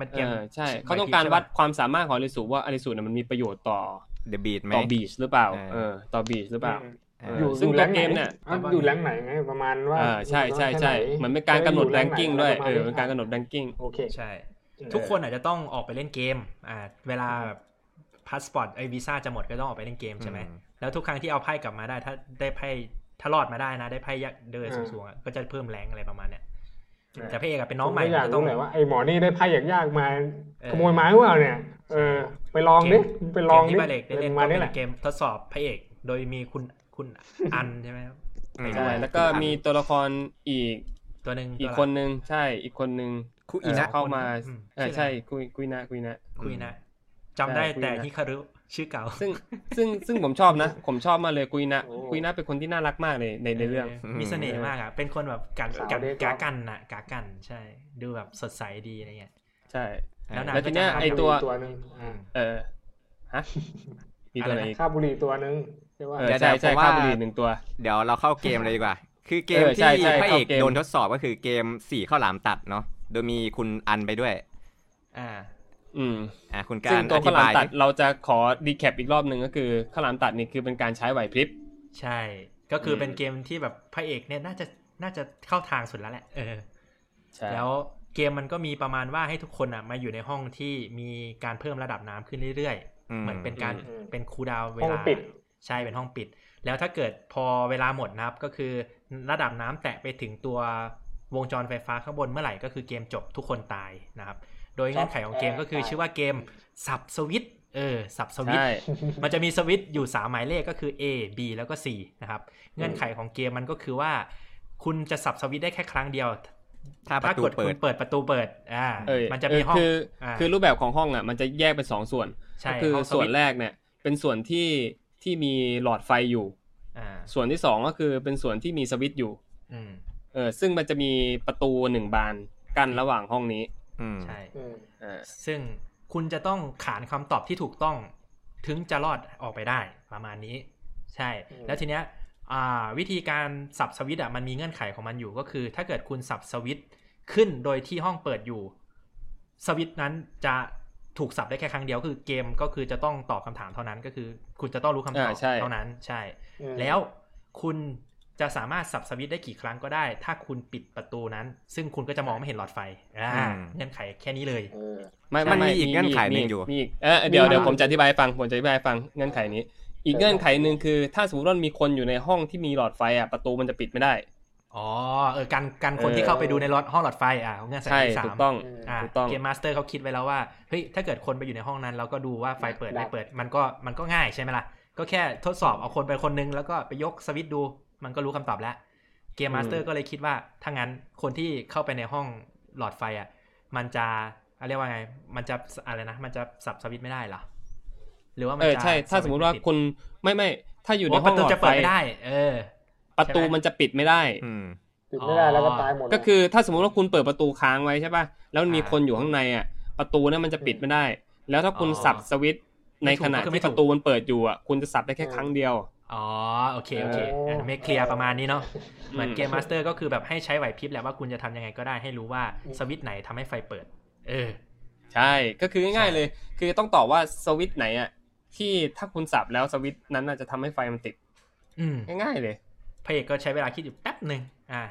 มันเกเอมอใช่ไหพบเขาต้องการวัดใช่ปะความสามารถของอาริสุว่าอาริสุเนี่ยมันมีประโยชน์ต่อเดอะบีดไหมต่อบีชหรือเปล่าเออเออต่อบีชหรือเปล่าเออยู่อซึ่งอยู่ตัวแรงไหเกมเนี่ยอะอยู่แรงไหนไงประมาณว่าอ่าใช่ใช่ใช่แค่ไหเหมือนเป็นการกำหนดจะแรองกิ้งด้วยไหนเออประเป็นณการกำหนดแรงกิ้งโอเคใช่เออทุกคนอาจจะต้องออกไปเล่นเกมอ่าเวลาแบบพาสปอร์ตไอวีซ่าจะหมดก็ต้องออกไปเล่นเกมใช่ไหมอืมแล้วทุกครั้งที่เอาไพ่กลับมาได้ถ้าได้ไพ่ ถ้ารอดมาได้นะ ได้ไพ่ยักษ์เดินอ่าสูงๆอะก็จะเพิ่มแรงอะไรประมาณเนี้ยอ่าแต่พระเอกอะเป็นน้ผองมใหม่ก็อยากก็ต้อรู้งหน่อยว่าไอ้หมอนี่ได้ไพ่ยากๆมาเออขโมยไม้หรือเปล่าเนี่ย เออ ไปลองดิไปลองเกมดิที่พระเอกได้เล่นมาก็นี่เป็แหละนเกมทดสอบพระเอกโดยมีคุณคุณอันใช่ไหมครับอืมใช่แล้วก็มีตัวละครอีกตัวหนึ่งอีกตัวละคนนึงใช่อีกคนนึงคุอินะเเข้ามาอืมเออชื่ออะไรใช่คุยคุยนะคุยนะคุยนะจำได้ใช่คุยนะแต่ฮิคารุ ชื่อเก่า ซึ่งซึ่งซึ่งผมชอบนะ ผมชอบมากเลยคุยนะโอ้คุยนะเป็นคนที่น่ารักมากเลยในในเรื่อง มีเสน่ห์มากอะเป็นคนแบบกันสาวกันเด็กกากันน่ะกากันใช่ ดูแบบสดใสดีอะไรเงี้ยใช่ แล้วนางแล้วทีเนี้ยก็จะไอตัวตัวหนึ่งอ่าเออฮะมีตัวไหนอะไรนะอีกค่าบุหรี่ตัวหนึ่งใช่ว่าเออเดี๋ยวใช่ใช่ผมว่าค่าบุหรี่หนึ่งตัว เดี๋ยวเราเข้าเกมเลยดีกว่า คือเกมเออใช่ที่ใช่พระเอกเข้าเกมโดนทดสอบก็คือเกมสี่ข้าวหลามตัดเนาะโดยมีคุณอันไปด้วย อ่า อืมอะคุณซึ่กางรตัวอธิข้าวหลามบายตัดเราจะขอดีแคปอีกรอบหนึ่งก็คือข้าวหลามตัดนี่คือเป็นการใช้ไหวพริบ ใช่ ก็คืออมเป็นเกมที่แบบพระเอกเนี่ยน่าจะน่าจะเข้าทางสุดแล้วแหละ เออใช่แล้วเกมมันก็มีประมาณว่าให้ทุกคนอะมาอยู่ในห้องที่มีการเพิ่มระดับน้ำขึ้นเรื่อยอืๆเหมือนเป็นการอืมเป็นคูลดาวน์เวห้องลาปิดใช่เป็นห้องปิด แล้วถ้าเกิดพอเวลาหมดนะครับก็คือระดับน้ำแตะไปถึงตัววงจรไฟฟ้าข้างบนเมื่อไหร่ก็คือเกมจบทุกคนตายนะครับ โดยเงื่อนไขของเกมก็คือชื่อว่าเกมสับสวิตช์เออสับสวิตช์ใช่มันจะมีสวิตช์อยู่ 3 หมายเลขก็คือ A B แล้วก็ C นะครับเงื่อนไขของเกมมันก็คือว่า คุณจะสับสวิตช์ได้แค่ครั้งเดียว ถ้าประถ้าตูกดเปิคุดณเปิดประตูเปิดอ่าเอ้ยมันจะมีห้องเคืออ่าคือรูปแบบของห้องอะมันจะแยกเป็นสองส่วนใช่ก็คือห้องสส่ววินตช์แรกเนี่ยเป็นส่วนที่ที่มีหลอดไฟอยู่อ่าส่วนที่สองก็คือเป็นส่วนที่มีสวิตช์อยู่อืมเออซึ่งมันจะมีประตูหนึ่งบานกั้นระหว่างห้องนี้อืม ใช่อืมเออซึ่งคุณจะต้องขานคำตอบที่ถูกต้อง ถึงจะรอดออกไปได้ประมาณนี้ ใช่ แล้วทีเนี้ยอ่าวิธีการสับสวิตช์อะมันมีเงื่อนไขของมันอยู่ก็คือ ถ้าเกิดคุณสับสวิตช์ขึ้นโดยที่ห้องเปิดอยู่ สวิตช์นั้นจะถูกสับได้แค่ครั้งเดียวคือเกมก็คือจะต้องตอบคำถามเท่านั้นก็คือ คุณจะต้องรู้คำตอบอ่าใช่เท่านั้นใช่อืมแล้วคุณ จะสามารถสับสวิตช์ได้กี่ครั้งก็ได้ ถ้าคุณปิดประตูนั้น ซึ่งคุณก็จะมองไม่เห็นหลอดไฟอ่าอืมเงื่อนไขแค่นี้เลยเออไม่มันไม่มีอีกเงื่อนไขหนึ่งมีอยู่มีอีกเออเดี๋ยวมีเดี๋ยวอะไรผมจะอธิบายให้ฟังผมจะอธิบายให้ฟังเงื่อนไขนี้ อีกเงื่อนไขหนึ่งคือ ถ้าสมมติว่ามีคนอยู่ในห้องที่มีหลอดไฟอะประตูมันจะปิดไม่ได้อ๋อเออการการคนเออที่เข้าไปดูในรถห้องหลอดไฟอ่าเงื่อนไขใช่ที่สาถูมกต้องอ่าถูกต้อง game master เขาคิดไว้แล้วว่าเฮ้ยถ้าเกิดคนไปอยู่ในห้องนั้นเราก็ดูว่าไฟเปิดดับไม่เปิด มันก็มันก็ง่ายใช่ไหมล่ะก็แค่ทดสอบเอาคนไปคนนึงแล้วก็ไปยกสวิตช์ดู มันก็รู้คำตอบแล้ว game master ก็เลยคิดว่าถ้างั้นคนที่เข้าไปในห้องหลอดไฟอะ มันจะเขาเรียกว่าไง มันจะอะไรนะ มันจะสับสวิตช์ไม่ได้เหรอ หรือว่ามันเออจะใช่ ถ้าสมมติว่าปิดคุณไม่ไม่ ถ้าอยู่ในว่าห้ปองระตูจะดไฟเปิดไม่ได้ เออ ประตูมันจะปิดไม่ได้อืมปิดไม่ได้แล้วก็ตายหมด ก็คือถ้าสมมติว่าคุณเปิดประตูค้างไว้ใช่ป่ะ แล้วมันมีอ่าคนอยู่ข้างในอะ ประตูนั้นมันจะปิดไม่ได้ แล้วถ้าคุณอ๋อสับสวิตช์ในไม่ถูกขณะก็คือไม่ที่ถูปกระตูมันเปิดอยู่อะ คุณจะสับได้แค่ครั้งเดียว อ๋อ โอเค โอเคอันไม่เคลียร์ประมาณนี้เนาะเหมือน game master ก็คือแบบให้ใช้ไหวพริบแหละว่าคุณจะทำยังไงก็ได้ให้รู้ว่าสวิตช์ไหนทำให้ไฟเปิด เออ ใช่ก็คือง่ายใช่ๆเลย คือต้องตอบว่าสวิตช์ไหนอะที่ถ้าคุณสับแล้วสวิตช์นั้นน่ะจะทำให้ไฟมันติด อืมง่ายๆเลยพระเอกก็ใช้เวลาคิดอยู่แป๊บหนึ่งอ่า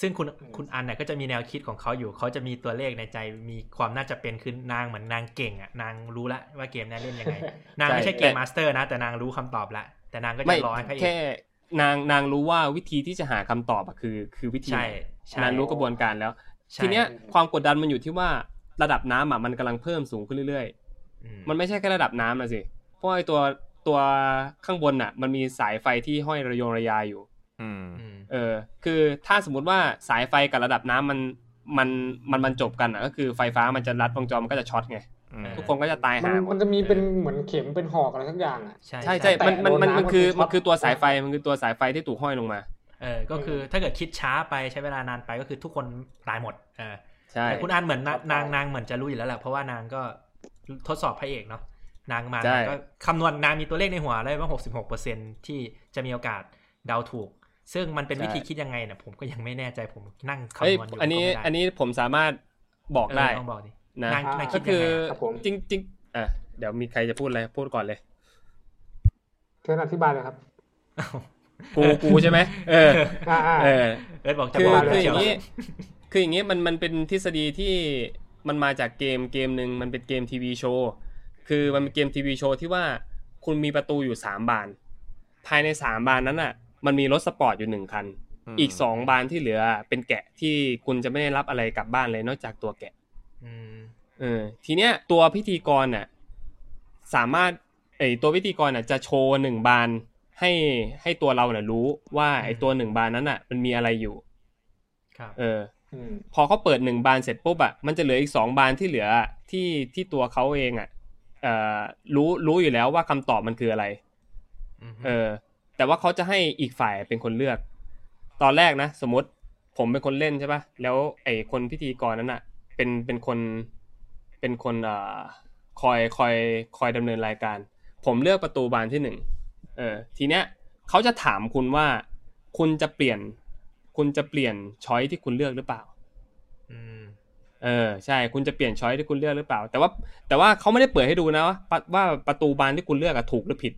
ซึ่งคุณคุณอันเนี่ยก็จะมีแนวคิดของเขาอยู่ เขาจะมีตัวเลขในใจ มีความน่าจะเป็นคือนางเหมือนนางเก่งอะ นางรู้ละว่าเกมนี้เล่นยังไง นางไม่ใช่ game master นะ แต่นางรู้คำตอบละ แต่นางก็จะไม่รอให้พระเอกแค่นางนางรู้ว่าวิธีที่จะหาคำตอบอะคือ คือวิธีใช่ไหนใช่นางรู้กระบวนการแล้วใช่ทีเนี้ยความกดดันมันอยู่ที่ว่าระดับน้ำอะมันกำลังเพิ่มสูงขึ้นเรื่อยๆอืมมันไม่ใช่แค่ระดับน้ำนะสิ เพราะไอ้ตัวตัวข้างบนอะ มันมีสายไฟที่ห้อยระโยงระยาอยู่อืมอืมเออ คือถ้าสมมติว่าสายไฟกับระดับน้ำมันมันมันมันจบกันอะ ก็คือไฟฟ้ามันจะรัดวงจรมันก็จะช็อตไงอืม ทุกคนก็จะตายมันหาหมมัดนจะมีเป็นเหมือนเข็มเป็นหอกอะไรสักอย่างอะใช่ใช่ใช่แตะมันมันมันโดนน้ำมันคือมันจะช็อตมันคือตัวสายไฟมันคือตัวสายไฟที่ถูกห้อยลงมาเออก็คือถ้าเกิดคิดช้าไปใช้เวลานานไปก็คือทุกคนตายหมดเออใช่แต่คุณอันเหมือนนาครับนางนางเหมือนจะรู้อยู่แล้วแหละเพราะว่านางก็ทดสอบพระเอกเนาะนางมาใช่นางก็คำนวณนางมีตัวเลขในหัวเลยว่าหกสิบหกเปอร์เซ็นที่จะมีโอกาสเดาถูก ซึ่งมันเป็นวิธีคิดยังไงเนี่ยผมก็ยังไม่แน่ใจผมนั่งคำเฮ้ยนวณอยู่อันนี้ก็ไม่ได้อันนี้ผมสามารถบอกเออได้ต้องบอกดิ นะนางนางคิก็ดคืยังอไงอะครับผมจริงจริงอะเดี๋ยวมีใครจะพูดอะไรพูดก่อนเลยเชิญอธิบายเลยครับกูกูใช่ไหมเอออ่าอ่าเออเอิร์ธบอกจะคือบอกคืออเชีย่าวงนี้นี้คืออย่างนี้มันมันเป็นทฤษฎีที่มันมาจากเกมเกมหนึ่งมันเป็นเกมทีวีโชว์คือมันเป็นเกมทีวีโชว์ที่ว่าคุณมีประตูอยู่สามบาน ภายในสามบานนั้นอะ มันมีรถสปอร์ตอยู่หนึ่งคันมอีกสองบานที่เหลือเป็นแกะที่คุณจะไม่ได้รับอะไรกลับบ้านเลยนอกจากตัวแกะอืม เออ ทีเนี้ยตัวพิธีกรน่ะ สามารถไอตัวพิธีกรน่ะ จะโชว์หนึ่งบานให้ให้ตัวเราน่ะรู้ว่าไอตัวหนึ่งบานนั้นน่ะ มันมีอะไรอยู่ครับเอออืมพอเขาเปิดหนึ่งบานเสร็จปุ๊บอะมันจะเหลืออีกสองบานที่เหลืออะที่ที่ตัวเขาเองอะเอ่อรู้รู้อยู่แล้วว่าคำตอบมันคืออะไรอืมเออ แต่ว่าเขาจะให้อีกฝ่ายเป็นคนเลือก ตอนแรกนะสมมติผมเป็นคนเล่นใช่ปะแล้วไอ้คนพิธีกรนั้นอะ เป็นเป็นคนเป็นคนเอ่อคอยคอยคอยดำเนินรายการ ผมเลือกประตูบานที่หนึ่งเออทีเนี้ยเขาจะถามคุณว่าคุณจะเปลี่ยน คุณจะเปลี่ยนช้อยที่คุณเลือกหรือเปล่าอืมเออใช่ คุณจะเปลี่ยนช้อยที่คุณเลือกหรือเปล่า แต่ว่าแต่ว่าเขาไม่ได้เปิดให้ดูนะว่าปะว่าประตูบานที่คุณเลือกอะถูกหรือผิด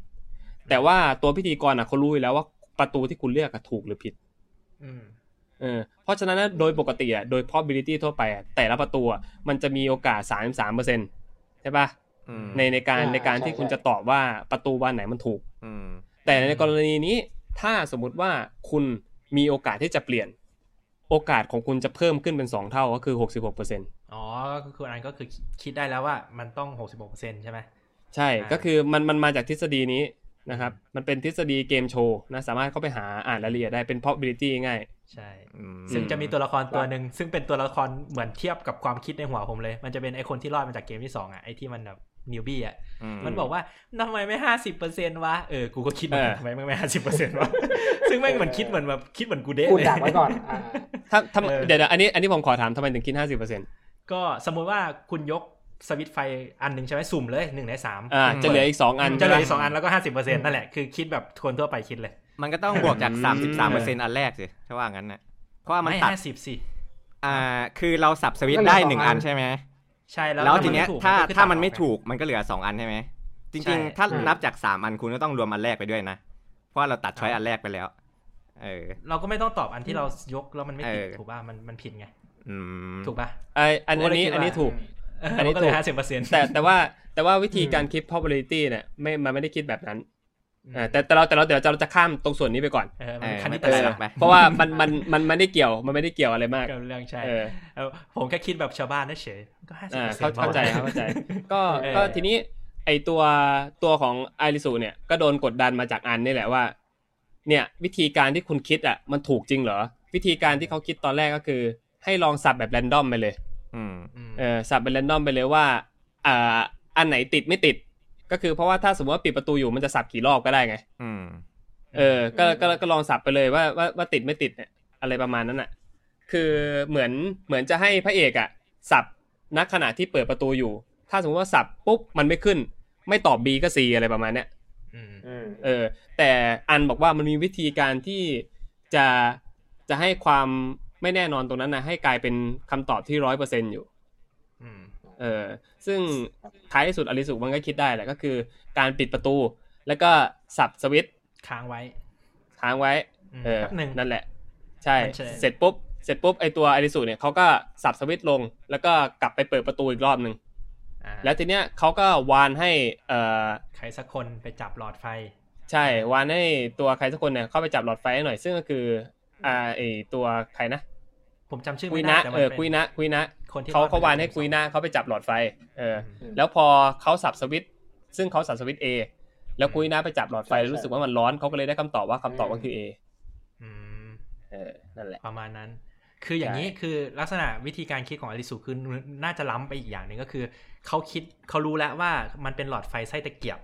แต่ว่าตัวพิธีกรอะเขารู้อยู่แล้วว่าประตูที่คุณเลือกอะถูกหรือผิด อืม เออเพราะฉะนั้นนะโดยปกติอะโดย probability ทั่วไปอะแต่ละประตูอะมันจะมีโอกาส 33%ใช่ปะอืมในในการอ่าในการใช่ที่คุณใช่จะตอบว่าประตูบานไหนมันถูกอืมแต่ในกรณีนี้ถ้าสมมุติว่าคุณมีโอกาสที่จะเปลี่ยน โอกาสของคุณจะเพิ่มขึ้นเป็นสองเท่าก็คือ 66%อ๋อก็คืออันก็คือคิดได้แล้วว่ามันต้องหกสิบหกเปอร์เซ็นใช่ไหมใช่อ่าก็คือมันมันมาจากทฤษฎีนี้นะครับ มันเป็นทฤษฎีเกมโชว์นะสามารถเข้าไปหาอ่านรายละเอียดได้เป็น probability ง่าย ใช่อืมซึ่งจะมีตัวละครตัวหนึ่งซึ่งเป็นตัวละครเหมือนเทียบกับความคิดในหัวผมเลย มันจะเป็นไอคนที่รอดมาจากเกมที่สองอะไอที่มันแบบนิวบี้อะ มันบอกว่าทำไมไม่ห้าสิบเปอร์เซ็นวะ เออ กูก็คิดเหมือนกันเออทำไมไม่ห้าสิบเปอร์เซ็นวะ ซึ่งแม่งเหมือนคิดเหมือนแบบคิดเหมือนกูเด้พูดเลยดักไว้ก่อนอ่าถ้าถ้าเออเดี๋ยวเดี๋ยวอันนี้อันนี้ผมขอถามทำไมถึงคิด50%ก็สมมุติว่าคุณยกสวิตช์ไฟอันหนึ่งใช่ไหมสุ่มเลยหนึ่งในสามอ่าจะเหลืออีก2อันจะเหลือใช่อีกปะสองอันแล้วก็ห้าสิบเปอร์เซ็นต์นั่นแหละคือคิดแบบคนทั่วไปคิดเลย มันก็ต้องบวกจากอืมสามสิบสามเปอร์เซ็นต์อันแรกสิถ้าว่างั้นนะเพราะว่ามันไม่ตัดห้าสิบสิอ่า คือเราสับสวิตช์ก็เหลือได้หนึ่งอันใช่ไหมใช่แล้วแล้วทีเนี้ยถูกถ้าก็คือถ้ามันไม่ตัดออถูกมันก็เหลือสองอันใช่ไหมจใช่ริงๆ ถ้าอืมนับจากสามอันคุณก็ต้องรวมอันแรกไปด้วยนะ เพราะว่าเราตัด choice อันแรกไปแล้ว เออ เราก็ไม่ต้องตอบอันที่เรายกแล้วมันไม่ติดเออถูกป่ะมันมันผิดไงอืมถูกป่ะไออันอันนี้ผมก็เลยคิดว่าอันนี้ถูกเอออันนี้มันก็เลยถูกห้าสิบเปอร์เซ็นต์แต่แต่ว่าแต่ว่าวิธีการอืมคิด probability เนี่ยไม่มันไม่ได้คิดแบบนั้นอ่า แต่แต่เราแต่เราเดี๋ยวเราจะข้ามตรงส่วนนี้ไปก่อนเออเอมันอคณิไม่ตเป็นไรศาหรสอตกร์ไปเพราะว่ามันมันมันมันไม่ได้เกี่ยวมันไม่ได้เกี่ยวอะไรมากกับเรื่องใช่เออเออผมแค่คิดแบบชาวบ้านเฉยๆก็ห้าสิบอ่าเปอร์เซ็นเข้าต์เข้าใจครับเข้าใจ ก็เออก็ทีนี้ไอตัวตัวของไอริสุเนี่ยก็โดนกดดันมาจากอันนี่แหละว่า เนี่ยวิธีการที่คุณคิดอะมันถูกจริงเหรอ วิธีการที่เขาคิดตอนแรกก็คือ ให้ลองสับแบบแรนดอมไปเลยอืมมเออสับเป็นแรนดอมไปเลยว่าอ่าอันไหนติดไม่ติด ก็คือเพราะว่าถ้าสมมติว่าปิดประตูอยู่มันจะสับกี่รอบก็ได้ไง อืม เออ ก็ก็ก็ลองสับไปเลยว่าว่าว่าติดไม่ติดเนี่ยอะไรประมาณนั้นอะ คือเหมือนเหมือนจะให้พระเอกอะ สับณขณะที่เปิดประตูอยู่ ถ้าสมมติว่าสับปุ๊บมันไม่ขึ้น ไม่ตอบ B ก็ C อะไรประมาณเนี้ยอืมอืมเออ แต่อันบอกว่ามันมีวิธีการที่จะจะให้ความไม่แน่นอนตรงนั้นนะให้กลายเป็นคำตอบที่ร้อยเปอร์เซ็นอยู่อืมเออ ซึ่งท้ายที่สุดอลิสุมันก็คิดได้แหละก็คือ การปิดประตู แล้วก็สับสวิตช์ค้างไว้ ค้างไว้อืมเออแป๊บหนึ่งนั่นแหละใช่มันใช่ เสร็จปุ๊บเสร็จปุ๊บไอตัวอลิสุเนี่ยเขาก็สับสวิตช์ลง แล้วก็กลับไปเปิดประตูอีกรอบหนึ่งอ่าแล้วทีเนี้ยเขาก็วานให้เอ่อใครสักคนไปจับหลอดไฟ ใช่วานให้ตัวใครสักคนเนี่ยเข้าไปจับหลอดไฟให้หน่อย ซึ่งก็คืออ่าไอตัวใครนะ ผมจำชื่อกุยไม่ได้นะแต่เอมันอเป็นกุยนะกุยนะคนที่เขารอดเขาวานให้ไปกุยนะเขาไปจับหลอดไฟ เอออืมแล้วพอเขาสับสวิตช์ซึ่งเขาสับสวิตช์ A แล้วกุยนะไปจับหลอดไฟใช่ใช่รู้สึกว่ามันร้อนเขาก็เลยได้คำตอบว่าคำตอบก็คือ A อืมเออนั่นแหละประมาณนั้น คืออย่างนี้ใช่คือลักษณะวิธีการคิดของอลิสุคือน่าจะล้ำไปอีกอย่างหนึ่งก็คือเขาคิดเขารู้แล้วว่ามันเป็นหลอดไฟไส้ตะเกียบ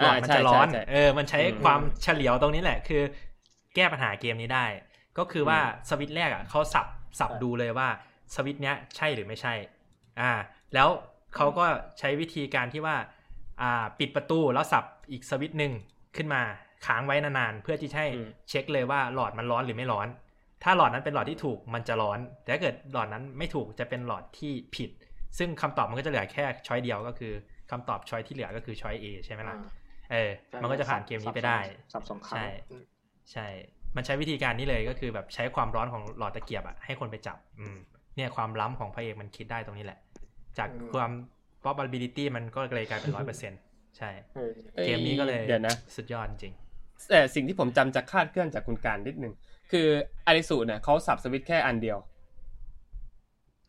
หลอดมันจะร้อนใช่ใช่ใช่เออ มันใช้อืมความเฉลียวตรงนี้แหละ คือ แก้ปัญหาเกมนี้ได้ ก็คือว่าสวิตช์แรกอะเขาสับ สับดูเลยว่าสวิตช์เนี้ยใช่หรือไม่ใช่ อ่า แล้วเขาก็ใช้วิธีการที่ว่า อ่า ปิดประตูแล้วสับอีกสวิตช์หนึ่งขึ้นมาค้างไว้นานๆ เพื่อที่จะให้อืมเช็คเลยว่าหลอดมันร้อนหรือไม่ร้อน ถ้าหลอดนั้นเป็นหลอดที่ถูกมันจะร้อน แต่ถ้าเกิดหลอดนั้นไม่ถูกจะเป็นหลอดที่ผิด ซึ่งคำตอบมันก็จะเหลือแค่ช้อยเดียวก็คือคำตอบช้อยที่เหลือก็คือช้อย A ใช่ไหมล่ะอ่าเออ มันก็จะผ่านเกมนี้ไปได้สับสองครั้งใช่ ใช่ มันใช้วิธีการนี้เลยก็คือแบบใช้ความร้อนของหลอดตะเกียบอะให้คนไปจับ อืม เนี่ยความล้ำของพระเอกมันคิดได้ตรงนี้แหละ จากความ probability มันก็เลยกลายเป็นร้อยเปอร์เซ็นใช่เออเกมนี้ก็เลยเดี๋ยวนะสุดยอดจริงแต่สิ่งที่ผมจำจากคาดเคลื่อนจากคุณการนิดนึง คืออาริสุเนี่ยเขาสับสวิตช์แค่อันเดียว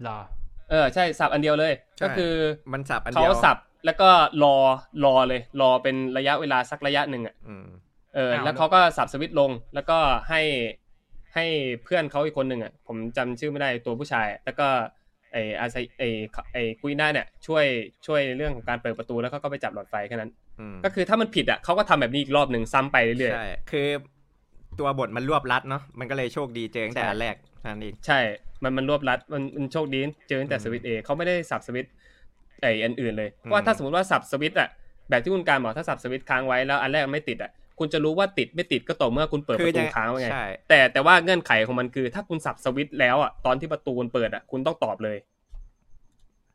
รอ เออใช่สับอันเดียวเลยใช่ก็คือมันสับอันเขาเดียวสับแล้วก็รอรอเลย รอเป็นระยะเวลาสักระยะหนึ่งอะอืม เอออ้าวแล้วเขาก็สับสวิตช์ลง แล้วก็ให้ให้เพื่อนเขาอีกคนหนึ่งอะผมจำชื่อไม่ได้ตัวผู้ชายอะแล้วก็ไออาไซไอไอคุยหน้าเนี่ยช่วยช่วยในเรื่องของการเปิดประตูแล้วเขาก็ไปจับหลอดไฟแค่นั้นอืมก็คือถ้ามันผิดอะเขาก็ทำแบบนี้อีกรอบหนึ่งซ้ำไปเรื่อยใช่คือตัวบทมันรวบรัดเนาะมันก็เลยโชคดีเจอตั้งแต่ใช่อันแรกนั่นเองๆใช่ มันมันรวบรัดมันมันโชคดีเจอตั้งแต่อืมสวิตช์เอเขาไม่ได้สับสวิตช์ไออันอื่นเลยเพอืมราะว่าถ้าสมมติว่าสับสวิตช์อะแบบที่คุณการบอกถ้าสับสวิตช์ค้างไว้แล้วอันแรกไม่ติดอะ คุณจะรู้ว่าติดไม่ติดก็ต่อเมื่อคุณเปิดประตูค้างไว้ไงใช่แต่แต่ว่าเงื่อนไขของมันคือ ถ้าคุณสับสวิตช์แล้วอะตอนที่ประตูมันเปิดอะคุณต้องตอบเลย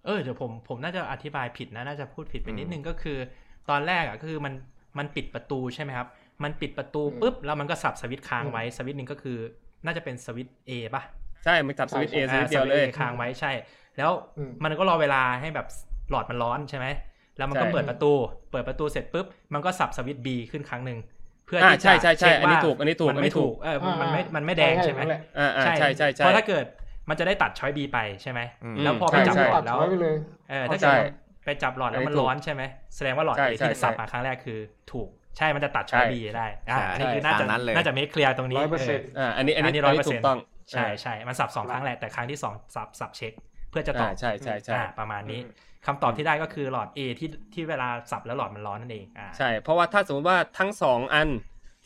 เออเดี๋ยวผมผมน่าจะอธิบายผิดนะน่าจะพูดผิดไปอืมนิดนึงก็คือ ตอนแรกอะก็คือมันมันปิดประตูใช่ไหมครับ มันปิดประตูอืมปุ๊บแล้วมันก็สับสวิตช์ค้างไว้สวิตช์หนึ่งก็คือ น่าจะเป็นสวิตช์ A ป่ะใช่มันสับสวิตช์เอใช่สวิตช์เดียวเลยอ่าสวิตช์ A ค้างไว้ใช่ แล้วอืมมันก็รอเวลาให้แบบหลอดมันร้อนใช่ไหม แล้วมันก็ใช่เปิดประตู เปิดประตูเสร็จปุ๊บ มันก็สับสวิตช์ B ขึ้นครั้งหนึ่งเพื่ออ่าที่จะใช่ใช่ใช่เช็คอันนี้ว่าถูกอันนี้ถูกมันอันนี้ไม่ถูถูกกเออมันไม่มันไม่แดงใช่ไหมนั่นแหละอ่าอ่าใช่ใช่ใช่เพราะถ้าเกิดมันจะได้ตัดช้อย B ไปใช่ไหมอืมแล้วพอไปใช่จับใช่หลอดแล้วตัดไว้ไปเลยเออถ้าใช่เกิดไปจับหลอดแล้วมันอันนี้ถูกร้อนใช่ไหมแสดงว่าหลอดใช่เอใช่ที่สับใช่มาครั้งแรกคือถูกใช่มันจะตัดช้อยใช่บีได้อ่าใช่อันนี้คือน่าจะตามนั้นเลยน่าจะไม่เคลียร์ตรงนี้ร้อยเปอร์เซ็นต์เอออ่าอันนี้อันนี้อันนี้อันนี้100%ถูกต้องใช่ใช่มันสับสองครั้งแหละแต่ครั้งที่สองสับสับเช็ค เพื่อจะตออ่าบใช่ใช่ใช่อ่าประมาณนี้ คำตอบที่ได้ก็คือหลอด A ที่ที่เวลาสับแล้วหลอดมันร้อนนั่นเองอ่าใช่ เพราะว่าถ้าสมมติว่าทั้งสองอัน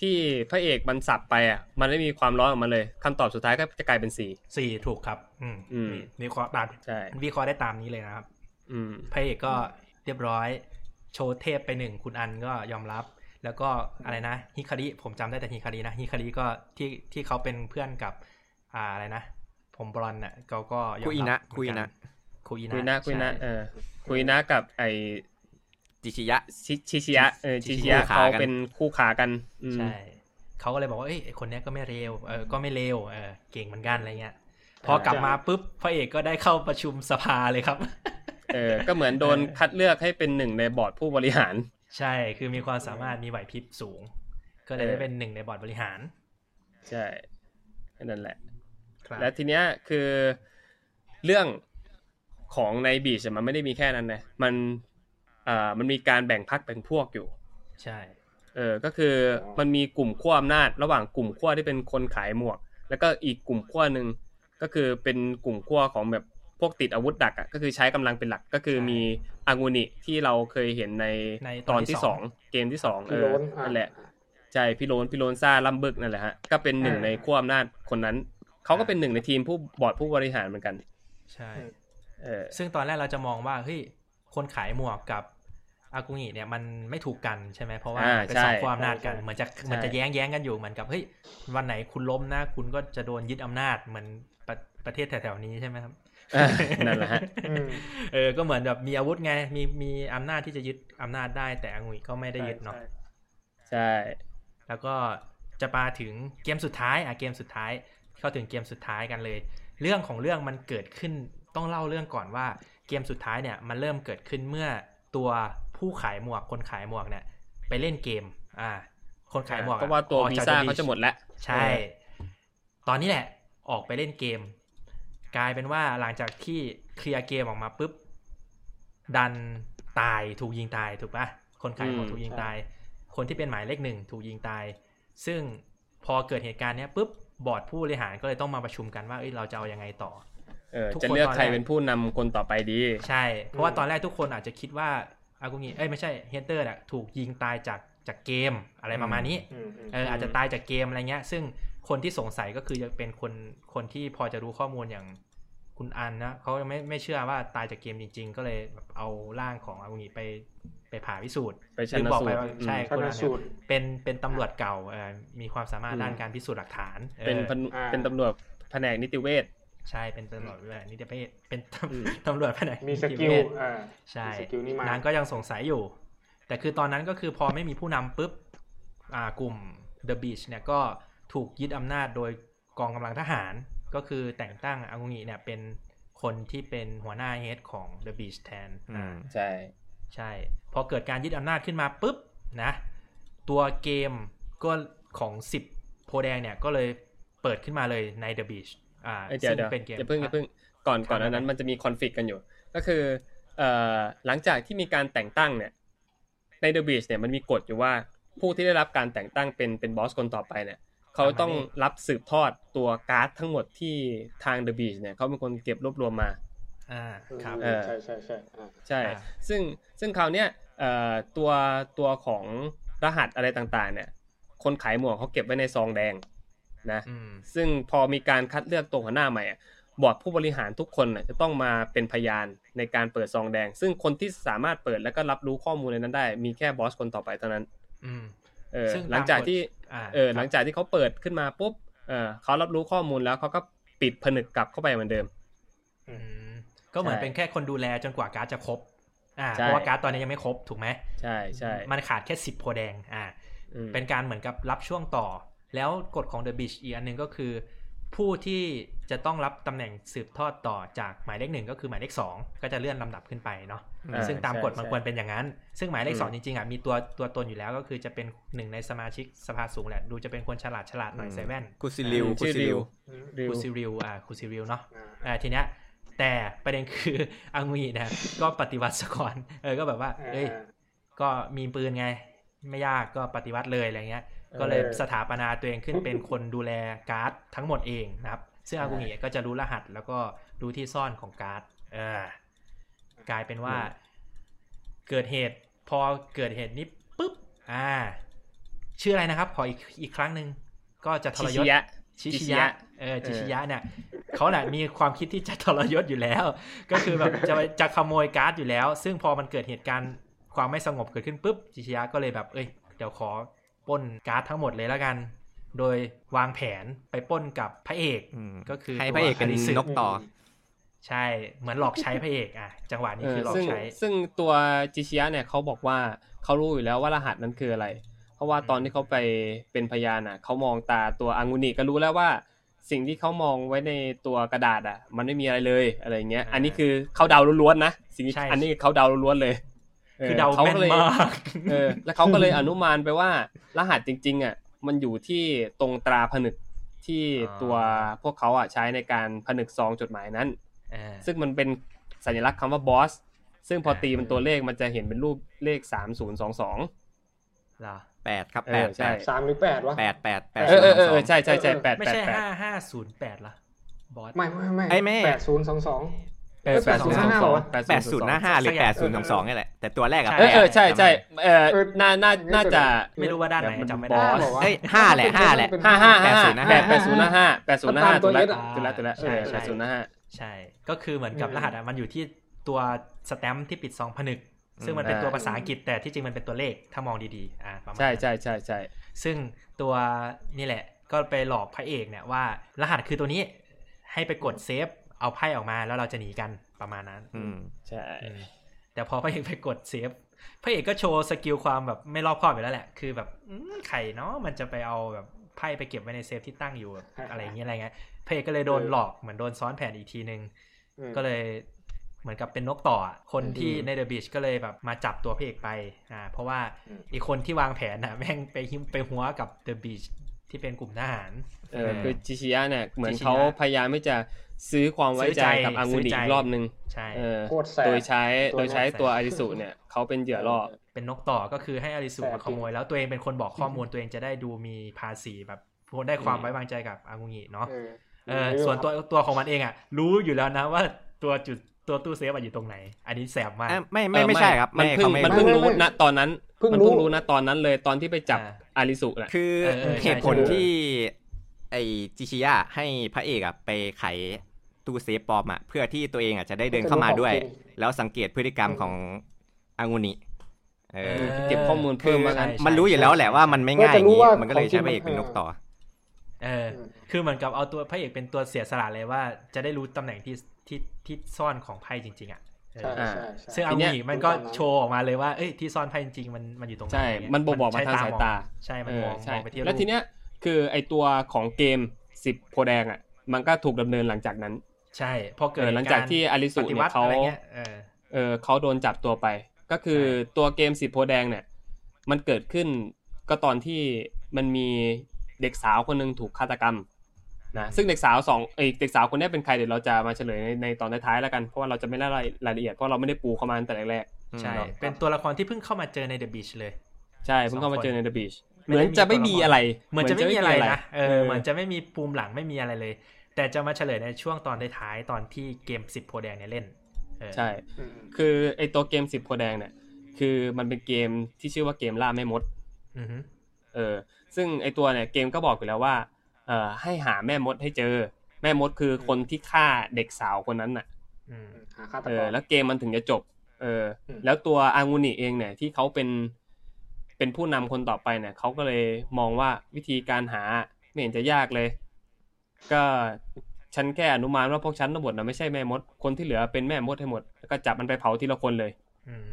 ที่พระเอกมันสับไปอะ มันไม่มีความร้อนออกมาเลยคำตอบสุดท้ายก็จะกลายเป็นสี่สี่ถูกครับ อืมอืมวิเคราะห์ตามใช่วิเคราะห์ได้ตามนี้เลยนะครับ อืมพระเอกก็เรียบร้อย โชว์เทพไปหนึ่งคุณอันก็ยอมรับ แล้วก็อะไรนะฮิคาริผมจำได้แต่ฮิคารินะฮิคาริก็ที่ที่เขาเป็นเพื่อนกับ อ่าอะไรนะ ผมบอลน่ะเขาก็ยอมรับคุยนะเหมืคุยกันะ คุยนะคุยนะคุยนะใช่เออคุยนะกับไอจิชิยะชิชิชิยะเออชิชิชิชิยะคู่ขาเขากันเป็นคู่ขากันอืมใช่เขาก็เลยบอกว่าเอ้ยไอ้คนเนี้ยก็ไม่เร็วเออก็ไม่เลวเออเก่งเหมือนกันอะไรเงี้ยพอกลับมาปุ๊บพระเอกก็ได้เข้าประชุมสภาเลยครับ เออ ก็เหมือนโดนคัดเลือกให้เป็นหนึ่งในบอร์ดผู้บริหาร ใช่คือมีความสามารถมีไหวพริบสูง ก็เลยได้เป็นหนึ่งในบอร์ดบริหาร ใช่นั่นแหละครับและทีเนี้ยคือเรื่อง ของในบีชอะมันไม่ได้มีแค่นั้นนะมันอ่ามันมีการแบ่งพักแบ่งพวกอยู่ ใช่เออก็คือมันมีกลุ่มขั้วอำนาจ ระหว่างกลุ่มขั้วที่เป็นคนขายหมวก แล้วก็อีกกลุ่มขั้วหนึ่งก็คือเป็นกลุ่มขั้วของแบบพวกติดอาวุธดักอะก็คือใช้กำลังเป็นหลักก็คือมีอางูนิที่เราเคยเห็นในในตอนที่สองเกมที่สองเอพี่อโล้นนั่นแหละใช่พี่โลนพี่โลนซ่าลัมบึกนั่นแหละฮะก็เป็นหนึ่งในขั้วอำนาจคนนั้นเขาก็เป็นหนึ่งในทีมผู้บอร์ดผู้บริหารเหมือนกัน ใช่เออ ซึ่งตอนแรกเราจะมองว่าเฮ้ยคนขายหมวกกับอากุงิเนี่ยมันไม่ถูกกันใช่ไหมเพราะว่าอ่าเป็นใช่สองความอำนาจกันใช่เหมือนจะใช่เหมือนจะแย้งแย้งกันอยู่เหมือนกับเฮ้ยวันไหนคุณล้มนะ คุณก็จะโดนยึดอำนาจเหมือนประประเทศแถวๆนี้ใช่ไหมครับอ่านั่นแหละฮะอืมเออก็เหมือนแบบมีอาวุธไงมีมีอำนาจที่จะยึดอำนาจได้แต่อากุงิก็ไม่ได้ยึดเนาะใช่ แล้วก็จะมาถึงเกมสุดท้ายอะเกมสุดท้าย เข้าถึงเกมสุดท้ายกันเลย เรื่องของเรื่องมันเกิดขึ้น ต้องเล่าเรื่องก่อนว่าเกมสุดท้ายเนี่ยมันเริ่มเกิดขึ้นเมื่อตัวผู้ขายหมวกคนขายหมวกเนี่ย ไปเล่นเกม อ่า คนขายหมวกอเพราะว่าตัวออกวีจกซ่า The เขาจะหมดแล้ว ใช่ ตอนนี้แหละ ออกไปเล่นเกม กลายเป็นว่าหลังจากที่เคลียร์เกมออกมาปุ๊บ ดันตายถูกยิงตายถูกปะคนขายหมวกอืมถูกยิงตาย คนที่เป็นหมายเลขหนึ่งถูกยิงตาย ซึ่งพอเกิดเหตุการณ์เนี้ยปุ๊บบอร์ดผู้บริหารก็เลยต้องมาประชุมกันว่าเอ้ยเราจะเอายังไงต่อ เออทุกจะคนเลือกตอนใครแรกเป็นผู้นำคนต่อไปดี ใช่ เพราะว่าตอนแรกทุกคนอาจจะคิดว่าอากุงิเอ้ยไม่ใช่เฮเตอร์อะถูกยิงตายจากจากเกมอะไรประมาณนี้อืมอืมเอออาจจะตายจากเกมอะไรเงี้ย ซึ่งคนที่สงสัยก็คือจะเป็นคนคนที่พอจะรู้ข้อมูลอย่างคุณอันนะเขาไม่ไม่เชื่อว่าตายจากเกมจริง ๆ ก็เลยแบบเอาร่างของอากุงิไปไปไปผ่าพิสูจน์ไปชันลืมบอกไปสูตรว่าอืมใช่ชันคนนั้นสูเนี่ยตรเป็นเป็นตำรวจเก่าเอ่อมีความสามารถอืมด้านการพิสูจน์หลักฐานออเป็นพนอ่าเป็นตำรวจแผนกนิติเวช ใช่เป็นตำรวจแบบนิติเวชเป็นตำอืมตำรวจแผนกนิติกิลเวชมี skill อ่าใช่มี skill นี้มานางก็ยังสงสัยอยู่ แต่คือตอนนั้นก็คือพอไม่มีผู้นำปุ๊บอ่ากลุ่ม The Beach เนี่ยก็ถูกยึดอำนาจโดยกองกำลังทหาร ก็คือแต่งตั้งอากุนิเนี่ยเป็นคนที่เป็นหัวหน้า head ของ The Beach แทนอืมใช่ ใช่ พอเกิดการยึดอำนาจขึ้นมาปุ๊บนะ ตัวเกมก็ของ 10 โพแดงเนี่ยก็เลยเปิดขึ้นมาเลยใน The Beach อ่าเอ้ยเดี๋ยวซึ่งเดี๋ยวเป็นเกมอย่าเพิ่งอย่าเพิ่งก่อนก่อนครับอันนั้นมันจะมีคอนฟ lict กันอยู่ ก็คือเอ่อหลังจากที่มีการแต่งตั้งเนี่ย ใน The Beach เนี่ยมันมีกฎอยู่ว่าผู้ที่ได้รับการแต่งตั้งเป็นเป็นบอสคนต่อไปเนี่ยเขาต้องรับสืบทอดตัวการ์ดทั้งหมดที่ทาง The Beach เนี่ยเขาเป็นคนเก็บรวบรวมมาอ่าครับเออใช่ใช่ใช่อ่าใช่อ่าซึ่งซึ่งคราวเนี้ยเอ่อตัวตัวของรหัสอะไรต่างๆ เนี่ย คนขายหมวกเขาเก็บไว้ในซองแดง นะอืมซึ่งพอมีการคัดเลือกตัวหัวหน้าใหม่อะบอร์ดผู้บริหารทุกคนน่ะจะต้องมาเป็นพยานในการเปิดซองแดง ซึ่งคนที่สามารถเปิดแล้วก็รับรู้ข้อมูลในนั้นได้ มีแค่บอสคนต่อไปเท่านั้นอืมเออซึ่งตามหลังจากที่กฎอ่าเออครับหลังจากที่เขาเปิดขึ้นมาปุ๊บเออเขารับรู้ข้อมูลแล้วเขาก็ปิดผนึกกลับเข้าไปเหมือนเดิมอืมก็เหมือนใช่เป็นแค่คนดูแลจนกว่าการ์ดจะครบอ่าใช่เพราะว่าการ์ดตอนนี้ยังไม่ครบถูกไหมใช่ใช่มันขาดแค่สิบโพแดงอ่าอืมเป็นการเหมือนกับรับช่วงต่อ แล้วกฎของ The Beach อีกอันหนึ่งก็คือ ผู้ที่จะต้องรับตำแหน่งสืบทอดต่อจากหมายเลขหนึ่งก็คือหมายเลขสองก็จะเลื่อนลำดับขึ้นไปเนาะอ่าซึ่งตามใช่กฎมันใช่ควรเป็นอย่างนั้น ซึ่งหมายเลขอืมสองจริงๆอะมีตัวตัวตนอยู่แล้วก็คือจะเป็นหนึ่งในสมาชิกสภาสูงแหละ ดูจะเป็นคนฉลาดฉลาดหน่อยอืมใส่แว่นคุซึริวอืมชื่อคุซึริวริวคุซึริวอ่าคุซึริวเนาะอ่าอ่าทีเนี้ยแต่ประเด็นคืออังมีเนี่ยก็ปฏิวัติซะก่อนเออก็แบบว่า เอ้ยก็มีปืนไง ไม่ยากก็ปฏิวัติเลยอะไรเงี้ย ก็เลยสถาปนาตัวเองขึ้นเป็นคนดูแลการ์ดทั้งหมดเองนะครับ ซึ่งอากุนิก็จะรู้รหัสแล้วก็รู้ที่ซ่อนของการ์ดเออกลายเป็นว่าเกิดเหตุพอเกิดเหตุนี้ปุ๊บ อ่า ชื่ออะไรนะครับ ขออีกอีกครั้งหนึ่งก็จะทชิรยชิศยะชิชิชิชิยะยะ เออชิชิยะเนี่ยเขาแหละมีความคิดที่จะทรยศอยู่แล้ว ก็คือแบบจะจะขโมยการ์ดอยู่แล้ว ซึ่งพอมันเกิดเหตุการณ์ความไม่สงบเกิดขึ้นปุ๊บชิชิยะก็เลยแบบ เอ้ย เดี๋ยวขอ ปล้นการ์ดทั้งหมดเลยแล้วกัน โดยวางแผนไปปล้นกับพระเอกอืมก็คือให้พระเอกเป็นตัวอริสึนกต่อ ใช่เหมือนหลอกใช้พระเอกอะ จังหวะนี้เออคือหลอกซึ่งใช้ ซึ่งตัวจิชิยะเนี่ยเขาบอกว่าเขารู้อยู่แล้วว่ารหัสนั้นคืออะไร เพราะว่าตอนที่เขาไปเป็นพยานอะเขามองตาตัวอังุนิก็รู้แล้วว่าสิ่งที่เขามองไว้ในตัวกระดาษอะ มันไม่มีอะไรเลยอะไรเงี้ยอ่าอันนี้คือเขาเดาล้วนๆนะสิ่งที่ใช่อันนี้เขาเดาล้วนๆเลย คือเดาขแม่นก็เลยมากเออแล้วเขาก็เลยอนุมานไปว่า รหัสจริง ๆ อะ มันอยู่ที่ตรงตราผนึกที่ตัวพวกเขาอะใช้ในการผนึกซองจดหมายนั้นเออซึ่งมันเป็นสัญลักษณ์คำว่าบอสซึ่งพออ่าตีเป็นตัวเลขมันจะเห็นเป็นรูปเลขสามศูนย์สองสองเหรอแปดครับเอแปอดใช่แปดสามหรือแปดวะแปดแปดแปดเออเออเออสเออองใช่ใช่ใช่แปดไม่แปดใช่แปดห้าห้าศูนย์แปดละบอสไม่ไม่ไม่ไอ้แม่แปดศูนย์สองสองเออ แปดศูนย์สองสองแปดศูนย์หน้าห้าหรือสักอแปย่างดศูนย์สองสองนี่แหละแต่ตัวแรกอะใช่เออเออใช่ใช่จำเออน่าน่าน่าจะไม่รู้ว่าด้านไหนแบบมันจำไม่บได้อสเอ้ยห้าแหละห้าแหละเป็นห้าห้าห้า80แปดแปดศูนย์หน้าห้าแปดศูนย์หน้าห้าตัตัววเอละสอะตัวละตัวละใช่เออใช่แปดศูนย์หน้าห้าใช่ก็คือเหมือนกับอืมรหัสอะมันอยู่ที่ตัวสแตมป์ที่ปิดซองผนึก ซึ่งมันเป็นอ่าตัวภาษาอังกฤษแต่ที่จริงมันเป็นตัวเลขถ้ามองดีๆอ่าประมาณใช่นั้นใช่ใช่ใช่ซึ่งตัวนี่แหละก็ไปหลอกพระเอกเนี่ยว่า รหัสคือตัวนี้ให้ไปกดเซฟ เอาไพ่ออกมาแล้วเราจะหนีกันประมาณนั้น อืมใช่อืมแต่พอพระเอกไปกดเซฟพระเอกก็โชว์ skill ความแบบไม่รอบคอบอยู่แล้วแหละ คือแบบอืมไข่เนาะมันจะไปเอาแบบไพ่ไปเก็บไว้ในเซฟที่ตั้งอยู่แบบอะไรอย่างเงี้ยอะไรเงี้ยพระเอกก็เลยโดนหลอกเหมือนโดนซ้อนแผนอีกทีนึงอืมก็เลยเหมือนกับเป็นนกต่ออะคนที่อืมในเดอะบีชก็เลยแบบมาจับตัวพระเอกไปอ่าเพราะว่าอืมอีกคนที่วางแผนน่ะแม่งไปหิ้มไปหัวกับเดอะบีช ที่เป็นกลุ่มทหารเออคือจิชิยะเนี่ยเหมือนจิชิยะเขาพยายามที่จะซื้อความไว้ใจกับอังุซื้นิอใจอีกรอบนึงใช่เออโคตรแสบโดยใช้ตัวโดยใช้แสบตัวอาริสุเนี่ยเขาเป็นเหยื่อล่อเป็นนกต่อก็คือให้อาริสุแสบมาขโมย แล้วตัวเองเป็นคนบอกข้อมูลตัวเองจะได้ดูมีภาษีแบบได้ความไว้วางใจกับอากุงิเนาะเออเออส่วนตัวตัวของมันเองอะ รู้อยู่แล้วนะว่าตัวจุดตัวตู้เซฟอะอยู่ตรงไหน อันนี้แสบมากเอ้ยไม่ไม่ไม่ใช่ครับ มันไม่เพิ่งเขาไม่มันเพิ่งไม่รู้ไม่นะตอนนั้นเพิ่งมันรู้เพิ่งรู้นะตอนนั้นเลยตอนที่ไปจับ อ่าอาริสุน่ะคือเออเออใช่เหตุผลใช่ที่ ไอจิชิยะให้พระเอกอะไปไขตู้เซฟปลอมอะเพื่อที่ตัวเองอะจะได้เดินเข้ามาด้วย แล้วสังเกตพฤติกรรมของอางุนิเอเอออเก็บข้อมูลเพิ่มมาใช่กันใช่มันรู้อยู่แล้วแหละว่ามันไม่ง่ายอย่างนี้มันก็เลยใช้พระเอกเป็นนกต่อเออ คือเหมือนกับเอาตัวพระเอกเป็นตัวเสียสละเลยว่า จะได้รู้ตำแหน่งที่ที่ที่ซ่อนของไพ่จริง ๆ อะ เออใช่ใช่ใช่ซึ่งเอาอีกมันก็โชว์ออกมาเลยว่าเอ้ยที่ซ่อนไพ่จริงๆมันมันอยู่ตรงไหนใช่อะไรเงี้ยมันบ่งบอกมาใช้ทางสายตามองใช่มันเอมอองใช่มองไปที่รูปแล้วทีเนี้ยคือไอตัวของเกมสิบโพแดงอะ มันก็ถูกดำเนินหลังจากนั้น ใช่พอเกิเอดอหลังจากที่อลิปสุฏิเนี่วัยติเขาอะไรเงี้ยเออเออเขาโดนจับตัวไป ก็คือใช่ตัวเกมสิบโพแดงเนี่ย มันเกิดขึ้นก็ตอนที่มันมีเด็กสาวคนหนึ่งถูกฆาตกรรม นะซึ่งเด็กสาวสองเอยเด็กสาวคนเนี้ยเป็นใครเดี๋ยวเราจะมาเฉลยในในตอนท้ายๆแล้วกัน เพราะว่าเราจะไม่ได้รายรายละเอียดเพราะเราไม่ได้ปูเข้ามาตั้งแต่แรกใช่เนาะเป็นตัวละครที่เพิ่งเข้ามาเจอในเดอะบีชเลยๆใช่เพิ่งเข้ามาเจอใน The Beach ไม่เหมืได้อนมีจะไม่ตัวละครมีอะไร เหมือนจะไม่มีอะไรนะเออเออเหมือนจะไม่มีปูมหลังไม่มีอะไรเลย แต่จะมาเฉลยในช่วงตอนท้ายๆตอนที่เกมสิบโพแดงเนี่ยเล่นเออใช่อืมคือไอตัวเกมสิบโพแดงเนี่ยคือมันเป็นเกมที่ชื่อว่าเกมล่าแม่มดอือฮึเออ ซึ่งไอตัวเนี่ยเกมก็บอกอยู่แล้วว่า เอ่อให้หาแม่มดให้เจอ แม่มดคือคนที่ฆ่าเด็กสาวคนนั้นน่ะอืมหาฆาตเอกอรแล้วเกมมันถึงจะจบ เอออืมแล้วตัวอางุนิเองเนี่ยที่เขาเป็นเป็นผู้นำคนต่อไปเนี่ยเขาก็เลยมองว่าวิธีการหาไม่เห็นจะยากเลย ก็ฉันแค่อนุมานว่าพวกฉันทั้งหมดนะไม่ใช่แม่มด คนที่เหลือเป็นแม่มดให้หมดแล้วก็จับมันไปเผาทีละคนเลยอืม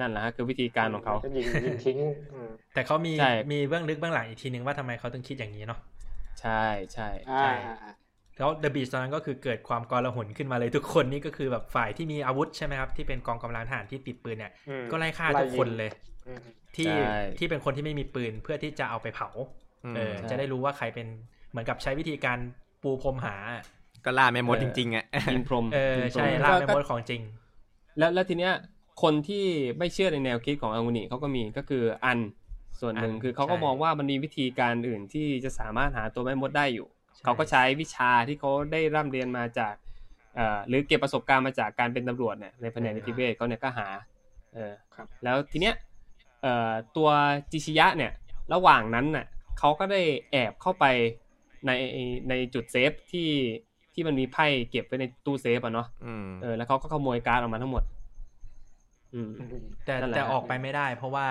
นั่นแหละฮะคือวิธีการของเขาก็ยิงยิงทิ้งอืมแต่เขามีใช่มีเบื้องลึกเบื้องหลังอีกทีนึงว่าทำไมเขาถึงคิดอย่างนี้เนาะ ใช่ใช่อ่าใช่อ่าอ่าแล้วเดอะบีชตอนนั้นก็คือเกิดความกลาหนขึ้นมาเลยทุกคนนี่ก็คือแบบฝ่ายที่มีอาวุธใช่ไหมครับ ที่เป็นกองกำลังทหารที่ติดปืนเนี่ยอืมก็ไล่ฆ่าทุกคนเลยอืมที่ใช่ที่เป็นคนที่ไม่มีปืนเพื่อที่จะเอาไปเผาอืมเออใช่จะได้รู้ว่าใครเป็นเหมือนกับใช้วิธีการปูพรมหา ก็ล่าแม่มดจริงๆอะยิงพรมเออยิงพรมใช่ล่าแม่ก็มดของจริง แล้วแล้วทีเนี้ยคนที่ไม่เชื่อในแนวคิดของอังุนิเขาก็มีก็คืออัน ส่วนหนึ่งอันคือเขาก็ใช่มองว่ามันมีวิธีการอื่นที่จะสามารถหาตัวแม่มดได้อยู่ใช่เขาก็ใช้วิชาที่เขาได้ร่ำเรียนมาจากเอ่อหรือเก็บประสบการณ์มาจากการเป็นตำรวจเนี่ยในแผนกนิติเวศเขาเนี่ยก็หาเออครับแล้วทีเนี้ยเอ่อตัวจิชิยะเนี่ยระหว่างนั้นน่ะเขาก็ได้แอบเข้าไปในในจุดเซฟที่ที่มันมีไพ่เก็บไว้ในตู้เซฟอะเนาะอืมเออแล้วเขาก็ขโมยการ์ดออกมาทั้งหมดอืมอืม แต่นั่นแหละแต่ออกไปไม่ได้ เพราะว่า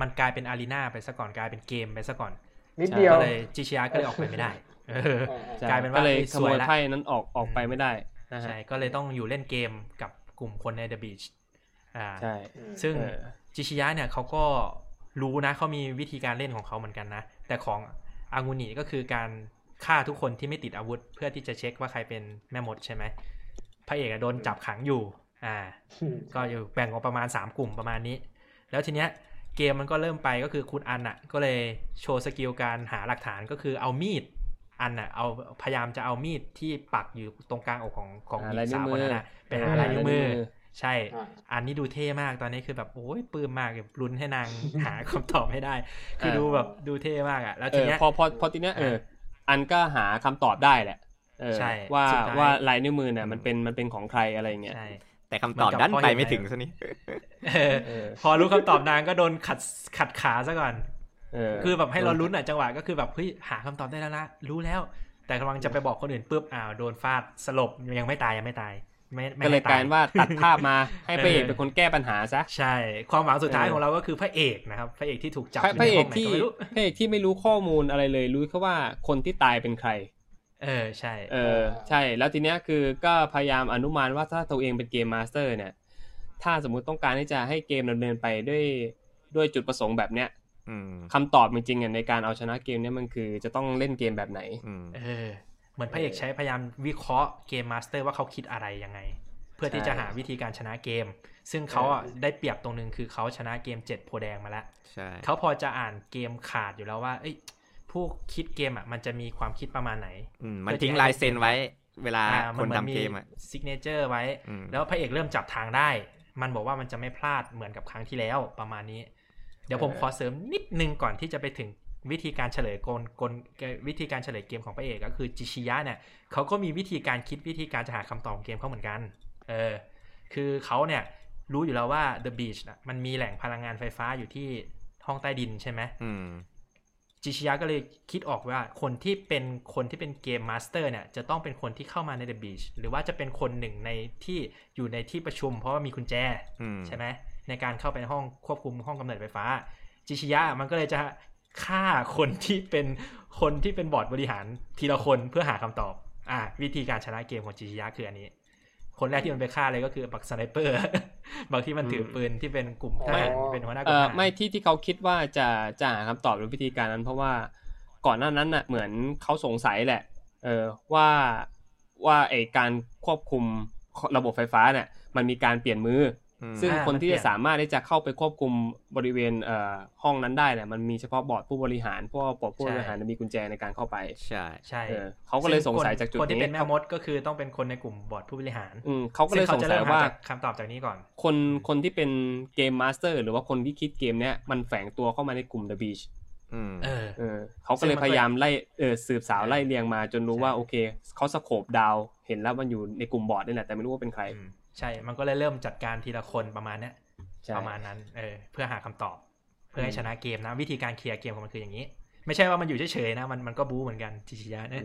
มันกลายเป็น arena ไปซะก่อนกลายเป็นเกมไปซะก่อนนิดเดียวก็เลยจิชิยะก็เลยออกไปไม่ได้เอออ่าอ่าใช่กลายเป็นว่าก็เลยเอ้ยขโมสวยยละไพ่นั้นออกออกไปไม่ได้นะฮะใช่ก็เลยต้องอยู่เล่นเกมกับกลุ่มคนใน The Beach อ่าใช่อืมซึ่งเออจิชิยะเนี่ยเขาก็รู้นะเขามีวิธีการเล่นของเขาเหมือนกันนะ แต่ของอางุนิก็คือการฆ่าทุกคนที่ไม่ติดอาวุธ เพื่อที่จะเช็คว่าใครเป็นแม่มดใช่ไหมพระเอกอะโดนจับขังอยู่ อ่าอืมก็อยู่แบ่งออกประมาณ 3 กลุ่มประมาณนี้ แล้วทีเนี้ยเกมมันก็เริ่มไปก็คือคุณอันอะ ก็เลยโชว์สกิลการหาหลักฐานก็คือเอามีดอันอะเอาพยายามจะเอามีดที่ปักอยู่ตรงกลางอกของของหหาญิลายงนิ้วสาวมืคนอนั้นอะไปหาลายนิ้วมือ ใช่อ่าอันนี้ดูเท่มากตอนนี้คือแบบโอ้ยปลื้มมากแบบลุ้นให้นางหาคำตอบให้ได้ คือเออดูแบบดูเท่มากอะ แล้วเอทีอเนี้ยพอพอพอทีเนี้ยเอออันก็หาคำตอบได้แหละเออใช่ว่าสุดท้ายว่าลายนิ้วมือเนี่ยมันเป็นมันเป็นของใครอะไรอย่างเงี้ยใช่ แต่คำตอบดันไปไม่ถึงซะนี่เออเออพอรู้คำตอบนางก็โดนขัดขัดขาซะก่อนเออคือแบบให้เราลุ้นอะจังหวะก็คือแบบเฮ้ยหาคำตอบได้แล้วนะรู้แล้ว แต่กำลังจะไปบอกคนอื่นปุ๊บอ้าวโดนฟาดสลบยังไม่ตายยังไม่ตายไม่ไม่ก็เลยให้กลายเป็นว่าตัดภาพมาให้พระเอกเออเป็นคนแก้ปัญหาซะใช่ ความหวังสุดท้ายเออของเราก็คือพระเอกนะครับพระเอกที่ถูกจับพระยู่พระในเอห้กงไหนที่ไม่รู้พระเอกที่ไม่รู้ข้อมูลอะไรเลย รู้แค่ว่าคนที่ตายเป็นใคร เออใช่ เออใช่ แล้วทีเนี้ยคือก็พยายามอนุมานว่าถ้าตัวเองเป็น game master เนี่ย ถ้าสมมุติต้องการที่จะให้เกมดำเนินไปด้วยด้วยจุดประสงค์แบบเนี้ยอืมคำตอบจริงๆอะในการเอาชนะเกมเนี้ยมันคือจะต้องเล่นเกมแบบไหนอืมเออ เหมือนพระเอกใช้พยายามวิเคราะห์ game master ว่าเขาคิดอะไรยังไง เพื่อที่จะหาวิธีการชนะเกม ซึ่งเขาอะได้เปรียบตรงนึงคือเขาชนะเกมเจ็ดโพแดงมาแล้วใช่เขาพอจะอ่านเกมขาดอยู่แล้วว่า เอ้ย ผู้คิดเกมอะมันจะมีความคิดประมาณไหนอืมมันทิ้งลายเซ็นไว้ เวลาอ่าคนหมือทำเกมอะซิกเนเจอร์ไว้อืมแล้วพระเอกเริ่มจับทางได้ มันบอกว่ามันจะไม่พลาดเหมือนกับครั้งที่แล้วประมาณนี้ เดี๋ยวผมเออขอเสริมนิดนึงก่อนที่จะไปถึงวิธีการเฉลยกลกลวิธีการเฉลยเกมของพระเอกก็คือจิชิยะเนี่ยเขาก็มีวิธีการคิดวิธีการจะหาคำตอบของเกมเขาเหมือนกัน เออ คือเขาเนี่ยรู้อยู่แล้วว่า The Beach น่ะมันมีแหล่งพลังงานไฟฟ้าอยู่ที่ห้องใต้ดินใช่ไหมอืม จิชิยะก็เลยคิดออกว่าคนที่เป็นคนที่เป็น game master เนี่ยจะต้องเป็นคนที่เข้ามาใน The Beach หรือว่าจะเป็นคนหนึ่งในที่อยู่ในที่ประชุม เพราะว่ามีกุญแจอืมใช่ไหมในการเข้าไปในห้องควบคุมห้องกำเนิดไฟฟ้า จิชิยะมันก็เลยจะฆ่าคนที่เป็นคนที่เป็นบอร์ดบริหารทีละคนเพื่อหาคำตอบอ่าวิธีการชนะเกมของจิชิยะคืออันนี้ คนแรกที่มันไปฆ่าเลยก็คือบัก sniper บางที่มันถือปืนที่เป็นกลุ่มทหารอ๋อเป็นหัวหน้ากเอลุ่มอทหารไม่ที่ที่เขาคิดว่าจะจะหาคำตอบหรือวิธีการนั้น เพราะว่าก่อนหน้านั้นน่ะเหมือนเขาสงสัยแหละ เออว่าว่าไอการควบคุมระบบไฟฟ้าเนี่ยมันมีการเปลี่ยนมืออืม ซึ่งอ่าคนที่มันเปลี่จะยนสามารถที่จะเข้าไปควบคุมบริเวณเอ่อห้องนั้นได้เนี่ยมันมีเฉพาะบอร์ดผู้บริหารเพราะว่าบอร์ดผู้บริหารมีกุญแจในการเข้าไป ใช่ใช่เออเขาก็เลยสงสัยจากจุดคนที่นี้เป็นแม่มดก็คือต้องเป็นคนในกลุ่มบอร์ดผู้บริหารอืมเขาก็เลยซึ่สงจะสัยเริ่มหว่าจากคำตอบจากนี้ก่อน คนคนที่เป็น game master หรือว่าคนที่คิดเกมเนี้ยมันแฝงตัวเข้ามาในกลุ่ม The Beach อืม เออเออเขาก็เลยซึ่งมันก็พยายามไล่เออสืบสาวเออไล่เรียงมาจนรู้ใช่ว่าโอเคเขา scope down เห็นแล้วมันอยู่ในกลุ่มบอร์ดนี่แหละแต่ไม่รู้ว่าเป็นใครอืมใช่ มันก็เลยเริ่มจัดการทีละคนประมาณเนี้ยใช่ประมาณนั้นเออเพื่อหาคำตอบ เพื่อให้ชนะเกมนะ วิธีการเคลียร์เกมของมันคืออย่างนี้ ไม่ใช่ว่ามันอยู่เฉยๆนะ มันมันก็บู๊เหมือนกันจิชิยะเนี่ย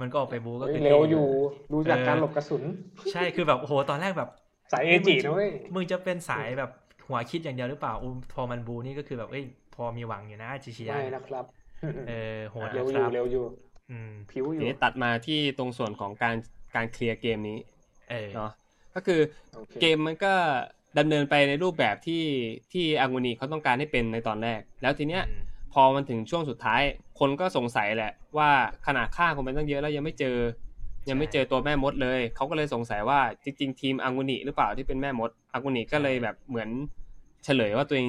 มันก็ออกไปบู๊ก็เฮ้ยคือเร็วอยู่ดูจากการหลบกระสุน ใช่คือแบบโอ้โหตอนแรกแบบ สายเอจินะเว้ยมึงจะเป็นสายแบบหัวคิดอย่างเดียวหรือเปล่าอุยพอมันบูนี่ก็คือแบบเอ้ย พอมีหวังอยู่นะจิชิยะไม่นะครับเออโหดเร็นะวอคยู่รับเร็วอยู่อืมผิวอทียู่นี้ตัดมาที่ตรงส่วนของการการเคลียร์เกมนี้เออเนาะก็คือโอเคเกมมันก็ดำเนินไปในรูปแบบที่ที่อังุนีเขาต้องการให้เป็นในตอนแรก แล้วทีเนี้ยอืมพอมันถึงช่วงสุดท้าย คนก็สงสัยแหละ ว่าขนาดฆ่าคนไปตั้งเยอะแล้วยังไม่เจอ ยังไม่เจอตัวแม่มดเลย เขาก็เลยสงสัยว่าจริง ๆ ทีมอังุนิหรือเปล่าที่เป็นแม่มดอังุนิก็เลยแบบเหมือนเฉลยว่าตัวเอง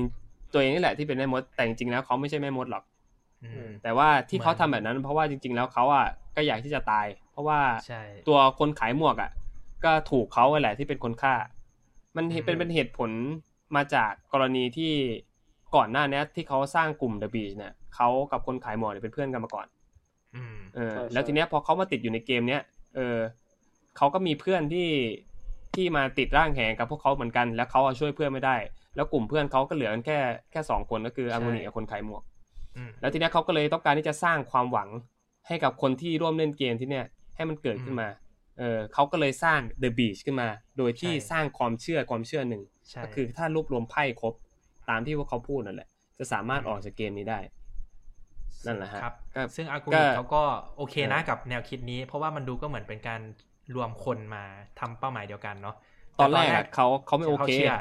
ตัวเองนี่แหละที่เป็นแม่มดแต่จริงๆแล้วเขาไม่ใช่แม่มดหรอกอืมแต่ว่าที่เขามันทำแบบนั้น เพราะว่าจริง ๆ แล้วเขาอะก็อยากที่จะตาย เพราะว่าใช่ตัวคนขายหมวกอะ ก็ถูกเขาแหละที่เป็นคนฆ่า มันอืมเป็นเป็นเหตุผลมาจากกรณีที่ก่อนหน้านี้ที่เขาสร้างกลุ่ม The Beach เนี่ยเขากับคนขายหมวกเนี่ยเป็นเพื่อนกันมาก่อนอืมเออใช่ใช่แล้วทีเนี้ยพอเขามาติดอยู่ในเกมเนี้ยเออเขาก็มีเพื่อนที่ที่มาติดร่างแหงกับพวกเขาเหมือนกัน แล้วเขาอะช่วยเพื่อนไม่ได้ แล้วกลุ่มเพื่อนเขาก็เหลือกันแค่แค่สองคนก็คืออางูนิกับคนขายหมวกอืมแล้วทีเนี้ยเขาก็เลยต้องการที่จะสร้างความหวังให้กับคนที่ร่วมเล่นเกมที่เนี้ยให้มันเกิดขึ้นมาเออเขาก็เลยสร้าง The Beach ขึ้นมา โดยที่ใช่สร้างความเชื่อความเชื่อหนึ่งใช่ก็คือถ้ารวบรวมไพ่ครบตามที่พวกเขาพูดนั่นแหละ จะสามารถออกจากเกมนี้ได้ นั่นแหละฮะครับก็ซึ่งอากูก็มิเขาก็โอเคนะเออกับแนวคิดนี้ เพราะว่ามันดูก็เหมือนเป็นการรวมคนมาทำเป้าหมายเดียวกันเนาะตอนแรกอะเขาเขาไม่โอเคเขาเชื่อ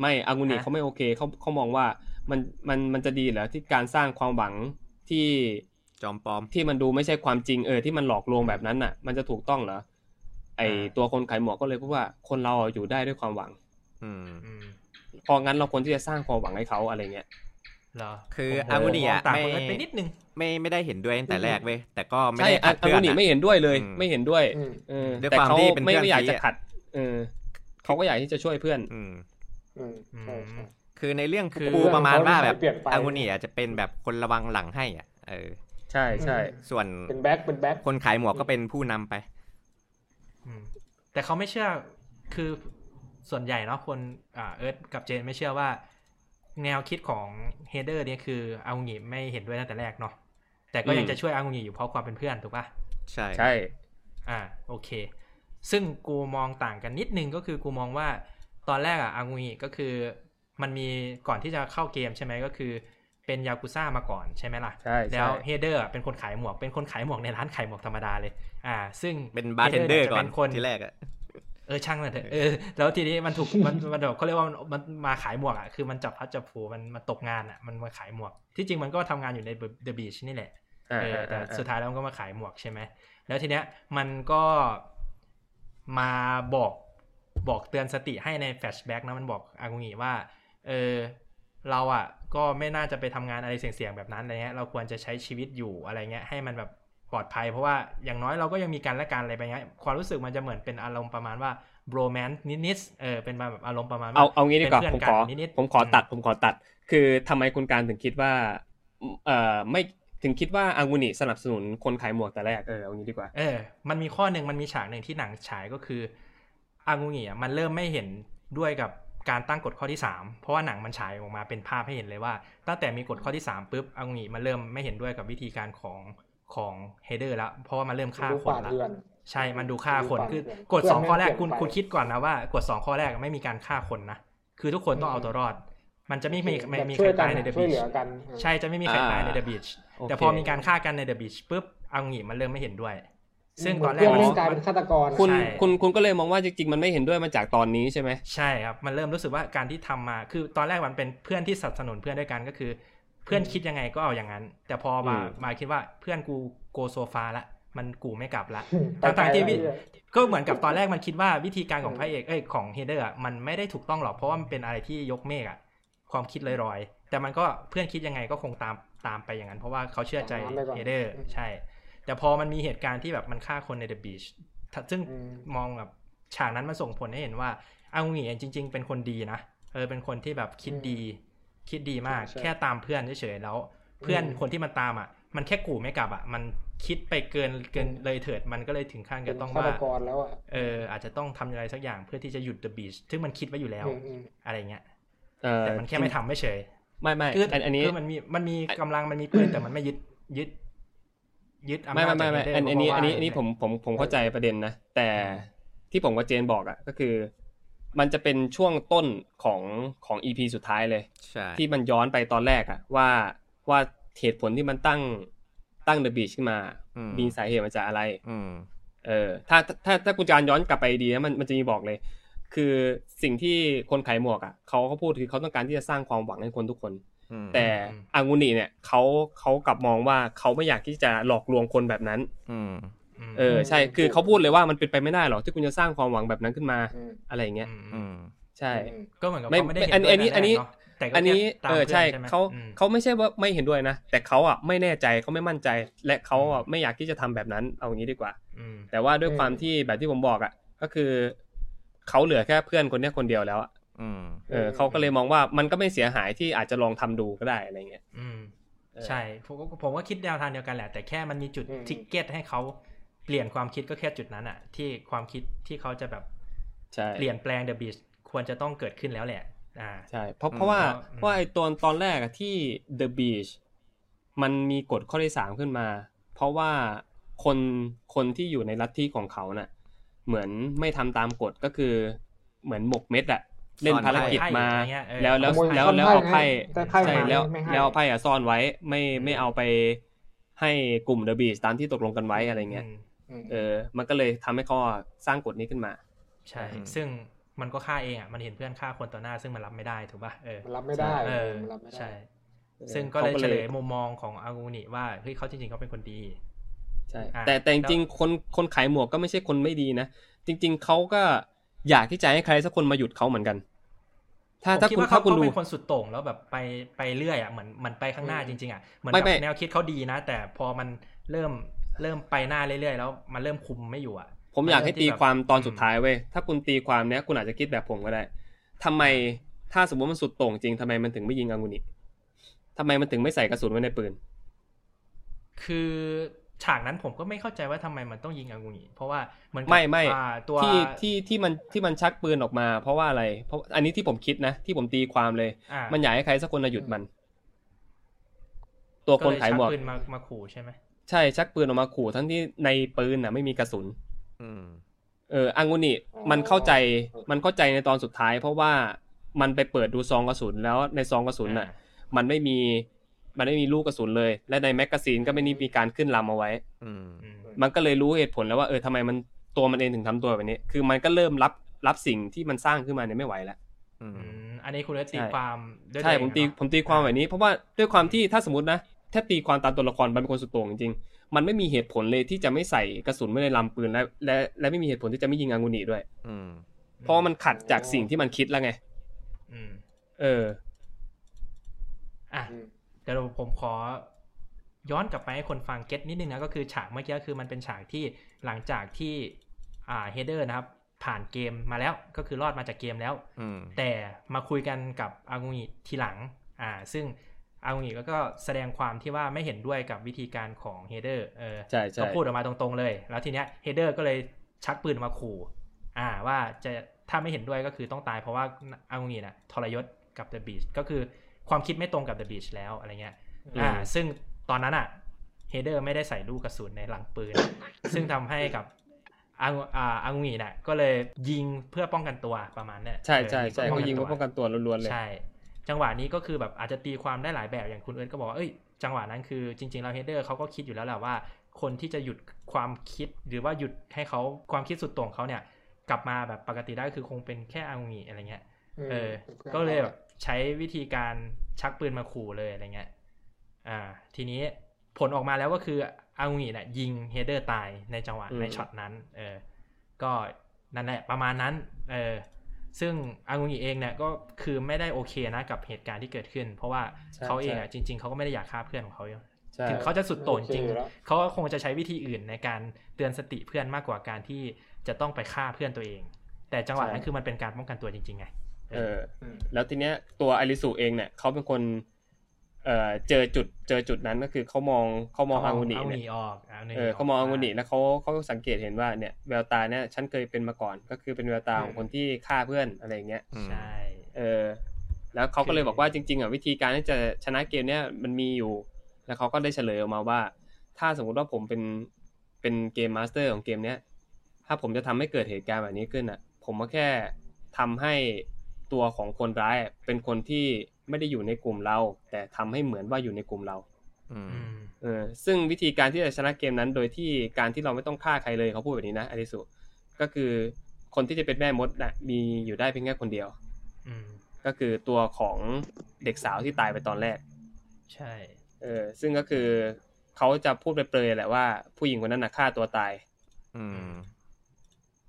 ไม่อางูนิฮะเขาไม่โอเคเขาเขามองว่ามันมันมันจะดีเหรอที่การสร้างความหวังที่จอมปลอมที่มันดูไม่ใช่ความจริงเออที่มันหลอกลวงแบบนั้นน่ะ มันจะถูกต้องเหรอไออ่าตัวคนขายหมวกก็เลยพูดว่าคนเราอยู่ได้ด้วยความหวัง อืมอืมพองั้นเราควรที่จะสร้างความหวังให้เขาอะไรเงี้ยเหรอคือผมอางูนิมอะงต่างไม่คนกันไปนิดนึงไม่ไม่ได้เห็นด้วยตั้งแต่แรกเว้ยแต่ก็ไม่ใช่ได้อาขัดเพื่องูนนิอะไม่เห็นด้วยเลยอืมไม่เห็นด้วยอืมเออด้วยแต่ความเขาที่เป็นไม่เพื่อนไม่อยากซีจะอะขัด เออเขาก็อยากที่จะช่วยเพื่อน อืม อืมใช่ใช่คือในเรื่องคือปูประมาณว่าแบบเปลี่ยนไปอางูนิอะจะเป็นแบบคนระวังหลังให้อะเออ ใช่ใช่ส่วนเป็นแบ็คเป็นแบ็คคนขายหมวกก็เป็นผู้นำไปอืมแต่เขาไม่เชื่อคือส่วนใหญ่เนาะคนอ่าเอิร์ธกับเจนไม่เชื่อว่า แนวคิดของเฮเดอร์เนี่ยคืออางูงิไม่เห็นด้วยตั้งแต่แรกเนาะแต่ก็ยังจะช่วยอางูงิอยู่เพราะความเป็นเพื่อนถูกปะใช่ใช่ อ่า โอเค ซึ่งกูมองต่างกันนิดนึงก็คือกูมองว่า ตอนแรกอะอางูงิก็คือ มันมีก่อนที่จะเข้าเกมใช่ไหมก็คือ เป็นยากุซ่ามาก่อนใช่ไหมล่ะใช่แล้ใช่ว Hatter เป็นคนขายหมวกเป็นคนขายหมวกในร้านขายหมวกธรรมดาเลย อ่า ซึ่งเป็นบาร์เทนเดอร์จะก่อนเป็นคนที่แรกอะเออช่างมันเถอะเออแล้วทีนี้มันถูกมันมันแบบเขาเรียกว่ามันมันมาขายหมวกอะคือมันจับพลัดจับผลูมันมาตกงานอะมันมาขายหมวก ที่จริงมันก็ทำงานอยู่ใน The Beach นี่แหละอ่าเอออ่าแต่อ่าสุดท้ายแล้วมันก็มาขายหมวกใช่ไหมแล้วทีเนี้ยมันก็มาบอก บอกเตือนสติให้ในแฟลชแบ็กนะมันบอกอากุงิว่าเออเราอะก็ไม่น่าจะไปทำงานอะไรเสี่ยงๆแบบนั้นอะไรเงี้ยเราควรจะใช้ชีวิตอยู่อะไรเงี้ยให้มันแบบปลอดภัย เพราะว่าอย่างน้อยเราก็ยังมีกันและกันอะไรไปเงี้ยความรู้สึกมันจะเหมือนเป็นอารมณ์ประมาณว่าโรแมนต์นิดๆเออเป็นมาแบบอารมณ์ประมาณว่เอาเอางี้ดีกว่าเป็นผมเพื่อนขอกันนิดๆผมขอตัดอืมผมขอตัด คือทำไมคุณการถึงคิดว่าเอ่อไม่ถึงคิดว่าอางูนิสนับสนุนคนขายหมวกแต่แรกเออเอางี้ดีกว่าเออมันมีข้อหนึ่งมันมีฉากหนึ่งที่หนังฉายก็คือ อางูงิอะมันเริ่มไม่เห็นด้วยกับการตั้งกฎข้อที่ 3 เพราะว่าหนังมันฉายออกมาเป็นภาพให้เห็นเลยว่า ตั้งแต่มีกฎข้อที่3ปุ๊บอางูงิมันเริ่มไม่เห็นด้วยกับวิธีการของของเฮเดอร์แล้วเพราะว่ามันเริ่มฆ่าดูคนป่าละเถื่อนใช่มันดูฆ่าคนดูป่าคือเถื่อนกฎเพื่อนสองข้อแรกไม่คุณเปลี่ยนไปคุณคิดก่อนนะว่ากฎสองข้อแรกไม่มีการฆ่าคนนะคือทุกคนต้องเอาตัวรอดมันจะไม่มีไม่แบบมีช่ใครวยกันตายในเดอะช่วบียเหชลือกันใช่จะไม่มีใครตายในเดอะบีชโอเคแต่พอมีการฆ่ากันในเดอะบีชปุ๊บเอางี้มันเริ่มไม่เห็นด้วย ซึ่งตอนแรเพื่กอนมันเล่นกลายเป็นฆาตกรคุณใช่คุณคุณก็เลยมองว่าจริงๆ มันไม่เห็นด้วยมาจากตอนนี้ใช่ไหมใช่ครับ มันเริ่มรู้สึกว่าการที่ทำมา คือตอนแรกมันเป็นเพื่อนที่สนับสนุนเพื่อนด้วยกันก็คือ เพื่อนคิดยังไงก็เอาอย่างนั้น แต่พอมาอืมมาคิดว่าเพื่อนกูโกโซฟาละมันกูไม่กลับละไปไกลต่างๆที่วิแล้วก็เหมือนกับตอนแรกมันคิดว่าวิธีการของพระเอกเอ้ยของเฮเดอร์อะมันไม่ได้ถูกต้องหรอกเพราะว่ามันเป็นอะไรที่ยกเมฆอะความคิดลอยๆแต่มันก็เพื่อนคิดยังไงก็คงตามตามไปอย่างนั้น เพราะว่าเขาเชื่อใจตามไปก่อน Hatter ใช่ แต่พอมันมีเหตุการณ์ที่แบบมันฆ่าคนใน The Beach ซึ่งอืมมองแบบฉากนั้นมันส่งผลให้เห็นว่าอากุนิจริง ๆ เป็นคนดีนะเออเป็นคนที่แบบคิดดี คิดดีมากใช่ใช่แค่ตามเพื่อนเฉยๆแล้ว เพื่อนอืมคนที่มันตามอะ มันแค่กูไม่กลับอะ มันคิดไปเกินเกินเลยเถิดมันก็เลยถึงขั้นเป็จะนต้องฆาว่าตกรแล้วอะเออ อาจจะต้องทำอะไรสักอย่างเพื่อที่จะหยุด The Beach ซึ่งมันคิดไว้อยู่แล้วอืมอืมอะไรเงี้ยเอ่อแต่มันแค่ไม่ทำไม่เฉยไม่ไม่คืออันอันนี้คือมันมีมันมีกำลังมันมีปืนแต่มันไม่ยึดยึด ยึดอำไม่นาจไม่ไม่จากไม่ Vader อันอันนี้เพราะว่าอันนี้อันนี้ผมผมผมเข้าใจประเด็นนะ แต่ที่ผมกับเจนบอกอะก็คือ มันจะเป็นช่วงต้นของของอีพีสุดท้ายเลยใช่ที่มันย้อนไปตอนแรกอะ ว่าว่าเหตุผลที่มันตั้งตั้งเดอะบีชขึ้นมาอืมมีสาเหตุมาจากอะไรอืมเออ ถ้าถ้าถ้าคุณจารย้อนกลับไปดีนะมันมันจะมีบอกเลย คือสิ่งที่คนขายหมวกอะเขาเขาพูดคือเขาต้องการที่จะสร้างความหวังให้คนทุกคนอืม แต่อางูนีเนี่ยเขาเขากลับมองว่าเขาไม่อยากที่จะหลอกลวงคนแบบนั้นอืมมเออใช่คือเขาพูดเลยว่ามันเป็นไปไม่ได้หรอกที่คุณจะสร้างความหวังแบบนั้นขึ้นมาอืมอะไรอย่างเงี้ยอืมอืมใช่อืมก็เหมือนกับไม่เขาไม่ได้เห็นอันด้วยอันนี้แต่อันนี้แรกเาะแต่ก็อันนี้แค่ตามเออใช่พื่นไหมเขาอืมเขาไม่ใช่ว่าไม่เห็นด้วยนะแต่เขาอะไม่แน่ใจเขาไม่มั่นใจ และเขาอะไม่อยากที่จะทำแบบนั้นเอาอย่างนี้ดีกว่าอืมแต่ว่าด้วยอืมความที่แบบที่ผมบอกอะ ก็คือเขาเหลือแค่เพื่อนคนเนี้ยคนเดียวแล้วอะอืม เออเขาก็เลยมองว่ามันก็ไม่เสียหายที่อาจจะลองทำดูก็ได้อะไรเงี้ยอืมเออใช่ผมก็ผมก็คิดแนวทางเดียวกันแหละ แต่แค่มันมีจุดอืมทิกเก็ตให้เขาเปลี่ยนความคิดก็แค่จุดนั้นอะที่ความคิดที่เขาจะแบบใช่เปลี่ยนแปลงเดอะบีชควรจะต้องเกิดขึ้นแล้วแหละ อ่าใช่ เพราะอืมเพราะว่าอืมเพราะว่าไอ้ตอนตอนแรกอะที่ The Beach มันมีกฎข้อที่สามขึ้นมา เพราะว่าคนคนที่อยู่ในลัทธิของเขาน่ะ เหมือนไม่ทำตามกฎก็คือเหมือนหมกเม็ดอะ เล่นภารกิจมาซ่อนไพ่อะไรเงี้ยเออแล้วแล้วขโมยแล้วซ่อนแล้วไพ่เอาไพ่ให้ได้ไพ่ใช่มาแล้วไม่ให้แล้วเอาไพ่อะซ่อนไว้ไม่ไม่เอาไปให้กลุ่ม The Beach ตามที่ตกลงกันไว้อะไรเงี้ยมอืมเออ มันก็เลยทำให้เขาสร้างกฎนี้ขึ้นมา ใช่อืมซึ่งมันก็ฆ่าเองอะมันเห็นเพื่อนฆ่าคนต่อหน้า ซึ่งมันรับไม่ได้ถูกป่ะเออมันรับไม่ได้เออมันรับไม่ได้ใช่เออซึ่งก็เลยเขาก็เฉเลยลยมุมมองของอากูนิว่าเฮ้ยเขาจริงๆเขาเป็นคนดีใช่อะแต่แต่จริงๆคนคนขายหมวกก็ไม่ใช่คนไม่ดีนะจริง ๆเขาก็อยากที่จะให้ใครสักคนมาหยุดเขาเหมือนกัน ถ้าผมถ้าคิดคุณว่าถ้าเขาคุณเขาดูเป็นคนสุดโต่งแล้วแบบไปไปเรื่อยอะเหมือนมันไปข้างหน้าจริง ๆอะเหมือนไม่กับไม่แนวคิดเขาดีนะ แต่พอมันเริ่มเริ่มไปหน้าเรื่อยๆ แล้วมันเริ่มคุมไม่อยู่อะ ผมอยากให้ที่ตีแบบความตอนอืมสุดท้ายเว้ยถ้าคุณตีความเนี้ยคุณอาจจะคิดแบบผมก็ได้ทำไมถ้าสมมติมันสุดโต่งจริงทำไมมันถึงไม่ยิงอางูนิทำไมมันถึงไม่ใส่กระสุนไว้ในปืน คือ ฉากนั้นผมก็ไม่เข้าใจว่าทำไมมันต้องยิงอากูนิเพราะว่ามันกับไม่ไม่อ่าตัวที่ที่ที่มันที่มันชักปืนออกมา เพราะว่าอะไร เพราะอันนี้ที่ผมคิดนะ ที่ผมตีความเลยอ่ามันอยากให้ใครสักคนมาหยุดมัน ตัวคนขายหมวกก็เลชัปืนมามาขู่ใช่ไหมใช่ชักปืนออกมาขู่ทั้งที่ในปืนน่ะ ไม่มีกระสุนอืมเอออังุนิมันเข้าใจมันเข้าใจในตอนสุดท้าย เพราะว่ามันไปเปิดดูซองกระสุนแล้วในซองกระสุนน่ะ มันไม่มี มันไม่มีลูกกระสุนเลย และในแมกกาซีนก็ไม่ได้มีการขึ้นลำเอาไว้อืมอืมมันก็เลยรู้เหตุผลแล้วว่าเออทำไมมันตัวมันเองถึงทำตัวแบบนี้ คือมันก็เริ่มรับรับสิ่งที่มันสร้างขึ้นมาเนี่ยไม่ไหวแล้วอืมอืมอันนี้คุณเลยตีใช่ความด้วยใช่ตัวเองผมตีเนอะผมตีความแบบนี้ เพราะว่าด้วยความที่ถ้าสมมตินะถ้าตีความตามตัวละครมันเป็นคนสุดโต่งจริงๆ มันไม่มีเหตุผลเลยที่จะไม่ใส่กระสุนไว้ในลำปืนและและและไม่มีเหตุผลที่จะไม่ยิงอังุนิด้วยอืมเพราะว่ามันขัดจากสิ่งที่มันคิดแล้วไงอืมเออ อะอืมเดี๋ยวผมขอย้อนกลับไปให้คนฟังเก็ตนิดนึงนะก็คือฉากเมื่อกี้คือมันเป็นฉากที่หลังจากที่อ่า Hatter นะครับ ผ่านเกมมาแล้วก็คือรอดมาจากเกมแล้วอืมแต่มาคุยกันกับอากุนิทีหลังอ่า ซึ่งอากุนิก็แสดงความที่ว่าไม่เห็นด้วยกับวิธีการของ Hatter เออใช่ใช่ก็พูดออกมาตรงๆเลย แล้วทีเนี้ย Hatter ก็เลยชักปืนมาขู่ อ่าว่าจะถ้าไม่เห็นด้วยก็คือต้องตายเพราะว่าอากุนิน่ะทรยศกับ The Beach ก็คือ ความคิดไม่ตรงกับ The Beach แล้วอะไรเงี้ยอ่าซึ่งตอนนั้นอะเฮเดอร์ไม่ได้ใส่ลูกกระสุนในหลังปืน ซึ่งทำให้กับอางอ่าอางุงีเนี่ยก็เลยยิงเพื่อป้องกันตัวประมาณเนี้ยใช่ใช่ใช่ออเขายิงพื่เพื่อป้องกันตัวล้วนๆเลยใช่จังหวะนี้ก็คือแบบอาจจะตีความได้หลายแบบอย่างคุณเอิร์ธก็บอกว่าเอ้ยจังหวะนั้นคือจริงๆแล้วเฮเดอร์เขาก็คิดอยู่แล้วแหละว่า คนที่จะหยุดความคิดหรือว่าหยุดให้เขาความคิดสุดโต่งของเขาเนี่ย กลับมาแบบปกติได้คือคงเป็นแค่อางุงีอะไรเงี้ยเออ ก็เลยแบบ ใช้วิธีการชักปืนมาขู่เลยอะไรเงี้ย อ่า ทีนี้ผลออกมาแล้วก็คืออางูงีเนี่ยยิงเฮเดอร์ตายในจังหวะอืมในช็อตนั้น เออ ก็นั่นแหละประมาณนั้น เออ ซึ่งอางูงีเองเนี่ยก็คือไม่ได้โอเคนะกับเหตุการณ์ที่เกิดขึ้น เพราะว่าใช่เขาเองอะใช่จริง ๆเขาก็ไม่ได้อยากฆ่าเพื่อนของเขาอยู่ใช่ถึงเขาจะสุดโต่งจริงโอเคอยู่แล้วเขาก็คงจะใช้วิธีอื่นในการเตือนสติเพื่อนมากกว่าการที่จะต้องไปฆ่าเพื่อนตัวเอง แต่จังหวะนั้นคือมันเป็นการป้องกันตัวจริงๆไง เออมแล้วทีเนี้ยตัวอลิสุเองเนี่ยเขาเป็นคน เอ่อเจอจุดเจอจุดนั้นก็คือเขามองเขามองอากุนิเอาเนี่ยหนีออกเอาหนีเออเขามองอากุนิแล้วเขาเขาสังเกตเห็นว่าเนี่ยแววตาเนี่ยฉันเคยเป็นมาก่อน ก็คือเป็นแววตาของคนที่ฆ่าเพื่อนอะไรอย่างเงี้ยอืมใช่เออ แล้วเขาก็เลยคือบอกว่าจริง ๆอะวิธีการที่จะชนะเกมเนี้ยมันมีอยู่ แล้วเขาก็ได้เฉลยออกมาว่า ถ้าสมมุติว่าผมเป็นเป็น game master ของเกมเนี้ยถ้าผมจะทำให้เกิดเหตุการณ์แบบนี้ขึ้นอะ ผมก็แค่ทำให้ ตัวของคนร้ายอะเป็นคนที่ไม่ได้อยู่ในกลุ่มเรา แต่ทำให้เหมือนว่าอยู่ในกลุ่มเราอืมอืมเออซึ่งวิธีการที่จะชนะเกมนั้น โดยที่การที่เราไม่ต้องฆ่าใครเลยเขาพูดแบบนี้นะอลิสุก็คือคนที่จะเป็นแม่มดน่ะ มีอยู่ได้เพียงแค่คนเดียวอืมก็คือตัวของเด็กสาวที่ตายไปตอนแรก ใช่ เออ ซึ่งก็คือเขาจะพูดเปรยๆแหละว่า ผู้หญิงคนนั้นน่ะฆ่าตัวตาย อืม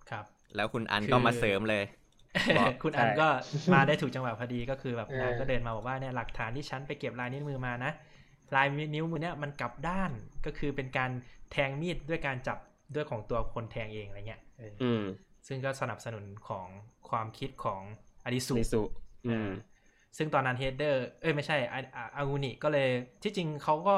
ครับ แล้วคุณอันคือก็มาเสริมเลยบอก คุณอันใช่ก็มาได้ถูกจังหวะพอดีก็คือแบบเออนางก็เดินมาบอกว่าเนี่ยหลักฐานที่ฉันไปเก็บลายนิ้วมือมานะลายนิ้วมือเนี่ยมันกลับด้านก็คือเป็นการแทงมีดด้วยการจับด้วยของตัวคนแทงเองอะไรเงี้ยเออออืมซึ่งก็สนับสนุนของความคิดของอดิสุนิสุอืมซึ่งตอนนั้น Hatter เอ้ยไม่ใช่อาอาอากุนิก็เลยที่จริงเขาก็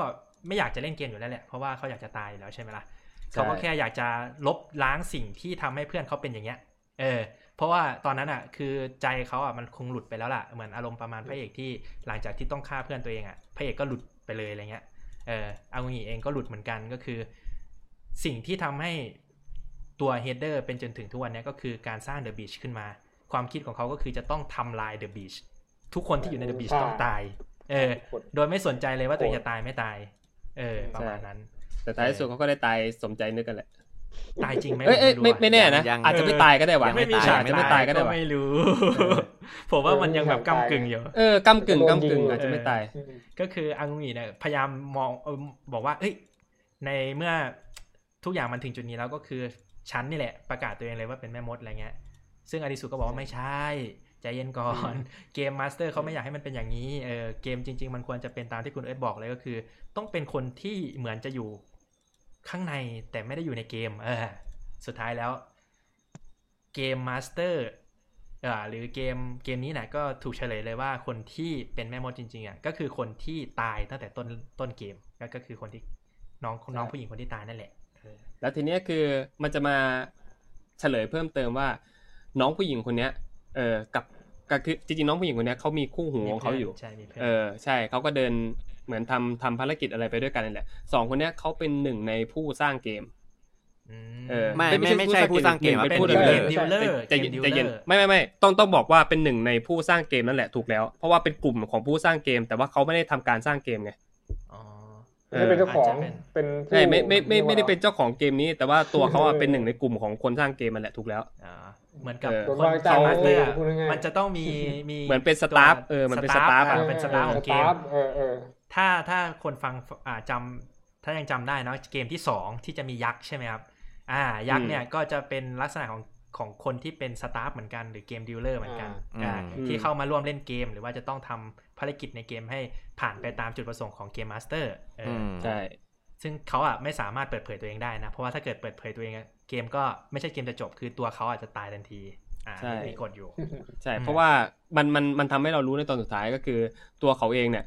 ไม่อยากจะเล่นเกมอยู่แล้วแหละเพราะว่าเขาอยากจะตายอยู่แล้วใช่ไหมล่ะใช่เขาก็แค่อยากจะลบล้างสิ่งที่ทำให้เพื่อนเขาเป็นอย่างเงี้ย เออ เพราะว่าตอนนั้นอะ คือใจเขาอะมันคงหลุดไปแล้วล่ะเหมือนอารมณ์ประมาณพระเอกที่หลังจากที่ต้องฆ่าเพื่อนตัวเองอะพระเอกก็หลุดไปเลยอะไรเงี้ยเอออากุนิเองก็หลุดเหมือนกันก็คือ สิ่งที่ทำให้ตัว Hatter เป็นจนถึงทุกวันเนี้ยก็คือการสร้าง The Beach ขึ้นมา ความคิดของเขาก็คือจะต้องทำลายเดอะบีชทุกคนที่อยู่ในเดอะบีชต้องตาย เออ โดยไม่สนใจเลยว่าตัวเองจะตายไม่ตาย เออ ประมาณนั้น แต่ท้ายที่สุดเขาก็ได้ตายสมใจนึกกันแหละ ตายจริงไหมเอ้ยเอ้ยผไม่รู้อะไม่แน่นะยังอาจจะไม่ตายก็ได้วะยังไม่มีตายฉากอาจจะไม่ตายก็ได้วะไม่รู้ ผมว่ามันยังแบบก้ากึ่งอยู่เออกำกึ่งกำกึ่งอาจจะไม่ตายอืมก็คืออังุงีเนี่ยพยายามมองเออบอกว่า เอ้ย ในเมื่อทุกอย่างมันถึงจุดนี้แล้วก็คือฉันนี่แหละ ประกาศตัวเองเลยว่าเป็นแม่มดอะไรเงี้ย ซึ่งอาริสุก็บอกว่าไม่ใช่ใจเย็นก่อน game master เขาไม่อยากให้มันเป็นอย่างนี้เออเกมจริง ๆ มันควรจะเป็นตามที่คุณเอิร์ธบอกเลยก็คือ ต้องเป็นคนที่เหมือนจะอยู่ ข้างในแต่ไม่ได้อยู่ในเกม เออ สุดท้ายแล้ว game master อ่าหรือเกมเกมนี้นะก็ถูกเฉลยเลยว่าคนที่เป็นแม่มดจริงๆอะก็คือคนที่ตายตั้งแต่ต้นต้นเกมก็ก็คือคนที่น้องน้องผู้หญิงคนที่ตายนั่นแหละเออแล้วทีเนี้ยคือมันจะมาเฉลยเพิ่มเติมว่า น้องผู้หญิงคนเนี้ย เออกับก็คือจริงๆน้องผู้หญิงคนเนี้ยเขามีคู่หูของเขาอยู่ใช่มีเพื่อนเออใช่เขาก็เดิน เหมือนทำทำภารกิจอะไรไปด้วยกันนี่แหละสองคนเนี้ยเขาเป็นหนึ่งในผู้สร้างเกมมเออไม่ไม่ไม่ใช่ผู้สร้างเกมหนึ่อะเป็นเป็นผู้ dealer dealer ใจเย็นเกมใจเย็น dealer ไม่ไม่ไม่ต้องต้องบอกว่าเป็นหนึ่งในผู้สร้างเกมนั่นแหละถูกแล้ว เพราะว่าเป็นกลุ่มของผู้สร้างเกม แต่ว่าเขาไม่ได้ทำการสร้างเกมไงอ๋อเอไม่อได้เป็นเจ้าของอาจจะเป็นเป็นผู้ใช่ไม่ไม่ไม่ไม่ได้เป็นเจ้าของเกมนี้ แต่ว่าตัวเขาอะเป็นหนึ่งในกลุ่มของคนสร้างเกมมันแหละถูกแล้วอ่าเหมือนกับเออโดนคนวางใจ master อะพูดง่ายๆมันจะต้องมีมีเหมือนเป็น staff เออมันเป็น staff อะอ่าเป็น staff ของเกม staff เออเออถ้าถ้าคนฟังอ่าจำถ้ายังจำได้เนอะเกมที่สองที่จะมียักษ์ใช่ไหมครับอ่ายักษ์เนี่ยก็จะเป็นลักษณะของของคนที่เป็น staff เหมือนกันหรือ game dealer เหมือนกันอ่าอ่าอืมที่เข้ามาร่วมเล่นเกม หรือว่าจะต้องทำภารกิจในเกมให้ผ่านไปตามจุดประสงค์ของ game master เอออือมใช่ซึ่งเขาอะไม่สามารถเปิดเผยตัวเองได้นะ เพราะว่าถ้าเกิดเปิดเผยตัวเองอะเกมก็ไม่ใช่เกมจะจบคือตัวเขาอาจจะตายทันทีอ่าใช่มีกฎอยู่ ใช่อืมเพราะว่ามันมันมันทำให้เรารู้ในตอนสุดท้ายก็คือตัวเขาเองเนี่ย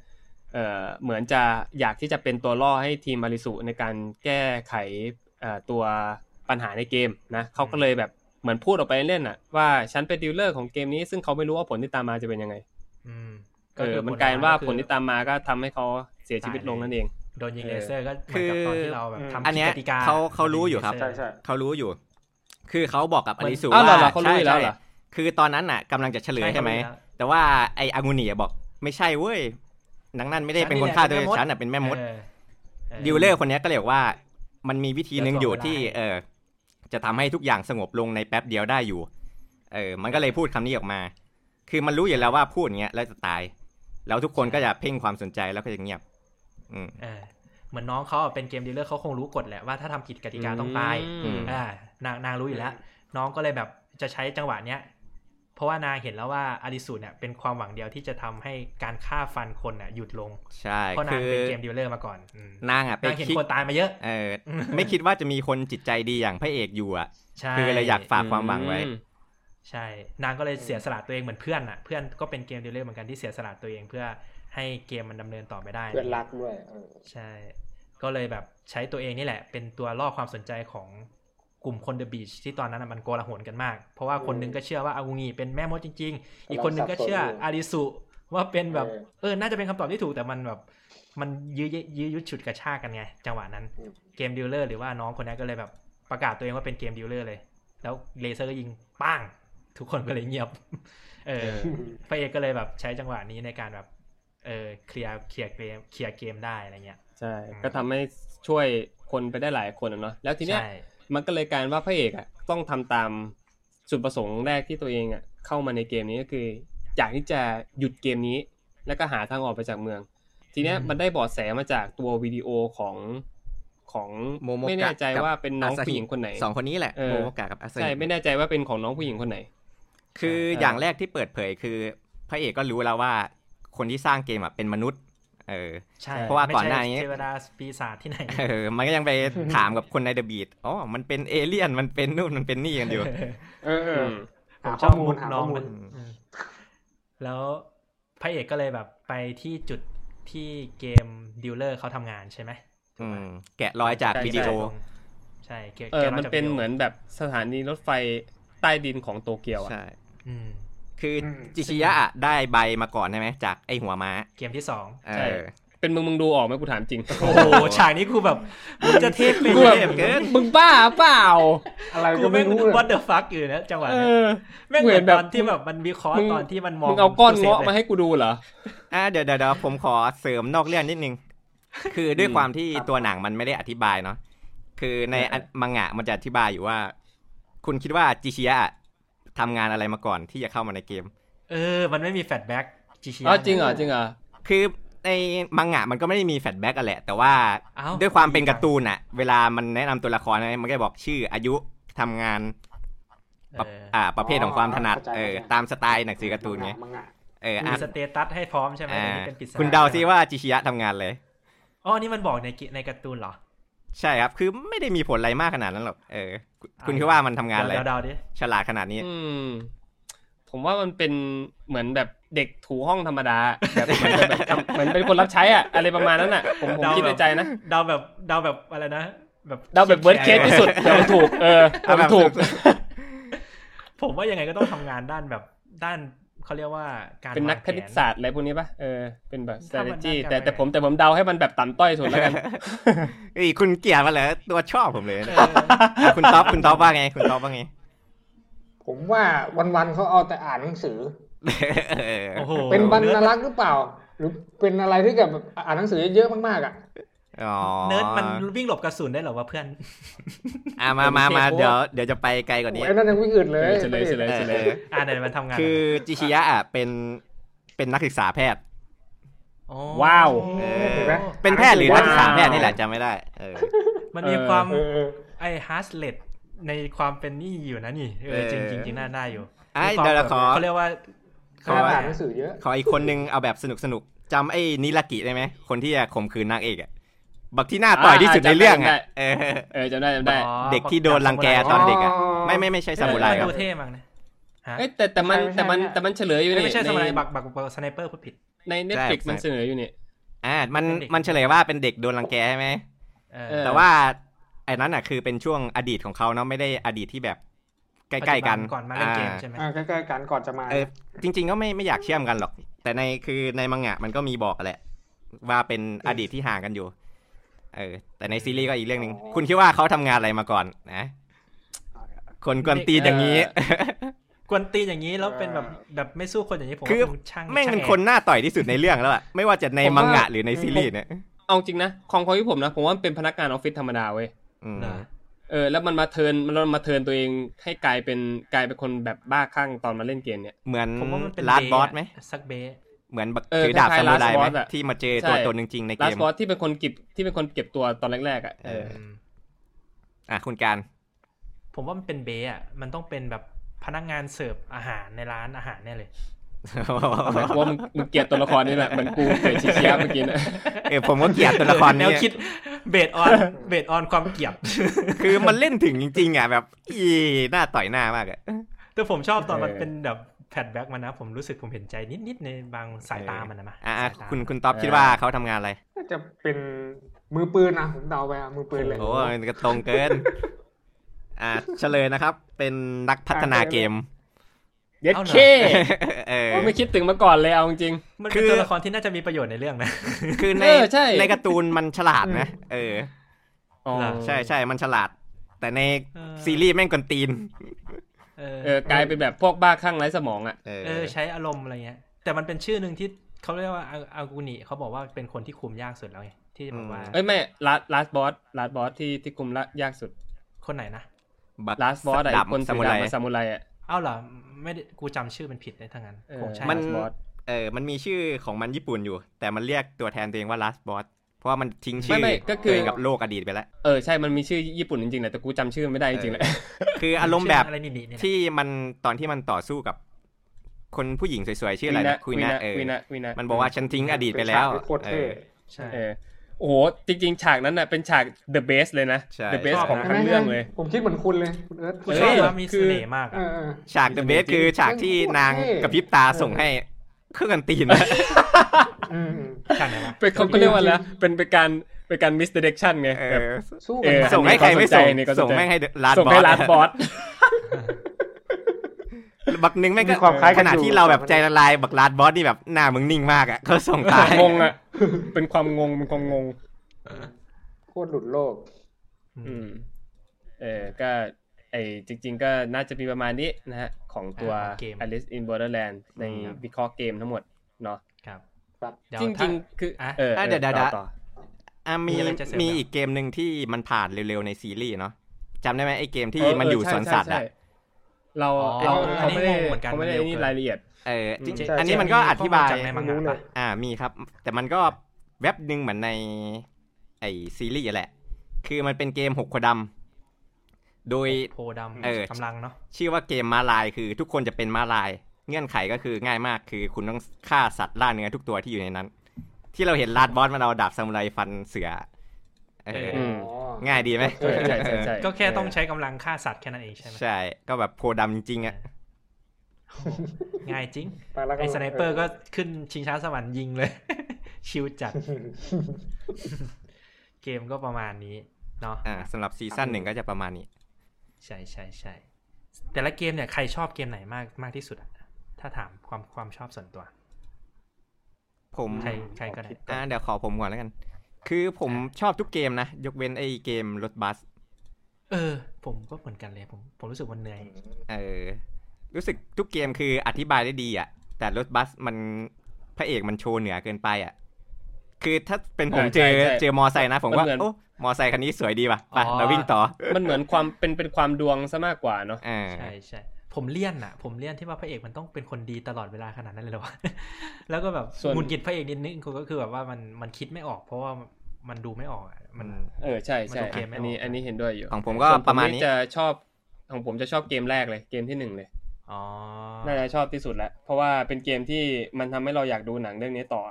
เอ่อเหมือนจะอยากที่จะเป็นตัวล่อให้ทีมอาริสุในการแก้ไขเอ่อตัวปัญหาในเกมนะเขาก็เลยแบบเหมือนพูดออกไปเล่นๆอะว่าฉันเป็น dealer ของเกมนี้ซึ่งเขาไม่รู้ว่าผลที่ตามมาจะเป็นยังไงอืมเออคือมันกลายเป็นว่าคือผลที่ตามมาก็ทำให้เขาเสียชีวิตลงนั่นเองโดนยิงเออเลเซอร์ก็เหมือนกับตอนที่เราแบบทำอันเนี้ยกติกาเขาเขารู้อยู่ครับใช่ใช่เขารู้อยู่ คือเขาบอกกับอาริสุอ้าวเหรอว่าเหรอเขารู้ใช่อยู่แล้วใช่เหรอคือตอนนั้นน่ะกำลังจะเฉลยใช่ไหมเขารู้แล้วแต่ว่าไออางูเนียบอกไม่ใช่เว้ย นังนั่นไม่ได้เป็นคนฆ่าตัวเองฉันน่ะเป็นแม่มดเออ dealer คนเนี้ยก็เลยบอกว่า มันมีวิธีหนึ่งอยู่จะถ่วงเวลาที่ เออ จะทำให้ทุกอย่างสงบลงในแป๊บเดียวได้อยู่ เออ มันก็เลยพูดคำนี้ออกมา คือมันรู้อยู่แล้วว่าพูดอย่างเงี้ยแล้วจะตาย แล้วทุกคนก็จะเพ่งความสนใจแล้วก็จะเงียบ อืมเออเหมือนน้องเขาอะเป็น game dealer เขาคงรู้กฎแหละว่าถ้าทำผิดกติกาต้องตายอืมอ่านางนางรู้อยู่แล้ว น้องก็เลยแบบจะใช้จังหวะเนี้ย เพราะว่านางเห็นแล้วว่าอาริสุเนี่ยเป็นความหวังเดียวที่จะทำให้การฆ่าฟันคนน่ะหยุดลง ใช่เพราะนางก็เป็น game dealer มาก่อนอืมนางอะไปนางเห็นคิดคนตายมาเยอะเออไม่คิดว่าจะมีคนจิตใจดีอย่างพระเอกอยู่อะใช่คือเลยอยากฝากความหวังไว้อืมใช่ นางก็เลยเสียสละตัวเองเหมือนเพื่อนอะ เพื่อนก็เป็น game dealer เหมือนกันที่เสียสละตัวเองเพื่อให้เกมมันดำเนินต่อไปได้ เพื่อนรักด้วยเออใช่ ก็เลยแบบใช้ตัวเองนี่แหละ เป็นตัวล่อความสนใจของ กลุ่มคน The Beach ที่ตอนนั้นนะมันโกลาหลกันมาก เพราะว่าคนหนึงก็เชื่อว่าอางูนิเป็นแม่มดจริง ๆ อีกคนหนึงก็เชื่ออาริสุว่าเป็นแบบเออ น่าจะเป็นคำตอบที่ถูกแต่มันแบบ มันยื้อยื้อยุดฉุดกระชากกันไง จังหวะนั้น game dealer หรือว่าน้องคนนั้นก็เลยแบบประกาศตัวเองว่าเป็น game dealer เลย แล้วเลเซอร์ก็ยิงป้าง ทุกคนก็เลยเงียบ เออพระเอกก็เลยแบบใช้จังหวะนี้ในการแบบ เออเคลียร์เคลียร์เกมเคลียร์เกมได้อะไรเงี้ยใช่ ก็ทำให้ช่วยคนไปได้หลายคนอะเนาะแล้วทีเนี้ยใช่ มันก็เลยกลายว่าพระเอกอะต้องทำตามจุดประสงค์แรกที่ตัวเองอะเข้ามาในเกมนี้ก็คืออยากที่จะหยุดเกมนี้ แล้วก็หาทางออกไปจากเมือง ทีเนี้ยอืมมันได้เบาะแสมาจากตัววิดีโอของของโมโมกะไม่แน่ใจกับว่าเป็นน้องอาซาฮิผู้หญิงคนไหนสองคนนี้แหละเออโมโมกะกับอาซาใช่ฮิไม่แน่ใจว่าเป็นของน้องผู้หญิงคนไหน คือเออออย่างแรกที่เปิดเผยคือ พระเอกก็รู้แล้วว่าคนที่สร้างเกมอะเป็นมนุษย์ เออใช่เพราะว่าก่อนหน้านี้ไม่ใช่เทวดาปีศาจที่ไหนเออมันก็ยังไปถามกับคนใน The Beach อ๋อมันเป็นเอเลี่ยนมันเป็นนู่นมันเป็นนี่กันอยู่เออเออมผมหาชข้ออบมูมุลกหาน้ข้อองมูมัลนอืมแล้วพระเอกก็เลยแบบไปที่จุดที่เกมดีลเลอร์เขาทำงานใช่ไหมอืมแกะรอยจากใช่วิดีโอ ใช่เกเออแกะรยมันจากเป็นวิดีโเหมือนแบบสถานีรถไฟใต้ดินของโตเกียวอะใช่อืม คืออมจิชิยะอะได้ใบมาก่อนใช่ไหมจากไอหัวม้าเกมที่สองเอใช่อเป็นมึงมึงดูออกไหมกูถามจริง โอ้โหฉากนี้กูแบบมึงจะเทพไปกูเลแบบยเกินมึงบ้าเปล่า อะไรกูก็ไม่ไม่รู้รู้เลยว่าเดอะฟักอยู่นะจังหวะเอเนี้ยอแม่งเหเหมืมืออนนแบตบอนที่แบบมันวิเคราะห์มึงตอนที่มันมองมึงเอาก้อนตู้ซฟเงาะลยมาให้กูดูเหรออะเดี๋ยวเดี๋ยวเดี๋ยวผมขอเสริมนอกเรื่องนิดนึง คือด้วยความที่ตัวหนังมันไม่ได้อธิบายเนาะคือในเออมังงะมันจะอธิบายอยู่ว่า คุณคิดว่าจิชิยะ ทำงานอะไรมาก่อนที่จะเข้ามาในเกม เออ มันไม่มีแฟลชแบ็กจิชิอ๋อจริงเหรอจริงเหรอคือในมังงะมันก็ไม่ได้มีแฟลชแบ็กอะแหละ แต่ว่าเอ้าด้วยความเป็นการ์ตูนอะเวลามันแนะนำตัวละครนะมันก็จะบอกชื่ออายุทำงานเอปะออ่า ประเภทของความถนัดเข้าใจเออเข้าใจตามสไตล์หนังสือการ์ตูนไงมังงะเออมีอะสเตตัสให้พร้อมใช่ไหมอ่าอันนี้เป็นปริศนาคุณเดาซิว่าจิชิยะทำงานเลยอ๋อนี่มันบอกในกิในการ์ตูนเหรอ ใช่ครับ คือไม่ได้มีผลอะไรมากขนาดนั้นหรอกเออ คุณคิดว่ามันทำงานอะไรเดาเดาดิฉลาดขนาดนี้ อืมผมว่ามันเป็นเหมือนแบบเด็กถูห้องธรรมดาแบบเหมือนแบบทำเหมือนเป็นคนรับใช้อะอะไรประมาณนั้นอะผมผมคิดในใจนะเดาแบบเดาแบบอะไรนะแบบเดาแบบ worst case ที่สุดเดี๋ยวมันถูก เออเดี๋ยวมันถูก ผมว่ายังไงก็ต้องทำงานด้านแบบด้าน เขาเรียกว่าการเป็นนักวางคแผนคณิตศาสตร์อะไรพวกนี้ปะเออเป็นแบบถ้ามัน strategy น่าจะแต่แต่ไม่ผมแต่ผมเดาให้มันแบบต่ำต้อยสุดแล้วกันเอ้ยคุณเกลียดมาเหรอตัวชอบผมเลยเอนะออะคุณท็อปคุณท็อปว่าไง คุณท็อปว่าไง ผมว่าวันๆเขาเอาแต่อ่านหนังสือเออโอ้โหเป็นบรรณารักษ์หรือเปล่า หรือเป็นอะไรที่แบบอ่านหนังสือเยอะมากๆอะอ๋อ เนิร์ดมันวิ่งหลบกระสุนได้เหรอวะเพื่อนอะมามามาโอ้โหเดี๋ยวเดี๋ยวจะไปไกลกว่านี้ไอ้นั่นยังไม่อื่นเลยเฉลยเฉลยเออเฉลเอยออ่าเดี๋ยวมันทำงาน คือชิชิยะอะเป็นเป็นนักศึกษาแพทย์โอ้ว้าวเออเห็นไหมเป็นแพทย์หรือนักศึกษาแพทย์นี่แหละจำไม่ได้เออมันมีความเออเออไอ้ฮาร์สเลตในความเป็นนี่อยู่นะนี่เออจริงเออจริงจริงน่าได้อยู่ไอ้มีความเดี๋ยวเราขอเขาเรียกว่าขอเขาอ่านหนังสือเยอะขออีกคนนึงเอาแบบสนุกสนุกจำไอ้นิรากิได้ไหมคนที่จะข่มขืนนางเอกอะ บักที่หน้าต่อยที่สุดในเรื่องอะเออเออจำได้จำได้อ๋อเด็กที่โดนรังแกตอนเด็กอะไม่ไม่ไม่ใช่ซามูไรเออครัดูบเท่มั้งนะฮะเอ้ยแต่แต่มันไม่ใช่แต่มันไม่ใช่แต่มันเฉลยอยู่เอ้ยนี่ไม่ใช่ในสมัยบักบักบัก sniper พูดผิดใน Netflix ใช่มันเสนออยู่นี่อ่ามันเป็นเด็กมันเฉลยว่าเป็นเด็กโดนรังแกใช่ไหมเออเออแต่ว่าไอ้นั้นอะคือเป็นช่วงอดีตของเขาเนาะไม่ได้อดีตที่แบบใกล้ๆกันก่อนมาเล่นเกมอ่าใช่ไหมอ่าใกล้ๆกันก่อนจะมาเออจริง ๆ ก็ไม่ไม่อยากเชื่อมกันหรอก แต่ในคือในมังงะมันก็มีบอกแหละ ว่าเป็นอดีตที่ห่างกันอยู่ เออ แต่ในซีรีส์ก็อีกเรื่องหนึ่งคุณคิดว่าเขาทำงานอะไรมาก่อนนะขคนกวนตีนอย่างนี้กวนตีนอย่างนี้แล้วเป็นแบบอ่าแบบไม่สู้คนอย่างนี้ผมคือว่าเป็นช่างแม่งเป็นช่าคนหน้าต่อยที่สุดในเรื่องแล้วอะไม่ว่าจะในผมว่ามังงะหรือในซีรีส์เนี่ยเอาจริงนะของความคิดผมนะผมว่ามันเป็นพนักงานออฟฟิศธรรมดาเว้ยอืมเหรอเออแล้วมันมาเทิร์นมันมาเทิร์นตัวเองให้กลายเป็นกลายเป็นคนแบบบ้าคลั่งตอนมาเล่นเกมเนี่ยเหมือนผมว่ามันเป็นลาดเะบอสไหมสักเบส เหมือนบักเออถือดาบคล้าซายมูไร Last ไหม Boss อะที่มาเจอใช่ตัวตนจริงๆในลาเกสมบอสที่เป็นคนเก็บที่เป็นคนเก็บตัวตอนแรกๆอะเออเอออะคุณการ ผมว่ามันเป็นเบสอะมันต้องเป็นแบบพนักงานเสิร์ฟอาหารในร้านอาหารแน่เลยหมายความว่ามึงมึงเกลียดตัวละครนี่แหละเหมือนกูเกลียดชิเชียเมื่อกี้นะเออผมก็เกลียดตัวละครแนนี้วคิดเบสออนเบสออนความเกลียดคือมันเล่นถึงจริงๆอะแบบ อีหน้าต่อยหน้ามากอะแต่ผมชอบตอนมันเออเป็นแบบ แพดแบ็กมันนะ ผมรู้สึกผมเห็นใจนิด ๆ ในบางสายตามันนะมาอะสายตาคุณคุณต๊อบคิดว่าเขาทำงานอะไรน่าจะเป็นมือปืนนะผมเดาไปอะมือปืนเลยโอ้ยก็ตรงเกิน อะเฉลยนะครับ เป็นนักพัฒนาเกมเย็ดเคเออไม่คิดถึงมาก่อนเลยเอาจริงมันคืเป็นอตัวละครที่น่าจะมีประโยชน์ในเรื่องนะ คือในเออใช่ในการ์ตูนมันฉลาดนะ เอออ๋อใช่ใช่มันฉลาด แต่ในเออซีรีส์แม่งกวนตีน เออเออกลายเป็นแบบพวกบ้าคลั่งไร้สมองอะเออเออ ใช้อารมณ์อะไรเงี้ย แต่มันเป็นชื่อหนึ่งที่เขาเรียกว่าอาอากุนิเขาบอกว่าเป็นคนที่คุมยากสุดแล้วไงที่แบบว่าเอ้ยไม่ลาสลาสบอสลาสบอสที่ที่กลุ่มละยากสุด คนไหนนะบักลาสบอสอะดัไอ้คนซาถืมูอไรดาบมาซามูไรอะเอ้าเหรอไม่ได้กูจำชื่อมันผิดเลยทั้งนั้นเออคงใช่มัน Last Boss เออ มันมีชื่อของมันญี่ปุ่นอยู่ แต่มันเรียกตัวแทนตัวเองว่า last boss เพ ราะว่ามันทิ้งชื่ไม่อไม่ก็คือตัวเองกับโลกอดีตไปแล้ว เออใช่ มันมีชื่อญี่ปุ่นจริงๆแหละแต่กูจำชื่อไม่ได้จริงๆแหละคืออารมณ์แบบชื่ออะไรนี่นี่เนี่ยที่มันตอนที่มันต่อสู้กับคนผู้หญิงสวยๆชื่ออะไรนะคุยนะเออวินะวินะมันบอกว่าฉันทิ้งอดีตไปแล้วเป็นฉากที่โคตรเท่เออใช่เออโอ้โห จริงๆ ฉากนั้นน่ะเป็นฉาก the best เลยนะใช่ the best ชอบของนะทั้งเรื่องเลย ผมคิดเหมือนคุณเลยคุณเอิร์ธกูชอบเออว่าคือมีเสน่ห์มากเออะอเออฉาก the best คือฉากที่นางโคตรเท่กระพริบตาส่งให้ เครื่องกันตีนอืมอืมฉากไหนวะเป็นเขาก็เรียกว่าอะไรนะเป็นเป็นการเป็นการ misdirection ไงเอแบบอสู้เอกันอส่งให้ใครไม่ส่งอันนี้ก็สนใจส่งแม่งให้ลาดส่งบอให้สลาสบอสบักหนึ่งแม่งมีก็ความคล้ายขกันณะอยู่ที่เราแบบใจละลายบักลาดบอสนี่แบบหน้ามึงนิ่งมากอะเขาส่งตายงงอะเป็นความงงเป็นความงงโคตรหลุดโลก อืม เออก็ไอจริง ๆ ก็น่าจะมีประมาณนี้นะฮะ ของตัวอ่าของเกม Alice in Borderland ในอืมวิเคราะห์เกมทั้งหมดเนาะครับครับเดี๋ยวจถ้าริง ๆ คืออะเอออะเดี๋ยวออเดี๋ยวต่อต่ออะมีมีอะไรจะเสริมมีเหรออีกเกมหนึ่งที่มันผ่านเร็วๆในซีรีส์เนาะจำได้ไหมไอ้เกมที่เออมันอยู่เออสใช่วนสัตว์ใช่อะใช่เราอ๋อเราอันเขานี้ไม่ได้งงเหมือนกันเขาไม่ได้เร็วนี่เกินรายละเอียดเออจริงใช่ๆอันนี้มันก็อธิบายจากในมังรู้งะเลปะยอ่ามีครับ แต่มันก็แว็บหนึ่งเหมือนในไอซีรีส์แหละ คือมันเป็นเกมหกขวดำ โดยโพดำเออกำลังเนาะชื่อว่าเกมม้าลายคือทุกคนจะเป็นม้าลาย เงื่อนไขก็คือง่ายมากคือคุณต้องฆ่าสัตว์ล่าเนื้อทุกตัวที่อยู่ในนั้น ที่เราเห็น Last Boss มันเอาดาบซามูไรฟันเสือเอออืมอ๋อง่ายดีไหมเออใช่ใช่ใช่ก็แค่ต้องใช้กำลังฆ่าสัตว์แค่นั้นเองใช่ไหมใช่ ก็แบบโพดำจริงๆอะง่ายจริงไปแล้วไอ้ sniper ก็ขึ้นชิงช้าสวรรค์ยิงเลย chill จัด เกมก็ประมาณนี้เนาะอ่าสำหรับ season หนึ่งก็จะประมาณนี้ ใช่ใช่ใช่แต่ละเกมเนี่ยใครชอบเกมไหนมากมากที่สุดอะถ้าถามความความชอบส่วนตัว ผมใครใครก็ได้อ่าเดี๋ยวขอผมก่อนแล้วกัน คือผมชอบทุกเกมนะ ยกเว้นไอ้เกมรถบัส เออ ผมก็เหมือนกันเลยผมผมรู้สึกมันเหนื่อยเออรู้สึกทุกเกมคืออธิบายได้ดีอะแต่รถบัสมันพระเอกมันโชว์เหนือเกินไปอะ คือถ้าเป็นผมอ่าเจอใช่ใช่เจอมอไซค์นะ ผมมันว่าเหมือนโอ้มอไซค์คันนี้สวยดีป่ะไปอ๋อเราวิ่งต่อ มันเหมือนความเป็นเป็นความดวงซะมากกว่าเนาะอ่าใช่ใช่ผมเลี่ยนอะผมเลี่ยนที่ว่าพระเอกมันต้องเป็นคนดีตลอดเวลาขนาดนั้นเลยเหรอวะแล้วก็แบบส่วนหงุดหงิดพระเอกนิดนึงก็คือแบบว่ามันมันคิดไม่ออก เพราะว่ามันดูไม่ออกอะมันเออใช่ใช่มันดูเกมไม่อันนี้ออกอันนี้เห็นด้วยอยู่ของผมก็ส่วนประมาณนี้จะชอบของผมจะชอบเกมแรกเลยเกมที่หนึ่งเลยอ๋อน่าจะชอบที่สุดแล้วเพราะว่าเป็นเกมที่มันทำให้เราอยากดูหนังเรื่องนี้ต่อ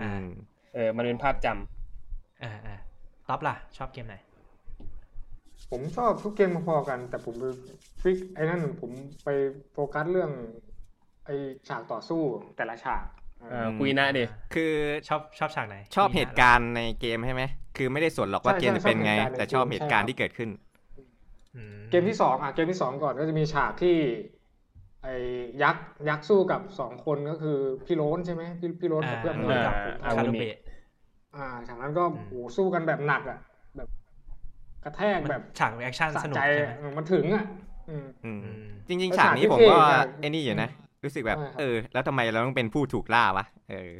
อืม เออมันเป็นภาพจำอ่าอ่าท็อปล่ะ ชอบเกมไหน ผมชอบทุกเกมพอๆกัน แต่ผมไปฟิกไอ้นั่นผมไปโฟกัสเรื่อง ไอ้ฉากต่อสู้แต่ละฉากเออคุยนะดิคือชอบชอบฉากไหน ชอบเหตุการณ์ในเกมใช่ไหม คือไม่ได้สนหรอกว่าเกมจะเป็นไง แต่ชอบเหตุการณ์ที่เกิดขึ้นอืเกมที่สองอะเกมที่สองก่อนก็จะมีฉากที่ ไอ้ยักษ์ยักษ์สู้กับสองคนก็คือพี่โรนใช่ไหมพี่พี่โรนกับเพื่อนอ่าโดนจับอ่าคารุเบะอ่าฉากนั้นก็อืมโอ้โหสู้กันแบบหนักอะ แบบกระแทกแบบฉาก action สะสนุกใจใช่อะไหมเออมันถึงอะอืมอืมอืมจริงแล้วๆฉากนี้ฉากที่ผมก็เท่อะไอ้นี่อยู่นะรู้สึกแบบใช่ครับเออ แล้วทำไมเราต้องเป็นผู้ถูกล่าวะเออ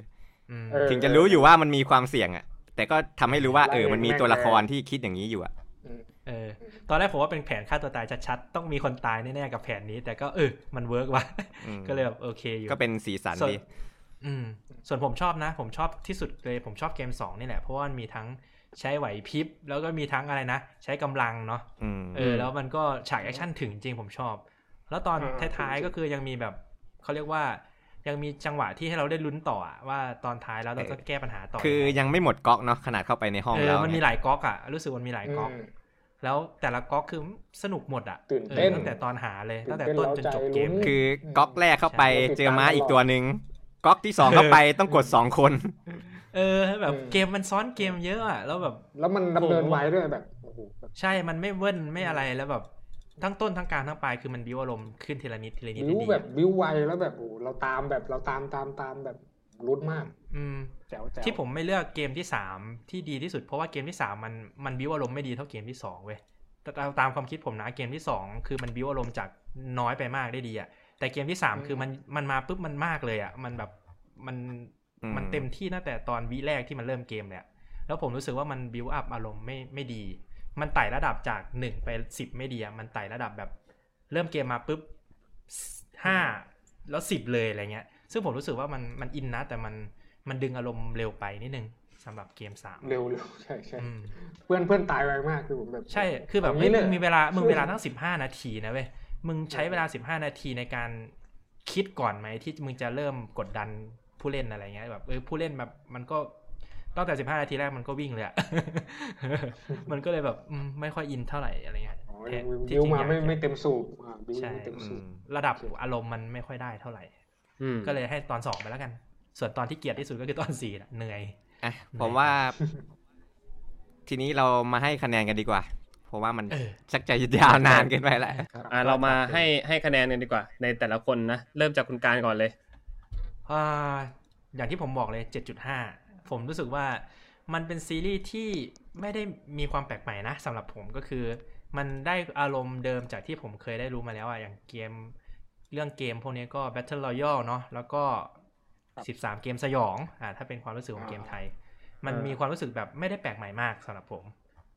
อืมเออถึงจะรู้อยู่ว่ามันมีความเสี่ยงอะแต่ก็ทำให้รู้ว่าเออมันมีแม่งตัวละครแรงที่คิดอย่างนี้อยู่อะ เออตอนแรกผมว่าเป็นแผนฆ่าตัวตายชัดๆ ต้องมีคนตายแน่ๆกับแผนนี้ แต่ก็เออมัน work ว่ะอืมก็เลยแบบโอเคอยู่ ก็เป็นสีสันส่วนดีอืม ส่วนผมชอบนะ ผมชอบที่สุดเลยผมชอบเกมสองนี่แหละ เพราะว่ามันมีทั้งใช้ไหวพริบ แล้วก็มีทั้งอะไรนะ ใช้กำลังเนาะอืมเออ แล้วมันก็ฉาก action ถึงจริงผมชอบ แล้วตอนอ่าท้ายๆก็คือยังมีแบบเขาเรียกว่ายังมีจังหวะที่ให้เราได้ลุ้นต่ออะว่าตอนท้ายแล้วเราจะแก้ปัญหาต่อ คือยังไงยังไม่หมดก๊อกเนาะขนาดเข้าไปในห้องเอแล้อวมันมีเนี่ยหลายก๊อกอะรู้สึกมันมีหลายก๊อกอืม แล้วแต่ละก๊อกคือสนุกหมดอะตื่นเต้นออตั้งแต่ตอนหาเลยตื่ตั้นงแต่เต้นต้นจนจบเกมเร้าใจลุ้นคือก๊อกแรกเข้าไปใช่เจอม้าติดตามอีกตัวหนึ่งก๊อกที่สองเข้าไปต้องกดสองคน เออแบบอืมเกมมันซ้อนเกมเยอะอะแล้วแบบ แล้วมันดำเนินโอ้โหไว้ด้วยแบบโอ้โหแบบใช่มันไม่เว้นไม่อะไรแล้วแบบทั้งต้นทั้งกลางทั้งปลายคือมันบิวอารมณ์ขึ้นทีละนิดทีละนิดบิ้วดีแบบบิ้วไวแล้วแบบโอ้โหเราตามแบบเราตามตามตามแบบ ลุ้นมาก อืมแจ๋วแจ๋วที่ผมไม่เลือกเกมที่สามที่ดีที่สุด เพราะว่าเกมที่สามมันมันบิวอารมณ์ไม่ดีเท่าเกมที่สองเว้ยแต่ตามตามความคิดผมนะเกมที่สองคือมันบิวอารมณ์จากน้อยไปมากได้ดีอะแต่เกมที่สามคือมันมันมาปุ๊บมันมากเลยอะมันแบบมันอืมมันเต็มที่ตั้งแต่ตอนวิแรกที่มันเริ่มเกมเลยอะแล้วผมรู้สึกว่ามันบิวอัพอารมณ์ไม่ไม่ดี มันไต่ระดับจากหนึ่งไปสิบไม่ดีอะมันไต่ระดับแบบ เริ่มเกมมาปุ๊บห้าแล้วสิบเลยอะไรเงี้ย ซึ่งผมรู้สึกว่ามันมันอินนะ แต่มันมันดึงอารมณ์เร็วไปนิดนึงสำหรับเกมสามเร็วเร็วใช่ใช่อืมเพื่อนเพื่อนตายไวมากคือผมแบบใช่คือแบบย่างเฮ้ยนี้มึลงยมีเวลามึงเวลาตั้งสิบห้านาทีนะเว้ยมึงใช้เวลาสิบห้านาทีในการคิดก่อนไหมที่มึงจะเริ่มกดดันผู้เล่นอะไรเงี้ยแบบเออผู้เล่นแบบมันก็ตั้งแต่สิบห้านาทีแรกมันก็วิ่งเลยอะมันก็เลยแบบอืมไม่ค่อยอินเท่าไหร่อะไรเงี้ยอ๋อแทนบิที่วจริงมาอยากไม่จะไม่เต็มสูบอ่าบิวใช่ไม่เต็มอืสูบมระดับอารมณ์มันไม่ค่อยได้เท่าไหร่อืม ก็เลยให้ตอนสองไปแล้วกัน ส่วนตอนที่เกลียดที่สุดก็คือตอนสี่น่ะเหนื่อยอะผมว่า ทีนี้เรามาให้คะแนนกันดีกว่าเพราะว่ามันเออชักจะยาวนานเกินไปแล้วครับอ่าเรามาให้ให้คะแนนกันดีกว่า ในแต่ละคนนะเริ่มจากคุณการก่อนเลยอ่าอย่างที่ผมบอกเลย 7.5 ผมรู้สึกว่ามันเป็นซีรีส์ที่ไม่ได้มีความแปลกใหม่นะสำหรับผมก็คือ มันได้อารมณ์เดิมจากที่ผมเคยได้รู้มาแล้วอะอย่างเกม เรื่องเกมพวกนี้ก็ Battle Royale เนาะแล้วก็ 13 เกมสยองอ่าถ้าเป็นความรู้สึกของเกมไทย มันมีความรู้สึกแบบไม่ได้แปลกใหม่มากสำหรับผม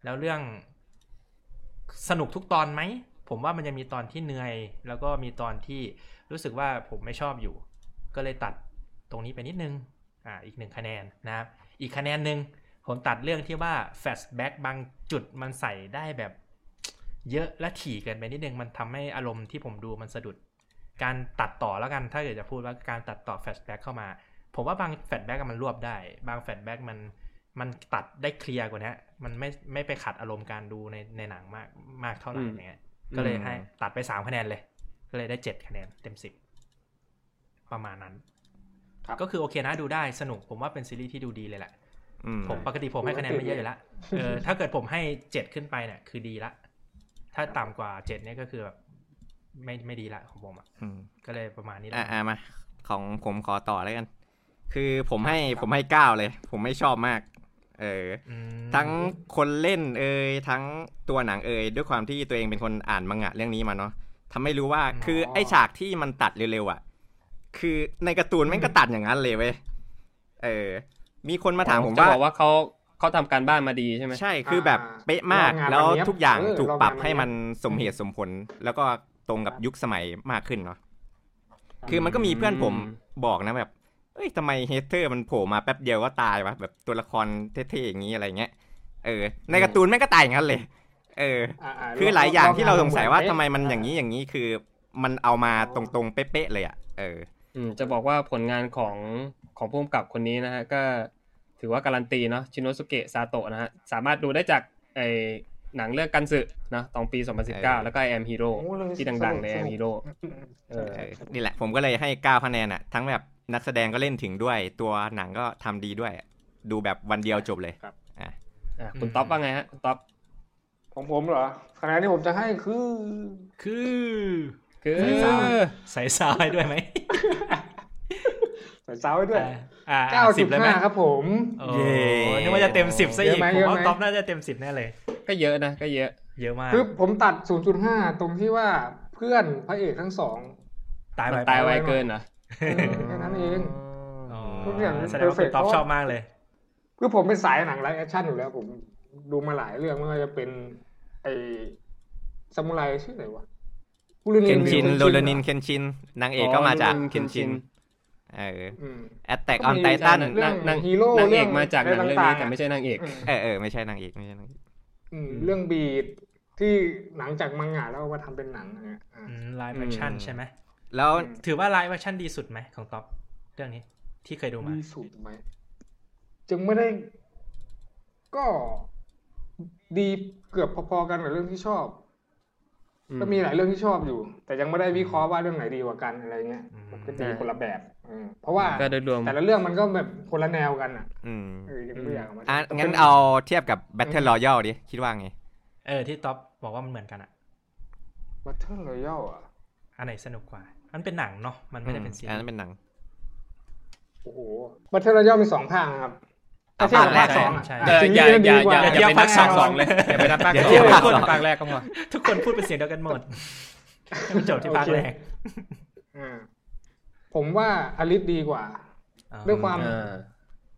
แล้วเรื่องสนุกทุกตอนไหม ผมว่ามันจะมีตอนที่เหนื่อย แล้วก็มีตอนที่รู้สึกว่าผมไม่ชอบอยู่ ก็เลยตัดตรงนี้ไปนิดนึงอ่าอีกหนึ่งคะแนนนะครับ อีกคะแนนหนึ่งผมตัดเรื่องที่ว่า flashback บางจุดมันใส่ได้แบบ เยอะและถี่เกินไปนิดนึงมันทำให้อารมณ์ที่ผมดูมันสะดุด การตัดต่อแล้วกัน ถ้าเกิดจะพูดว่าการตัดต่อ flashback เข้ามา ผมว่าบาง flashback มันรวบได้ บาง flashback มันมันตัดได้ clear กว่านี้มันไม่ไม่ไปขัดอารมณ์การดูในในหนังมากมากเท่าไหร่อืมอย่างเงี้ย ก็เลยอืมให้ตัดไปสามคะแนนเลย ก็เลยได้เจ็ดคะแนนเต็มสิบประมาณนั้นครับก็คือโอเคนะดูได้สนุกผมว่าเป็นซีรีส์ที่ดูดีเลยแหละอืมผมปกติผมให้คะแนนไม่เยอะอยู่แล้วเออถ้าเกิดผมให้เจ็ดขึ้นไปเนี่ยคือดีละ ถ้าต่ำกว่าเจ็ดเนี่ยก็คือแบบ ไม่ไม่ดีละของผมอะอืมก็เลยประมาณนี้แหอะละอะมา ของผมขอต่อแล้วกัน คือผมให้ผมให้เก้าเลย ผมไม่ชอบมาก เอออืมทั้งคนเล่นเอ่ยทั้งตัวหนังเอ่ยด้วยความที่ตัวเองเป็นคนอ่านมังงะเรื่องนี้มาเนาะทำให้รู้ว่าคือไอฉากที่มันตัดเร็วๆอะ คือในการ์ตูนแม่งก็ตัดอย่างนั้นเลยเว้ยเออ มีคนมาถามผมจะว่าบอกว่าเขาเขาทำการบ้านมาดีใช่ไหมใช่คือแบบอ่าเป๊ะมากลองงานแล้วมาเนี้ยทุกอย่างเออถูกลองปรับงานมาให้มันเนี้ยสมเหตุสมผล แล้วก็ต รงกับยุคสมัยมากขึ้นเนาะครับคือมันก็มีเพื่อนผมอืมบอกนะแบบเอ้ยทำไมเฮเทอร์มันโผล่มาแป๊บเดียวก็ตายวะแบบตัวละครเท่ๆอย่างนี้อะไรเงี้ยเออ ในการ์ตูนแม่งก็ตายอย่างนั้นเลย เออาๆคือหลายอย่างที่เราสงสัยว่าลอทำไมมันเป๊ะอย่างนี้อย่างนี้คือ มันเอามาตรงๆเป๊ะๆเลยอะเออ อืมจะบอกว่าผลงานของของผู้กำกับคนนี้นะฮะก็ถือว่าการันตีเนาะชินโนสุเกะซาโตะนะฮะสามารถดูได้จากไอ หนังเรื่องกันสึนะตอนปีเออ2019 แล้วก็ I am Hero โอ้เลยที่ดังๆ ใน I ส am นุก Hero อืมเออเออนี่แหละผมก็เลยให้เก้าคะแนนอะ ทั้งแบบนักแสดงก็เล่นถึงด้วย ตัวหนังก็ทำดีด้วยอะดูแบบวันเดียวจบเลยครับอะอะคุณต๊อปว่าไงฮะคุณต๊อปของผมเหรอคะแนนที่ผมจะให้คือ คือ คือใส่ soundใส่ sound ให้ด้วยไหมใส่ซาวไว้ด้วยอ่าอ่าเก้าสิสิบบเลยไหมห้าครับผม โอ้นึกว่าจะเต็มสิบซะอีกเยอะไหมผมว่าเยอะไหมท็อปน่าจะเต็มสิบแน่เลย ก็เยอะนะก็เยอะ เยอะมากคือผมตัด 0.5 ตรงที่ว่าพื่อนพระเอกทั้งสองตายไปมันตายไวเกินเหรอเออแค่นั้นเองอ๋อทุกอย่างแสดงว่าคุณ perfect ท็อปเพราะชอบมากเลยคือผมเป็นสายหนังไลฟ์แอคชั่นอยู่แล้ว ผมดูมาหลายเรื่องไม่ว่าจะเป็น ไอ้ซามูไรชื่ออะไรวะบุรุเคนษชินบุโรษลนินเคนชินนางเอกก็มาจากเคนชินเอออืมแอตแทกออนก็มีไททันเรื่องนางฮีโร่นางเอกเรื่องมาจากหนังอะไรเรื่องนี้ต่างๆแต่ไม่ใช่นางเอกอืมเออเออไม่ใช่นางเอกไม่ใช่นางเอกอืม เรื่องบีดที่หนังจากมังงะแล้วเอามาทำเป็นหนังเนี่ยอ่า live action อืมใช่ไหมแล้วอืมถือว่า live action ดีสุดไหมของท็อปเรื่องนี้ที่เคยดูมาดีสุดไหมจึงไม่ได้ ก็ดีเกือบพอๆกันกับเรื่องที่ชอบอืมก็มีหลายเรื่องที่ชอบอยู่ แต่ยังไม่ได้วิเคราะห์ว่าเรื่องไหนดีกว่ากันอะไรเงี้ยอืมมันก็ดีคนละแบบอืม เพราะว่าก็โดยรวมแต่ละเรื่องมันก็แบบคนละแนวกันอะอืมเออยังไม่อยากเอามาอะแต่งั้นป็เอาเทียบกับ Battle Royale ดิคิดว่าไง เออที่ท็อปบอกว่ามันเหมือนกันอะ Battle Royale อะอันไหนสนุกกว่า มันเป็นหนังเนาะมันไม่ได้เป็นซีรีส์ อันรีนั้นเป็นหนังโอ้โห Battle Royale มีสองภาคนะครับอะถ้าเทียบกับภาคแรกภาคสองอะใช่เอออย่าอย่าอย่าอย่าไปนับภาคสองเลยอย่าไปนับภาคสองเดี๋ยวพูดภาคแรกก็พอทุกคนพูดเป็นเสียงเดียวกันหมดให้มันจบที่ภาคแรกอ่า ผมว่าอลิสดีกว่าอ๋อด้วยความอ่า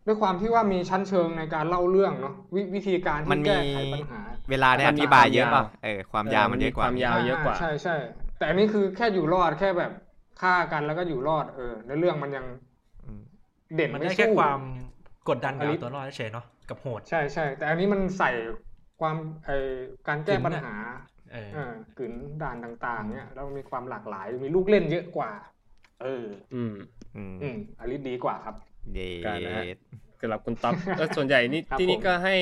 ด้วยความที่ว่ามีชั้นเชิงในการเล่าเรื่องเนาะววิธีการมันที่มีแก้ไขปัญหา เวลาเนี่ยมัอนมีธิบายเยอะความยาวป่ะเออความยาวมันเยอะกว่าความยาวเยอะกว่าใช่ใช่แต่อันนี้คือแค่อยู่รอดแค่แบบฆ่ากันแล้วก็อยู่รอดเออแล้วเรื่องมันยังอืมเด่นมันไม่ได้แค่สู้ความกดดันกับอลิสเอาตัวรอดเฉยๆเนาะกับโหดใช่ใช่แต่อันนี้มันใส่ความไอการแก้กึ่งปัญน่ะหาเออเออกึนด่านต่าง ๆ เนี่ยแล้วมีความหลากหลายมีลูกเล่นเยอะกว่า เออ อืม อืมอืมอลิสดีกว่าครับเย้การนะฮะสำหรับคุณต๊อบแล้วส่วนใหญ่นี่ครับที่นี่ผมก็ให้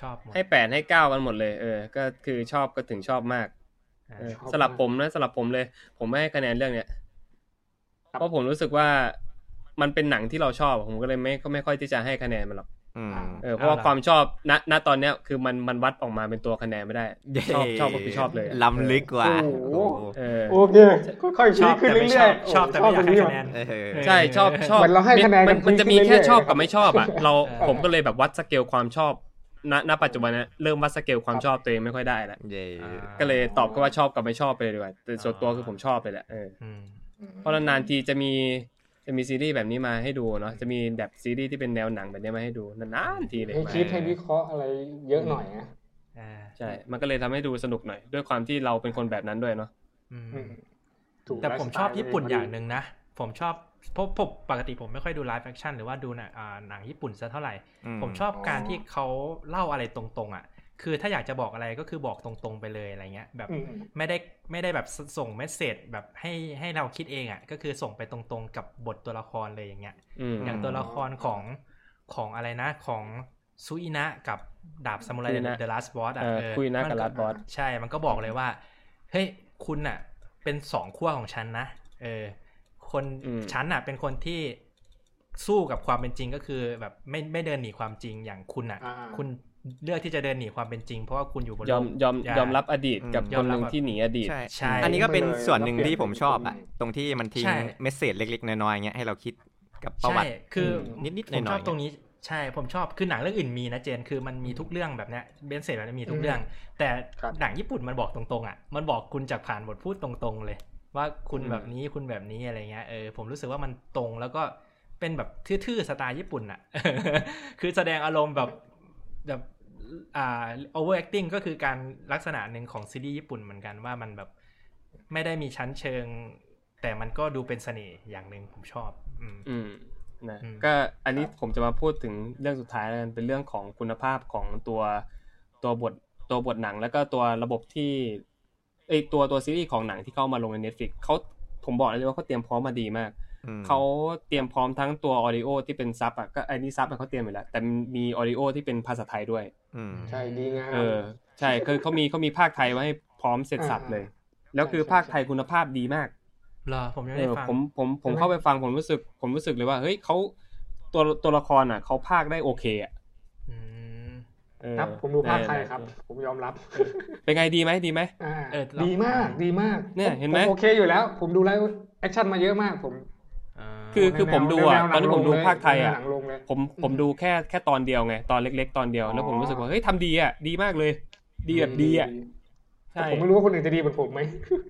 ชอบหมดให้แปดให้เก้ากันหมดเลย เออ ก็คือชอบก็ถึงชอบมากอ่าเออชอบสำหรับมากผมนะสำหรับผมเลย ผมไม่ให้คะแนนเรื่องเนี้ยครับเพราะผมรู้สึกว่ามันเป็นหนังที่เราชอบ ผมก็เลยไม่ก็ไม่ค่อยที่จะให้คะแนนมันหรอกอืม เออเพราะว่าความชอบณณตอนเนี้ยคือมันมันวัดออกมาเป็นตัวคะแนนไม่ได้เย้ชอบชอบก็คือชอบเลยอะล้ำลึกกว่าโอ้โหโอ้โหเออโอเคค่อยๆชพีอบคขึ้นแต่ไม่เรื่ชออยบๆชอบแต่ไม่อยากให้คะแนนเออใช่ชอบชอบเหมือนเราให้คะแนนมักันมันจะมีขึ้นเรื่อยๆแค่ชอบกับไม่ชอบอะเราเออผมก็เลยแบบวัดสเกลความชอบณณปัจจุบันเนี้ยเริ่มวัดสเกลความชอบตัวเองไม่ค่อยได้แล้วเย้อ่าก็เลยตอบก็ว่าชอบกับไม่ชอบไปเลยดีกว่าแต่ส่วนตัวคือผมชอบเลยแหละเอออืมเพราะนานๆทีจะมี จะมีซีรีส์แบบนี้มาให้ดูเนาะจะมีแบบซีรีส์ที่เป็นแนวหนังแบบนี้มาให้ดูนานๆทีเลยให้คิดให้วิเคราะห์อะไรเยอะหน่อยนะอ่าใช่ มันก็เลยทำให้ดูสนุกหน่อย ด้วยความที่เราเป็นคนแบบนั้นด้วยเนาะอืมอืมถูกแต่ผมไลฟ์สไตล์ชอบญี่ปุ่นพอดีอย่างหนึ่งนะผมชอบเพราะผมปกติผมไม่ค่อยดู live action หรือว่าดูหนัง อ่าหนังญี่ปุ่นซะเท่าไหร่ ผมชอบการที่เขาเล่าอะไรตรงๆ อะ คือถ้าอยากจะบอกอะไรก็คือบอกตรงๆไปเลยอะไรเงี้ยแบบอืมไม่ได้ไม่ได้แบบส่ง message แบบให้ให้เราคิดเองอะก็คือส่งไปตรงๆกับบทตัวละครเลยอย่างเงี้ยอืมอย่างตัวละครของของอะไรนะของซูอินะกับดาบซามูไรคุยนะเดอะลาสบอสอะเออเออคุยนะกับมั Last Boss ใช่มันก็บอกเลยว่าเฮ้ยคุณอะ เป็นสองขั้วของฉันนะเออ คนอืมฉันอะ เป็นคนที่สู้กับความเป็นจริงก็คือ แบบไม่ไม่เดินหนีความจริงอย่างคุณอะอ่าคุณ เลือกที่จะเดินหนีความเป็นจริง เพราะว่าคุณอยู่บนยโลอมกยอมอย่ายอมรับอดีตกับอืมคนหนึ่งยอมรับที่หนีอดีตใช่ใช่อันนี้ก็เป็นไม่เลยส่วนหนึ่งแล้วเปลี่ยนที่ผมชอบอะเป็นคนตรงที่มันทิ้งใช่เมสเซจเล็ก ๆ น้อยๆเงี้ยให้เราคิดกับประวัติใช่คืออนิดๆหผมน่ชออยบๆตรงนี้ใช่ผมชอบคือหนังเรื่องอื่นมีนะเจนคือมันมีทุกเรื่องแบบเนี้ยเบนเซตมันมีทุกเรื่อง แต่ครับหนังญี่ปุ่นมันบอกตรงๆอะมันบอกคุณจากผ่านบทพูดตรงๆเลย ว่าคุณอืมแบบนี้คุณแบบนี้อะไรเงี้ยเออผมรู้สึกว่ามันตรงแล้วก็เป็นแบบทื่อๆสไตล์ญี่ปุ่นอะคือแสดงอารมณ์แบบแบบ อ่า overacting ก็คือการลักษณะหนึ่งของซีรีส์ญี่ปุ่นเหมือนกันว่ามันแบบไม่ได้มีชั้นเชิง แต่มันก็ดูเป็นเสน่ห์อย่างหนึ่งผมชอบ อืม อืมนะอืมก็อันนี้ผมจะมาพูดถึงเรื่องสุดท้ายแล้วกันเป็นเรื่องของคุณภาพของตัวตัวบทตัวบทหนัง แล้วก็ตัวระบบที่เอยตัวตัวซีรีส์ของหนังที่เข้ามาลงใน Netflix เขาผมบอกเลยว่าเขาเตรียมพร้อมมาดีมากอืม เขาเตรียมพร้อมทั้งตัว audio ที่เป็น sub อะก็ไอ้นี่ sub อะเขาเตรียมอยู่แล้ว แต่มี audio ที่เป็นภาษาไทยด้วยอืมใช่ดีงามเออ ใช่คือเขามีเขามีภาคไทยไว้ให้พร้อมเสร็จสับเลย แล้วคือใช่ภาคไทยคุณภาพดีมากเหรอผมยังเอไม่ได้อฟังผมผมผมใช่ไหมเข้าไปฟังผมรู้สึก ผมรู้สึกเลยว่าเฮ้ยเขาตัวตัวละครอะเขาภาคได้โอเคอะอืมเออครับผมดูภาคไทยเออครับ ผมยอมรับ เป็นไงดีไหมดีไหมอ่าเออเราดีมากดีมาก เนี่ยเห็นไหมผโอเคอยู่แล้ว ผมดูไลฟ์แอคชั่นมาเยอะมากผม คือคือผมดูอะแวตอนที่ผมดูหงลภาคไทยอะแนวหนังลงเลยผมผมดูแค่แค่ตอนเดียวไง ตอนเล็ก ๆ ตอนเดียวแล้วผมรู้สึกว่าเฮ้ยทำดีอะดีมากเลย ดีแบบดีอะใช่ผมไม่รู้ว่าคนอื่นจะดีเหมือนผมไหม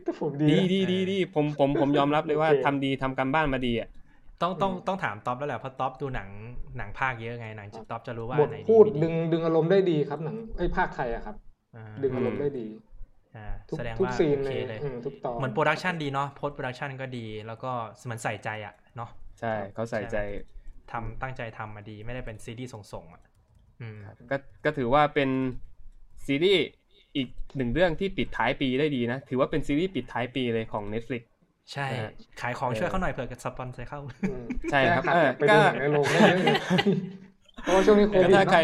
แต่ผมดีดีนะดีดีดีผมผมผมยอมรับเลยว่าโอเคทำดีทำการบ้านมาดีอะต้องต้องต้องถามท็อปแล้วแหละเพราะท็อปดูหนังหนังภาคเยอะไงหนังท็อปจะรู้ว่าบอัทนไหนพูดไม่ดึงดึงอารมณ์ได้ดีครับหนังไอ้ยภาคไทยอะครับอ่าดึงอารมณ์ได้ดีอ่า ทุกแสดงทุกว่าซีนโอเลเคยเลยอืมทุกตอนเหมือนโปรดักชันดีเนาะโพสโปรดักชันก็ดี แล้วก็เหมือนใส่ใจอะเนาะใช่เขาใส่ใจทำตั้งใจทำมาดี ไม่ได้เป็นซีรีส์ส่งๆอะอืมก็ก็ถือว่าเป็นซีรีส์อีกหนึ่งเรื่องที่ปิดท้ายปีได้ดีนะ ถือว่าเป็นซีรีส์ปิดท้ายปีเลยของ Netflix ใช่นะฮะขายของช่วยเขาหน่อยเผื่อสปอนเซอร์เข้าอืมใช่ครับแก้เออขัดไปดูหนังในโรงได้เยอะเลยเพราะว่าช่วงนี้โคก็วิดถ้าเนอะใคร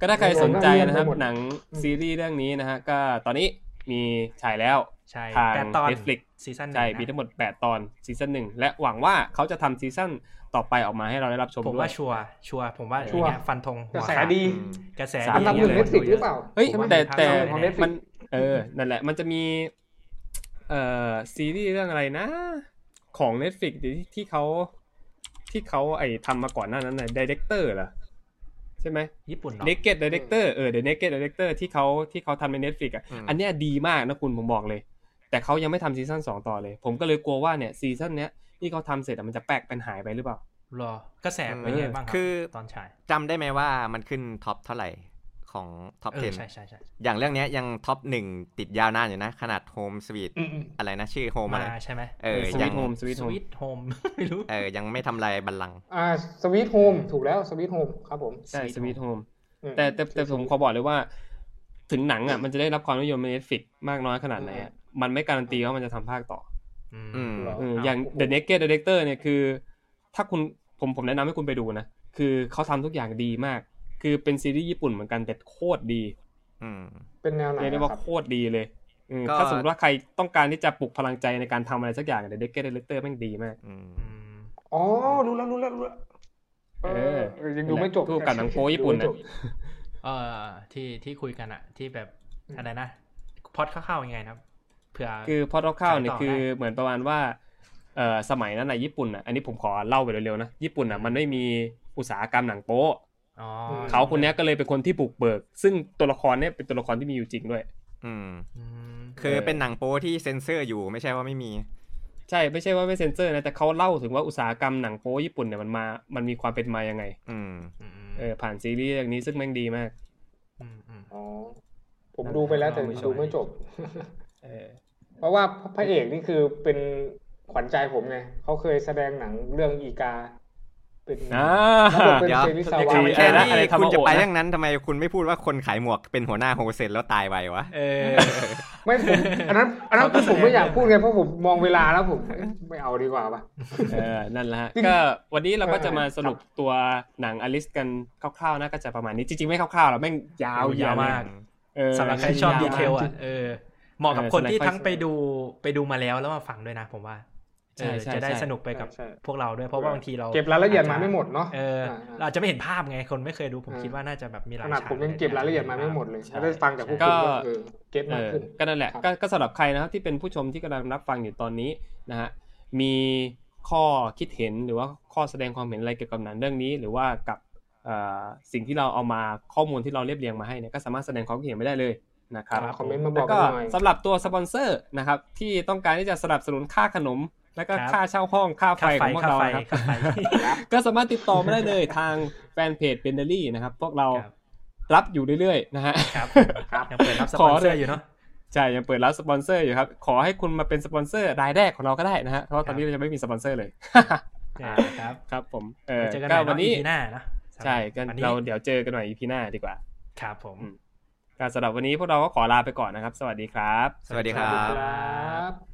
ก็ถ้าใครสนใจนะครับโรงหนังหนังอืมซีรีส์เรื่องนี้นะฮะก็ตอนนี้ มีฉายแล้วใช่ทางแปดตอน Netflix ซีซั่นหนึ่งใช่นะมีทั้งหมด 8 ตอนซีซั่นหนึ่งและหวังว่าเขาจะทำซีซั่นต่อไปออกมาให้เราได้รับชมผมด้วยว่าชัวร์ชัวร์ผมว่าชัวร์อย่างเงี้ยฟันธงกระหัวแสขาดดีอืมกระแสสามดีอันดับหนึ่งลเน็ยตฟลิกหรือเปล่าเฮ้ยผมว่าแต่มีภาคแต่สองแน่ๆ Netflix มันเออนั่นแหละมันจะมีเอ่อซีรีส์เรื่องอะไรนะ ของ Netflix ที่ที่เขาที่เขาไอ้ทำมาก่อนหน้านั้นน่ะ Director เหรอ ใช่ไหมญี่ปุ่นเนาะ Naked Director เออ The Naked Director ที่เขาที่เขาทำใน Netflix อะอืมอันเนี้ยดีมากนะคุณผมบอกเลย แต่เขายังไม่ทำซีซั่นสองต่อเลย ผมก็เลยกลัวว่าเนี่ยซีซั่นเนี้ยที่เขาทำเสร็จอะมันจะแปลกเป็นหายไปหรือเปล่ารอกระแสเป็นยังไงบ้างครัคือตอนฉายจำได้ไหมว่ามันขึ้นท็อปเท่าไหร่ ของท็อปเออ10 ใช่ใช่ใช่อย่างเรื่องเนี้ยยังท็อปหนึ่งติดยาวนานอยู่นะ ขนาดโฮมสวีทอืมอืมอะไรนะ ชื่อโฮมอะไรมาใช่ไหมเออสยัวิงตโฮมสวิตสโฮมวิตโฮมไม่รู้เออยังไม่ทำลายบัลลังก์อ่าสวีทโฮมถูกแล้วสวีทโฮมครับผมใช่ส Sweet วีทโฮมอืมแต่แต่แต่ผมขอบอกเลยว่า ถึงหนังอะมันจะได้รับความนิยมใน Netflix มากน้อยขนาดไหนอะมันไม่การันตีว่ามันจะทำภาคต่ออืมอืมเหรอเอออย่าง The Naked Director เนี่ยคือ ถ้าคุณผมผมแนะนำให้คุณไปดูนะคือเขาทำทุกอย่างดีมาก คือเป็นซีรีส์ญี่ปุ่นเหมือนกันแต่โคตรดีอืมเป็นแนวไหนเรียกได้อะว่าครับโคตรดีเลยเออก็ถ้าสมมติว่าใครต้องการที่จะปลุกพลังใจในการทำอะไรสักอย่าง The Naked Director แม่งดีมากอืมอืมอ๋อรู้แล้วรู้แล้วรู้แล้วเออเออยังดูไม่จบคู่กับหนังโป๊ญี่ปุ่นดูไม่น่ะจบเออที่ที่คุยกันอะที่แบบอะไรนะพอดคร่าวๆยังไงนะครับเผื่อคือพอดคร่าวๆเนี่ยขายต่อคือได้เหมือนประมาณว่าเอ่อสมัยนั้นนะญี่ปุ่นอะอันนี้ผมขอเล่าไปเร็วๆนะญี่ปุ่นอะมันไม่มีอุตสาหกรรมหนังโป๊ะอ๋อ เขาคนเนี้ยก็เลยเป็นคนที่ปลุกเบิก ซึ่งตัวละครเนี่ยเป็นตัวละครที่มีอยู่จริงด้วยอืมอืมคือเป็นหนังโป๊ที่เซ็นเซอร์อยู่ไม่ใช่ว่าไม่มี ใช่ไม่ใช่ว่าไม่เซ็นเซอร์นะแต่เขาเล่าถึงว่าอุตสาหกรรมหนังโป๊ญี่ปุ่นเนี่ยมันมามันมีความเป็นมายังไง อืมอืมเออผ่านซีรีส์เรื่องนี้ซึ่งแม่งดีมากอืมอืมอ๋อผมดูไปแล้วแต่ลองไปชมดูไม่จบเออเพราะว่าพระเอกนี่คือเป็นขวัญใจผมไงเขาเคยแสดงหนังเรื่องอีกา เป็นอ่าแล้วผมเป็นเดี๋ยวเซมิซาวะคือแค่อะไรนะนี้อะไรคุณจะไปทำมาโอดนะเรื่องนั้นทำไมคุณไม่พูดว่าคนขายหมวกเป็นหัวหน้าโฮเซนแล้วตายไววะเออไม่ผมอันนั้นอันนั้นเขาก็คือผมไม่แสดงอยากพูดไงเพราะผมมองเวลาแล้วผมเอ๊ะไม่เอาดีกว่าป่ะเออนั่นแหละฮะจริงก็วันนี้เราก็จะมาเออสรุปตัวหนังอลิสกันคร่าวๆนะก็จะประมาณนี้จริงๆไม่คร่าวๆหรอกแม่งยาวยาวมากเออสำหรับใครชอบยาวดีเทลมากอะเออเหมาะกับเออคนที่สำหรับใครทั้งไปดูไปดูมาแล้วแล้วมาฟังด้วยนะผมว่าใช่เออใช่ จะได้ใช่สนุกไปกับใช่พวกเราด้วยเพราะว่าบางทีเราเก็บรายละเอียดมาไม่หมดเนาะเออเราอาจจะไม่เห็นภาพไงคนไม่เคยดูผมอ่าคิดว่าน่าจะแบบมีหลาขยนาดฉากผมยังเก็บรายละเอียดมาไม่หมดเลยใช่ถ้าได้ฟังจากพวกก็คุณก็เออ get มากขึ้นก็นั่นแหละครับก็ก็สำหรับใครนะครับที่เป็นผู้ชมที่กำลังรับฟังอยู่ตอนนี้นะฮะมีข้อคิดเห็นหรือว่าข้อแสดงความเห็นอะไรเกี่ยวกับหนังเรื่องนี้หรือว่ากับเอ่อสิ่งที่เราเอามาข้อมูลที่เราเรียบเรียงมาให้เนี่ยก็สามารถแสดงความคิดเห็นมาได้เลยนะครับครับคอมเมนต์มาบแล้อกวก็กันหน่อยแล้วก็สำหรับตัวสปอนเซอร์นะครับที่ต้องการที่จะสนับสนุนค่าขนม แล้วก็ค่าเช่าห้องค่าไฟค่าของพวกไฟค่าเราไฟนะครับค่าไฟก็สามารถติดต่อมาได้เลยทางแฟนเพจเบนเดอรี่นะครับ พวกเราครับรับอยู่เรื่อยๆนะฮะครับครับยังเปิดรับสขปออนเลยเซอร์อยู่เนาะใช่ยังเปิดรับสปอนเซอร์อยู่ครับ ขอให้คุณมาเป็นสปอนเซอร์รายแรกของเราก็ได้นะฮะเพราะว่าตอนนี้เราจะไม่มีสปอนเซอร์เลยครับครับผมเออไว้เจอกันใหม่ก็วันนี้เนาะ EP หน้าเนอะใช่กันวันนี้เราเดี๋ยวเจอกันหน่อย EP หน้าดีกว่าครับผมก็สำหรับวันนี้พวกเราก็ขอลาไปก่อนนะครับ สวัสดีครับ สวัสดีครัคบรับ